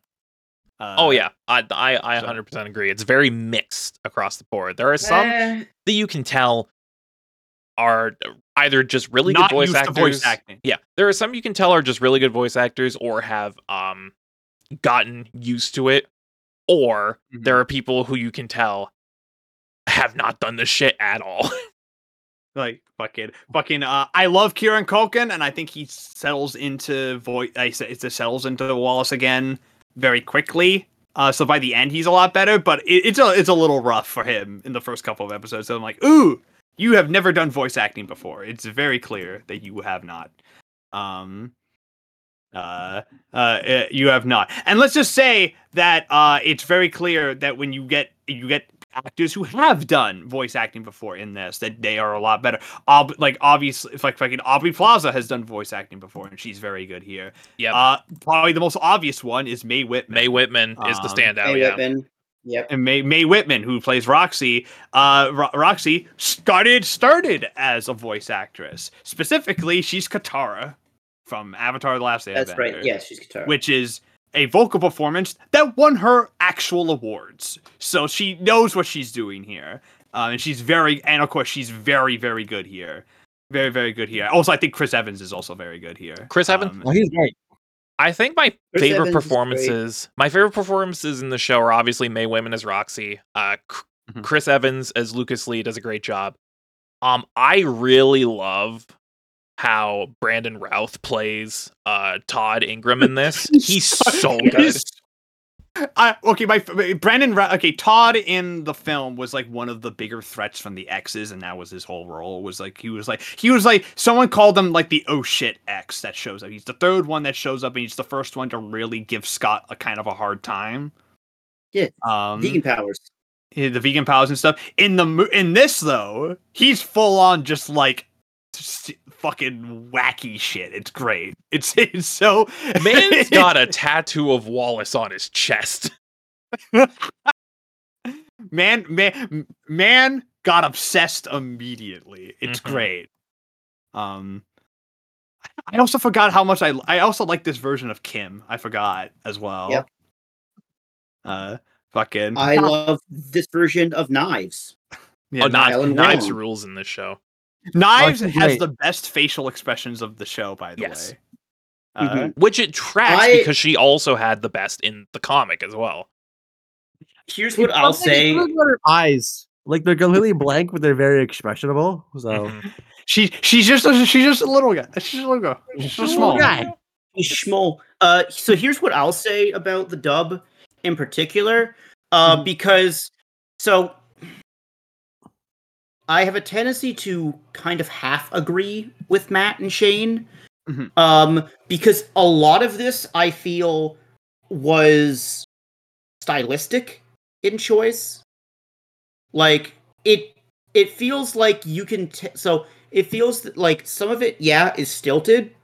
[SPEAKER 2] Uh,
[SPEAKER 1] oh yeah, I I, I
[SPEAKER 2] so-
[SPEAKER 1] 100% agree. It's very mixed across the board. There are some
[SPEAKER 3] Eh,
[SPEAKER 1] that you can tell are either just really
[SPEAKER 2] not
[SPEAKER 1] good voice actors.
[SPEAKER 2] to voice acting.
[SPEAKER 1] Yeah, there are some you can tell are just really good voice actors or have um gotten used to it, or
[SPEAKER 2] Mhm.
[SPEAKER 1] there are people who you can tell have not done this shit at all.
[SPEAKER 2] like fucking fucking uh I love Kieran Culkin and I think he settles into voice I it settles into Wallace again very quickly. Uh so by the end he's a lot better, but it, it's a it's a little rough for him in the first couple of episodes. So I'm like, "Ooh, you have never done voice acting before." It's very clear that you have not. Um uh, uh, uh, you have not. And let's just say that uh, it's very clear that when you get you get actors who have done voice acting before in this, that they are a lot better. Ob- like obviously, if like fucking Aubrey Plaza has done voice acting before, and she's very good here.
[SPEAKER 1] Yeah.
[SPEAKER 2] Uh, probably the most obvious one is Mae Whitman.
[SPEAKER 1] Mae Whitman is the
[SPEAKER 2] Um,
[SPEAKER 1] standout.
[SPEAKER 3] Mae
[SPEAKER 1] yeah.
[SPEAKER 3] Whitman. Yep.
[SPEAKER 2] and Mae Mae Whitman, who plays Roxy, uh, Ro- Roxy started started as a voice actress. Specifically, she's Katara from Avatar: The Last Airbender.
[SPEAKER 3] That's right. Yeah, she's Katara.
[SPEAKER 2] which is a vocal performance that won her actual awards. So she knows what she's doing here, uh, and she's very, and of course, she's very, very good here. Very, very good here. Also, I think Chris Evans is also very good here.
[SPEAKER 1] Chris Evans?
[SPEAKER 2] Um,
[SPEAKER 9] Oh, he's great.
[SPEAKER 1] I think my
[SPEAKER 3] Chris
[SPEAKER 1] favorite
[SPEAKER 3] Evans is great.
[SPEAKER 1] performances, my favorite performances in the show are obviously Mae Whitman as Roxy. Uh, C-
[SPEAKER 2] Mhm.
[SPEAKER 1] Chris Evans as Lucas Lee does a great job. Um, I really love how Brandon Routh plays uh Todd Ingram in this. He's so good.
[SPEAKER 2] He's- I, okay, my Brandon. Okay, Todd in the film was like one of the bigger threats from the X's, and that was his whole role. Was like he was like he was like someone called him like the oh shit X that shows up. He's the third one that shows up, and he's the first one to really give Scott a kind of a hard time.
[SPEAKER 3] Yeah,
[SPEAKER 2] um,
[SPEAKER 3] Vegan powers.
[SPEAKER 2] the vegan pals and stuff. In the in this though, he's full on just like fucking wacky shit. It's great. It's it's so
[SPEAKER 1] Man's got a tattoo of Wallace on his chest.
[SPEAKER 2] man man man got obsessed immediately. It's
[SPEAKER 1] Mhm.
[SPEAKER 2] great. Um I also forgot how much I I also like this version of Kim. I forgot as well.
[SPEAKER 3] Yep.
[SPEAKER 2] Uh fucking
[SPEAKER 3] I love this version of Knives.
[SPEAKER 2] yeah,
[SPEAKER 1] oh,
[SPEAKER 2] Knives-
[SPEAKER 1] Knives,
[SPEAKER 3] Ellen
[SPEAKER 1] Knives
[SPEAKER 3] Wong.
[SPEAKER 1] rules in this show.
[SPEAKER 2] Knives
[SPEAKER 9] Fucking
[SPEAKER 2] has
[SPEAKER 9] great.
[SPEAKER 2] the best facial expressions of the show, by the
[SPEAKER 1] Yes.
[SPEAKER 2] way. Uh,
[SPEAKER 3] Mhm.
[SPEAKER 1] Which it tracks
[SPEAKER 3] I-
[SPEAKER 1] because she also had the best in the comic as well.
[SPEAKER 3] Here's what I'll say.
[SPEAKER 4] her eyes, like they're completely blank, but they're very expressionable. So
[SPEAKER 1] Mhm.
[SPEAKER 2] She she's just a, she's just a little guy. She's a little girl. She's just small.
[SPEAKER 4] guy.
[SPEAKER 3] Schmoll. Uh, so here's what I'll say about the dub in particular, uh,
[SPEAKER 2] Mm-hmm.
[SPEAKER 3] because so I have a tendency to kind of half agree with Matt and Shane,
[SPEAKER 2] Mhm.
[SPEAKER 3] um, because a lot of this I feel was stylistic in choice. Like it, it feels like you can. T- so it feels that, like some of it, yeah, is stilted,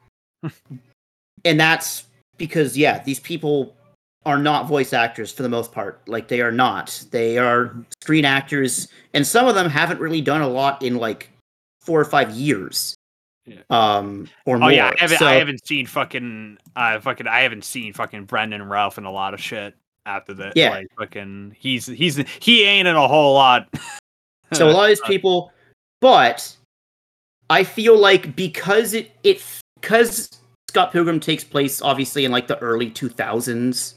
[SPEAKER 3] and that's because yeah, these people are not voice actors for the most part. Like they are not. They are screen actors, and some of them haven't really done a lot in like four or five years,
[SPEAKER 2] Yeah.
[SPEAKER 3] um, or
[SPEAKER 2] Oh
[SPEAKER 3] more.
[SPEAKER 2] yeah, I haven't,
[SPEAKER 3] So-
[SPEAKER 2] I haven't seen fucking uh fucking I haven't seen fucking Brendan and Ralph in a lot of shit after that.
[SPEAKER 3] Yeah.
[SPEAKER 2] Like fucking he's he's he ain't in a whole lot.
[SPEAKER 3] So a lot of these people, but I feel like because it it because Scott Pilgrim takes place obviously in like the early two thousands.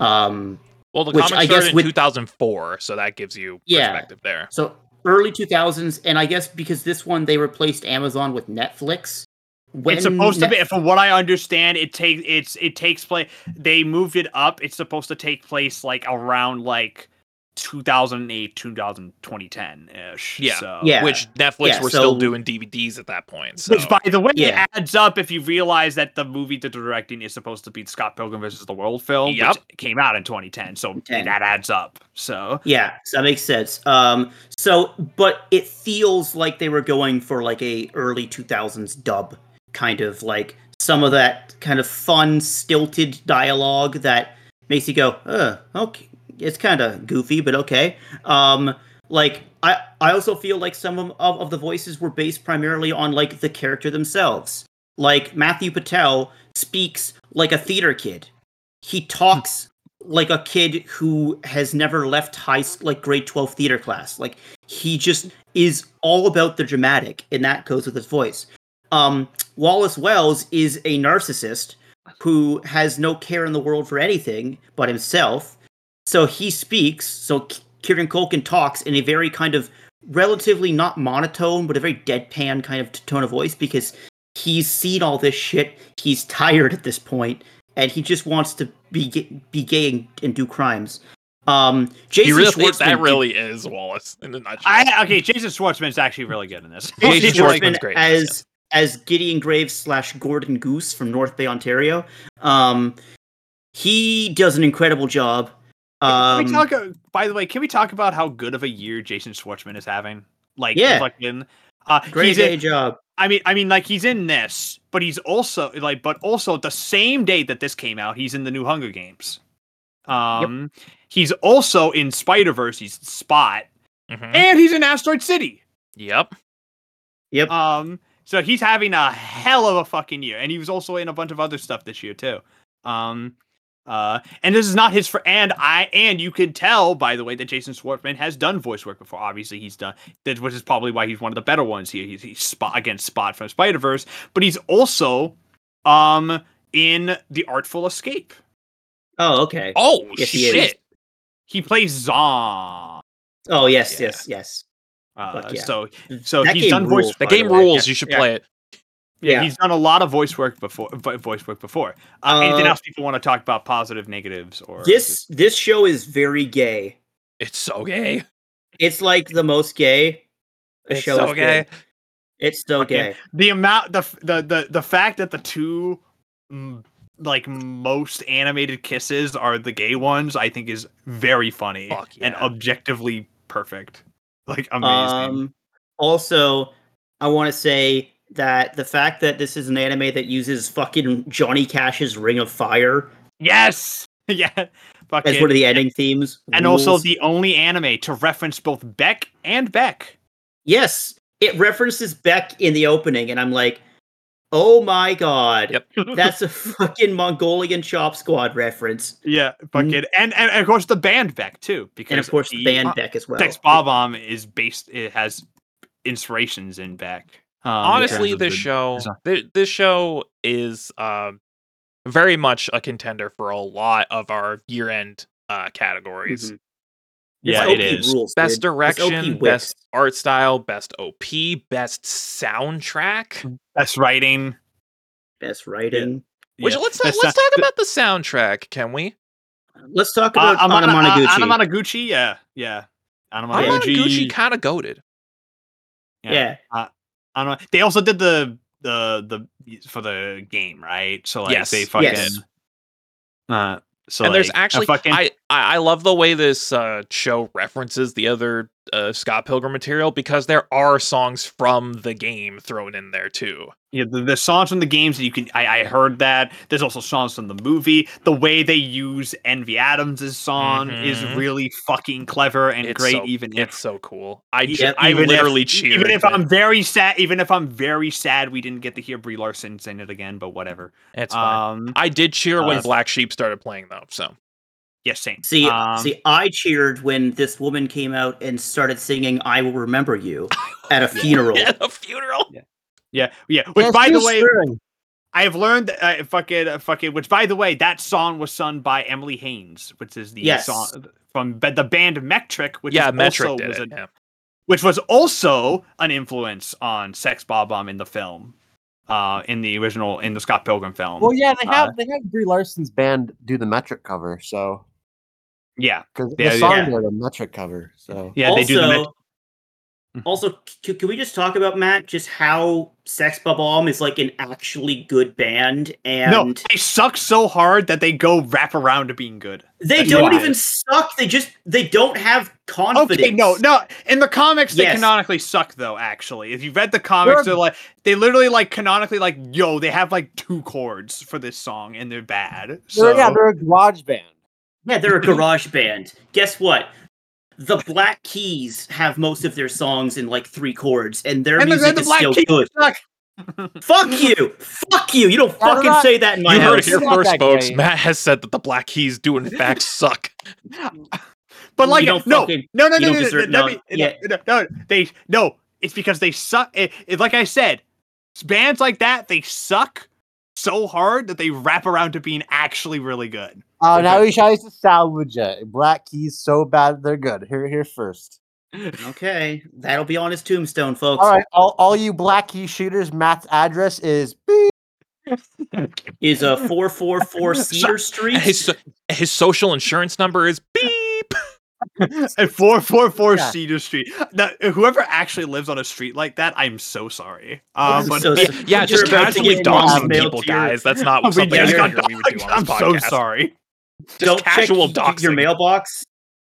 [SPEAKER 3] Um,
[SPEAKER 1] Well, the
[SPEAKER 3] Which
[SPEAKER 1] comic
[SPEAKER 3] I guess
[SPEAKER 1] started in
[SPEAKER 3] with-
[SPEAKER 1] 2004, so that gives you
[SPEAKER 3] Yeah.
[SPEAKER 1] perspective there.
[SPEAKER 3] so early two thousands, and I guess because this one they replaced Amazon with Netflix. When
[SPEAKER 2] it's supposed to be from what I understand, it takes it's it takes place they moved it up. It's supposed to take place like around like 2008, 2000, 2010 ish.
[SPEAKER 1] Yeah.
[SPEAKER 2] So.
[SPEAKER 3] Yeah.
[SPEAKER 1] Which Netflix
[SPEAKER 3] Yeah,
[SPEAKER 1] were still doing DVDs at that point. So.
[SPEAKER 2] Which, by the way,
[SPEAKER 3] Yeah.
[SPEAKER 2] adds up if you realize that the movie that they're directing is supposed to be Scott Pilgrim versus the World film,
[SPEAKER 1] Yep.
[SPEAKER 2] which came out in 2010. So
[SPEAKER 3] 10.
[SPEAKER 2] that adds up. So
[SPEAKER 3] Yeah, so that makes sense. Um, so but it feels like they were going for like a early two thousands dub kind of like some of that kind of fun stilted dialogue that makes you go, uh, okay. It's kind of goofy, but okay. Um, like I, I also feel like some of, of, the voices were based primarily on like the character themselves. Like Matthew Patel speaks like a theater kid. He talks like a kid who has never left high like grade 12 theater class. Like he just is all about the dramatic and that goes with his voice. Um Wallace Wells is a narcissist who has no care in the world for anything but himself. So he speaks, so Kieran Culkin talks in a very kind of relatively not monotone, but a very deadpan kind of tone of voice because he's seen all this shit. He's tired at this point, and he just wants to be be gay and, and do crimes. Um, Jason
[SPEAKER 1] He really,
[SPEAKER 3] Schwartzman
[SPEAKER 1] that
[SPEAKER 3] did-
[SPEAKER 1] really is Wallace in a nutshell.
[SPEAKER 2] I okay. Jason Schwartzman's actually really good in this.
[SPEAKER 1] Jason
[SPEAKER 3] Jason
[SPEAKER 1] Schwartzman's
[SPEAKER 3] Schwartzman
[SPEAKER 1] great in this,
[SPEAKER 3] as as Gideon Graves slash Gordon Goose from North Bay, Ontario. Um, he does an incredible job.
[SPEAKER 2] Can we
[SPEAKER 3] Um,
[SPEAKER 2] talk? uh, By the way, can we talk about how good of a year Jason Schwartzman is having? Like,
[SPEAKER 3] Yeah.
[SPEAKER 2] fucking. Uh,
[SPEAKER 3] great
[SPEAKER 2] he's
[SPEAKER 3] day
[SPEAKER 2] in,
[SPEAKER 3] job.
[SPEAKER 2] I mean, I mean, like he's in this, but he's also like, but also the same day that this came out, he's in the new Hunger Games. Um, he's also in Spider Verse. He's Spot,
[SPEAKER 1] Mhm.
[SPEAKER 2] and he's in Asteroid City.
[SPEAKER 1] Yep.
[SPEAKER 3] Yep.
[SPEAKER 2] Um, so he's having a hell of a fucking year, and he was also in a bunch of other stuff this year too. Um, uh, and this is not his for, and I and you could tell by the way that Jason Schwartzman has done voice work before. Obviously, he's done that, which is probably why he's one of the better ones here. He's, he's spot against Spot from Spider Verse, but he's also um in The Artful Escape.
[SPEAKER 3] Oh, okay.
[SPEAKER 1] Oh
[SPEAKER 3] Yes, he is.
[SPEAKER 1] shit!
[SPEAKER 2] He plays Zon.
[SPEAKER 3] Oh, yes,
[SPEAKER 1] Yeah.
[SPEAKER 3] yes, yes.
[SPEAKER 2] Uh,
[SPEAKER 3] yeah.
[SPEAKER 2] So so
[SPEAKER 3] That
[SPEAKER 2] he's done voice.
[SPEAKER 3] rules,
[SPEAKER 1] The
[SPEAKER 3] the
[SPEAKER 1] game rules.
[SPEAKER 2] Yeah,
[SPEAKER 1] You should
[SPEAKER 2] yeah.
[SPEAKER 1] play it.
[SPEAKER 2] Yeah,
[SPEAKER 3] Yeah.
[SPEAKER 2] he's done a lot of voice work before. Voice work before. Uh, anything
[SPEAKER 3] Uh,
[SPEAKER 2] else people want to talk about? Positive, negatives, or
[SPEAKER 3] This this show is very gay.
[SPEAKER 1] It's so gay.
[SPEAKER 3] It's like the most gay. A
[SPEAKER 1] It's
[SPEAKER 3] show
[SPEAKER 1] so gay.
[SPEAKER 3] good. It's so
[SPEAKER 2] Okay.
[SPEAKER 3] gay.
[SPEAKER 2] the amount the the the the fact that the two like most animated kisses are the gay ones, I think is very funny
[SPEAKER 1] Fuck
[SPEAKER 2] and objectively perfect. Like amazing.
[SPEAKER 3] Um, also, I want to say that the fact that this is an anime that uses fucking Johnny Cash's Ring of Fire
[SPEAKER 2] yes, yeah,
[SPEAKER 3] as
[SPEAKER 2] fucking.
[SPEAKER 3] one of the ending themes,
[SPEAKER 2] and also the only anime to reference both Beck and Beck.
[SPEAKER 3] yes, it references Beck in the opening, and I'm like, oh my god,
[SPEAKER 1] Yep.
[SPEAKER 3] that's a fucking Mongolian Chop Squad reference,
[SPEAKER 2] yeah, fucking, mm. and, and of course the band Beck too, because
[SPEAKER 3] and of course the band Beck as well.
[SPEAKER 2] Sex Bob-omb is based. It has inspirations in Beck. Um,
[SPEAKER 1] Honestly, this
[SPEAKER 2] the-
[SPEAKER 1] show,
[SPEAKER 2] design.
[SPEAKER 1] thi- this show is um, very much a contender for a lot of our year-end uh, categories.
[SPEAKER 3] Mhm.
[SPEAKER 2] Yeah,
[SPEAKER 3] This
[SPEAKER 2] it
[SPEAKER 3] OP
[SPEAKER 2] is.
[SPEAKER 3] rules,
[SPEAKER 1] Best
[SPEAKER 3] dude.
[SPEAKER 1] Direction, best art style, best OP, best soundtrack.
[SPEAKER 2] Best writing.
[SPEAKER 3] best writing.
[SPEAKER 1] Which
[SPEAKER 2] Yeah,
[SPEAKER 1] let's talk,
[SPEAKER 2] best
[SPEAKER 1] let's
[SPEAKER 2] sou-
[SPEAKER 1] talk about the soundtrack, can we?
[SPEAKER 3] Let's talk
[SPEAKER 2] Uh,
[SPEAKER 3] about
[SPEAKER 2] Amana- uh,
[SPEAKER 3] Anamanaguchi.
[SPEAKER 2] Anamanaguchi, yeah, yeah. Anamanaguchi.
[SPEAKER 1] Gucci kind of goaded.
[SPEAKER 3] yeah.
[SPEAKER 2] I don't know. They also did the the the for the game, right? So like
[SPEAKER 1] Yes.
[SPEAKER 2] they fucking
[SPEAKER 3] Yes.
[SPEAKER 2] uh so
[SPEAKER 1] and there's
[SPEAKER 2] like, a
[SPEAKER 1] actually
[SPEAKER 2] fucking
[SPEAKER 1] I, I I love the way this uh, show references the other uh, Scott Pilgrim material because there are songs from the game thrown in there too.
[SPEAKER 2] yeah, the, the songs from the games that you can I, I heard that. There's also songs from the movie. The way they use Envy Adams' song is
[SPEAKER 1] Mhm.
[SPEAKER 2] really fucking clever and
[SPEAKER 1] It's
[SPEAKER 2] great,
[SPEAKER 1] so-
[SPEAKER 2] even
[SPEAKER 1] It's
[SPEAKER 2] if
[SPEAKER 1] so cool. I ju- I
[SPEAKER 2] even if-
[SPEAKER 1] literally cheered.
[SPEAKER 2] Even if
[SPEAKER 1] that-
[SPEAKER 2] I'm very sad, even if I'm very sad, we didn't get to hear Brie Larson sing it again. But whatever.
[SPEAKER 1] it's fine.
[SPEAKER 2] Um,
[SPEAKER 1] I did cheer when
[SPEAKER 2] uh,
[SPEAKER 1] Black Sheep started playing though. So
[SPEAKER 2] yes, same.
[SPEAKER 3] See,
[SPEAKER 2] Um,
[SPEAKER 3] see, I cheered when this woman came out and started singing "I Will Remember You" at a funeral.
[SPEAKER 1] at a funeral.
[SPEAKER 2] yeah, yeah. Which,
[SPEAKER 4] Yeah,
[SPEAKER 2] by the way,
[SPEAKER 4] stirring.
[SPEAKER 2] I have learned that uh, fucking uh, fucking. Which, by the way, that song was sung by Emily Haines, which is the
[SPEAKER 3] Yes.
[SPEAKER 2] song from the band Metric, which
[SPEAKER 1] yeah, Metric
[SPEAKER 2] also
[SPEAKER 1] did
[SPEAKER 2] was
[SPEAKER 1] it.
[SPEAKER 2] a-
[SPEAKER 1] yeah.
[SPEAKER 2] which was also an influence on Sex Bob-omb in the film, uh, in the original in the Scott Pilgrim film.
[SPEAKER 4] Well, yeah, they
[SPEAKER 2] Uh,
[SPEAKER 4] have they have Brie Larson's band do the metric cover, so
[SPEAKER 2] yeah,
[SPEAKER 4] because
[SPEAKER 2] Yeah,
[SPEAKER 4] the song
[SPEAKER 2] yeah.
[SPEAKER 4] did a metric cover, so
[SPEAKER 2] yeah,
[SPEAKER 3] also,
[SPEAKER 2] they do the. Met- mm-hmm.
[SPEAKER 3] also, c- can we just talk about Matt? Just how Sex Bomb is like an actually good band, and
[SPEAKER 2] no, they suck so hard that they go wrap around to being good.
[SPEAKER 3] they
[SPEAKER 2] that's
[SPEAKER 3] don't
[SPEAKER 2] why.
[SPEAKER 3] even suck. They just they don't have confidence.
[SPEAKER 2] Okay, no, no. In the comics, they
[SPEAKER 3] Yes.
[SPEAKER 2] canonically suck, though. Actually, if you've read the comics,
[SPEAKER 4] They're-
[SPEAKER 2] they're like they literally like canonically like yo, they have like two chords for this song, and they're bad. So
[SPEAKER 4] they're, yeah, they're a garage band.
[SPEAKER 3] Yeah, they're a garage band. Guess what? The Black Keys have most of their songs in like three chords, and their
[SPEAKER 2] And
[SPEAKER 3] music
[SPEAKER 2] the
[SPEAKER 3] is
[SPEAKER 2] Black
[SPEAKER 3] still
[SPEAKER 2] Keys
[SPEAKER 3] good.
[SPEAKER 2] suck.
[SPEAKER 3] Fuck you! Fuck you! You don't
[SPEAKER 10] I'm
[SPEAKER 3] fucking
[SPEAKER 10] not-
[SPEAKER 3] say that in my
[SPEAKER 1] You heard it here first, folks.
[SPEAKER 10] great.
[SPEAKER 1] Matt has said that the Black Keys do in fact suck.
[SPEAKER 2] But like,
[SPEAKER 3] don't
[SPEAKER 2] no,
[SPEAKER 3] fucking-
[SPEAKER 2] no, no, no,
[SPEAKER 3] don't
[SPEAKER 2] no, no, no,
[SPEAKER 3] no,
[SPEAKER 2] no,
[SPEAKER 3] yeah.
[SPEAKER 2] no, no, they no. It's because they suck. It, it, like I said, bands like that they suck so hard that they wrap around to being actually really good.
[SPEAKER 4] Oh, now he tries to salvage it. Black Keys so bad they're good. Here, here first.
[SPEAKER 3] Okay, that'll be on his tombstone, folks.
[SPEAKER 4] All right, all, all you Black Key shooters. Matt's address is beep.
[SPEAKER 3] Is a four four four Cedar Street?
[SPEAKER 1] His his social insurance number is beep.
[SPEAKER 2] And four four four
[SPEAKER 4] Yeah.
[SPEAKER 2] Cedar Street. Now, whoever actually lives on a street like that, I'm so sorry. Um, but
[SPEAKER 3] So-
[SPEAKER 1] Yeah,
[SPEAKER 3] so
[SPEAKER 1] yeah, just
[SPEAKER 3] you're about to
[SPEAKER 1] casually doxing people,
[SPEAKER 3] to
[SPEAKER 1] guys. That's not
[SPEAKER 2] we
[SPEAKER 1] something I
[SPEAKER 2] just
[SPEAKER 1] we would do
[SPEAKER 2] doxxed.
[SPEAKER 1] on
[SPEAKER 2] I'm
[SPEAKER 1] this
[SPEAKER 2] so sorry.
[SPEAKER 1] Just
[SPEAKER 3] Don't
[SPEAKER 1] casual
[SPEAKER 3] check y- y- your mailbox.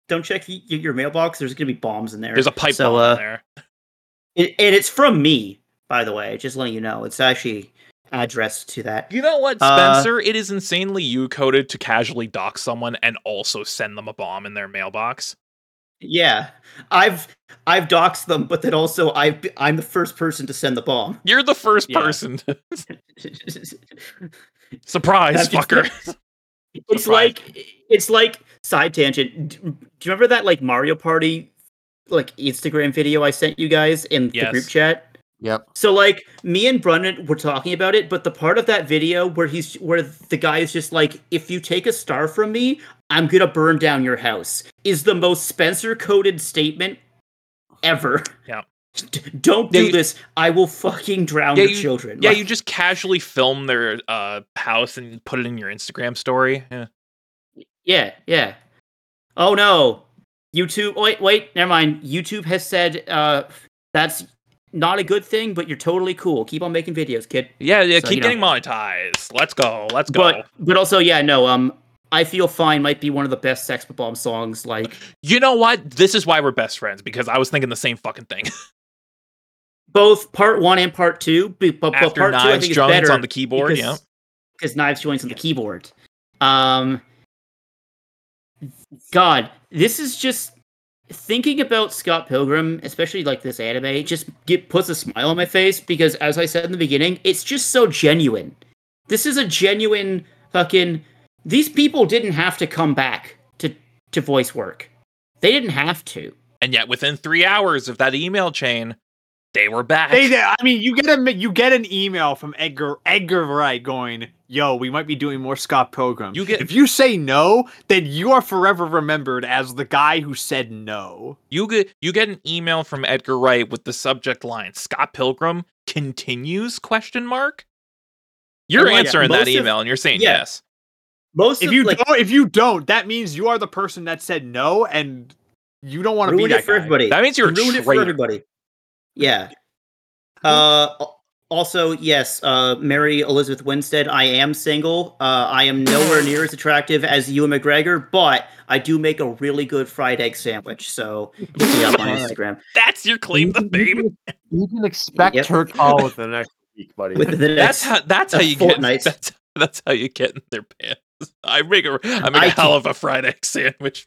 [SPEAKER 3] Don't check y- y- your mailbox. There's gonna be bombs in there.
[SPEAKER 1] There's a pipe
[SPEAKER 3] So,
[SPEAKER 1] bomb
[SPEAKER 3] uh,
[SPEAKER 1] in there.
[SPEAKER 3] It, and it's from me, by the way. Just letting you know, it's actually addressed to that.
[SPEAKER 1] You know what,
[SPEAKER 3] uh,
[SPEAKER 1] Spencer? it is insanely you coded to casually dox someone and also send them a bomb in their mailbox.
[SPEAKER 3] Yeah, I've I've doxed them, but then also I I'm the first person to send the bomb.
[SPEAKER 1] You're the first
[SPEAKER 2] Yeah.
[SPEAKER 1] person. to- Surprise, fucker.
[SPEAKER 3] it's
[SPEAKER 1] Surprise.
[SPEAKER 3] like it's like side tangent. Do you remember that like Mario Party like Instagram video I sent you guys in the group chat?
[SPEAKER 4] Yep.
[SPEAKER 3] So like me and Brendan were talking about it, but the part of that video where he's where the guy is just like, if you take a star from me, I'm gonna burn down your house is the most Spencer coded statement ever.
[SPEAKER 1] Yeah.
[SPEAKER 3] D- Don't
[SPEAKER 1] Yeah,
[SPEAKER 3] do
[SPEAKER 1] you-
[SPEAKER 3] this. I will fucking drown
[SPEAKER 1] Yeah,
[SPEAKER 3] your
[SPEAKER 1] you-
[SPEAKER 3] children.
[SPEAKER 1] Yeah,
[SPEAKER 3] Like,
[SPEAKER 1] you just casually film their uh, house and put it in your Instagram story. Yeah.
[SPEAKER 3] Yeah, yeah. Oh no. YouTube wait, wait, never mind. YouTube has said uh that's not a good thing, but you're totally cool. Keep on making videos, kid.
[SPEAKER 1] Yeah, yeah,
[SPEAKER 3] So,
[SPEAKER 1] keep
[SPEAKER 3] you know.
[SPEAKER 1] getting monetized. Let's go. Let's go.
[SPEAKER 3] But but also, yeah, no, um I Feel Fine might be one of the best Sex Bomb songs. Like
[SPEAKER 1] you know what? This is why we're best friends because I was thinking the same fucking thing.
[SPEAKER 3] both part one and part two. But, but, part two, I think is better
[SPEAKER 1] on the keyboard,
[SPEAKER 3] because,
[SPEAKER 1] yeah.
[SPEAKER 3] because Knives joins on the keyboard. Um, God, this is just thinking about Scott Pilgrim, especially like this anime, just get puts a smile on my face because, as I said in the beginning, it's just so genuine. This is a genuine fucking. These people didn't have to come back to to voice work. They didn't have to.
[SPEAKER 1] And yet, within three hours of that email chain, they were back.
[SPEAKER 2] They, I mean, you get a you get an email from Edgar Edgar Wright going, "Yo, we might be doing more Scott Pilgrim."
[SPEAKER 1] You get-
[SPEAKER 2] if you say no, then you are forever remembered as the guy who said no.
[SPEAKER 1] You get you get an email from Edgar Wright with the subject line "Scott Pilgrim continues?" question mark. You're
[SPEAKER 3] like,
[SPEAKER 1] answering that
[SPEAKER 3] most of-
[SPEAKER 1] email and you're saying
[SPEAKER 3] yeah.
[SPEAKER 1] yes.
[SPEAKER 3] Most
[SPEAKER 2] If
[SPEAKER 3] of,
[SPEAKER 2] you
[SPEAKER 3] like,
[SPEAKER 2] don't, if you don't, that means you are the person that said no, and you don't want to be that
[SPEAKER 3] it for
[SPEAKER 2] guy.
[SPEAKER 3] everybody.
[SPEAKER 1] That means you're a
[SPEAKER 3] ruined it for everybody. Yeah. Uh, al- also, yes, uh, Mary Elizabeth Winstead. I am single. Uh, I am nowhere near as attractive as Ewan McGregor, but I do make a really good fried egg sandwich. So hit me up on Instagram.
[SPEAKER 1] That's your claim to fame.
[SPEAKER 4] You can expect
[SPEAKER 3] Yep.
[SPEAKER 4] her call within the next week, buddy.
[SPEAKER 3] Within the
[SPEAKER 1] That's
[SPEAKER 3] next,
[SPEAKER 1] how that's how you
[SPEAKER 3] fortnight.
[SPEAKER 1] get that's that's how you get in their pants. I make a I make a
[SPEAKER 3] I
[SPEAKER 1] hell of a fried egg sandwich.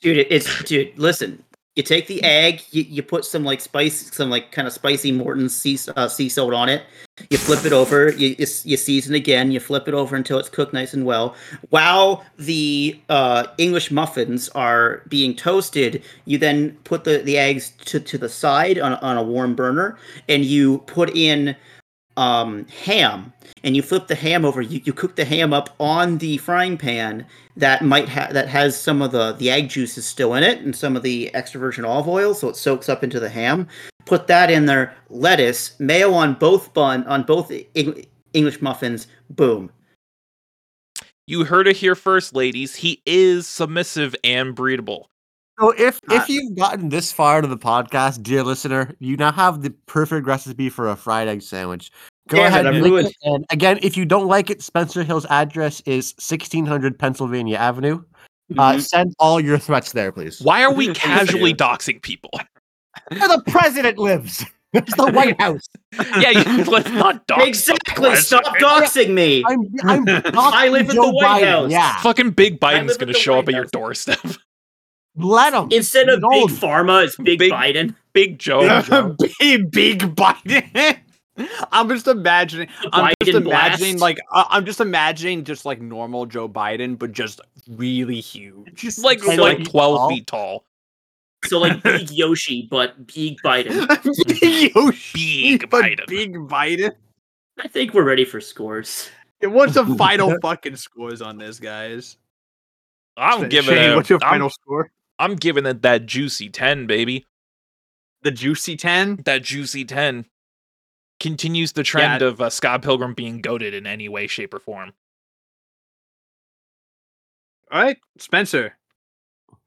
[SPEAKER 3] dude. It's dude. Listen, you take the egg, you, you put some like spice, some like kind of spicy Morton's sea uh, sea salt on it. You flip it over, you, you you season again, you flip it over until it's cooked nice and well. While the uh, English muffins are being toasted, you then put the, the eggs to, to the side on, on a warm burner, and you put in um, ham, and you flip the ham over. You, you cook the ham up on the frying pan that might have that has some of the the egg juices still in it and some of the extra virgin olive oil, so it soaks up into the ham. Put that in there. Lettuce, mayo on both bun on both Eng- English muffins. Boom.
[SPEAKER 1] You heard it here first, ladies. He is submissive and breedable.
[SPEAKER 4] So if
[SPEAKER 3] Uh,
[SPEAKER 4] if you've gotten this far into the podcast, dear listener, you now have the perfect recipe for a fried egg sandwich. Go
[SPEAKER 3] Damn
[SPEAKER 4] ahead
[SPEAKER 3] I'm
[SPEAKER 4] and, link it. and again, if you don't like it, Spencer Hill's address is 1600 Pennsylvania Avenue. Uh,
[SPEAKER 3] Mhm.
[SPEAKER 4] send all your threats there, please.
[SPEAKER 1] Why are we casually doxing people?
[SPEAKER 4] Where the president lives. It's the White House.
[SPEAKER 1] yeah, you, let's not dox the
[SPEAKER 7] exactly. Stop doxing me.
[SPEAKER 4] I'm I'm
[SPEAKER 7] I live at the White
[SPEAKER 4] Biden,
[SPEAKER 7] House.
[SPEAKER 4] Yeah,
[SPEAKER 1] Fucking Big Biden's gonna
[SPEAKER 7] at the
[SPEAKER 1] show up
[SPEAKER 7] White
[SPEAKER 1] at your doorstep.
[SPEAKER 4] let him.
[SPEAKER 7] Instead of Big
[SPEAKER 4] old.
[SPEAKER 7] Pharma, it's Big,
[SPEAKER 1] Big-
[SPEAKER 7] Biden.
[SPEAKER 1] Big Joe.
[SPEAKER 2] big, big Biden. I'm just imagining. I'm just imagining,
[SPEAKER 7] blast.
[SPEAKER 2] like uh, I'm just imagining, just like normal Joe Biden, but just really huge.
[SPEAKER 4] Just
[SPEAKER 1] like
[SPEAKER 4] ten
[SPEAKER 1] like
[SPEAKER 4] feet
[SPEAKER 1] twelve
[SPEAKER 4] tall.
[SPEAKER 1] feet tall.
[SPEAKER 7] So like Big Yoshi, but Big Biden.
[SPEAKER 2] big Yoshi,
[SPEAKER 1] Big
[SPEAKER 2] but
[SPEAKER 1] Biden.
[SPEAKER 2] Big Biden.
[SPEAKER 7] I think we're ready for scores.
[SPEAKER 2] Yeah, What's the final fucking scores on this, guys?
[SPEAKER 1] I'm giving
[SPEAKER 2] Shane,
[SPEAKER 1] it.
[SPEAKER 2] what's your
[SPEAKER 1] I'm,
[SPEAKER 2] final score?
[SPEAKER 1] I'm giving it that juicy ten, baby.
[SPEAKER 2] The juicy ten.
[SPEAKER 1] That juicy ten continues the trend of uh, Scott Pilgrim being goaded in any way, shape, or form.
[SPEAKER 2] All right, Spencer.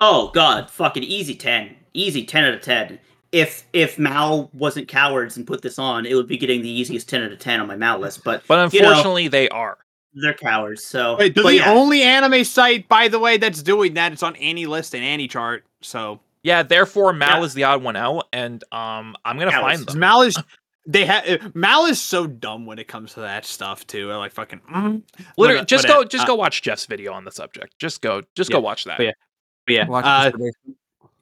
[SPEAKER 7] Oh God, fucking easy ten, easy ten out of ten. If if Mal wasn't cowards and put this on, it would be getting the easiest ten out of ten on my Mal list. But
[SPEAKER 1] But
[SPEAKER 7] You know-
[SPEAKER 1] unfortunately, they are.
[SPEAKER 7] They're cowards, so.
[SPEAKER 2] Wait, the,
[SPEAKER 7] but
[SPEAKER 2] the
[SPEAKER 7] yeah,
[SPEAKER 2] only anime site, by the way, that's doing that. It's on any list and any chart. So
[SPEAKER 1] Yeah, therefore Mal
[SPEAKER 7] Yeah.
[SPEAKER 1] is the odd one out, and um, I'm gonna
[SPEAKER 7] Alice.
[SPEAKER 1] find them.
[SPEAKER 2] Mal is they have Mal is so dumb when it comes to that stuff too. Like fucking. Mm.
[SPEAKER 1] Literally,
[SPEAKER 2] But,
[SPEAKER 1] just
[SPEAKER 2] but,
[SPEAKER 1] go,
[SPEAKER 2] uh,
[SPEAKER 1] just
[SPEAKER 2] uh,
[SPEAKER 1] go watch Jeff's video on the subject. Just go, just go watch that.
[SPEAKER 2] but yeah. Yeah,
[SPEAKER 4] Watch
[SPEAKER 2] uh,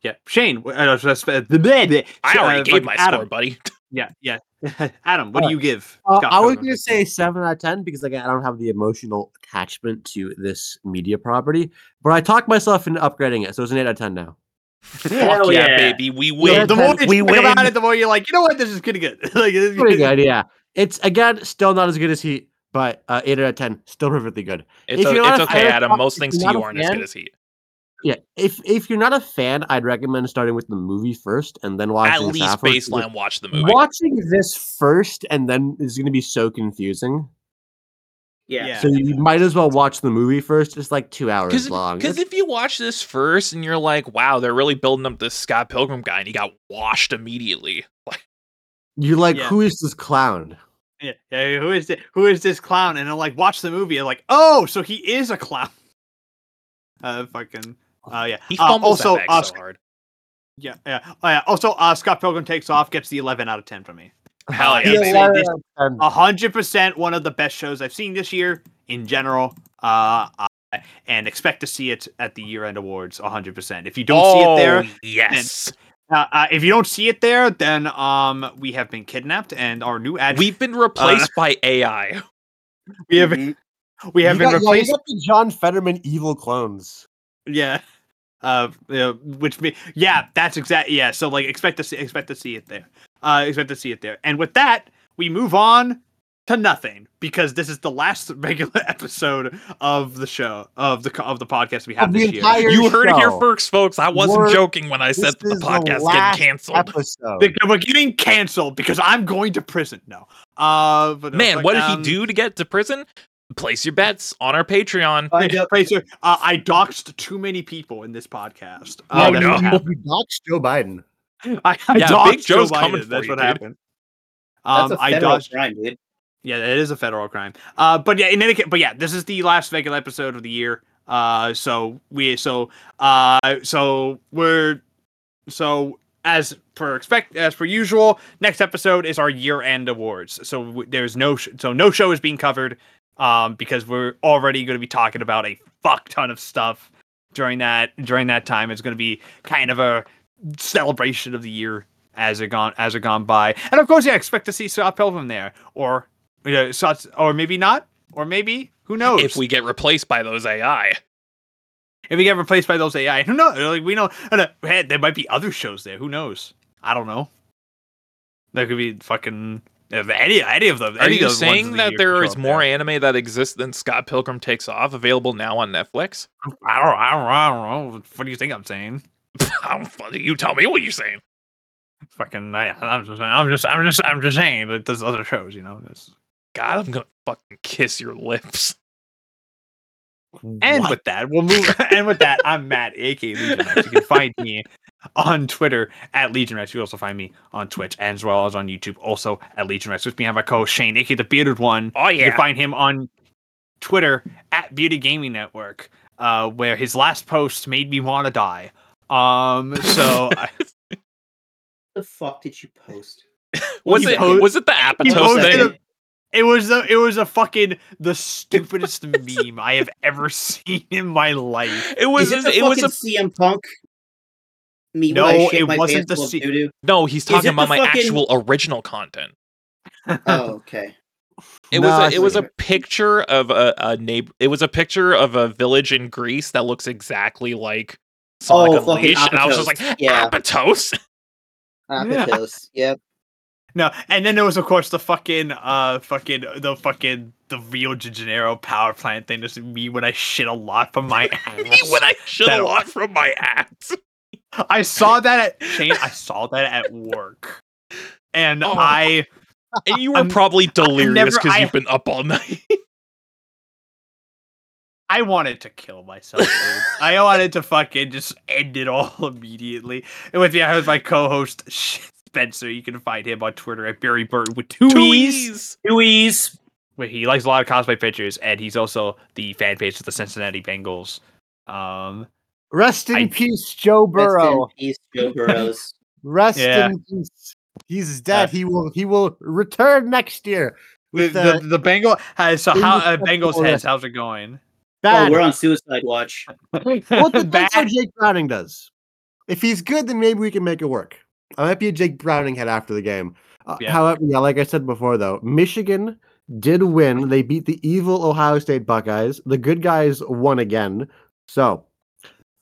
[SPEAKER 2] yeah. Shane, wh- uh, just, uh, the bed.
[SPEAKER 1] I already
[SPEAKER 2] uh,
[SPEAKER 1] gave
[SPEAKER 2] fucking
[SPEAKER 1] my
[SPEAKER 2] Adam.
[SPEAKER 1] score, buddy.
[SPEAKER 2] Yeah, yeah. Adam, what do you give?
[SPEAKER 4] Uh, I was going to say seven out of ten because again, I don't have the emotional attachment to this media property, but I talked myself into upgrading it, so it's an eight out of ten now.
[SPEAKER 1] Fuck
[SPEAKER 7] Hell
[SPEAKER 1] yeah,
[SPEAKER 7] yeah.
[SPEAKER 1] baby, we
[SPEAKER 2] The-
[SPEAKER 1] win.
[SPEAKER 2] the more you
[SPEAKER 4] We
[SPEAKER 2] think about
[SPEAKER 4] win.
[SPEAKER 2] it, the more you're like, you know what, this is pretty good. like, it's
[SPEAKER 4] Pretty good, yeah. It's again still not as good as Heat, but uh, eight out of ten, still perfectly good.
[SPEAKER 1] It's,
[SPEAKER 4] If
[SPEAKER 1] o-
[SPEAKER 4] you're not
[SPEAKER 1] it's okay, Adam. Most things to
[SPEAKER 4] you're not
[SPEAKER 1] you as good as Heat.
[SPEAKER 4] Yeah, if if you're not a fan, I'd recommend starting with the movie first and then watching
[SPEAKER 1] At
[SPEAKER 4] this
[SPEAKER 1] least
[SPEAKER 4] afterwards, because
[SPEAKER 1] baseline, watch the movie.
[SPEAKER 4] Watching this first and then is going to be so confusing.
[SPEAKER 7] yeah.
[SPEAKER 2] Yeah.
[SPEAKER 4] So you might as well watch the movie first. It's like two hours
[SPEAKER 1] Because
[SPEAKER 4] long.
[SPEAKER 1] because if you watch this first and you're like, wow, they're really building up this Scott Pilgrim guy, and he got washed immediately. Like,
[SPEAKER 4] You're like,
[SPEAKER 2] Yeah.
[SPEAKER 4] who is this clown?
[SPEAKER 2] Yeah, yeah, who is this? Who is this clown? And I'm like, watch the movie. And like, oh, so he is a clown. Uh, fucking. Uh, yeah.
[SPEAKER 1] he
[SPEAKER 2] Uh, also,
[SPEAKER 1] that
[SPEAKER 2] uh,
[SPEAKER 1] bag so hard.
[SPEAKER 2] yeah, yeah. Oh, yeah. Also, uh, Scott Pilgrim takes off gets the 11 out of 10 from me.
[SPEAKER 1] Hell
[SPEAKER 2] uh,
[SPEAKER 1] yeah,
[SPEAKER 2] it's-
[SPEAKER 1] baby.
[SPEAKER 4] Yeah,
[SPEAKER 2] this-
[SPEAKER 4] yeah, and-
[SPEAKER 2] A hundred percent one of the best shows I've seen this year in general. Uh, uh, and expect to see it at the year-end awards. A hundred percent. If you don't see it there,
[SPEAKER 1] Oh, yes.
[SPEAKER 2] uh, uh, if you don't see it there, then um, we have been kidnapped, and our new ad.
[SPEAKER 1] We've been replaced by AI.
[SPEAKER 2] we have we have
[SPEAKER 4] you
[SPEAKER 2] been
[SPEAKER 4] got, yeah, you
[SPEAKER 2] replaced.
[SPEAKER 4] got the John Fetterman evil clones.
[SPEAKER 2] Yeah. Uh, you know, which me, yeah, that's exact. Yeah, so like, expect to see, expect to see it there. Uh, expect to see it there. And with that, we move on to nothing because this is the last regular episode of the show of the of the podcast we have
[SPEAKER 4] Of the
[SPEAKER 2] this year.
[SPEAKER 1] You heard it here
[SPEAKER 4] show.
[SPEAKER 1] first, folks. I wasn't
[SPEAKER 4] We're-
[SPEAKER 1] joking when I said that the
[SPEAKER 4] is the
[SPEAKER 1] podcast
[SPEAKER 4] last
[SPEAKER 1] getting canceled.
[SPEAKER 4] Episode.
[SPEAKER 2] The- We're getting canceled because I'm going to prison. No. Uh, but no,
[SPEAKER 1] Man,
[SPEAKER 2] but,
[SPEAKER 1] what did
[SPEAKER 2] um,
[SPEAKER 1] he do to get to prison? Place your bets on our Patreon.
[SPEAKER 2] Yeah, right, so, uh, I doxed too many people in this podcast.
[SPEAKER 1] Oh,
[SPEAKER 2] Uh,
[SPEAKER 4] No,
[SPEAKER 2] that's
[SPEAKER 1] no.
[SPEAKER 4] you, doxed Joe Biden.
[SPEAKER 2] I, I
[SPEAKER 1] Yeah,
[SPEAKER 2] doxed
[SPEAKER 1] Big Joe's
[SPEAKER 2] Joe
[SPEAKER 1] coming
[SPEAKER 2] Biden.
[SPEAKER 1] for
[SPEAKER 2] That's
[SPEAKER 1] you,
[SPEAKER 2] what
[SPEAKER 1] dude.
[SPEAKER 2] happened.
[SPEAKER 7] That's
[SPEAKER 2] Um,
[SPEAKER 7] a
[SPEAKER 2] I
[SPEAKER 7] federal
[SPEAKER 2] dodged.
[SPEAKER 7] crime, dude.
[SPEAKER 2] Yeah, it is a federal crime. Uh, but yeah, in any case, but yeah, this is the last regular episode of the year. Uh, so we, so, uh, so we're, so as per expect, as per usual, next episode is our year-end awards. So w- there's no, sh- so no show is being covered, um, because we're already going to be talking about a fuck ton of stuff during that during that time. It's going to be kind of a celebration of the year as it gone as it gone by, and of course, yeah, expect to see Scott Pilgrim there, or you know, Scott, or maybe not, or maybe who knows
[SPEAKER 1] If we get replaced by those AI.
[SPEAKER 2] if we get replaced by those AI, who knows? Like we know, hey, there might be other shows there. Who knows? I don't know. There could be fucking if any any of them.
[SPEAKER 1] Are
[SPEAKER 2] any
[SPEAKER 1] you
[SPEAKER 2] of the ones
[SPEAKER 1] saying that there is more
[SPEAKER 2] there.
[SPEAKER 1] anime that exists than Scott Pilgrim Takes Off available now on Netflix?
[SPEAKER 2] I don't, I don't, I don't know. What do you think I'm saying?
[SPEAKER 1] How funny. You tell me what you're saying.
[SPEAKER 2] Fucking, I, I'm just, I'm just, I'm just, I'm just saying that there's other shows. You know. There's,
[SPEAKER 1] God, I'm gonna fucking kiss your lips.
[SPEAKER 2] And with that, we'll move. and with that, I'm Matt, aka Legion. You can find me on Twitter at LegionWrex. You can also find me on Twitch as well as on YouTube, also at LegionWrex. With me, I have my co-host Shane, aka the bearded one.
[SPEAKER 1] Oh
[SPEAKER 2] You
[SPEAKER 1] yeah.
[SPEAKER 2] can find him on Twitter at Bearded Gaming Network, uh, where his last post made me want to die. Um, so I-
[SPEAKER 7] the fuck did you post?
[SPEAKER 1] Was it
[SPEAKER 2] po-
[SPEAKER 1] was it the
[SPEAKER 2] He
[SPEAKER 1] Apatow thing?
[SPEAKER 2] a- it was a it was a fucking the stupidest meme I have ever seen in my life.
[SPEAKER 1] It was
[SPEAKER 3] it,
[SPEAKER 1] it was a
[SPEAKER 3] CM Punk? Me when
[SPEAKER 2] No,
[SPEAKER 3] I shit
[SPEAKER 2] it
[SPEAKER 3] my
[SPEAKER 2] wasn't
[SPEAKER 3] pants
[SPEAKER 2] the
[SPEAKER 3] full of
[SPEAKER 2] C-
[SPEAKER 3] doo-doo?
[SPEAKER 1] no. He's talking about my
[SPEAKER 3] fucking-
[SPEAKER 1] actual original content.
[SPEAKER 3] Oh, okay.
[SPEAKER 1] It
[SPEAKER 4] No,
[SPEAKER 1] was a, it was a picture of a, a neighbor. It was a picture of a village in Greece that looks exactly like Sonic
[SPEAKER 3] Oh,
[SPEAKER 1] Unleashed, and I was just like,
[SPEAKER 3] Apatow. Yeah.
[SPEAKER 1] Apatos.
[SPEAKER 3] Apatos. Yep.
[SPEAKER 2] No, and then there was of course the fucking uh fucking the fucking the Rio de Janeiro power plant thing. This is me when I shit a lot from my ass.
[SPEAKER 1] Me when I shit a lot from my ass.
[SPEAKER 2] I saw that at Shane. I saw that at work, and
[SPEAKER 1] Oh.
[SPEAKER 2] I
[SPEAKER 1] And you were
[SPEAKER 2] I'm-
[SPEAKER 1] probably delirious because you've been up all night.
[SPEAKER 2] I wanted to kill myself. dude. I wanted to fucking just end it all immediately. And with me, I have my co-host Spencer. You can find him on Twitter at Beery Burton with two,
[SPEAKER 1] Two
[SPEAKER 2] E's.
[SPEAKER 1] E's.
[SPEAKER 3] Louise.
[SPEAKER 2] Where he likes a lot of cosplay pictures, and he's also the fan page of the Cincinnati Bengals. Um,
[SPEAKER 4] Rest in
[SPEAKER 2] I-
[SPEAKER 4] peace, Joe Burrow.
[SPEAKER 3] Rest in peace, Joe Burrows.
[SPEAKER 4] Rest
[SPEAKER 2] Yeah.
[SPEAKER 4] in peace. He's dead.
[SPEAKER 2] Uh,
[SPEAKER 4] he will. He will return next year.
[SPEAKER 2] the,
[SPEAKER 4] With
[SPEAKER 2] the,
[SPEAKER 4] the,
[SPEAKER 2] the Bengal so how uh, Bengals heads. How's it going?
[SPEAKER 3] oh, we're on suicide watch.
[SPEAKER 4] well, it depends how Jake Browning does. If he's good, then maybe we can make it work. I might be a Jake Browning head after the game. Uh,
[SPEAKER 2] Yeah.
[SPEAKER 4] However, yeah, like I said before, though, Michigan did win. They beat the evil Ohio State Buckeyes. The good guys won again. So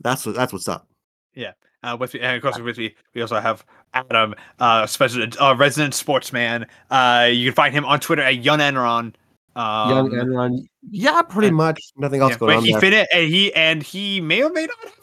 [SPEAKER 4] that's what that's what's up. Yeah.
[SPEAKER 2] Uh, with me, and of course, with me, we also have Adam, uh, special uh, resident sportsman. Uh, you can find him on Twitter at Young Enron. Um,
[SPEAKER 4] Young Enron, yeah, pretty
[SPEAKER 2] uh,
[SPEAKER 4] much. Nothing else
[SPEAKER 2] yeah,
[SPEAKER 4] going
[SPEAKER 2] but
[SPEAKER 4] on
[SPEAKER 2] he
[SPEAKER 4] there.
[SPEAKER 2] finished, and he and he may or may not.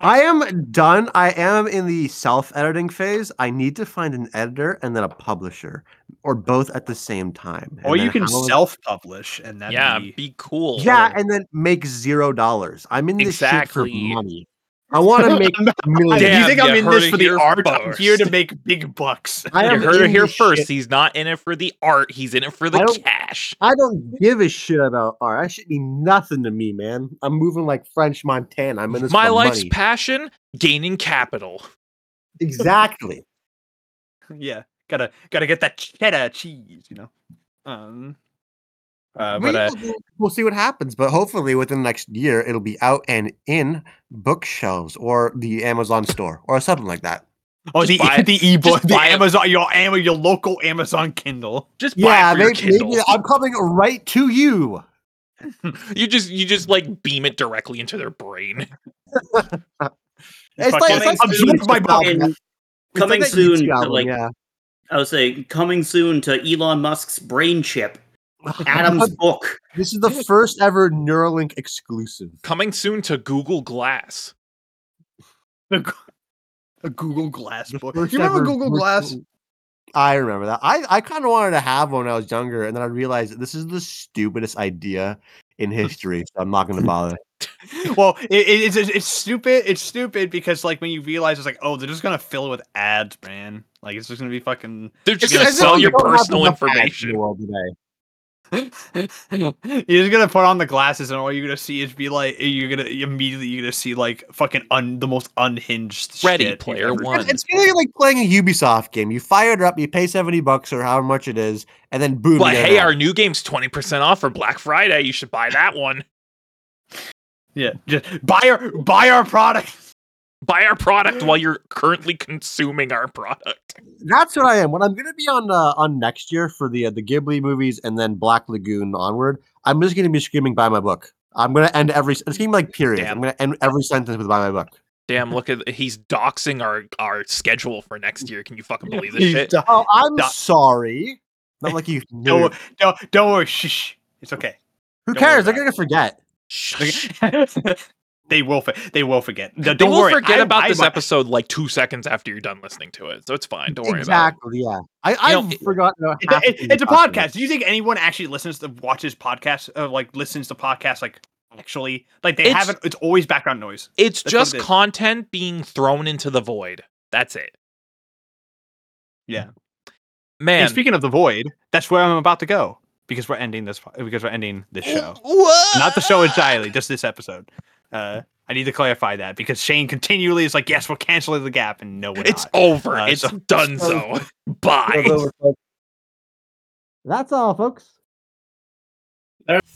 [SPEAKER 4] I am done. I am in the self-editing phase. I need to find an editor and then a publisher, or both at the same time.
[SPEAKER 2] Or you can
[SPEAKER 4] how-
[SPEAKER 2] self-publish, and then
[SPEAKER 1] yeah,
[SPEAKER 2] be,
[SPEAKER 1] be cool.
[SPEAKER 4] Yeah, and then make zero dollars. I'm in this
[SPEAKER 1] Exactly.
[SPEAKER 4] shit for money. I want to make millions.
[SPEAKER 2] Do you
[SPEAKER 1] Damn,
[SPEAKER 2] think I'm
[SPEAKER 1] you
[SPEAKER 2] in
[SPEAKER 1] heard
[SPEAKER 2] this
[SPEAKER 1] it
[SPEAKER 2] for the
[SPEAKER 1] here
[SPEAKER 2] art? I'm here to make big bucks.
[SPEAKER 4] I
[SPEAKER 1] you heard it here first.
[SPEAKER 4] shit.
[SPEAKER 1] He's not in it for the art. He's in it for the
[SPEAKER 4] I
[SPEAKER 1] cash.
[SPEAKER 4] I don't give a shit about art. That should mean nothing to me, man. I'm moving like French Montana. I'm in this
[SPEAKER 1] My
[SPEAKER 4] for
[SPEAKER 1] life's
[SPEAKER 4] money.
[SPEAKER 1] passion: gaining capital.
[SPEAKER 4] exactly.
[SPEAKER 2] yeah, gotta gotta get that cheddar cheese, you know. Um, uh,
[SPEAKER 4] We-
[SPEAKER 2] but uh,
[SPEAKER 4] we'll, we'll see what happens, but hopefully within the next year it'll be out and in bookshelves or the Amazon store or something like that.
[SPEAKER 2] oh,
[SPEAKER 1] just
[SPEAKER 2] the
[SPEAKER 1] buy-
[SPEAKER 2] the ebook, the
[SPEAKER 1] buy it.
[SPEAKER 2] Amazon, your Am- your local Amazon Kindle.
[SPEAKER 1] Just buy
[SPEAKER 4] Yeah,
[SPEAKER 1] it
[SPEAKER 4] maybe, maybe I'm coming right to you.
[SPEAKER 1] You just you just like beam it directly into their brain.
[SPEAKER 4] It's like,
[SPEAKER 2] Fucking
[SPEAKER 4] it's like
[SPEAKER 2] absorb
[SPEAKER 4] Beats
[SPEAKER 2] my
[SPEAKER 4] album.
[SPEAKER 2] body.
[SPEAKER 3] And
[SPEAKER 4] like
[SPEAKER 3] coming soon, to,
[SPEAKER 4] album,
[SPEAKER 3] like
[SPEAKER 4] yeah.
[SPEAKER 3] I would say, coming soon to Elon Musk's brain chip. Adam's book.
[SPEAKER 4] This is the first ever Neuralink exclusive.
[SPEAKER 1] Coming soon to Google Glass.
[SPEAKER 2] The, Go- the Google Glass book.
[SPEAKER 4] first
[SPEAKER 2] You remember Google Glass?
[SPEAKER 4] virtual- I remember that. I, I kind of wanted to have one when I was younger, and then I realized this is the stupidest idea in history, so I'm not going to bother.
[SPEAKER 2] well, it, it, it's it's stupid. It's stupid because like when you realize it's like, oh, they're just gonna fill it with ads, man. Like it's just gonna be fucking.
[SPEAKER 1] They're just gonna
[SPEAKER 2] as if
[SPEAKER 1] sell your personal
[SPEAKER 4] enough ads in the
[SPEAKER 1] information.
[SPEAKER 4] world today.
[SPEAKER 2] You're just gonna put on the glasses and all you're gonna see is be like you're gonna immediately you're gonna see like fucking un, the most unhinged
[SPEAKER 1] Ready
[SPEAKER 2] shit
[SPEAKER 1] Player One.
[SPEAKER 4] It's, it's like playing a Ubisoft game. You fire it up, you pay seventy bucks or however much it is, and then boom.
[SPEAKER 1] But hey,
[SPEAKER 4] an ad.
[SPEAKER 1] our new game's twenty percent off for Black Friday. You should buy that one.
[SPEAKER 2] Yeah, just buy our buy our product.
[SPEAKER 1] Buy our product while you're currently consuming our product.
[SPEAKER 4] That's what I am. When I'm gonna be on uh, on next year for the uh, the Ghibli movies and then Black Lagoon onward, I'm just gonna be screaming "Buy my book." I'm gonna end every. It's gonna be like period.
[SPEAKER 1] Damn.
[SPEAKER 4] I'm gonna end every sentence with "Buy my book."
[SPEAKER 1] Damn, look at he's doxing our our schedule for next year. Can you fucking believe this shit?
[SPEAKER 2] Don't,
[SPEAKER 4] Oh, I'm
[SPEAKER 2] Duh.
[SPEAKER 4] sorry. Not like you. knew.
[SPEAKER 2] don't, don't, don't worry. Shh. It's okay.
[SPEAKER 4] Who
[SPEAKER 2] don't
[SPEAKER 4] cares? They're gonna forget.
[SPEAKER 1] Shh.
[SPEAKER 2] they will. For, they will forget. No,
[SPEAKER 1] They
[SPEAKER 2] don't
[SPEAKER 1] will
[SPEAKER 2] worry.
[SPEAKER 1] forget
[SPEAKER 2] I-
[SPEAKER 1] about
[SPEAKER 2] I-
[SPEAKER 1] this episode like two seconds after you're done listening to it, so it's fine. Don't worry about it.
[SPEAKER 4] Exactly. Yeah. I I
[SPEAKER 1] know, it-
[SPEAKER 4] forgot.
[SPEAKER 2] It's a, it- it's a
[SPEAKER 4] we about.
[SPEAKER 2] podcast. Do you think anyone actually listens to watches podcasts? Uh, like listens to podcasts? Like actually, like they
[SPEAKER 1] It's-
[SPEAKER 2] haven't. It's always background noise.
[SPEAKER 1] It's
[SPEAKER 2] That's
[SPEAKER 1] just
[SPEAKER 2] it is.
[SPEAKER 1] content being thrown into the void. That's it.
[SPEAKER 2] Yeah.
[SPEAKER 1] Man.
[SPEAKER 2] And speaking of the void, that's where I'm about to go because we're ending this. Because we're ending this show.
[SPEAKER 1] What?
[SPEAKER 2] Not the show entirely, just this episode. Uh, I need to clarify that because Shane continually is like, "Yes, we're canceling the gap," and no, we're
[SPEAKER 1] It's
[SPEAKER 2] not.
[SPEAKER 1] over.
[SPEAKER 2] Uh,
[SPEAKER 1] it's
[SPEAKER 2] so-
[SPEAKER 1] done so. Bye.
[SPEAKER 4] Goes over, folks.
[SPEAKER 6] That's all, folks.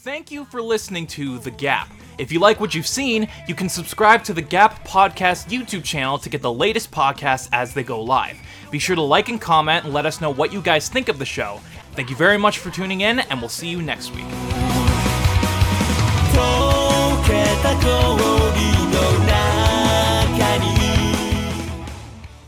[SPEAKER 11] Thank you for listening to The Gap. If you like what you've seen, you can subscribe to the Gap Podcast YouTube channel to get the latest podcasts as they go live. Be sure to like and comment and let us know what you guys think of the show. Thank you very much for tuning in, and we'll see you next week kretako